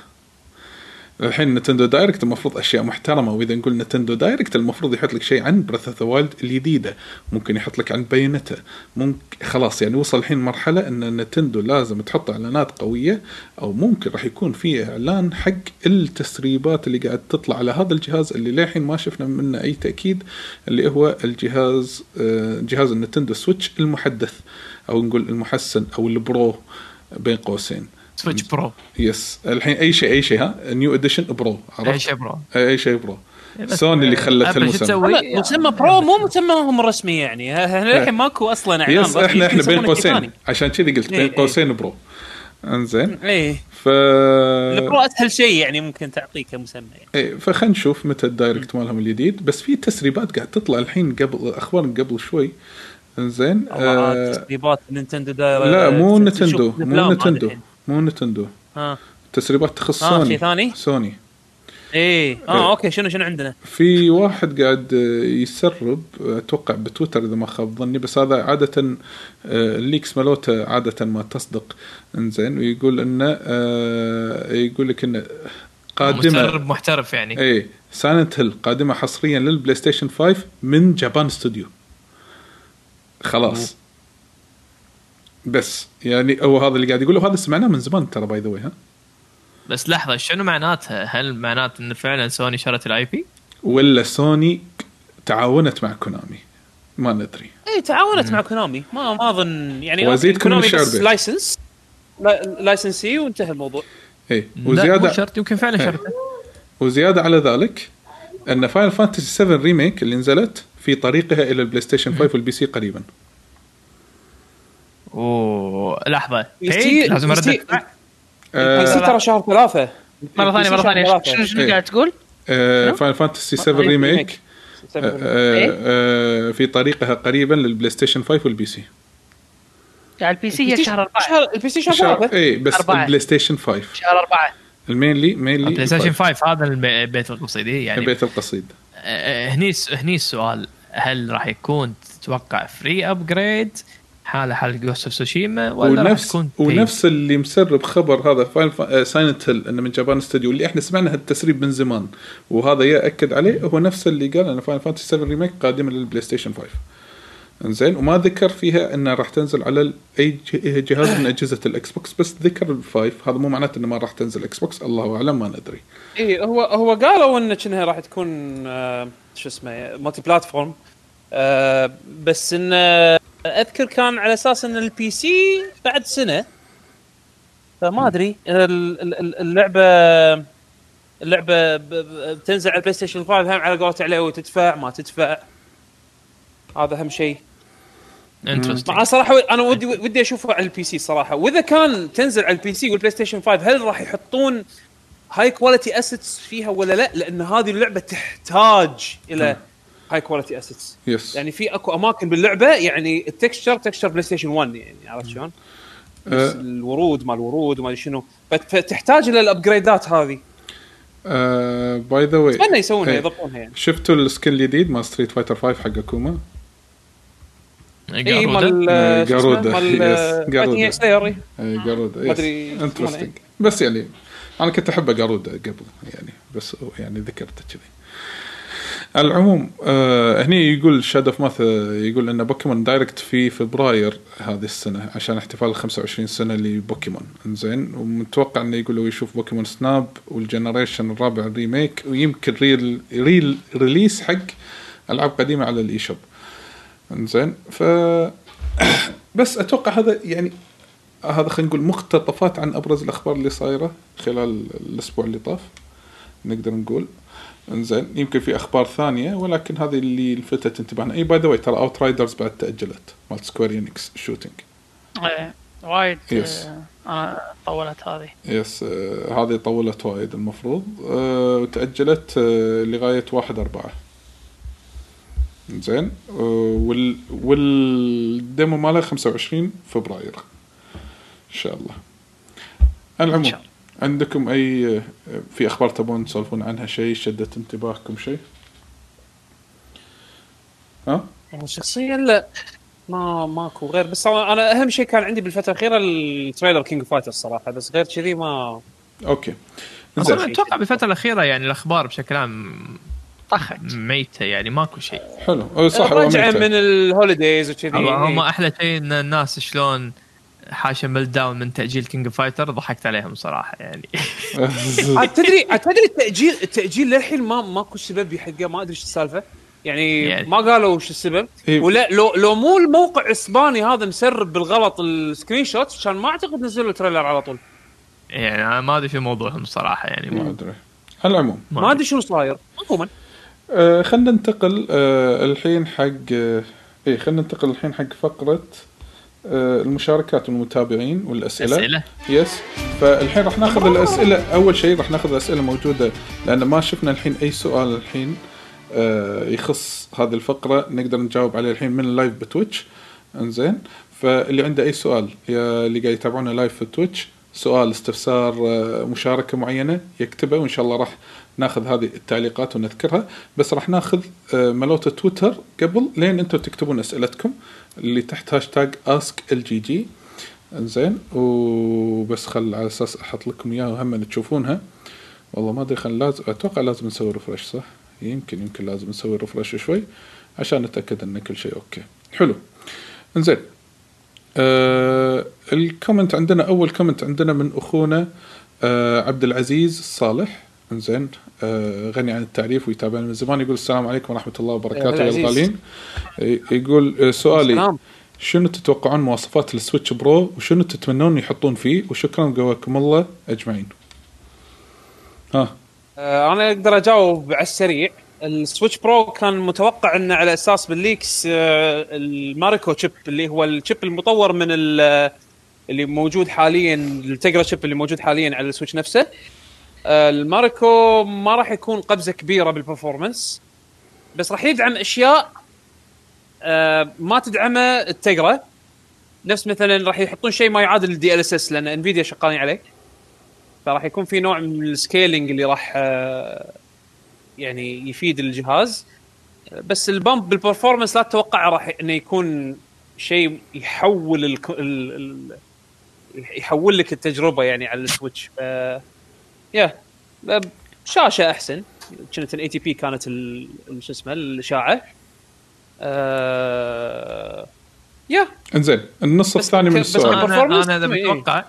الحين نتندو دايركت المفروض أشياء محترمة وإذا نقول نتندو دايركت المفروض يحط لك شيء عن بريث اوف ذا وايلد الجديدة. ممكن يحط لك عن بينته ممكن خلاص يعني وصل الحين مرحلة إن Nintendo لازم تحط إعلانات قوية أو ممكن راح يكون في إعلان حق التسريبات اللي قاعد تطلع على هذا الجهاز اللي للحين ما شفنا منه أي تأكيد اللي هو الجهاز آه، جهاز ال Nintendo Switch المحدث أو نقول المحسن أو ال Pro بين قوسين. Switch Pro yes الحين أي شيء أي شيء ها؟ new edition pro عرفت؟ أي شيء برو اي شيء برو بس سوني اللي خلت المسمى مسمى برو مو مسماهم الرسمي يعني. ه- ه- للحين ماكو أصلا إعلان يس إحنا إحنا بين قوسين. عشان كذي قلت إيه، بين إيه. قوسين برو إنزين. إيه. ف البرو أسهل شيء يعني ممكن تعطيه كمسمى يعني. إيه فخلينا نشوف متى الدايركت مالهم الجديد. بس في تسريبات قاعد تطلع الحين قبل أخبار قبل شوي. إنزين آه آه تسريبات نينتندو دايركت لا مو تشوف نتندو الأفلام مو هذه نتندو الحين. مو نتندو. ها تسريبات تخص آه، سوني. شيء ثاني؟ سوني. إيه. آه إيه. أوكي شنو شنو عندنا؟ في واحد قاعد يسرب أتوقع بتويتر إذا ما خاب ظني بس هذا عادة آه، ال leaks مالوته عادة ما تصدق. إنزين ويقول انه آه، يقول لك انه قادمه مسرب محترف يعني. اي Silent Hill قادمة حصريا لل PlayStation 5 من Japan Studio. خلاص. بس يعني هو هذا اللي قاعد يقوله وهذا سمعناه من زمان ترى by the ها؟ بس لحظة شنو معناتها؟ هل معناته إن فعلا سوني شرت ال IP؟ ولا سوني تعاونت مع Konami؟ ما ندري. إيه تعاونت مع Konami. ما ما أظن يعني وأزيدكم Konami بس. license لا- license وانتهى الموضوع. اي وزياده شرط يمكن فعلا إيه. شرطه. وزيادة على ذلك أن Final Fantasy 7 Remake اللي نزلت في طريقها إلى ال PlayStation 5 وال PC قريبا. أوه لحظة. لازم ارد آه، بس ترى شهر ثلاثة. مرة ثانية مرة ثانية. شنو شنو إيه. قاعد تقول؟ Final Fantasy 7 Remake. آه، آه، آه، في طريقها قريبا لل PlayStation 5 وال PC. على ال PC هي شهر أربعة. شهر ال PC شهر ثلاثة؟ اي بس. البلاي ستيشن 5 شهر أربعة. ال mainly mainly PlayStation 5 هذا الب- البيت القصيدي يعني البيت القصيد. هني هني السؤال. هل راح يكون تتوقع free upgrade حاله حال Ghost of Tsushima ولا راح ونفس؟ ونفس اللي مسرب خبر هذا Silent Hill إنه من Japan Studio اللي إحنا سمعنا هالتسريب من زمان وهذا ياكد عليه هو نفس اللي قال ان Final Fantasy 7 Remake قادمه لل PlayStation 5 إنزين وما ذكر فيها إنها راح تنزل على أي ج- جهاز من أجهزة ال Xbox بس ذكر ال five هذا مو معناته إنه ما راح تنزل Xbox الله أعلم ما ندري اي هو هو قالوا إن كأنها راح تكون آه، شو اسمه multi-platform آه، بس ان آه، أذكر كان على أساس إن ال PC بعد سنة فما أدري. ال- ال- ال- اللعبة اللعبة بتنزل على ال PlayStation 5 هم على قولة عليه وتدفع ما تدفع. هذا أهم شيء. مع صراحة أنا ودي ودي أشوفه على ال PC صراحة. وإذا كان تنزل على ال PC وال PlayStation 5 هل راح يحطون high quality assets فيها ولا لا؟ لأن هذه اللعبة تحتاج إلى high quality assets yes يعني في اكو اماكن باللعبة يعني ال texture texture PlayStation 1 يعني عرفت شلون؟ أه. الدور مال الورود وما أدري شنو فت- فتحتاج إلى ال upgradeات هذه by the way أتمنى يسوونها إيه. يضبطونها يعني شفتوا ال skill الجديد مال Street Fighter 5 حق أكوما؟ اي؟ مال آه، اسمه؟ جارودة. مال yes، آه، جارودة. Fighting Layer اي جارود ما أدري interesting بس يعني أنا كنت أحب جارودا قبل يعني بس يعني ذكرته كذي على العموم آه هني يقول Shadow of Math يقول إن Pokémon Direct في فبراير هذه السنة عشان احتفال ال 25 سنة لبوكيمون إنزين ومتوقع إنه يقول هو يشوف Pokémon Snap وال generation الرابع remake ويمكن re- re- release حق ألعاب قديمة على ال eShop إنزين ف بس أتوقع هذا يعني هذا خلينا نقول مقتطفات عن أبرز الأخبار اللي صايرة خلال الأسبوع اللي طاف نقدر نقول. إنزين يمكن في أخبار ثانية ولكن هذه اللي لفتت انتباهنا إي by the way ترى Outriders بعد تأجلت مالت Square Enix shooting إيه. وايد yes. أنا طولت هذه yes آه، هذه طولت وايد المفروض آه، وتأجلت آه، لغاية واحد أربعة زين وال وال demo ماله 25 فبراير إن شاء الله العموم شاء الله. عندكم أي في أخبار تبون تسولفون عنها شيء شدت انتباهكم شيء؟ ها؟ يعني شخصيا لا ما ماكو غير بس أنا أهم شيء كان عندي بالفترة الأخيرة ال trailer King of Fighters الصراحه بس غير كذي ما أنا أتوقع بالفترة الأخيرة يعني الأخبار بشكل عام طخت ميتة يعني ماكو شيء حلو أه، صح راجعة ميتة. من ال holidays وكذي هم. أحلى شيء ان الناس شلون حاشا meltdown من تأجيل King of Fighters ضحكت عليهم صراحة يعني. عاد تدري عاد تدري التاجيل التأجيل للحين ما ماكو سبب حقه ما أدري إيش السالفة. يعني, يعني- ما قالوا وش السبب. ولا لو لو مو الموقع الإسباني هذا مسرب بالغلط ال screenshot كان ما أعتقد نزلوا ال trailer على طول. يعني أنا ما أدري شو موضوعهم صراحة يعني. ما مو أدري العموم. ما أدري شنو صاير. عموما. آه خلينا ننتقل آه الحين حق آه إيه خلينا ننتقل الحين حق فقرة آه المشاركات والمتابعين والأسئلة. أسئلة. yes فالحين راح ناخذ الأسئلة. أول شيء راح ناخذ الأسئلة موجودة لأن ما شفنا الحين أي سؤال الحين آه يخص هذه الفقرة. نقدر نجاوب عليه الحين من ال live ب Twitch. إنزين. فاللي عنده أي سؤال يا اللي قاعد يتابعونا live في Twitch سؤال استفسار آه، مشاركة معينة يكتبه وإن شاء الله راح ناخذ هذه التعليقات ونذكرها. بس راح ناخذ آه، ملوت تويتر قبل لين أنتم تكتبون أسئلتكم. اللي تحت hashtag Ask ال GG انزين وبس خل على أساس أحط لكم إياها وهم تشوفونها. والله ما أدري خل لازم أتوقع لازم نسوي refresh صح؟ يمكن يمكن لازم نسوي refresh شوي عشان نتأكد إن كل شيء okay. حلو. انزين. آه ال comment عندنا أول comment عندنا من أخونا آه عبد العزيز صالح. انزين آه غني عن التعريف ويتابعنا من زمان. يقول السلام عليكم ورحمة الله وبركاته يا. الغالين ي- يقول آه سؤالي. شنو تتوقعون مواصفات ال Switch Pro وشنو تتمنون يحطون فيه؟ وشكرا قواكم الله أجمعين. ها. آه، أنا أقدر أجاوب على السريع. ال Switch Pro كان متوقع إنه على أساس بال leaks آه، ال Mariko chip اللي هو ال chip المطور من ال- اللي موجود حاليا ال Tegra chip اللي موجود حاليا على ال Switch نفسه. آه، ال Mariko ما راح يكون قفزه كبيرة بال performance بس راح يدعم أشياء آه، ما تدعمه ال Tegra نفس مثلا راح يحطون شيء ما يعادل ال DLSS لأن Nvidia شغالين عليه. فراح يكون في نوع من ال scaling اللي راح آه، يعني يفيد الجهاز. بس ال bump بال performance لا تتوقع راح إنه يكون شيء يحول ال ال ال يحول لك التجربة يعني على السويتش. يا شاشة أحسن. كانت ال 80 بي كانت شو اسمه الإشاعة. آه يا. إنزين النص الثاني من السؤال. أنا أنا إذا إيه. بتوقع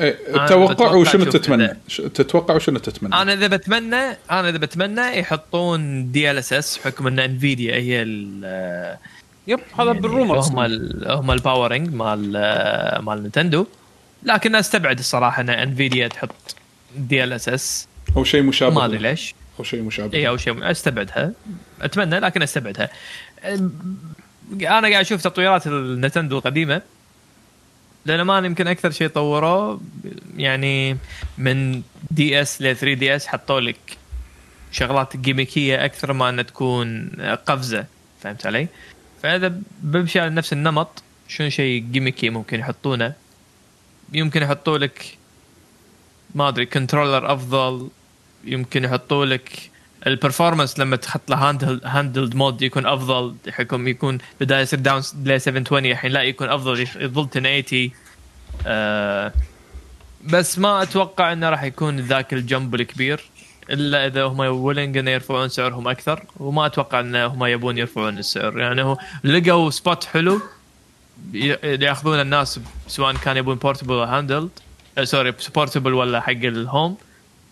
إيه، توقع وشنو تتمنى؟ تتوقع وشنو تتمنى؟ أنا إذا بتمنى أنا إذا بتمنى يحطون دي ال اس اس حكم إن انفيديا هي ال يب هذا بال rumors هم ال هم ال powering مال مال نينتندو. لكن أستبعد الصراحة إن انفيديا تحط DLSS أو شيء مشابه. ما أدري ليش. أو شيء مشابه. اي أو شيء أستبعدها. أتمنى لكن أستبعدها. أنا قاعد أشوف تطويرات النينتندو القديمة. ما يمكن أكثر شيء طوروه يعني من DS ل 3DS حطوا لك شغلات gimmickية أكثر ما أنها تكون قفزة. فهمت علي؟ فاذا بمشي على نفس النمط. شنو شيء gimmicky ممكن يحطونه؟ يمكن يحطوا لك ما أدري controller أفضل يمكن يحطوا لك ال performance لما تحط له handle handheld mode يكون أفضل يحكم يكون بداية يصير down ل 720 الحين لا يكون أفضل يظل 1080 آه بس ما أتوقع إنه راح يكون ذاك ال jump الكبير إلا إذا هم willing إنه يرفعون سعرهم أكثر وما أتوقع ان هم يبون يرفعون السعر. يعني هو لقوا spot حلو يأخذون الناس سواء كان يبون portable handheld sorry portable ولا حق ال home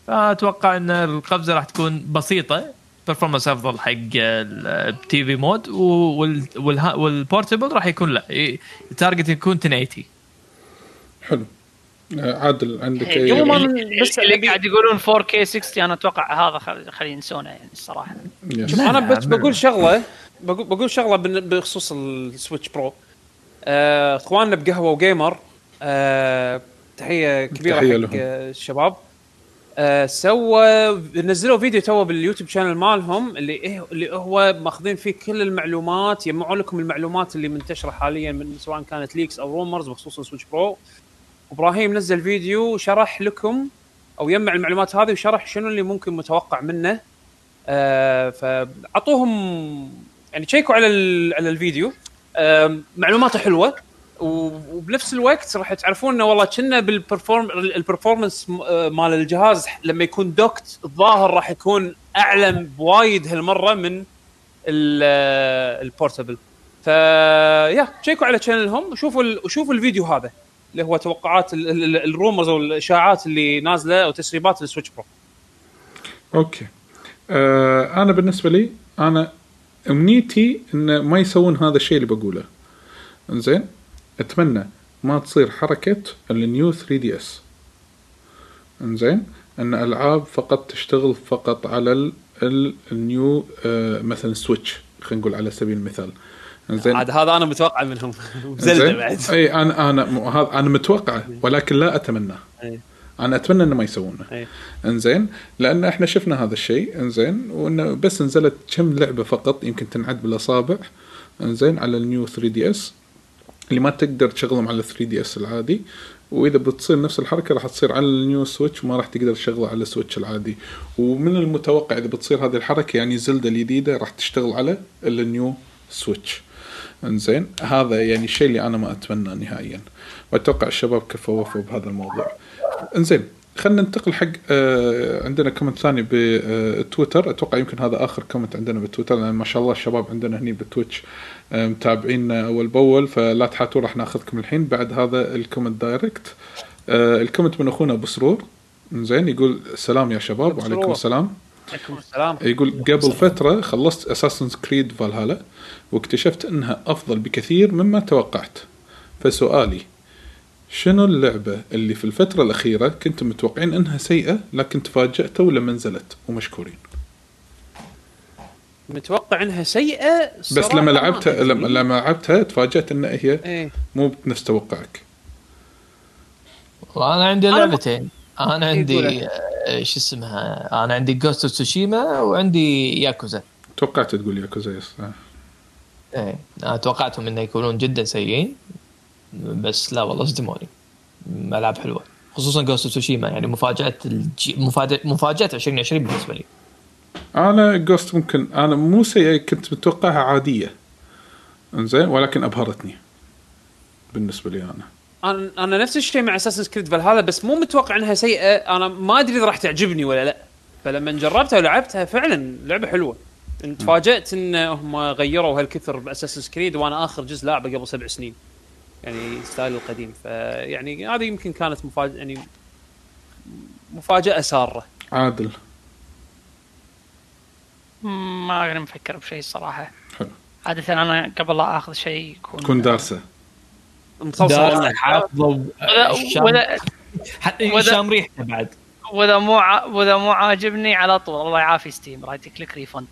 فأتوقع إن القفزة راح تكون بسيطة. performance أفضل حق ال TV mode وال portable راح يكون لا. ال target يكون 1080 حلو. آه، عادل عندك أي عموماً اللي, بس اللي قاعد يقولون 4K 60 أنا أتوقع هذا خل- خلي ينسونه يعني الصراحة. أنا بس بقول شغلة بقول, بقول شغلة بن- بخصوص السويتش برو آه، إخواننا بقهوة وجيمر آه تحية كبيرة تحية حق لهم. الشباب. آه سوى نزلوا فيديو تو باليوتيوب channel مالهم اللي إيه اللي هو ماخذين فيه كل المعلومات يجمعوا لكم المعلومات اللي منتشرة حاليا من سواء كانت leaks أو rumors بخصوص السويتش برو إبراهيم نزل فيديو وشرح لكم أو يجمع المعلومات هذه وشرح شنو اللي ممكن متوقع منه. آه فأعطوهم يعني تcheckوا على على الفيديو. آه معلوماته حلوة. وبنفس الوقت راح تعرفون إنه والله كنا بال perform ال performance آه، مال الجهاز لما يكون docked الظاهر راح يكون اعلى بوايد هالمرة من ال- آه، ال portable ف يا تcheckوا على channelهم وشوفوا وشوفوا الفيديو هذا اللي هو توقعات ال- ال- ال- ال rumors أو الإشاعات اللي نازلة أو تسريبات السويتش برو أوكي. آه أنا بالنسبة لي أنا أمنيتي إن ما يسوون هذا الشيء اللي بقوله. إنزين؟ أتمنى ما تصير حركة ال New 3DS. إنزين أن ألعاب فقط تشتغل فقط على ال ال النيو آه مثلا سويتش خلينا نقول على سبيل المثال. إنزين. عاد هذا أنا متوقع منهم. إنزين؟ بعد. أي أنا أنا هذا أنا متوقعه ولكن لا اتمناه. أنا أتمنى إنه ما يسوونه. إي. إنزين. لأن إحنا شفنا هذا الشيء. إنزين. وإنه بس نزلت كم لعبة فقط يمكن تنعد بالأصابع. إنزين على ال New 3DS. اللي ما تقدر تشغلهم على 3DS العادي وإذا بتصير نفس الحركة راح تصير على النيو سويتش وما راح تقدر تشغله على السويتش العادي. ومن المتوقع إذا بتصير هذه الحركة يعني زلدة الجديدة راح تشتغل على النيو سويتش. إنزين هذا يعني الشيء اللي أنا ما اتمناه نهائيا. وأتوقع الشباب كفوا وفوا بهذا الموضوع. إنزين خلينا ننتقل حق آه عندنا comment ثاني بتويتر أتوقع يمكن هذا آخر comment عندنا بتويتر لأن ما شاء الله الشباب عندنا هني بتويتش آه متابعينا أول بأول فلا تحاتوا راح ناخذكم الحين بعد هذا ال comment direct. آه الكومنت من أخونا أبو سرور. زين يقول سلام يا شباب وعليكم. السلام. عليكم السلام. يقول قبل فترة خلصت اساسن كريد فالهالا واكتشفت إنها أفضل بكثير مما توقعت. فسؤالي شنو اللعبة اللي في الفترة الأخيرة كنتم متوقعين إنها سيئة لكن تفاجأتوا لما نزلت ومشكورين؟ متوقع انها سيئة بس لما ما لعبتها. لما, لما لعبتها تفاجأت إن هي إيه. مو بنفس توقعك. وأنا عندي أنا- لعبتين. أنا يقول عندي آه، شو اسمها؟ أنا عندي جوست اوف تسوشيما وعندي ياكوزا توقعت تقول ياكوزا yes. آه. إيه. أنا توقعتهم إنه يكونون جدا سيئين بس لا والله صدموني. العاب حلوة. خصوصا جوست اوف تسوشيما يعني مفاجأة الجي... مفاجاه مفاجأة 2020 بالنسبة لي. أنا جوست ممكن أنا مو سيئة كنت متوقعها عادية. إنزين ولكن أبهرتني. بالنسبة لي أنا. أنا أنا نفس الشيء مع اساسن كريد فالهالا بس مو متوقع إنها سيئة. أنا ما أدري إذا راح تعجبني ولا لا. فلما جربتها ولعبتها فعلا لعبة حلوة. تفاجأت إن هم غيروا هالكثر باساسن كريد وأنا آخر جزء لعبه قبل سبع سنين. يعني style القديم. فيعني هذه يمكن كانت مفاجأة يعني مفاجأة سارة. عادل. ما أقدر مفكر بشيء الصراحه حلو. عادة أنا قبل لا أخذ شيء يكون تكون دارسة. مصوصة. حافظة حتى ريحته بعد. واذا مو ع... واذا مو عاجبني على طول. الله يعافي ستيم. Right click refund.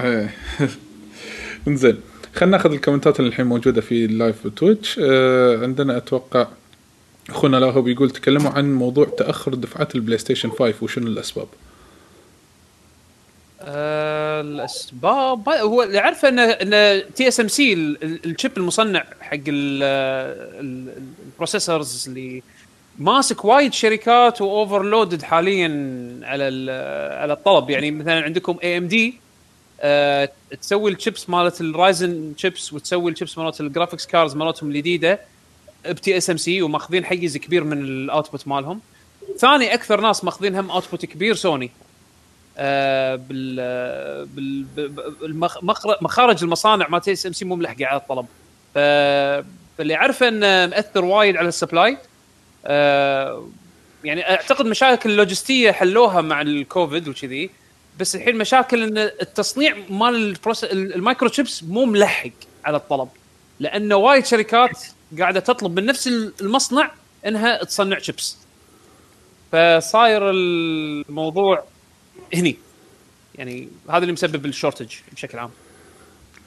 إيه. انزين. خلينا ناخذ ال commentات اللي الحين موجودة في ال live بتويتش آه عندنا أتوقع أخونا لاهو بيقول تكلموا عن موضوع تأخر دفعات البلاي ستيشن 5 وشنو الأسباب؟ الأسباب. هو اللي عارفه ان إن TSMC ال chip المصنع حق ال- ال- processors اللي ماسك وايد شركات و overloaded حاليا على على الطلب. يعني مثلا عندكم AMD تسوي الشيبس مالت ال Ryzen chips وتسوي الشيبس مالت ال graphics cards مالتهم الجديدة ب TSMC وماخذين حيز كبير من ال output مالهم. ثاني أكثر ناس ماخذين هم output كبير سوني بال بال مخارج المصانع ما TSMC مو ملحقه على الطلب. فاللي عارفه إنه مأثر وايد على ال supply. آه، يعني أعتقد مشاكل اللوجستية حلوها مع الكوفيد وكذي بس الحين مشاكل إن التصنيع مال. ال microchips مو ملحق على الطلب. لأنه وايد شركات قاعدة تطلب من نفس المصنع إنها تصنع شيبس فصاير الموضوع هني. يعني هذا اللي مسبب ال shortage بشكل عام.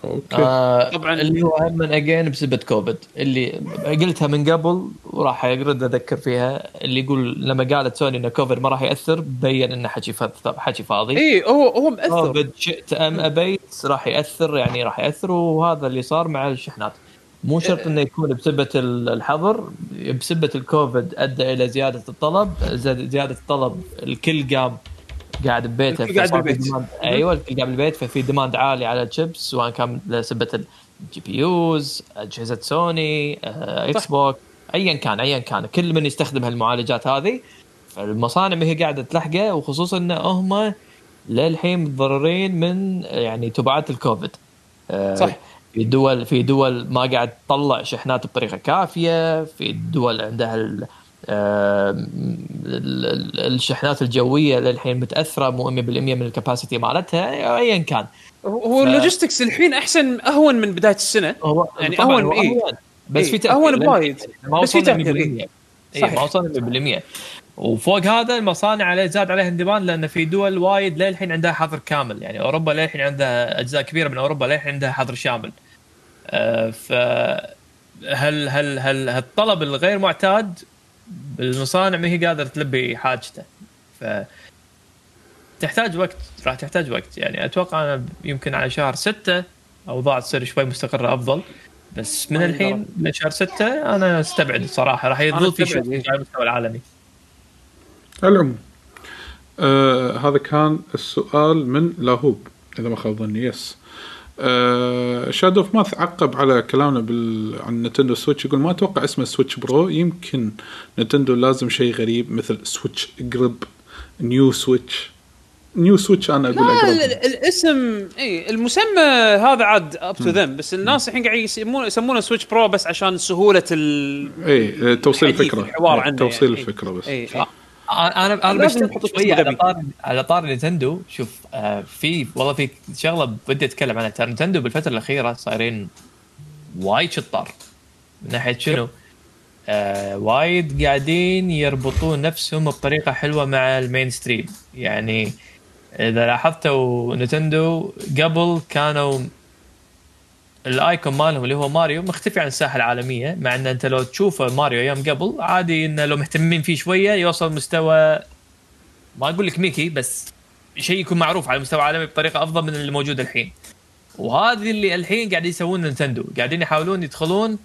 okay. آه طبعاً. اللي هو هم من اجين بسبب كوفيد اللي قلتها من قبل وراح ارد أذكر فيها اللي يقول لما قالت سوني إن كوفيد ما راح يأثر بين إنه حكي فاضي حكي فاضي. اي هو هو مأثر. كوفيد شئت أم أبيت راح يأثر يعني راح يأثر وهذا اللي صار مع الشحنات. مو شرط إنه يكون بسبه ال- الحظر بسبه الكوفيد أدى إلى زيادة الطلب زيادة الطلب الكل قام قاعد ببيته قاعد بالبيت. أيوه الكل قاعد بالبيت ففي demand عالي على الشيبس سواء كان لسبة ال GPUs أجهزة سوني إكس بوكس ايا كان ايا كان. كل من يستخدم هالمعالجات هذه فالمصانع ما هي قاعدة تلحقه وخصوصا إن هم للحين متضررين من يعني تبعات الكوفيد. آه، صح. في دول في دول ما قاعد تطلع شحنات بطريقة كافية في دول عندها الشحنات الجوية للحين متأثرة مو 100% من ال capacity مالتها ايا كان هو ف- ال logistics الحين أحسن أهون من بداية السنة هو يعني هو إيه. بس إيه، في تأثير للحين. بوايد. ما بس في 100% اي صحيح. ما وصلنا 100% وفوق هذا المصانع عليه زاد عليها إن demand لأن في دول وايد للحين عندها حظر كامل يعني أوروبا للحين عندها أجزاء كبيرة من أوروبا للحين عندها حظر شامل آه، ف هل هل هل هالطلب الغير معتاد المصانع ما هي قادرة تلبي حاجته. ف تحتاج وقت راح تحتاج وقت. يعني أتوقع أنا يمكن على شهر ستة أوضاع تصير شوي مستقرة أفضل. بس من ما الحين لشهر ستة أنا أستبعد الصراحة. راح يظل في شيء إيه. على المستوى العالمي. العموم آه هذا كان السؤال من لاهوب إذا ما خاب ظني yes. آه Shadow of Math عقب على كلامنا بال... عن Nintendo Switch يقول ما أتوقع اسمه Switch Pro يمكن Nintendo لازم شيء غريب مثل Switch Grip New Switch New Switch أنا أقول لا الاسم إي المسمى هذا عاد up to them بس الناس الحين قاعد يسمونه يسمونه Switch Pro بس عشان سهولة ال إي توصيل الفكرة. الحوار عنه توصيل يعني. الفكرة بس. إي أنا أنا بشتغل اسم على. طار على طار Nintendo شوف آه في والله في شغلة بدي أتكلم عنها ترى Nintendo بالفترة الأخيرة صايرين وايد شطار من ناحية شنو؟ آه وايد قاعدين يربطون نفسهم بطريقة حلوة مع ال mainstream يعني إذا لاحظتوا Nintendo قبل كانوا ال icon مالهم اللي هو ماريو مختفي عن الساحة العالمية مع إن أنت لو تشوفه ماريو أيام قبل عادي إنه لو مهتمين فيه شوية يوصل مستوى ما أقول لك ميكي بس شيء يكون معروف على المستوى العالمي بطريقة أفضل من اللي موجود الحين وهذه اللي الحين قاعدين يسوون Nintendo قاعدين يحاولون يدخلون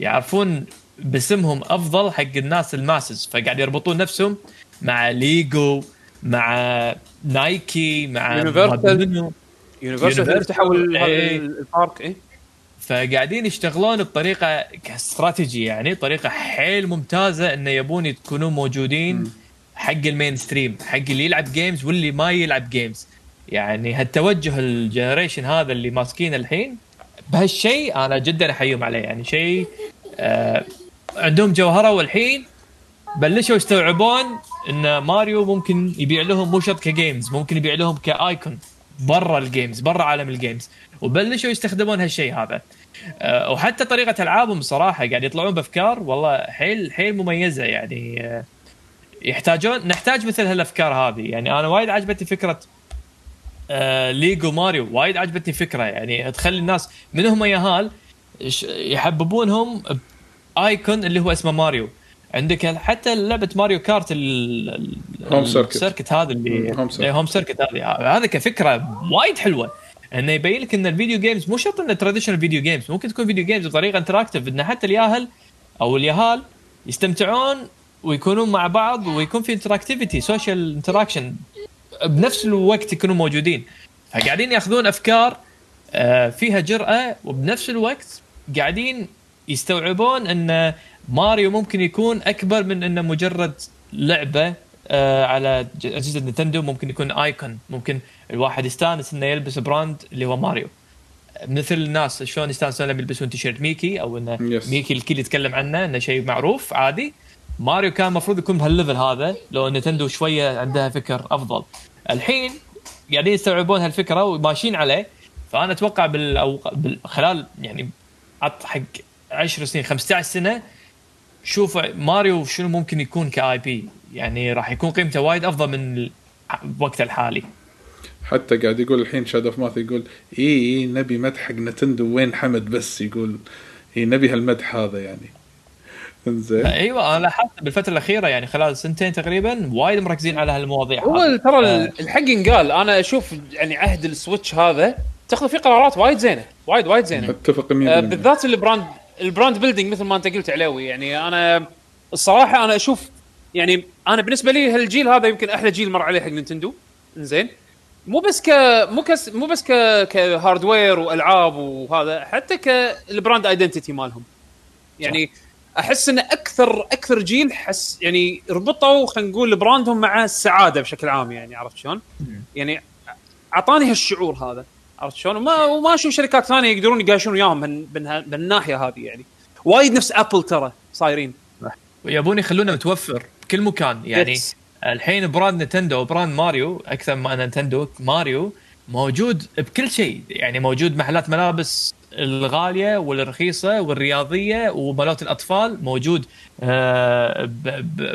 يعرفون باسمهم أفضل حق الناس ال masses فقاعد يربطون نفسهم مع ليجو مع نايكي مع Universal. Universal Universal. فتحوا ال- هذا إيه. ال park اي فقاعدين يشتغلون بطريقة كاستراتيجي يعني طريقة حيل ممتازة انه يبون يكونون موجودين حق ال mainstream حق اللي يلعب games واللي ما يلعب games يعني هالتوجه ال generation هذا اللي ماسكين الحين بهالشيء أنا جدا أحييهم عليه يعني شيء آه عندهم جوهرة والحين بلشوا يستوعبون إن ماريو ممكن يبيع لهم مو شرط ك games ممكن يبيع لهم ك icon برا ال games برا عالم ال games وبلشوا يستخدمون هالشيء هذا. أه وحتى طريقة ألعابهم صراحة قاعد يطلعون بأفكار والله حيل حيل مميزة يعني. أه يحتاجون نحتاج مثل هالأفكار هذه. يعني أنا وايد عجبتني فكرة آه ليجو ماريو. وايد عجبتني فكرة يعني تخلي الناس من هم ياهال ش- يحببونهم ب icon اللي هو اسمه ماريو. عندك حتى لعبة Mario Kart ال- ال- Home Circuit. ال Circuit هذا اللي Home Circuit. هذه هذا كفكرة وايد حلوة إنه يبين لك إن ال video games مو شرط إنه traditional video games ممكن تكون video games بطريقة interactive إن حتى الياهل أو اليهال يستمتعون ويكونون مع بعض ويكون في interactivity social interaction بنفس الوقت يكونوا موجودين فقاعدين ياخذون أفكار آه، فيها جرأة وبنفس الوقت قاعدين يستوعبون إن ماريو ممكن يكون أكبر من إنه مجرد لعبة آه، على أجهزة Nintendo. ممكن يكون icon ممكن الواحد يستانس إنه يلبس brand اللي هو ماريو. مثل الناس شلون يستانسون لما يلبسون تيشيرت ميكي أو إنه Yes. ميكي الكل يتكلم عنه إنه شيء معروف عادي. ماريو كان المفروض يكون بهال level هذا لو Nintendo شوية عندها فكر أفضل. الحين قاعدين يستوعبون هالفكرة وماشيين عليه. فأنا أتوقع بال بال خلال يعني عط حق 10 سنين 15 سنة شوف ماريو شنو ممكن يكون ك IP؟ يعني راح يكون قيمته وايد أفضل من ال- الوقت الحالي. حتى قاعد يقول الحين Shad Off Math يقول اي اي نبي مدح حق نينتندو وين حمد بس يقول اي نبي هالمدح هذا يعني. إنزين. أيوه أنا لاحظت بالفترة الأخيرة يعني خلال سنتين تقريبا وايد مركزين على هالمواضيع هو. ترى آه. ال- الحق ينقال أنا أشوف يعني عهد ال Switch هذا تأخذ فيه قرارات وايد زينة وايد وايد زينة. أتفق 100% آه، بالذات ال brand ال brand building مثل ما انت قلت علاوي يعني أنا الصراحة أنا أشوف يعني أنا بالنسبة لي هالجيل هذا يمكن أحلى جيل مر عليه حق نينتندو. زين مو بس ك مو كس مو بس ك ك hardware وألعاب وهذا حتى كال brand identity مالهم. يعني أحس إن أكثر أكثر جيل حس يعني ربطوا خلينا نقول brand هم مع السعادة بشكل عام يعني عرفت شلون؟ يعني أعطاني هالشعور هذا. عرفت شلون؟ وما وما أشوف شركات ثانية يقدرون يتماشون وياهم من من من الناحيه هذه يعني. وايد نفس Apple ترى صايرين. ويبون يخلونه متوفر بكل مكان. يعني Yes. الحين brand نينتندو و brand ماريو أكثر ما نينتندو ماريو موجود بكل شيء. يعني موجود محلات ملابس الغالية والرخيصة والرياضية ومالات الأطفال. موجود آه،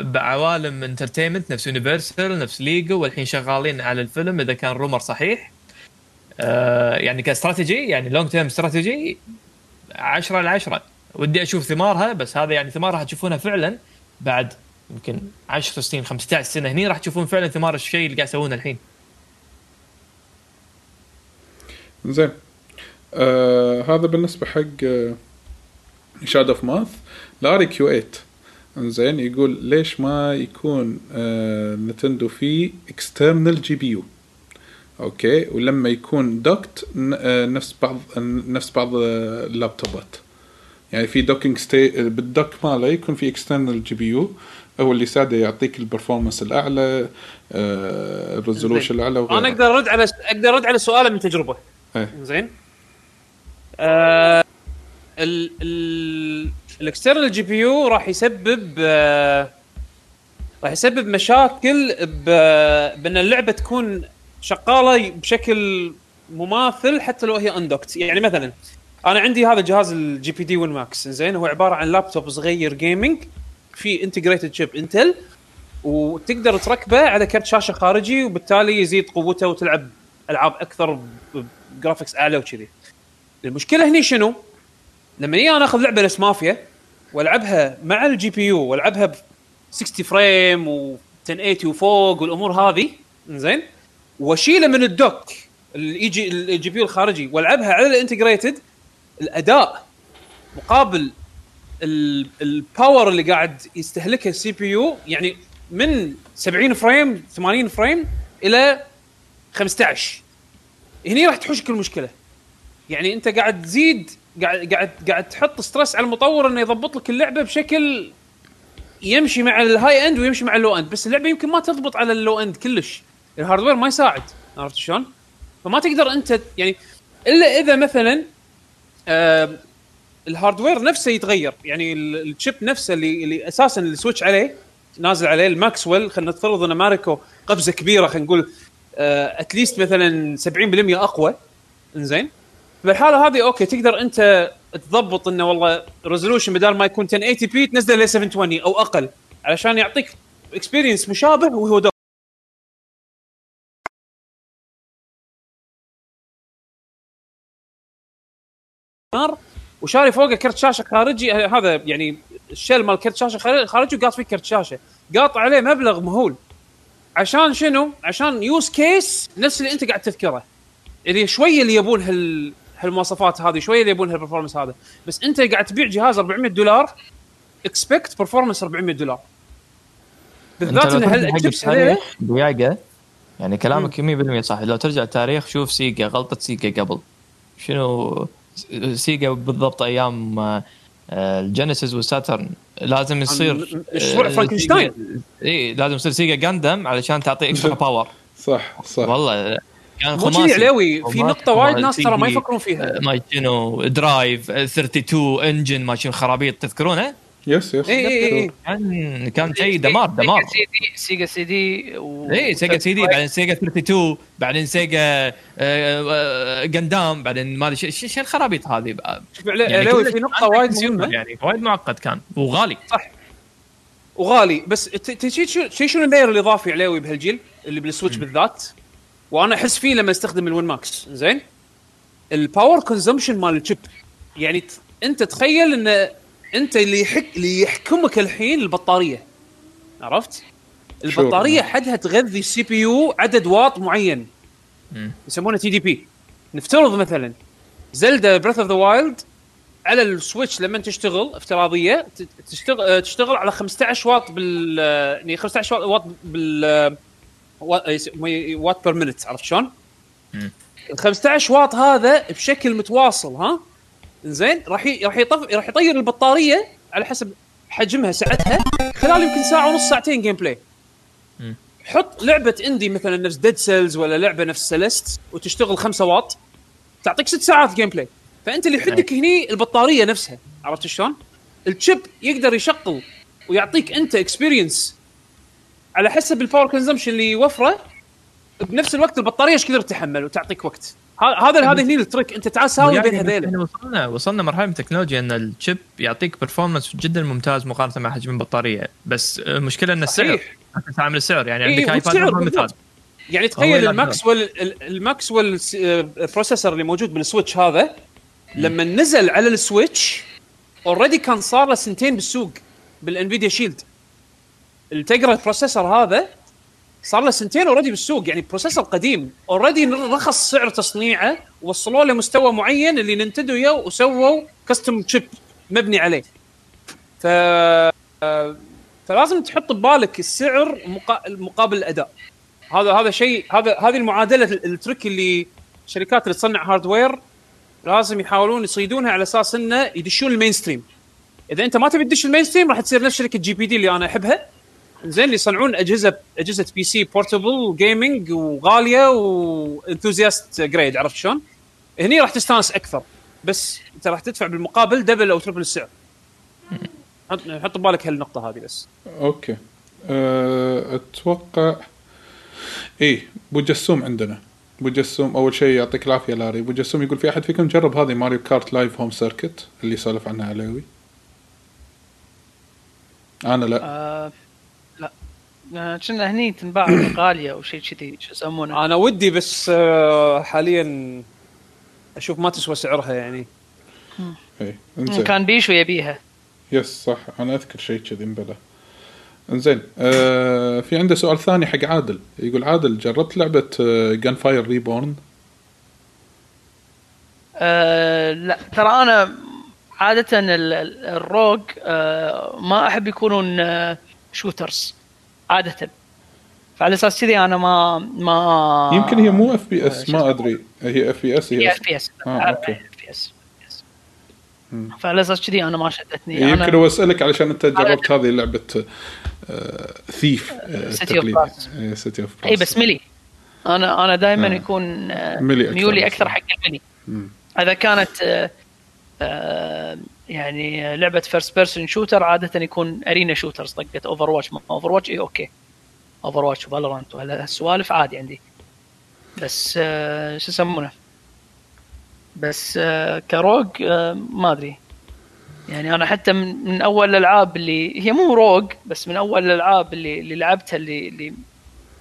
بعوالم entertainment نفس Universal نفس ليجو والحين شغالين على الفيلم إذا كان rumor صحيح. آه، يعني كاستراتيجي يعني long term strategy 10 على 10 ودي أشوف ثمارها بس هذا يعني ثمارها تشوفونها فعلا بعد يمكن 10 سنين 15 سنة. هني راح تشوفون فعلا ثمار الشيء اللي قاعد يسوونه الحين. زين. آه هذا بالنسبة حق Shad Off Math لاري Q8 انزين يقول ليش ما يكون آه نينتندو فيه external GPU أوكي. ولما يكون docked نفس بعض نفس بعض آه، ال laptopات. يعني في docking ستي بال dock ماله يكون في external GPU هو اللي يساعده يعطيك ال performance الأعلى آه ال resolution الأعلى وغيره. أنا أقدر أرد على أقدر أرد على سؤاله من تجربة. إيه. زين. آه ال ال ال external GPU راح يسبب آه راح يسبب مشاكل بأن اللعبة تكون شغالة بشكل مماثل حتى لو هي undocked يعني مثلا أنا عندي هذا جهاز ال GPD Win Max زين هو عبارة عن لابتوب صغير gaming في integrated chip Intel وتقدر تركبه على كرت شاشة خارجي وبالتالي يزيد قوته وتلعب ألعاب أكثر ب graphics أعلى وكذي. المشكلة هني شنو؟ لما أجي أنا أخذ لعبة نفس مافيا وألعبها مع ال GPU وألعبها ب 60 frame و 1080 وفوق والأمور هذه زين واشيله من ال dock ال eG ال GPU الخارجي والعبها على ال integrated الأداء مقابل ال- ال power اللي قاعد يستهلكها ال CPU يعني من 70 frame 80 frame إلى 15 هني راح تحوشك المشكلة يعني أنت قاعد تزيد قاعد قاعد قاعد تحط stress على المطور إنه يضبط لك اللعبة بشكل يمشي مع ال high end ويمشي مع ال low end بس اللعبة يمكن ما تضبط على ال low end كلش. ال hardware ما يساعد عرفت شلون؟ فما تقدر أنت يعني إلا إذا مثلا آه ال hardware نفسه يتغير يعني ال- ال chip نفسه اللي اللي أساسا ال Switch عليه نازل عليه الماكسويل خلينا نفترض ان ماركو قفزه كبيرة خلينا نقول at least مثلا 70% أقوى إنزين بالحاله هذه أوكي تقدر أنت تضبط إنه والله resolution بدال ما يكون 1080 p تنزله ل 720 أو أقل علشان يعطيك experience مشابه وهو نار وشاري فوقه كرت شاشه خارجي. هذا يعني الشي مال كرت شاشه خارجي- وقاط فيه كرت شاشه. قاط عليه مبلغ مهول. عشان شنو؟ عشان use case نفس اللي انت قاعد تذكره. اللي شوية اللي يبون هال هالمواصفات هذه شوية اللي يبون هال performance هذا. بس انت قاعد تبيع جهاز 400 دولار expect performance 400 دولار. بالذات إن هذول دقيقة يعني كلامك 100% صح. لو ترجع التاريخ شوف سيجا غلطة سيجا قبل. شنو Sega بالضبط أيام آه، الجينيسيس والساترن. لازم يصير مشروع آه، فرانكنشتاين. اي لازم يصير سيجا جاندم علشان تعطي اكسترا باور صح صح. والله كان مو خماسي. علاوي في نقطة وايد ناس ترى ما يفكرون فيها. ما شنو درايف آه، 32 انجن ما شنو خرابيط تذكرونه؟ يس يس. اي اي اي كان كان شيء دمار دمار سيجا سي دي سيجا سي دي و... اي سيجا سي دي بعدين سيجا 32 بعدين سيجا آه، آه، جندام بعدين ما أدري شو الخرابيط هذه. يعني في نقطة وايد مهمة. يعني وايد معقد كان. وغالي. صح. وغالي. بس ت- ت- شي- شو شي شنو ال layer الإضافي علاوي بهالجيل؟ اللي بال Switch بالذات. وأنا أحس فيه لما أستخدم ال Win Max زين؟ ال power consumption مال ال chip. يعني أنت تخيل إن أنت اللي يحك اللي يحكمك الحين البطارية. عرفت؟ البطارية حدها تغذي ال CPU عدد واط معين. يسمونه TDP. نفترض مثلا Zelda Breath of the Wild على ال Switch لما تشتغل افتراضية تشتغل تشتغل على 15 واط بال يعني 15 واط بال watt per minute عرفت شلون؟ ال 15 واط هذا بشكل متواصل ها؟ زين راح راح يطف راح يطير البطارية على حسب حجمها سعتها خلال يمكن ساعة ونص ساعتين gameplay حط لعبة indie مثلا نفس Dead Cells ولا لعبة نفس Celeste وتشتغل 5 واط تعطيك ست ساعات gameplay فأنت اللي يحدك هني البطارية نفسها عرفت شلون؟ ال chip يقدر يشغل ويعطيك أنت experience على حسب ال power consumption اللي يوفره بنفس الوقت البطارية إيش كثر تتحمل وتعطيك وقت. هذا هذا هني ال trick. انت تعال ساوي يعني بين بس هذيلا إحنا وصلنا وصلنا مرحلة من التكنولوجيا إن ال chip يعطيك performance جدا ممتاز مقارنة مع حجم البطارية. بس المشكلة إن السعر صحيح. أنت عامل السعر. يعني إيه، عندك iPad والسعر هو مثال. يعني تخيل الماكسويل ال- الماكسويل بروسيسور اللي موجود بال Switch هذا لما نزل على ال Switch already كان صار له سنتين بالسوق بال Nvidia Shield التيجرا ال processor هذا صار له سنتين already بالسوق يعني processor قديم already رخص سعر تصنيعه وصلوا له مستوى معين اللي ننتندو اياه وسووا custom chip مبني عليه. ف فلازم تحط ببالك السعر مقا- مقابل الأداء. هذا هذا شيء هذا هذه المعادلة ال trick اللي الشركات اللي تصنع hardware لازم يحاولون يصيدونها على أساس إنه يدشون ال mainstream إذا أنت ما تبي تدش ال mainstream راح تصير نفس شركة GPD اللي أنا أحبها. زين اللي يصنعون أجهزة أجهزة PC portable gaming وغالية و enthusiast grade عرفت شلون؟ هني راح تستانس أكثر. بس أنت راح تدفع بالمقابل double أو triple السعر. حط حط ببالك هالنقطة هذه بس. Okay. أه، أتوقع إيه أبو جسوم عندنا. أبو جسوم أول شيء يعطيك العافية لاري. أبو جسوم يقول في أحد فيكم جرب هذه Mario Kart Live Home Circuit اللي سولف عنها علوي. أنا لا لا. آه، كنا هني تنباع غاليه أو شيء كذي شو يسمونه؟ أنا ودي بس آه، حاليا أشوف ما تسوى سعرها يعني. إيه إنزين. كان بيشو يبيها Yes صح. أنا أذكر شيء كذي مبلا إنزين آه في عنده سؤال ثاني حق عادل. يقول عادل جربت لعبة Gunfire Reborn آه لا. ترى أنا عادة ال- ال- ال rogue آه ما أحب يكونون آه shooters عادة. فعلى أساس كذي أنا ما ما يمكن هي مو FPS ما؟ أدري. هي FPS هي FPS فعلى أساس كذي أنا ما شدتني. يمكن أنا هو أسألك علشان أنت جربت هذه لعبة City of Brass. City of Brass. بس melee أنا أنا دائما آه. يكون آه، ميولي. أكثر حق ال melee. إذا كانت آه، آه، يعني لعبة first person shooter عادة يكون arena shooters طقت. Overwatch Overwatch اي okay. اوفر واتش و Valorant وهالسوالف عادي عندي. بس آه، شو يسمونه؟ بس آه، ك rogue آه، ما أدري. يعني أنا حتى من, من أول الألعاب اللي هي مو rogue بس من أول الألعاب اللي اللي لعبتها اللي اللي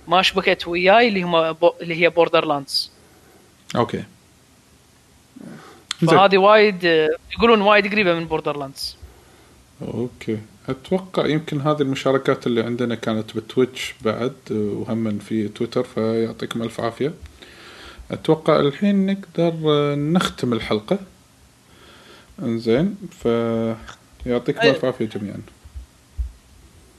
ما شبكت وياي اللي هم اللي هي Borderlands Okay. فهذه وايد يقولون وايد قريبة من Borderlands Okay. أتوقع يمكن هذه المشاركات اللي عندنا كانت ب Twitch بعد وهم في تويتر فيعطيكم ألف عافية. أتوقع الحين نقدر آه، نختم الحلقة. إنزين فيعطيكم ألف عافية جميعا.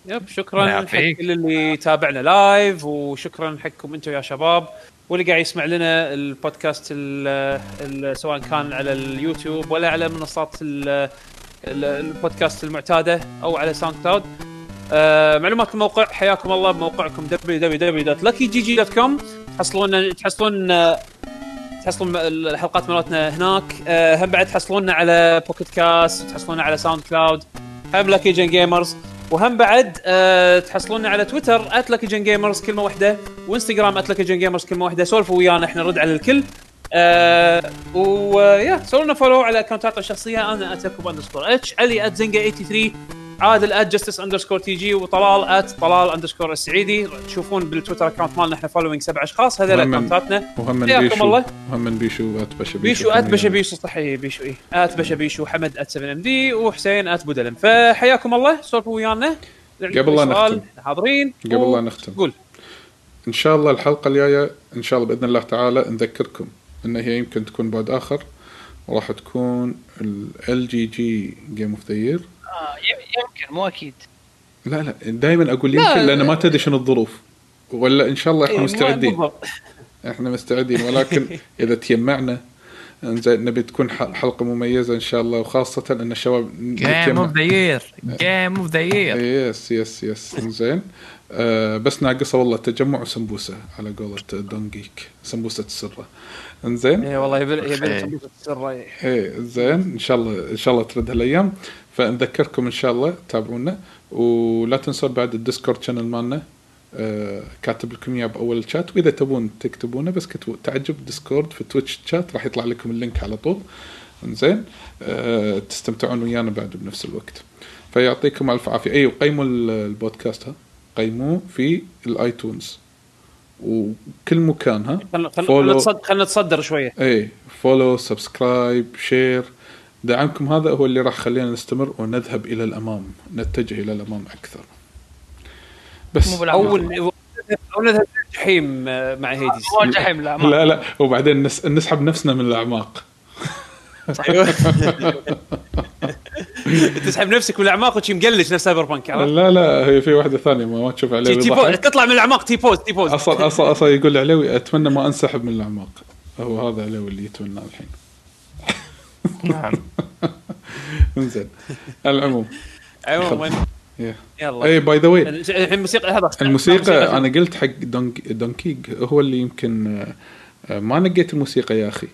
Yep شكرا حق. كل اللي تابعنا live وشكرا حقكم أنتم يا شباب. واللي قاعد يسمع لنا البودكاست ال ال سواء كان على اليوتيوب ولا على منصات ال ال البودكاست المعتادة أو على SoundCloud آه معلومات الموقع حياكم الله بموقعكم www.luckygg.com تحصلون تحصلون آه، تحصلون الحلقات مالتنا هناك. آه، هم بعد تحصلوننا على Pocket Casts تحصلوننا على SoundCloud هم Lucky Gun Gamers وهم بعد آه، تحصلوننا على تويتر @lucky Gun Gamers كلمة واحدة وإنستغرام @lucky جن جيمرز كلمة واحدة. سولفوا ويانا إحنا نرد على الكل. آه ويا سووا لنا فولو على أكونتاتنا الشخصية أنا اتكوب اندرسكور اتش علي @زنقه 83 عادل ات جستس اندرسكور تي جي وطلال ات طلال اندرسكور السعيدي. تشوفون بالتويتر اكونت مالنا إحنا فولوينج سبع أشخاص. هذول اكونتاتنا وهم بيشو. الله. وهم من بيشو ات بشا بيشو ات بشا بيشو صحيح بيشو اي ات بشا بيشو حمد ات 7 ام دي وحسين ات بودلم فحياكم الله. سولفوا ويانا. قبل لا نختم. حاضرين. قبل و- لا نختم. قول. إن شاء الله الحلقة الجاية إن شاء الله بإذن الله تعالى نذكركم إن هي يمكن تكون بعد آخر. وراح تكون ال جي جي game of the year آه يمكن مو أكيد. لا لا دائما أقول يمكن لأن ما تدري شنو الظروف. ولا إن شاء الله إيه، إحنا مو- مستعدين. إحنا مستعدين ولكن إذا تجمعنا إنزين نبي تكون حلقة مميزة إن شاء الله وخاصة إن الشباب game of the year game of the year yes yes yes إنزين. آه بس ناقصة والله تجمع وسمبوسه على قولة دون جيك سمبوسة السره انزين؟ اي والله إيه. سمبوسة السر إيه. إيه زين إن شاء الله إن شاء الله ترد هالايام. فنذكركم إن شاء الله تابعونا. ولا تنسون بعد ال Discord channel مالنا آه كاتب لكم إياه بأول الشات. وإذا تبون تكتبونه بس كتبوا تعجب Discord في Twitch chat راح يطلع لكم ال link على طول. إنزين آه تستمتعون ويانا بعد بنفس الوقت. فيعطيكم ألف عافية. اي وقيموا ال- البودكاست ها. قيموه في ال iTunes وكل مكان ها؟ خلنا خلنا نتصدر شوية. إي follow subscribe share دعمكم هذا هو اللي راح يخلينا نستمر ونذهب إلى الأمام نتجه إلى الأمام أكثر. بس مو اول أو نذهب الجحيم آه، مع Hades. هو الجحيم لا لا لا وبعدين نس... نسحب نفسنا من الأعماق. أيوه تسحب نفسك من الأعماق وشي مقلش نفس سايبر بانك عرفت؟ لا لا هي في واحدة ثانية ما, ما تشوف عليه تي-. تطلع من الأعماق تي بوز تي بوز أصلا أصلا أصلا يقول علوي أتمنى ما أنسحب من الأعماق. هو هذا علوي اللي يتمناه الحين. نعم. انزين. العموم. عموما. يلا. اي باي ذا واي الحين الموسيقى هذا الموسيقى أنا قلت حق دونك دونكيج هو اللي يمكن آه، ما نقيت الموسيقى يا أخي.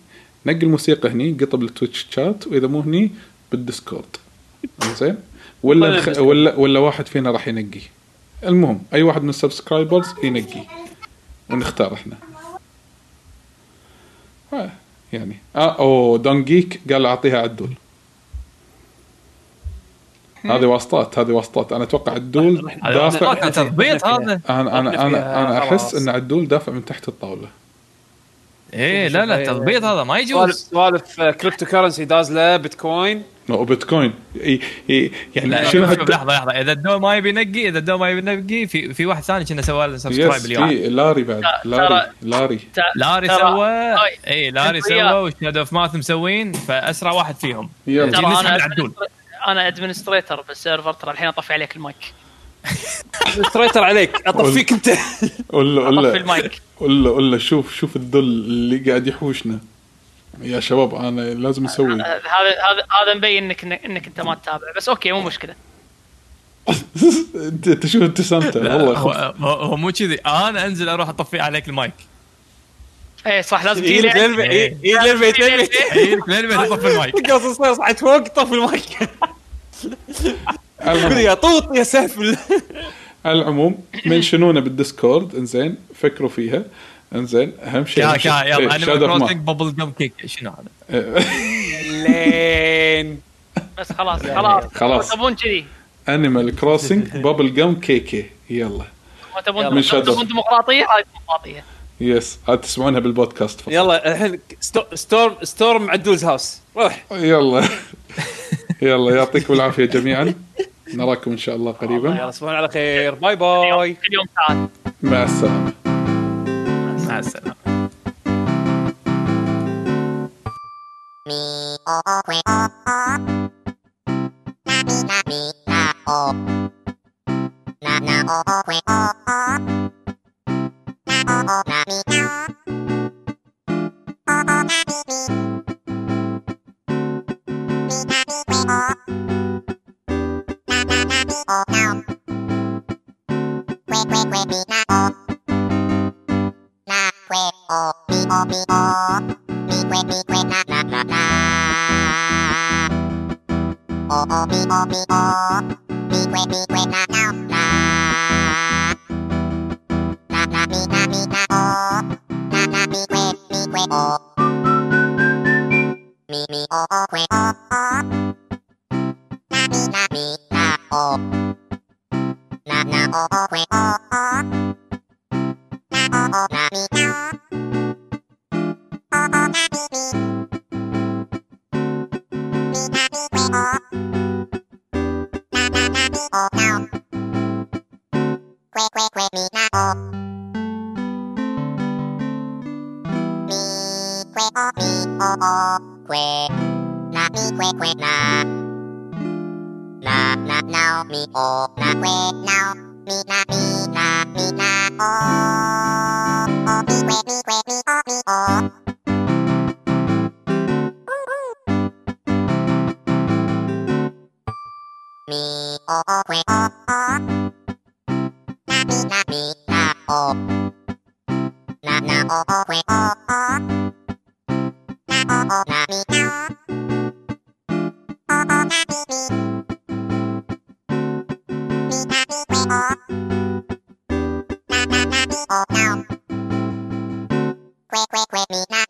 نقي الموسيقى هني قطب ال Twitch chat وإذا مو هني بال Discord. زين ولا الخ... بال Discord. ولا ولا واحد فينا راح ينقي. المهم أي واحد من ال subscribers ينقي. ونختار إحنا. آه يعني. آه اوه دون جيك قال أعطيها عدول. هذه واسطات هذه واسطات. أنا أتوقع عدول دافع تضبيط هذا. أنا أنا أنا أحس. إن عدول دافع من تحت الطاولة. إيه لا لا تضبيط هذا ما يجوز. سوالف كريبتو كرنسي دازله بيتكوين وبيتكوين إي يعني شنو لحظة لحظة. إذا الدو ما يبي ينقي إذا الدو ما يبي ينقي في في واحد ثاني كنا سوى له سبسكرايب يس اليوم. في لاري بعد لاري لاري. لاري سوى. إي لاري سوى. وشادو أوف ماث مسوين فأسرع واحد فيهم. يلا. العدول أنا أدمنستريتر بالسيرفر ترى الحين أطفي عليك المايك. ستريتر عليك. أطفيك أنت. ولا أطفي ولا المايك. ولا ولا شوف شوف الذل اللي قاعد يحوشنا. يا شباب أنا لازم أسوي. هذا هذا هذا مبين انك إنك أنت ما تتابع. بس okay مو مشكلة. انت أنت شوف ابتسامته لا، والله. هو, مو كذي. أنا أنزل أروح أطفي عليك المايك. إيه صح لازم تجي للبيت إيه. يجي للبيت للبيت للبيت اطفي المايك. الصيص صعد فوق طفي المايك. يا طوط يا سهل العموم منشنونا بالديسكورد إنزين فكروا فيها. إنزين أهم شيء كا كا إيه، يلا انيمال. كروسنج بابل جم كيك شنو هذا؟ لين. بس خلاص خلاص. خلاص. تبون كذي. انيمال كروسنج بابل جم كيكي يلا. ما تبون. تبون ديمقراطية؟ هاي ديمقراطية. يس هذا تسمعونها بالبودكاست فقط. يلا الحين ستو- ستورم ستورم عدولز هاوس. روح. يلا. يلا يعطيكم العافية جميعا. نراكم إن شاء الله قريبا. يلا تصبحون على خير. باي باي. كل يوم ساعات مع السلامة. مع السلامة. Me, now. Quit, quit, quit, be na o. Na quit o, be o, be o. Be quit, be quit, na na na na. O o, be o, be o. Be quit, be quit, na now na. Na na, be na, be na o. Na na, be quit, be quit o. Me me o o quit o o. now me oh na we now みなみなみなおおみえみえみおみおみおくえおおなみなみなおななおくえおおなおおなみなおおなみみみなみ with me now.